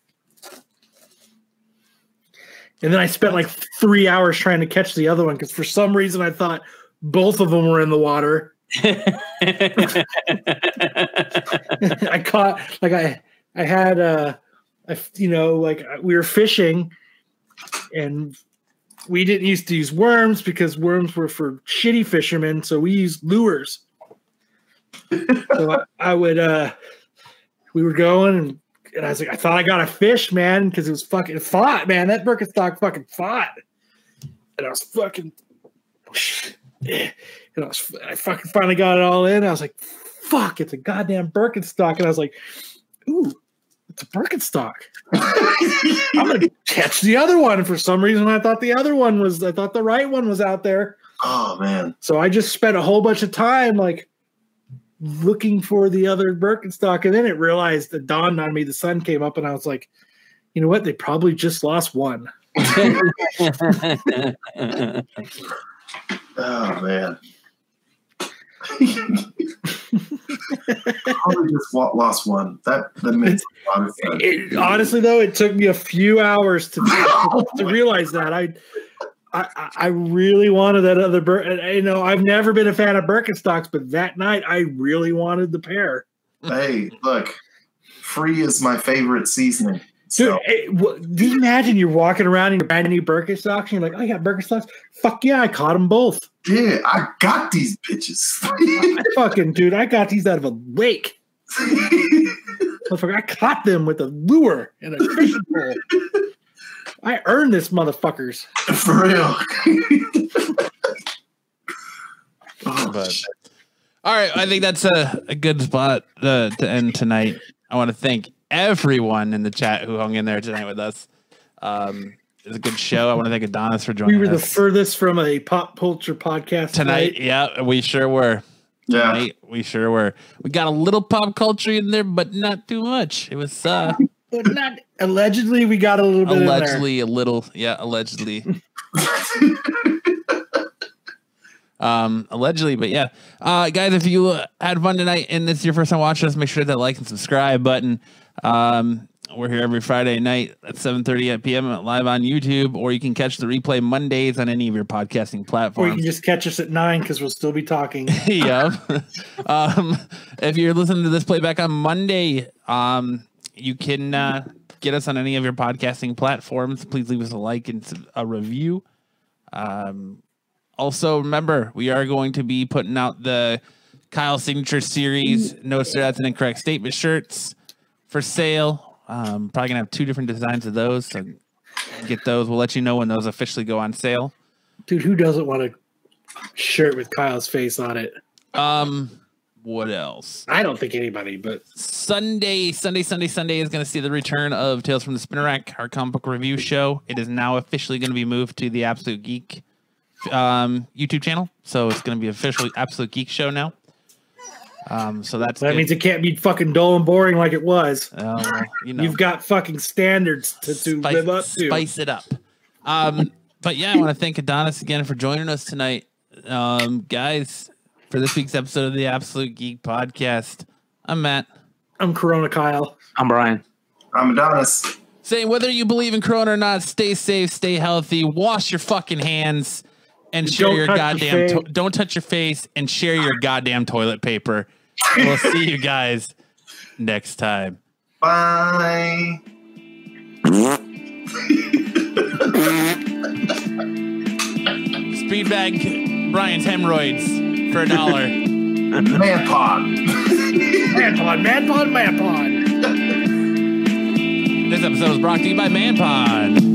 Speaker 3: And then I spent like three hours trying to catch the other one because for some reason I thought both of them were in the water. I caught like I I had a, I you know like we were fishing and we didn't used to use worms because worms were for shitty fishermen so we used lures. So I, I would uh we were going and, and I was like I thought I got a fish man because it was fucking fought man. That Birkenstock fucking fought. And I was fucking and I was I fucking finally got it all in. I was like fuck it's a goddamn Birkenstock. And I was like ooh it's a Birkenstock I'm gonna catch the other one. For some reason, I thought the other one was. I thought the right one was out there.
Speaker 5: Oh man.
Speaker 3: So I just spent a whole bunch of time like looking for the other Birkenstock, and then it realized it dawned on me. The sun came up, and I was like, you know what? They probably just lost one.
Speaker 5: Oh man. Probably just lost one. That that makes a lot of sense.
Speaker 3: It, honestly, though, it took me a few hours to to
Speaker 5: my
Speaker 3: realize that I. I, I really wanted that other Bir- and, You know, I've never been a fan of Birkenstocks, but that night I really wanted the pair.
Speaker 5: Hey, look, free is my favorite seasoning.
Speaker 3: Dude,
Speaker 5: So
Speaker 3: wha- do you imagine you're walking around in your brand new Birkenstocks and you're like, I got Birkenstocks? Fuck yeah, I caught them both.
Speaker 5: yeah, I got these bitches.
Speaker 3: I fucking, dude, I got these out of a lake. Motherfucker, I caught them with a lure and a fishing pole. I earned this, motherfuckers.
Speaker 5: For real. oh,
Speaker 2: But-
Speaker 5: shit.
Speaker 2: All right, I think that's a, a good spot uh, to end tonight. I want to thank everyone in the chat who hung in there tonight with us. Um, it was a good show. I want to thank Adonis for joining us.
Speaker 3: We were the furthest from a pop culture podcast
Speaker 2: tonight. Yeah, we sure were.
Speaker 5: Yeah.
Speaker 2: Tonight, we sure were. We got a little pop culture in there, but not too much. It was uh,
Speaker 3: But not allegedly, we got a little bit
Speaker 2: allegedly a little, yeah, allegedly. um allegedly but yeah uh guys if you uh, had fun tonight and this is your first time watching us make sure to hit that like and subscribe button um we're here every friday night at 7 30 p.m live on youtube or you can catch the replay mondays on any of your podcasting platforms.
Speaker 3: Or you can just catch us at nine because we'll still be talking.
Speaker 2: yeah. um, if you're listening to this playback on Monday, um, You can uh, get us on any of your podcasting platforms. Please leave us a like and a review. Um, also, remember, we are going to be putting out the Kyle Signature Series No Sir That's an Incorrect Statement shirts for sale. Um, probably to have two different designs of those. So get those. We'll let you know when those officially go on sale.
Speaker 3: Dude, who doesn't want a shirt with Kyle's face on it?
Speaker 2: Um, what else?
Speaker 3: I don't think anybody, but
Speaker 2: Sunday, Sunday, Sunday, Sunday is going to see the return of Tales from the Spinner Rack, our comic book review show. It is now officially going to be moved to the Absolute Geek um, YouTube channel, so it's going to be officially Absolute Geek show now. Um, so that's
Speaker 3: that
Speaker 2: good.
Speaker 3: means it can't be fucking dull and boring like it was.
Speaker 2: Uh, you know,
Speaker 3: You've got fucking standards to, to
Speaker 2: spice,
Speaker 3: live up to.
Speaker 2: spice it up. Um, but yeah, I want to thank Adonis again for joining us tonight, um, guys, for this week's episode of the Absolute Geek Podcast. I'm Matt.
Speaker 3: I'm Corona Kyle.
Speaker 4: I'm Brian.
Speaker 5: I'm Adonis.
Speaker 2: saying whether you believe in Corona or not, stay safe, stay healthy, wash your fucking hands, and share
Speaker 3: Don't
Speaker 2: your
Speaker 3: touch your
Speaker 2: goddamn. To- don't touch your face and share your goddamn toilet paper. we'll see you guys next time.
Speaker 5: Bye.
Speaker 2: Speed bag Brian's hemorrhoids for a dollar.
Speaker 5: Man pod.
Speaker 3: Man pod, man pod, man pod.
Speaker 2: this episode was brought to you by Man Pod.